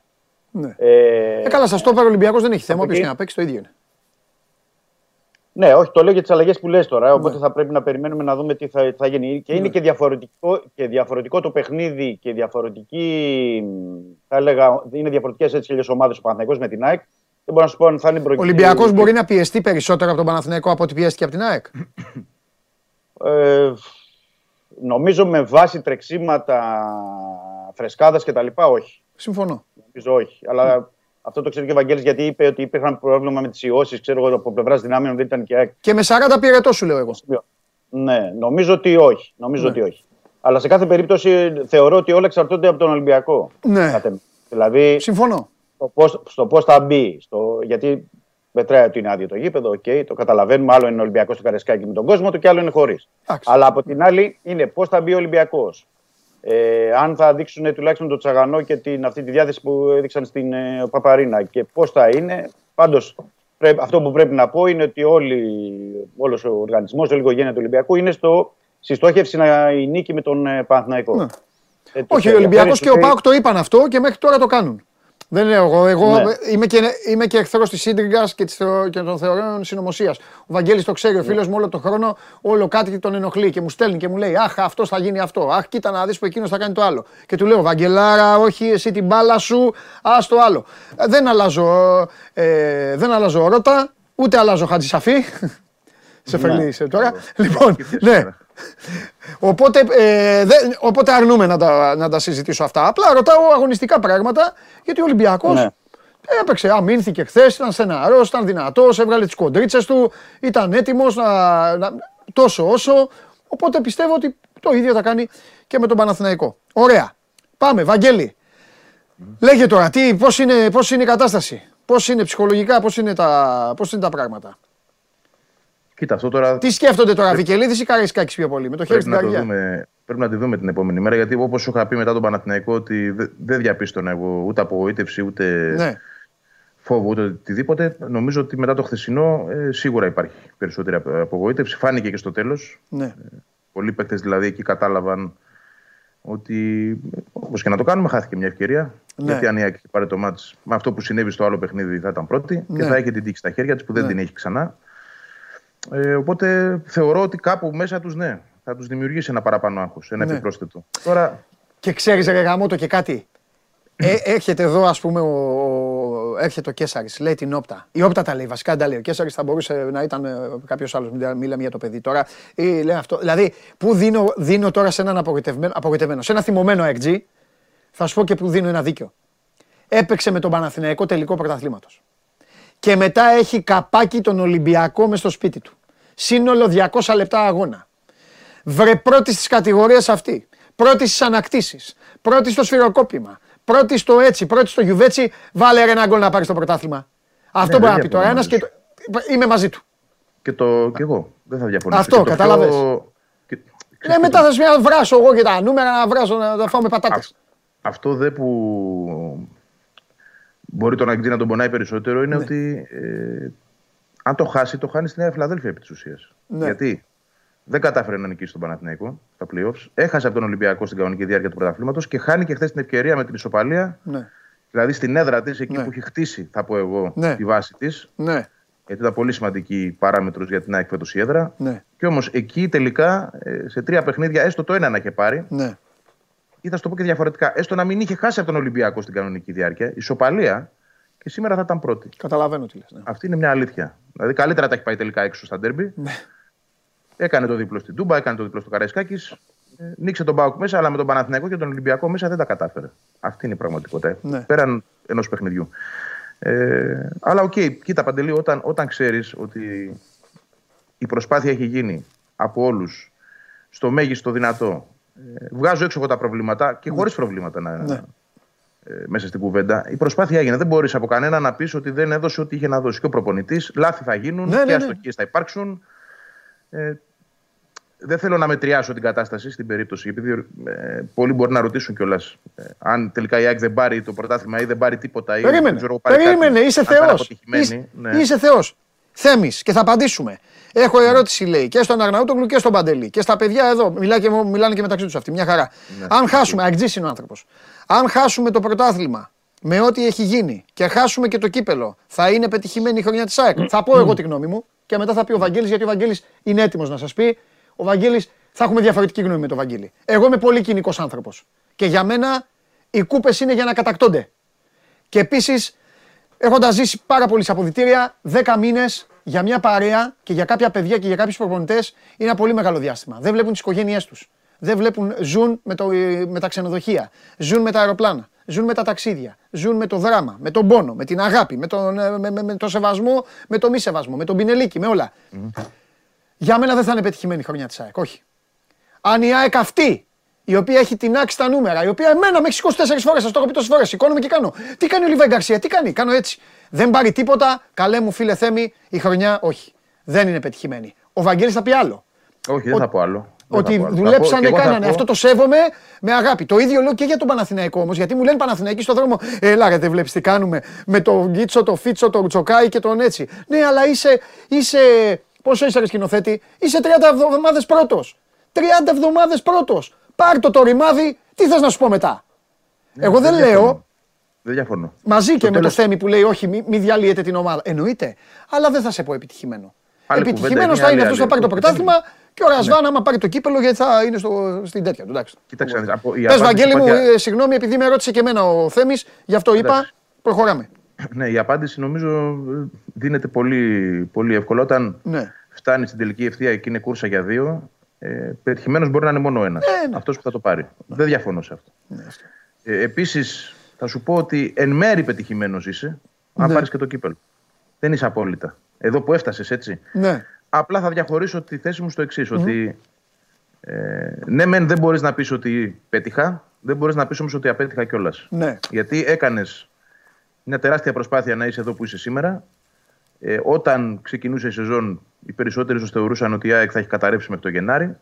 [SPEAKER 1] Ναι.
[SPEAKER 18] Ε,
[SPEAKER 1] Ε, καλά, σας το είπα, ο Ολυμπιακός δεν έχει θέμα.
[SPEAKER 18] από
[SPEAKER 1] Όποιος
[SPEAKER 18] εκεί-
[SPEAKER 1] και να παίξει το ίδιο είναι.
[SPEAKER 18] Ναι, όχι, το λέω για τις αλλαγές που λες τώρα.
[SPEAKER 1] Ναι.
[SPEAKER 18] Οπότε θα πρέπει να περιμένουμε να δούμε τι θα, θα γίνει. Και είναι και διαφορετικό, και διαφορετικό το παιχνίδι και διαφορετική. μ, Θα έλεγα, είναι διαφορετικές έτσι και ομάδες ο Παναθηναϊκός με την ΑΕΚ. Δεν μπορώ να σου πω αν θα είναι
[SPEAKER 1] Ο
[SPEAKER 18] προηγούμενο.
[SPEAKER 1] Ολυμπιακός μπορεί να πιεστεί περισσότερο από τον Παναθηναϊκό από ό,τι πιέστηκε από την ΑΕΚ;
[SPEAKER 18] Ε, νομίζω με βάση τρεξίματα φρεσκάδα κτλ. Όχι.
[SPEAKER 1] Συμφωνώ.
[SPEAKER 18] Νομίζω όχι. Αλλά αυτό το ξέρει και ο Βαγγέλης γιατί είπε ότι υπήρχαν πρόβλημα με τις ιώσεις. Ξέρω εγώ από πλευράς δυνάμεων δεν ήταν και ΑΕΚ.
[SPEAKER 1] Και με 40 πυρετό σου λέω εγώ.
[SPEAKER 18] Ναι, νομίζω ότι όχι. Νομίζω
[SPEAKER 1] Ναι.
[SPEAKER 18] ότι όχι. Αλλά σε κάθε περίπτωση θεωρώ ότι όλα εξαρτώνται από τον Ολυμπιακό.
[SPEAKER 1] Ναι.
[SPEAKER 18] Κατ' εμέ. Δηλαδή,
[SPEAKER 1] Συμφωνώ.
[SPEAKER 18] στο πώς, στο πώς θα μπει. Στο, γιατί μετράει ότι είναι άδειο το γήπεδο, οκ, το καταλαβαίνουμε. Άλλο είναι ο Ολυμπιακός στο Καραϊσκάκη με τον κόσμο του και άλλο είναι χωρίς. Αλλά από την άλλη είναι πώς θα μπει ο Ολυμπιακός. Ε, αν θα δείξουν τουλάχιστον το τσαγανό και την, αυτή τη διάθεση που έδειξαν στην ε, OPAP Arena και πώς θα είναι. Πάντως, αυτό που πρέπει να πω είναι ότι όλος ο οργανισμός, όλη η οικογένεια του Ολυμπιακού είναι στο, στη στόχευση να η νίκη με τον ε, Παναθηναϊκό.
[SPEAKER 1] Ναι.
[SPEAKER 18] Ε, τους
[SPEAKER 1] Όχι, ο Ολυμπιακός
[SPEAKER 18] ενδιαφέρει,
[SPEAKER 1] και ο
[SPEAKER 18] τους
[SPEAKER 1] Πάοκ το είπαν αυτό και μέχρι τώρα το κάνουν. Δεν λέω εγώ. Εγώ
[SPEAKER 18] Ναι.
[SPEAKER 1] είμαι και, είμαι και εχθρός της σύντριγγα και, της θεω- και των θεωρών συνωμοσίας. Ο Βαγγέλης το ξέρει, ο φίλος μου όλο τον χρόνο, όλο κάτι τον ενοχλεί και μου στέλνει και μου λέει Αχ, αυτό θα γίνει αυτό. Αχ, κοίτα να δεις που εκείνος θα κάνει το άλλο. Και του λέω Βαγγελάρα, όχι, εσύ την μπάλα σου, ας το άλλο. Ε, δεν αλλάζω, ε, δεν αλλάζω ρότα, ούτε αλλάζω Χατζησαφή. Σε
[SPEAKER 19] Ναι.
[SPEAKER 1] φερνεί τώρα. Λοιπόν, ναι. Οπότε, ε, δεν- οπότε αρνούμε να τα, να τα συζητήσω αυτά. Απλά ρωτάω αγωνιστικά πράγματα γιατί ο Ολυμπιακός
[SPEAKER 18] Ναι.
[SPEAKER 1] έπαιξε. Αμήνθηκε χθες, ήταν στεναρός, ήταν δυνατός, έβγαλε τις κοντρίτσες του, ήταν έτοιμος να, να, τόσο όσο. Οπότε πιστεύω ότι το ίδιο θα κάνει και με τον Παναθηναϊκό. Ωραία. Πάμε, Βαγγέλη. Λέγε τώρα, τι, πώς, είναι, πώς είναι η κατάσταση, πώς είναι ψυχολογικά, πώς είναι τα, πώς είναι τα πράγματα;
[SPEAKER 19] Κοίτα, αυτό τώρα
[SPEAKER 1] Τι σκέφτονται τώρα, Βικελίδης ή Καραϊσκάκης πιο πολύ, με το χέρι
[SPEAKER 19] πρέπει
[SPEAKER 1] στην
[SPEAKER 19] να, το
[SPEAKER 1] καρδιά;
[SPEAKER 19] δούμε, πρέπει να τη δούμε την επόμενη μέρα. Γιατί όπως σου είχα πει μετά τον Παναθηναϊκό, ότι δε- δεν διαπίστωνα εγώ ούτε απογοήτευση, ούτε
[SPEAKER 1] Ναι.
[SPEAKER 19] φόβο, ούτε οτιδήποτε. Νομίζω ότι μετά το χθεσινό ε, σίγουρα υπάρχει περισσότερη απο- απογοήτευση. Φάνηκε και στο τέλος.
[SPEAKER 1] Ναι.
[SPEAKER 19] Πολλοί παίκτες δηλαδή εκεί κατάλαβαν ότι όπως και να το κάνουμε, χάθηκε μια ευκαιρία.
[SPEAKER 1] Ναι.
[SPEAKER 19] Γιατί αν η Άκη πάρει το μάτς με αυτό που συνέβη στο άλλο παιχνίδι θα ήταν πρώτη
[SPEAKER 1] Ναι.
[SPEAKER 19] και θα έχει την τύχη στα χέρια της που δεν
[SPEAKER 1] Ναι.
[SPEAKER 19] την έχει ξανά. Ε, οπότε θεωρώ ότι κάπου μέσα τους ναι, θα τους δημιουργήσει ένα παραπάνω άγχος, ένα
[SPEAKER 1] Ναι.
[SPEAKER 19] επιπρόσθετο. Τώρα
[SPEAKER 1] Και ξέρεις ρε γαμώτο και κάτι. Ε, έρχεται εδώ ας πούμε ο, ο- έρχεται ο Κέσσαρης, λέει την όπτα. Η όπτα τα λέει, βασικά δεν τα λέει. Ο Κέσσαρης θα μπορούσε να ήταν ε, κάποιος άλλος, μην μιλάμε για το παιδί τώρα. Ή, λέει αυτό. Δηλαδή, πού δίνω, δίνω τώρα σε έναν απογοητευμένο, απογοητευμένο, σε ένα θυμωμένο XG, θα σου πω και πού δίνω ένα δίκιο. Έπαιξε με τον Παναθηναϊκό τελικό πρωταθλήματος. Και μετά έχει καπάκι τον Ολυμπιακό μες στο σπίτι του. Σύνολο 200 λεπτά αγώνα. Βρε πρώτη στις κατηγορίες αυτή. Πρώτη στις ανακτήσεις. Πρώτη στο σφυροκόπημα. Πρώτη στο έτσι. Πρώτη στο γιουβέτσι. Βάλε ρε ένα γκολ να πάρεις το πρωτάθλημα. Αυτό
[SPEAKER 19] Ναι,
[SPEAKER 1] μπορεί
[SPEAKER 19] δεν
[SPEAKER 1] να πει τώρα ένας
[SPEAKER 19] διαφωνώ
[SPEAKER 1] και το... είμαι μαζί του.
[SPEAKER 19] και, το, και εγώ δεν θα διαφωνήσω.
[SPEAKER 1] Αυτό,
[SPEAKER 19] Και το πιο-
[SPEAKER 1] κατάλαβες.
[SPEAKER 19] και-
[SPEAKER 1] Ναι, μετά θα σου πει να βράσω εγώ και τα νούμερα να βράσω να τα φάω με πατάτες.
[SPEAKER 19] Αυτό δε που μπορεί τον Αγγλί να τον πονάει περισσότερο
[SPEAKER 1] Ναι.
[SPEAKER 19] είναι ότι ε, αν το χάσει, το χάνεις στη Νέα Φιλαδέλφια επί της ουσίας.
[SPEAKER 1] Ναι.
[SPEAKER 19] Γιατί; Δεν κατάφερε να νικήσει τον Παναθηναϊκό στα playoffs. Έχασε από τον Ολυμπιακό στην κανονική διάρκεια του πρωταθλήματος και χάνει και χθες την ευκαιρία με την ισοπαλία.
[SPEAKER 1] Ναι.
[SPEAKER 19] Δηλαδή στην έδρα της, εκεί
[SPEAKER 1] Ναι.
[SPEAKER 19] που έχει χτίσει, θα πω εγώ,
[SPEAKER 1] Ναι.
[SPEAKER 19] τη βάση της.
[SPEAKER 1] Ναι.
[SPEAKER 19] Γιατί ήταν πολύ σημαντική παράμετρος για την ΑΕΚ φέτος η έδρα.
[SPEAKER 1] Ναι.
[SPEAKER 19] Και όμως εκεί τελικά ε, σε τρία παιχνίδια, έστω το ένα να είχε πάρει,
[SPEAKER 1] Ναι.
[SPEAKER 19] Ή θα σου το πω και διαφορετικά, έστω να μην είχε χάσει από τον Ολυμπιακό στην κανονική διάρκεια, ισοπαλία και σήμερα θα ήταν πρώτη.
[SPEAKER 1] Καταλαβαίνω τι λες. Ναι.
[SPEAKER 19] Αυτή είναι μια αλήθεια. Δηλαδή καλύτερα τα έχει πάει τελικά έξω στα ντέρμπι. Έκανε το δίπλο στην Τούμπα, έκανε το δίπλο στο Καραϊσκάκης. Νίκησε τον ΠΑΟΚ μέσα, αλλά με τον Παναθηναϊκό και τον Ολυμπιακό μέσα δεν τα κατάφερε. Αυτή είναι η πραγματικότητα.
[SPEAKER 1] Ναι.
[SPEAKER 19] Πέραν ενός παιχνιδιού. Ε, αλλά οκ, κοίτα Παντελή, όταν, όταν ξέρεις ότι η προσπάθεια έχει γίνει από όλους στο μέγιστο δυνατό. Ε, βγάζω έξω εγώ τα προβλήματα και χωρίς προβλήματα να,
[SPEAKER 1] Ναι.
[SPEAKER 19] ε, μέσα στην κουβέντα. Η προσπάθεια έγινε. Δεν μπορείς από κανένα να πεις ότι δεν έδωσε ό,τι είχε να δώσει. Και ο προπονητής, λάθη θα γίνουν
[SPEAKER 1] Ναι,
[SPEAKER 19] και
[SPEAKER 1] ναι, ναι.
[SPEAKER 19] αστοχίες θα υπάρξουν. Ε, δεν θέλω να μετριάσω την κατάσταση στην περίπτωση, επειδή ε, πολλοί μπορεί να ρωτήσουν κιόλας αν τελικά η ΑΕΚ δεν πάρει το πρωτάθλημα ή δεν πάρει τίποτα. Ή, δεν
[SPEAKER 1] Περίμενε.
[SPEAKER 19] ξέρω, πάρει
[SPEAKER 1] Περίμενε,
[SPEAKER 19] κάτι,
[SPEAKER 1] είσαι
[SPEAKER 19] αν θα είναι
[SPEAKER 1] Θεός.
[SPEAKER 19] αποτυχημένη.
[SPEAKER 1] Είσαι,
[SPEAKER 19] Ναι.
[SPEAKER 1] είσαι Θεός. Θέμης και θα απαντήσουμε. Έχω ερώτηση, λέει, και στον Αρναούτογλου και στον Παντελή. Και στα παιδιά εδώ. Μιλά και, μιλάνε και μεταξύ τους αυτοί. Μια χαρά.
[SPEAKER 19] Ναι.
[SPEAKER 1] Αν χάσουμε, αγτζή είναι ο άνθρωπος. Αν χάσουμε το πρωτάθλημα με ό,τι έχει γίνει και χάσουμε και το κύπελο, θα είναι πετυχημένη η χρονιά της ΑΕΚ. θα πω εγώ τη γνώμη μου και μετά θα πει ο Βαγγέλης γιατί ο Βαγγέλης είναι έτοιμος να σας πει. Ο Βαγγέλης θα έχουμε διαφορετική γνώμη με τον Βαγγέλη. Εγώ είμαι πολύ κοινικός άνθρωπος. Και για μένα οι κούπες είναι για να κατακτώνται. Και επίσης, έχοντας ζήσει πάρα πολλοί σε αποδητήρια, 10 μήνες για μια παρέα και για κάποια παιδιά και για κάποιους προπονητές είναι ένα πολύ μεγάλο διάστημα. Δεν βλέπουν τις οικογένειές τους. Δεν βλέπουν, ζουν με, το, με τα ξενοδοχεία, ζουν με τα αεροπλάνα, ζουν με τα ταξίδια, ζουν με το δράμα, με τον πόνο, με την αγάπη, με τον, ε, με, με, με το σεβασμό, με το μη σεβασμό, με τον πινελίκι, με όλα. Για μένα δεν θα είναι πετυχημένη η χρονιά της ΑΕΚ. Όχι. Αν η ΑΕΚ αυτή, η οποία έχει τεινάξει τα νούμερα, η οποία εμένα με έχει 24 φορές, σας το έχω πει τόσες φορές, σηκώνομαι και κάνω. Τι κάνει ο Λιβάη Γκαρσία, τι κάνει, κάνω έτσι. Δεν πάρει τίποτα, καλέ μου φίλε Θέμη, η χρονιά όχι. Δεν είναι πετυχημένη. Ο Βαγγέλης θα πει άλλο.
[SPEAKER 19] Όχι, δεν θα πω άλλο. Δεν
[SPEAKER 1] Ότι
[SPEAKER 19] θα πω άλλο. Θα πω-
[SPEAKER 1] δουλέψανε,
[SPEAKER 19] και εγώ θα
[SPEAKER 1] κάνανε.
[SPEAKER 19] πω-
[SPEAKER 1] Αυτό το σέβομαι με αγάπη. Το ίδιο λέω και για τον Παναθηναϊκό όμως. Γιατί μου λένε Παναθηναϊκοί στον δρόμο. Έλα, ρε, δεν βλέπεις τι κάνουμε με τον Γκίτσο, τον Φίτσο, τον Τσοκάη και τον έτσι. Ναι, αλλά είσαι. είσαι πόσο είσαι, ρε σκηνοθέτη. Είσαι 30 εβδομάδες πρώτος. 30 εβδομάδες πρώτος. Πάρ το το ρημάδι, τι θες να σου πω μετά; Εγώ δεν
[SPEAKER 19] διαφωνώ.
[SPEAKER 1] λέω
[SPEAKER 19] Δεν διαφωνώ.
[SPEAKER 1] μαζί και
[SPEAKER 19] Στο
[SPEAKER 1] με το
[SPEAKER 19] τέλος-
[SPEAKER 1] Θέμη που λέει Όχι, μη, μη διαλύετε την ομάδα. Εννοείται. Αλλά δεν θα σε πω επιτυχημένο.
[SPEAKER 19] Άλλη κουβέντα
[SPEAKER 1] Επιτυχημένος
[SPEAKER 19] είναι,
[SPEAKER 1] θα είναι
[SPEAKER 19] άλλη-
[SPEAKER 1] αυτός που θα πάρει το
[SPEAKER 19] άλλη.
[SPEAKER 1] πρωτάθλημα και ο
[SPEAKER 19] Ναι.
[SPEAKER 1] Ρασβάν, άμα πάρει το κύπελο, γιατί θα είναι στο, στην τέτοια του. Εντάξει.
[SPEAKER 19] Κοίταξε, να δεις, από- η
[SPEAKER 1] Πες
[SPEAKER 19] απάντηση
[SPEAKER 1] Βαγγέλη μου,
[SPEAKER 19] υπάρχει-
[SPEAKER 1] ε, συγγνώμη, επειδή με ρώτησε και εμένα ο Θέμης, γι' αυτό είπα,
[SPEAKER 19] Εντάξει.
[SPEAKER 1] προχωράμε.
[SPEAKER 19] Ναι, η απάντηση νομίζω ε, δίνεται πολύ, πολύ εύκολα. Όταν
[SPEAKER 1] Ναι.
[SPEAKER 19] φτάνει στην τελική ευθεία και είναι κούρσα για δύο, ε, πετυχημένος μπορεί να είναι μόνο ένας.
[SPEAKER 1] ναι.
[SPEAKER 19] Αυτός που θα το πάρει. Δεν διαφωνώ σε αυτό. Ε, Επίσης, θα σου πω ότι εν μέρη πετυχημένος είσαι, αν
[SPEAKER 1] Ναι.
[SPEAKER 19] πάρεις και το κύπελο. Δεν είσαι απόλυτα. Εδώ που έφτασες, έτσι.
[SPEAKER 1] Ναι.
[SPEAKER 19] Απλά θα διαχωρίσω τη θέση μου στο εξής, ότι ε, ναι, μεν δεν μπορείς να πεις ότι πέτυχα, δεν μπορείς να πεις όμως ότι απέτυχα κιόλας.
[SPEAKER 1] Ναι.
[SPEAKER 19] Γιατί έκανες μια τεράστια προσπάθεια να είσαι εδώ που είσαι σήμερα. Ε, όταν ξεκινούσε η σεζόν, οι περισσότεροι ίσως θεωρούσαν ότι η ΑΕΚ θα έχει καταρρεύσει μέχρι το Γενάρη.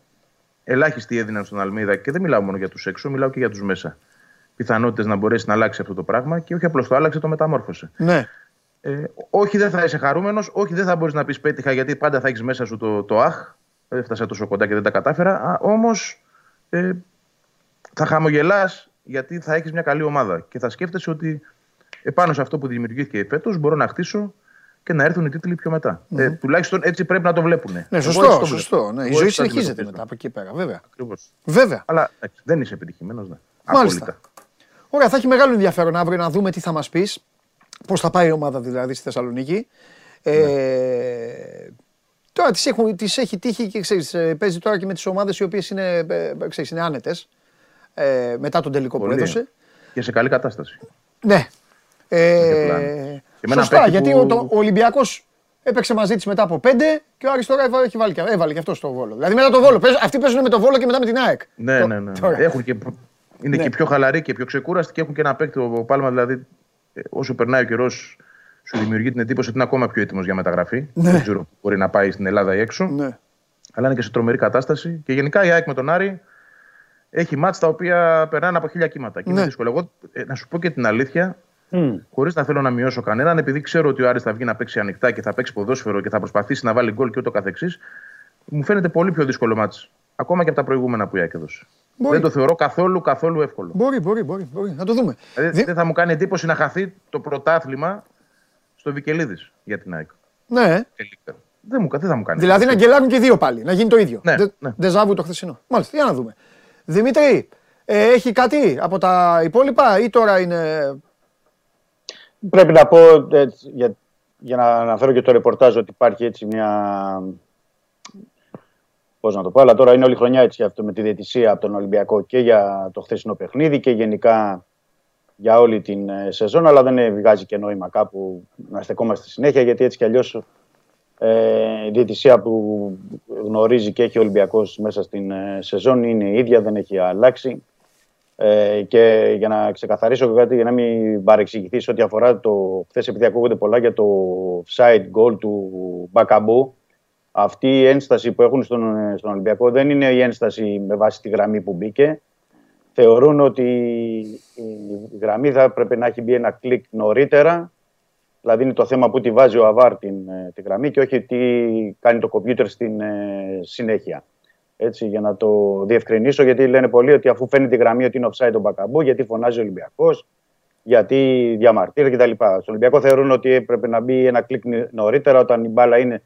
[SPEAKER 19] Ελάχιστοι έδιναν στον Αλμίδα και δεν μιλάω μόνο για τους έξω, μιλάω και για τους μέσα. Πιθανότητες να μπορέσει να αλλάξει αυτό το πράγμα και όχι απλώς το άλλαξε, το μεταμόρφωσε.
[SPEAKER 1] Ναι.
[SPEAKER 19] Ε, όχι, δεν θα είσαι χαρούμενος, όχι, δεν θα μπορείς να πεις πέτυχα γιατί πάντα θα έχεις μέσα σου το, το αχ. Έφτασα τόσο κοντά και δεν τα κατάφερα. Όμως ε, θα χαμογελάς γιατί θα έχεις μια καλή ομάδα και θα σκέφτεσαι ότι επάνω σε αυτό που δημιουργήθηκε φέτος μπορώ να χτίσω και να έρθουν οι τίτλοι πιο μετά.
[SPEAKER 1] Μμμ.
[SPEAKER 19] Ε, τουλάχιστον έτσι πρέπει να το βλέπουν.
[SPEAKER 1] Ναι, σωστό, σωστό. Ναι. Η ζωή συνεχίζεται μετά από εκεί πέρα, βέβαια.
[SPEAKER 19] Ακριβώς.
[SPEAKER 1] Βέβαια.
[SPEAKER 19] Αλλά εντάξει, δεν είσαι επιτυχημένος. Ναι.
[SPEAKER 1] Μάλιστα.
[SPEAKER 19] Απόλυτα.
[SPEAKER 1] Ωραία, θα έχει μεγάλο ενδιαφέρον αύριο να δούμε τι θα μας πεις. Πώς θα πάει η ομάδα δηλαδή στη Θεσσαλονίκη. Ε, τώρα τις, έχουν, τις έχει τύχει και ξέρεις, ε, παίζει τώρα και με τις ομάδες οι οποίες είναι, ε, ξέρεις, είναι άνετες ε, μετά τον τελικό που
[SPEAKER 19] Πολύ.
[SPEAKER 1] έδωσε.
[SPEAKER 19] Και σε καλή κατάσταση.
[SPEAKER 1] Ναι.
[SPEAKER 19] Και πλάνο.
[SPEAKER 1] Ε,
[SPEAKER 19] Και με ένα
[SPEAKER 1] σωστά,
[SPEAKER 19] παίκτη
[SPEAKER 1] γιατί
[SPEAKER 19] που-
[SPEAKER 1] ο, το, ο Ολυμπιακός έπαιξε μαζί της μετά από πέντε και ο Άρης τώρα έβαλε, έχει βάλει, και- έβαλε και αυτός στο Βόλο. Δηλαδή μετά το Βόλο. Παίζουν- αυτοί παίζουν με το Βόλο και μετά με την ΑΕΚ.
[SPEAKER 19] Ναι,
[SPEAKER 1] Το-
[SPEAKER 19] ναι, ναι.
[SPEAKER 1] τώρα.
[SPEAKER 19] Έχουν και, είναι
[SPEAKER 1] Ναι.
[SPEAKER 19] και πιο χαλαροί και πιο ξεκούραστοι και έχουν και ένα παίκτη. Ο Πάλμα δηλαδή, ε, όσο περνάει ο καιρός, σου δημιουργεί την εντύπωση ότι είναι ακόμα πιο έτοιμος για μεταγραφή.
[SPEAKER 1] Ναι.
[SPEAKER 19] Δεν ξέρω που μπορεί να πάει στην Ελλάδα ή έξω.
[SPEAKER 1] Ναι.
[SPEAKER 19] Αλλά είναι και σε τρομερή κατάσταση. Και γενικά η ΑΕΚ με τον Άρη έχει μάτς τα οποία περνάνε από χίλια κύματα. Και είναι
[SPEAKER 1] Ναι.
[SPEAKER 19] δύσκολο. Εγώ, ε, να σου πω και την αλήθεια, Χωρίς να θέλω να μειώσω κανέναν, επειδή ξέρω ότι ο Άρης θα βγει να παίξει ανοιχτά και θα παίξει ποδόσφαιρο και θα προσπαθήσει να βάλει γκολ και ούτω καθεξής, μου φαίνεται πολύ πιο δύσκολο μάτι. Ακόμα και από τα προηγούμενα που η ΑΕΚ έδωσε.
[SPEAKER 1] Μπορεί.
[SPEAKER 19] Δεν το θεωρώ καθόλου, καθόλου εύκολο.
[SPEAKER 1] Μπορεί, μπορεί, μπορεί, μπορεί. Να το δούμε.
[SPEAKER 19] Δηλαδή, Δεν θα μου κάνει εντύπωση να χαθεί το πρωτάθλημα στο Βικελίδης για την ΑΕΚ.
[SPEAKER 1] Ναι.
[SPEAKER 19] Δεν, μου, δεν θα μου κάνει.
[SPEAKER 1] Δηλαδή να γκελάρουν και οι δύο πάλι, να γίνει το ίδιο.
[SPEAKER 19] Ναι,
[SPEAKER 1] Δε-
[SPEAKER 19] ναι.
[SPEAKER 1] Δεζάβου το χθεσινό. Μάλιστα, για να δούμε. Δημήτρη, ε, έχει κάτι από τα υπόλοιπα ή τώρα είναι.
[SPEAKER 18] Πρέπει να πω, έτσι, για, για να αναφέρω και το ρεπορτάζ, ότι υπάρχει έτσι μια. Πώς να το πω, αλλά τώρα είναι όλη η χρονιά έτσι αυτό με τη διαιτησία από τον Ολυμπιακό και για το χθεσινό παιχνίδι και γενικά για όλη την ε, σεζόν. Αλλά δεν ε, βγάζει και νόημα κάπου να στεκόμαστε συνέχεια γιατί έτσι κι αλλιώς ε, η διαιτησία που γνωρίζει και έχει ο Ολυμπιακός μέσα στην ε, σεζόν είναι η ίδια, δεν έχει αλλάξει. Ε, και για να ξεκαθαρίσω και κάτι, για να μην παρεξηγηθείς σε ό,τι αφορά το. Χθες, επειδή ακούγονται πολλά για το offside goal του Μπακαμπού, αυτή η ένσταση που έχουν στον, ε, στον Ολυμπιακό δεν είναι η ένσταση με βάση τη γραμμή που μπήκε. Θεωρούν ότι η γραμμή θα πρέπει να έχει μπει ένα κλικ νωρίτερα. Δηλαδή είναι το θέμα που τη βάζει ο AVAR την, ε, τη γραμμή και όχι τι κάνει το κομπιούτερ στην ε, συνέχεια. Έτσι, για να το διευκρινίσω, γιατί λένε πολλοί ότι αφού φαίνει τη γραμμή ότι είναι offside ο Μπακαμπού, γιατί φωνάζει ο Ολυμπιακός, γιατί διαμαρτύρεται κτλ. Στον Ολυμπιακό θεωρούν ότι έπρεπε να μπει ένα κλικ νωρίτερα όταν η μπάλα είναι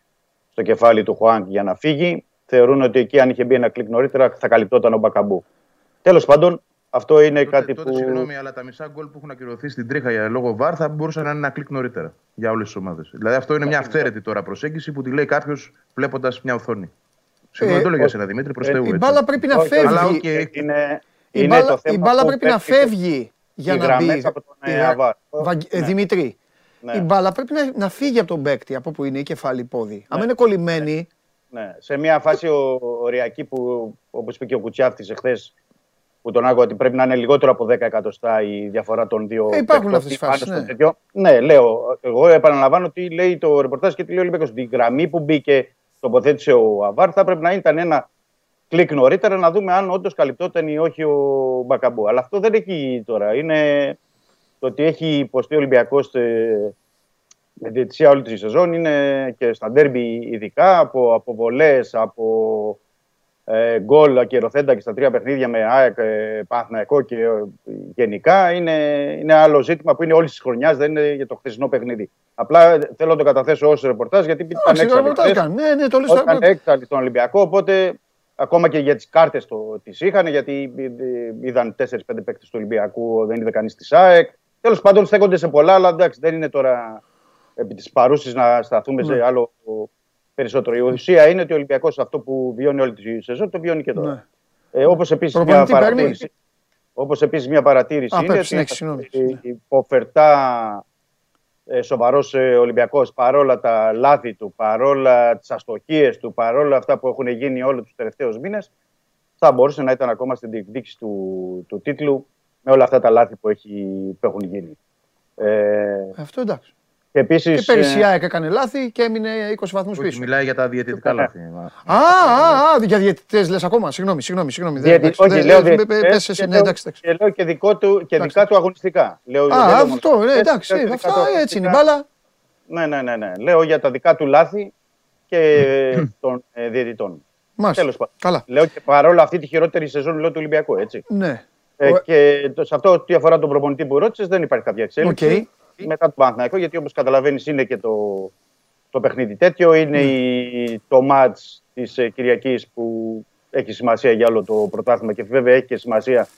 [SPEAKER 18] στο κεφάλι του Χουάνγκ για να φύγει. Θεωρούν ότι εκεί, αν είχε μπει ένα κλικ νωρίτερα, θα καλυπτόταν ο Μπακαμπού. Τέλος πάντων, αυτό είναι κάτι
[SPEAKER 19] Τότε,
[SPEAKER 18] που.
[SPEAKER 19] συγγνώμη, αλλά τα μισά γκολ που έχουν ακυρωθεί στην τρίχα για λόγο βαρ θα μπορούσαν να είναι ένα κλικ νωρίτερα για όλες τις ομάδες. Δηλαδή αυτό είναι μια αυθαίρετη τώρα προσέγγιση που τη λέει κάποιος βλέποντας μια οθόνη. Συγγνώμη,
[SPEAKER 1] Ε,
[SPEAKER 19] το λέω για
[SPEAKER 1] ο-
[SPEAKER 19] σένα Δημήτρη, προ
[SPEAKER 1] ε,
[SPEAKER 19] Θεού.
[SPEAKER 1] η
[SPEAKER 19] έτσι.
[SPEAKER 1] μπάλα πρέπει να
[SPEAKER 18] Όχι,
[SPEAKER 1] φεύγει.
[SPEAKER 19] Αλλά, οκ,
[SPEAKER 18] Είναι,
[SPEAKER 1] Η
[SPEAKER 18] είναι
[SPEAKER 1] μπάλα,
[SPEAKER 18] το θέμα
[SPEAKER 1] η μπάλα
[SPEAKER 18] που
[SPEAKER 1] πρέπει να
[SPEAKER 18] πέφτει
[SPEAKER 1] φεύγει για
[SPEAKER 18] οι
[SPEAKER 1] να
[SPEAKER 18] γραμμές
[SPEAKER 1] μπει.
[SPEAKER 18] από τον,
[SPEAKER 1] η
[SPEAKER 18] ε,
[SPEAKER 1] γρα-
[SPEAKER 18] Αβάρ.
[SPEAKER 1] Βαγγ- ε,
[SPEAKER 18] Ναι.
[SPEAKER 1] Δημήτρη,
[SPEAKER 18] Ναι.
[SPEAKER 1] η μπάλα πρέπει να, να φύγει από τον παίκτη, από που είναι η κεφάλι πόδι. Αν είναι κολλημένη,
[SPEAKER 18] Ναι. Σε μια φάση ο, οριακή που, όπως είπε και ο Κουτσιάφτης εχθές, που τον άκουγα ότι πρέπει να είναι λιγότερο από 10 εκατοστά η διαφορά των δύο.
[SPEAKER 1] Ε, υπάρχουν
[SPEAKER 18] παικτών
[SPEAKER 1] αυτές τις
[SPEAKER 18] πάνω
[SPEAKER 1] φάσεις,
[SPEAKER 18] στο
[SPEAKER 1] ναι.
[SPEAKER 18] τέτοιο. Ναι, λέω. Εγώ επαναλαμβάνω τι λέει το ρεπορτάζ και τι λέει ο Ολυμπιακός. Τη γραμμή που μπήκε, τοποθέτησε ο Αβάρ, θα πρέπει να ήταν ένα κλικ νωρίτερα να δούμε αν όντως καλυπτόταν ή όχι ο Μπακαμπού. Αλλά αυτό δεν έχει τώρα. Είναι το ότι έχει υποστεί ο Ολυμπιακός με διαιτησία όλη τη σεζόν είναι και στα ντέρμπι ειδικά από αποβολές, από ε, γκολ ακυρωθέντα και στα τρία παιχνίδια με ΑΕΚ, ε, Παναθηναϊκό και ε, γενικά είναι, είναι άλλο ζήτημα που είναι όλης της χρονιάς, δεν είναι για το χθεσινό παιχνίδι. Απλά ε, θέλω να το καταθέσω ως ρεπορτάζ γιατί ήταν
[SPEAKER 1] Εντάξει,
[SPEAKER 18] έξαλλοι
[SPEAKER 1] ρεπορτάζ
[SPEAKER 18] χθες.
[SPEAKER 1] κάνουν. Ναι, ναι, το λες
[SPEAKER 18] Όταν
[SPEAKER 1] τώρα.
[SPEAKER 18] έξαλλοι στον Ολυμπιακό, οπότε ακόμα και για τις κάρτες τις είχαν, γιατί ε, ε, είδαν 4-5 παίκτες του Ολυμπιακού, δεν είδε κανείς της ΑΕΚ. Τέλος πάντων στέκονται σε πολλά, αλλά εντάξει, δεν είναι τώρα επί της παρούσης να σταθούμε
[SPEAKER 1] Ναι.
[SPEAKER 18] σε άλλο περισσότερο. Η ουσία είναι ότι ο Ολυμπιακός αυτό που βιώνει όλη τη σεζόν το βιώνει και τώρα.
[SPEAKER 1] Ναι.
[SPEAKER 18] Ε, Όπως επίσης μια
[SPEAKER 1] Προπονητή παίρνει.
[SPEAKER 18] παρατήρηση. Όπως επίσης μια παρατήρηση
[SPEAKER 1] Α,
[SPEAKER 18] είναι
[SPEAKER 1] πρέπει,
[SPEAKER 18] ότι
[SPEAKER 1] συνέχισε, συγγνώμη.
[SPEAKER 18] ε, υποφερτά ε, σοβαρός ε, Ολυμπιακός παρόλα τα λάθη του, παρόλα τις αστοχίες του, παρόλα αυτά που έχουν γίνει όλους τους τελευταίους μήνες θα μπορούσε να ήταν ακόμα στην διεκδίκηση του, του τίτλου με όλα αυτά τα λάθη που, έχει, που έχουν γίνει. Ε,
[SPEAKER 1] Αυτό εντάξει.
[SPEAKER 18] Και επίσης,
[SPEAKER 1] Και πέρυσι η
[SPEAKER 18] ε,
[SPEAKER 1] ΑΕΚ έκανε λάθη και έμεινε 20 βαθμούς
[SPEAKER 19] Όχι,
[SPEAKER 1] πίσω.
[SPEAKER 19] μιλάει για τα διαιτητικά
[SPEAKER 18] Ναι.
[SPEAKER 19] λάθη.
[SPEAKER 1] Α, α, α, για διαιτητές λες ακόμα. Συγγνώμη, συγγνώμη. συγγνώμη. Δεν-
[SPEAKER 18] διαιτη-
[SPEAKER 1] εντάξει,
[SPEAKER 18] όχι,
[SPEAKER 1] δεν-
[SPEAKER 18] λέω
[SPEAKER 1] δεν-
[SPEAKER 18] διαιτητές
[SPEAKER 1] πες εσύ,
[SPEAKER 18] και
[SPEAKER 1] ναι,
[SPEAKER 18] λέω-
[SPEAKER 1] εντάξει, εντάξει.
[SPEAKER 18] και λέω και, δικό του, και δικά του αγωνιστικά. Λέω, δεν
[SPEAKER 1] Α,
[SPEAKER 18] λέω μόνο
[SPEAKER 1] αυτό, ναι,
[SPEAKER 18] διαιτητές,
[SPEAKER 1] εντάξει,
[SPEAKER 18] λέω και
[SPEAKER 1] αυτά
[SPEAKER 18] δικά του
[SPEAKER 1] έτσι είναι η
[SPEAKER 18] αγωνιστικά.
[SPEAKER 1] μπάλα.
[SPEAKER 18] Ναι, ναι, ναι, ναι. Λέω για τα δικά του λάθη και των ε, διαιτητών.
[SPEAKER 1] Μάλιστα.
[SPEAKER 18] Τέλος πάντων.
[SPEAKER 1] Καλά.
[SPEAKER 18] Λέω και παρόλα αυτή τη χειρότερη σεζόν λέω, του Ολυμπιακού, έτσι.
[SPEAKER 1] Ναι.
[SPEAKER 18] Ε,
[SPEAKER 1] Ο-
[SPEAKER 18] και το, σε αυτό ό,τι αφορά τον προπονητή που ρώτησες, δεν υπάρχει κάποια εξέλιξη. Μετά τον Παναθηναϊκό, γιατί όπως καταλαβαίνεις είναι και το, το παιχνίδι τέτοιο. Είναι η, το match της ε, Κυριακής που έχει σημασία για όλο το πρωτάθλημα και βέβαια έχει και σημασία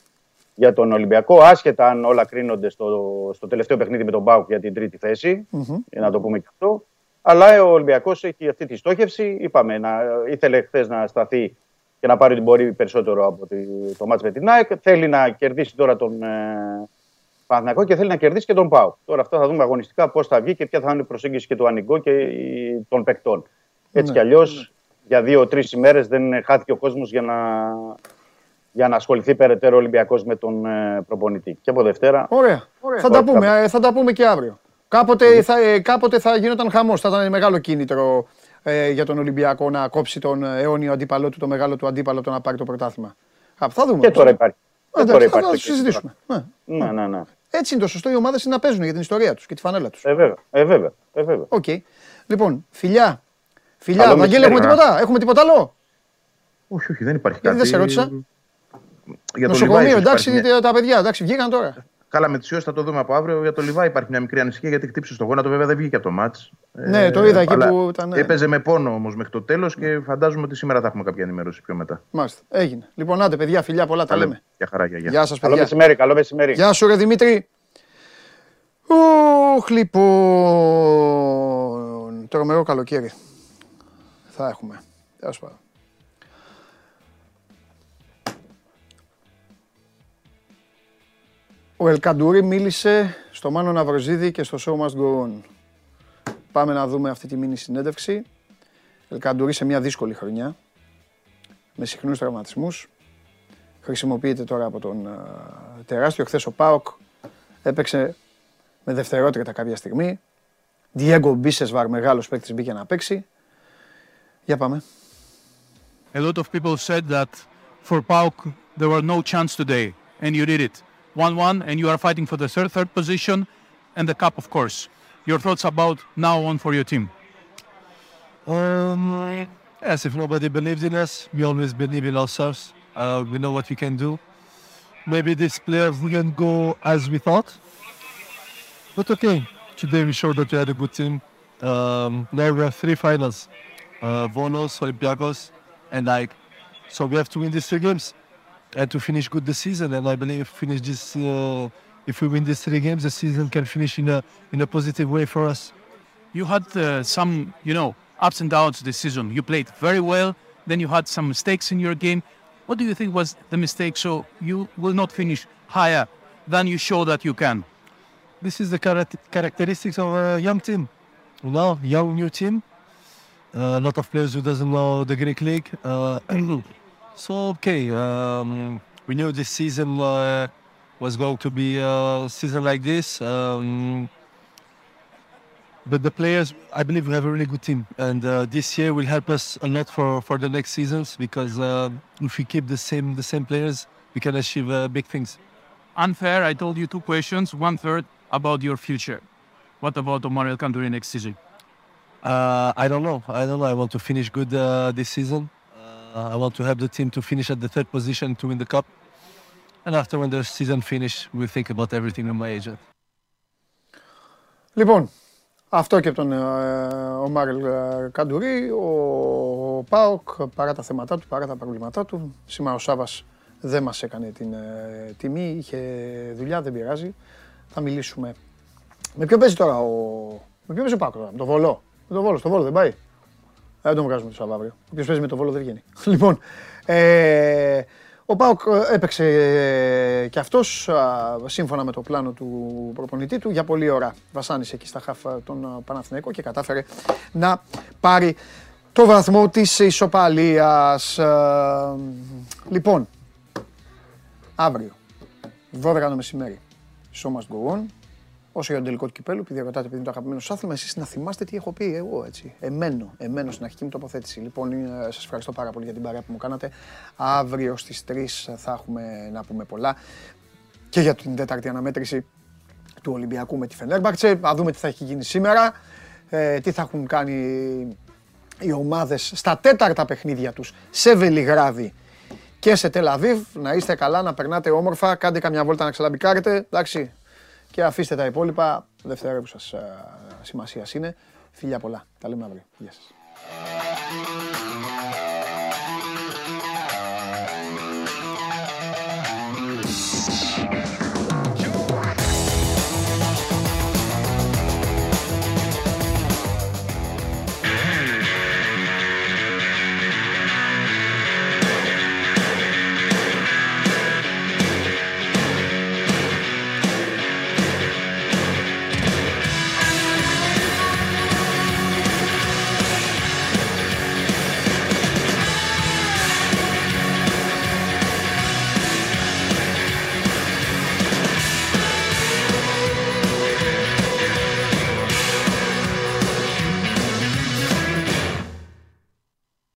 [SPEAKER 18] για τον Ολυμπιακό. Άσχετα αν όλα κρίνονται στο, στο τελευταίο παιχνίδι με τον Μπάουκ για την τρίτη θέση.
[SPEAKER 1] Μμμ.
[SPEAKER 18] Για να το πούμε και αυτό. Αλλά ο Ολυμπιακός έχει αυτή τη στόχευση. Είπαμε, να, ήθελε χθες να σταθεί και να πάρει την πορεία περισσότερο από τη, το μάτς με την ΑΕΚ. Θέλει να κερδίσει τώρα τον ε, Παναθηναϊκό και θέλει να κερδίσει και τον ΠΑΟ. Τώρα αυτό θα δούμε αγωνιστικά πώς θα βγει και ποια θα είναι η προσέγγιση και του Ανιγκό και η- των παικτών. Έτσι
[SPEAKER 1] Ναι.
[SPEAKER 18] κι αλλιώς για δύο-τρεις ημέρες δεν χάθηκε ο κόσμος για να, για να ασχοληθεί περαιτέρω ο Ολυμπιακός με τον ε, προπονητή. Και από Δευτέρα.
[SPEAKER 1] Ωραία. Θα, τα πούμε, ε, θα τα πούμε και αύριο. Κάποτε, θα, ε, κάποτε θα γινόταν χαμός. Θα ήταν μεγάλο κίνητρο ε, για τον Ολυμπιακό να κόψει τον ε, αιώνιο αντίπαλό του, το μεγάλο του αντίπαλο, το να πάρει το πρωτάθλημα. Α, θα δούμε.
[SPEAKER 18] Και τώρα υπάρχει. Και
[SPEAKER 1] Εντάξει,
[SPEAKER 18] τώρα
[SPEAKER 1] θα
[SPEAKER 18] υπάρχει
[SPEAKER 1] το
[SPEAKER 18] το
[SPEAKER 1] συζητήσουμε. Ναι.
[SPEAKER 18] Ναι, ναι, ναι.
[SPEAKER 1] Έτσι είναι το σωστό οι ομάδες να παίζουν για την ιστορία τους και τη φανέλα τους.
[SPEAKER 18] Ε, βέβαια. Ε, βέβαια. Ε, βέβαια.
[SPEAKER 1] Οκ. Λοιπόν, φιλιά. Φιλιά,
[SPEAKER 18] Καλό
[SPEAKER 1] Βαγγέλη, έχουμε
[SPEAKER 18] μεσημέρι,
[SPEAKER 1] τίποτα; Έχουμε τίποτα άλλο;
[SPEAKER 19] Όχι, όχι, δεν υπάρχει
[SPEAKER 1] Γιατί
[SPEAKER 19] κάτι.
[SPEAKER 1] δεν σε ρώτησα.
[SPEAKER 19] Για το
[SPEAKER 1] Νοσοκομείο,
[SPEAKER 19] Λιβάη
[SPEAKER 1] εντάξει,
[SPEAKER 19] υπάρχει μια-
[SPEAKER 1] τα παιδιά, εντάξει, βγήκαν τώρα.
[SPEAKER 19] Καλά, με τι θα το δούμε από αύριο. Για το Λιβάη υπάρχει μια μικρή ανησυχία γιατί χτύπησε στο γόνατο. Βέβαια δεν βγήκε από το μάτς.
[SPEAKER 1] Ναι, το είδα εκεί που ήταν, ναι.
[SPEAKER 19] Έπαιζε με πόνο όμως μέχρι το τέλος και φαντάζομαι ότι σήμερα θα έχουμε κάποια ενημέρωση πιο μετά.
[SPEAKER 1] Μάλιστα, έγινε. Λοιπόν, άντε, παιδιά, φιλιά, πολλά τα
[SPEAKER 19] Τα λέμε.
[SPEAKER 1] λέμε.
[SPEAKER 19] Γεια χαρά, γεια, γεια.
[SPEAKER 1] Γεια σας,
[SPEAKER 18] Καλό
[SPEAKER 1] παιδιά.
[SPEAKER 18] μεσημέρι, καλό μεσημέρι.
[SPEAKER 1] Γεια σου, ρε Δημήτρη. Οχ, λοιπόν. Τρομερό καλοκαίρι. Θα έχουμε. Τέλος πάντων. Ο Ελκαντουρί μίλησε στο Μάνο Ναυροζίδη και στο Show Must Go On. Πάμε να δούμε αυτή τη μήνυ συνέντευξη. Ελκαντουρί σε μια δύσκολη χρονιά, με συχνούς τραυματισμούς. Χρησιμοποιείται τώρα από τον α, τεράστιο. Χθες ο Πάοκ έπαιξε με δευτερότητα κάποια στιγμή. Διέγκο Μπίσεσβαρ, μεγάλος παίκτης, μπήκε να παίξει. Για πάμε.
[SPEAKER 20] A lot of people said that for PAOK there were no chance today, and you did it. 1-1, and you are fighting for the third, third position and the cup, of course. Your thoughts about now on for your team?
[SPEAKER 21] Um, yes, if nobody believed in us, we always believe in ourselves. Uh, we know what we can do. Maybe this player wouldn't go as we thought, but okay. Today we showed that we had a good team. Um, now we have three finals: uh, Vonos, Olympiacos, and like. So we have to win these three games and to finish good the season. And I believe if we finish this, uh, if we win these three games, the season can finish in a in a positive way for us.
[SPEAKER 20] You had uh, some, you know, ups and downs this season. You played very well, then you had some mistakes in your game. What do you think was the mistake so you will not finish higher than you show that you can?
[SPEAKER 21] This is the charac- characteristics of a young team. You know, young new team. Uh, a lot of players who doesn't know the Greek league. Uh, so okay, um, we knew this season uh, was going to be a season like this. Um, but the players, I believe we have a really good team, and uh, this year will help us a lot for, for the next seasons because uh, if we keep the same the same players, we can achieve uh, big things.
[SPEAKER 20] Unfair, I told you two questions. One third about your future. What about Omar El Kanduri next season?
[SPEAKER 21] Uh, I don't know. I don't know. I want to finish good uh, this season. Uh, I want to help the team to finish at the third position to win the cup. And after when the season finish, we'll think about everything with my agent.
[SPEAKER 1] Λοιπόν, αυτό και από τον ε, ο Μάρελ ε, Καντουρί, ο, ο Πάοκ, παρά τα θέματα του, παρά τα προβλήματά του. Σήμερα ο Σάβας δεν μας έκανε την ε, τιμή, είχε δουλειά, δεν πειράζει. Θα μιλήσουμε. Με ποιον παίζει τώρα ο... Με ποιον παίζει ο Πάοκ τώρα, με τον Βολό. Με τον Βόλο, στο Βόλο δεν πάει. Ε, Δεν τον βγάζουμε το Σαββάβριο. Όποιος παίζει με τον Βόλο δεν βγαίνει. Λοιπόν, ε, ο Πάοκ ε, έπαιξε ε, και αυτός α, σύμφωνα με το πλάνο του προπονητή του για πολλή ώρα. Βασάνισε εκεί στα χαφ α, τον α, Παναθηναϊκό και κατάφερε να πάρει το βαθμό της ισοπαλίας. Α, Λοιπόν, αύριο, 12 το μεσημέρι, show must go on. Όσο για τον τελικό του κυπέλου, επειδή ρωτάτε επειδή είναι το αγαπημένο σας άθλημα, εσείς να θυμάστε τι έχω πει εγώ έτσι. Εμένω, εμένω στην αρχική μου τοποθέτηση. Λοιπόν, ε, σας ευχαριστώ πάρα πολύ για την παρέα που μου κάνατε. Αύριο στις 3 θα έχουμε να πούμε πολλά και για την τέταρτη αναμέτρηση του Ολυμπιακού με τη Φενέρμπαρτσε. Να δούμε τι θα έχει γίνει σήμερα, ε, τι θα έχουν κάνει οι ομάδες στα τέταρτα παιχνίδια τους σε Βελιγράδι και σε Τελαβίβ. Να είστε καλά, να περνάτε όμορφα, κάντε καμιά βόλτα να ξαλαμπικάρετε, εντάξει. Και αφήστε τα υπόλοιπα, δευτερεύουσας σημασίας είναι. Φιλιά πολλά. Τα λέμε αύριο. Γεια σας.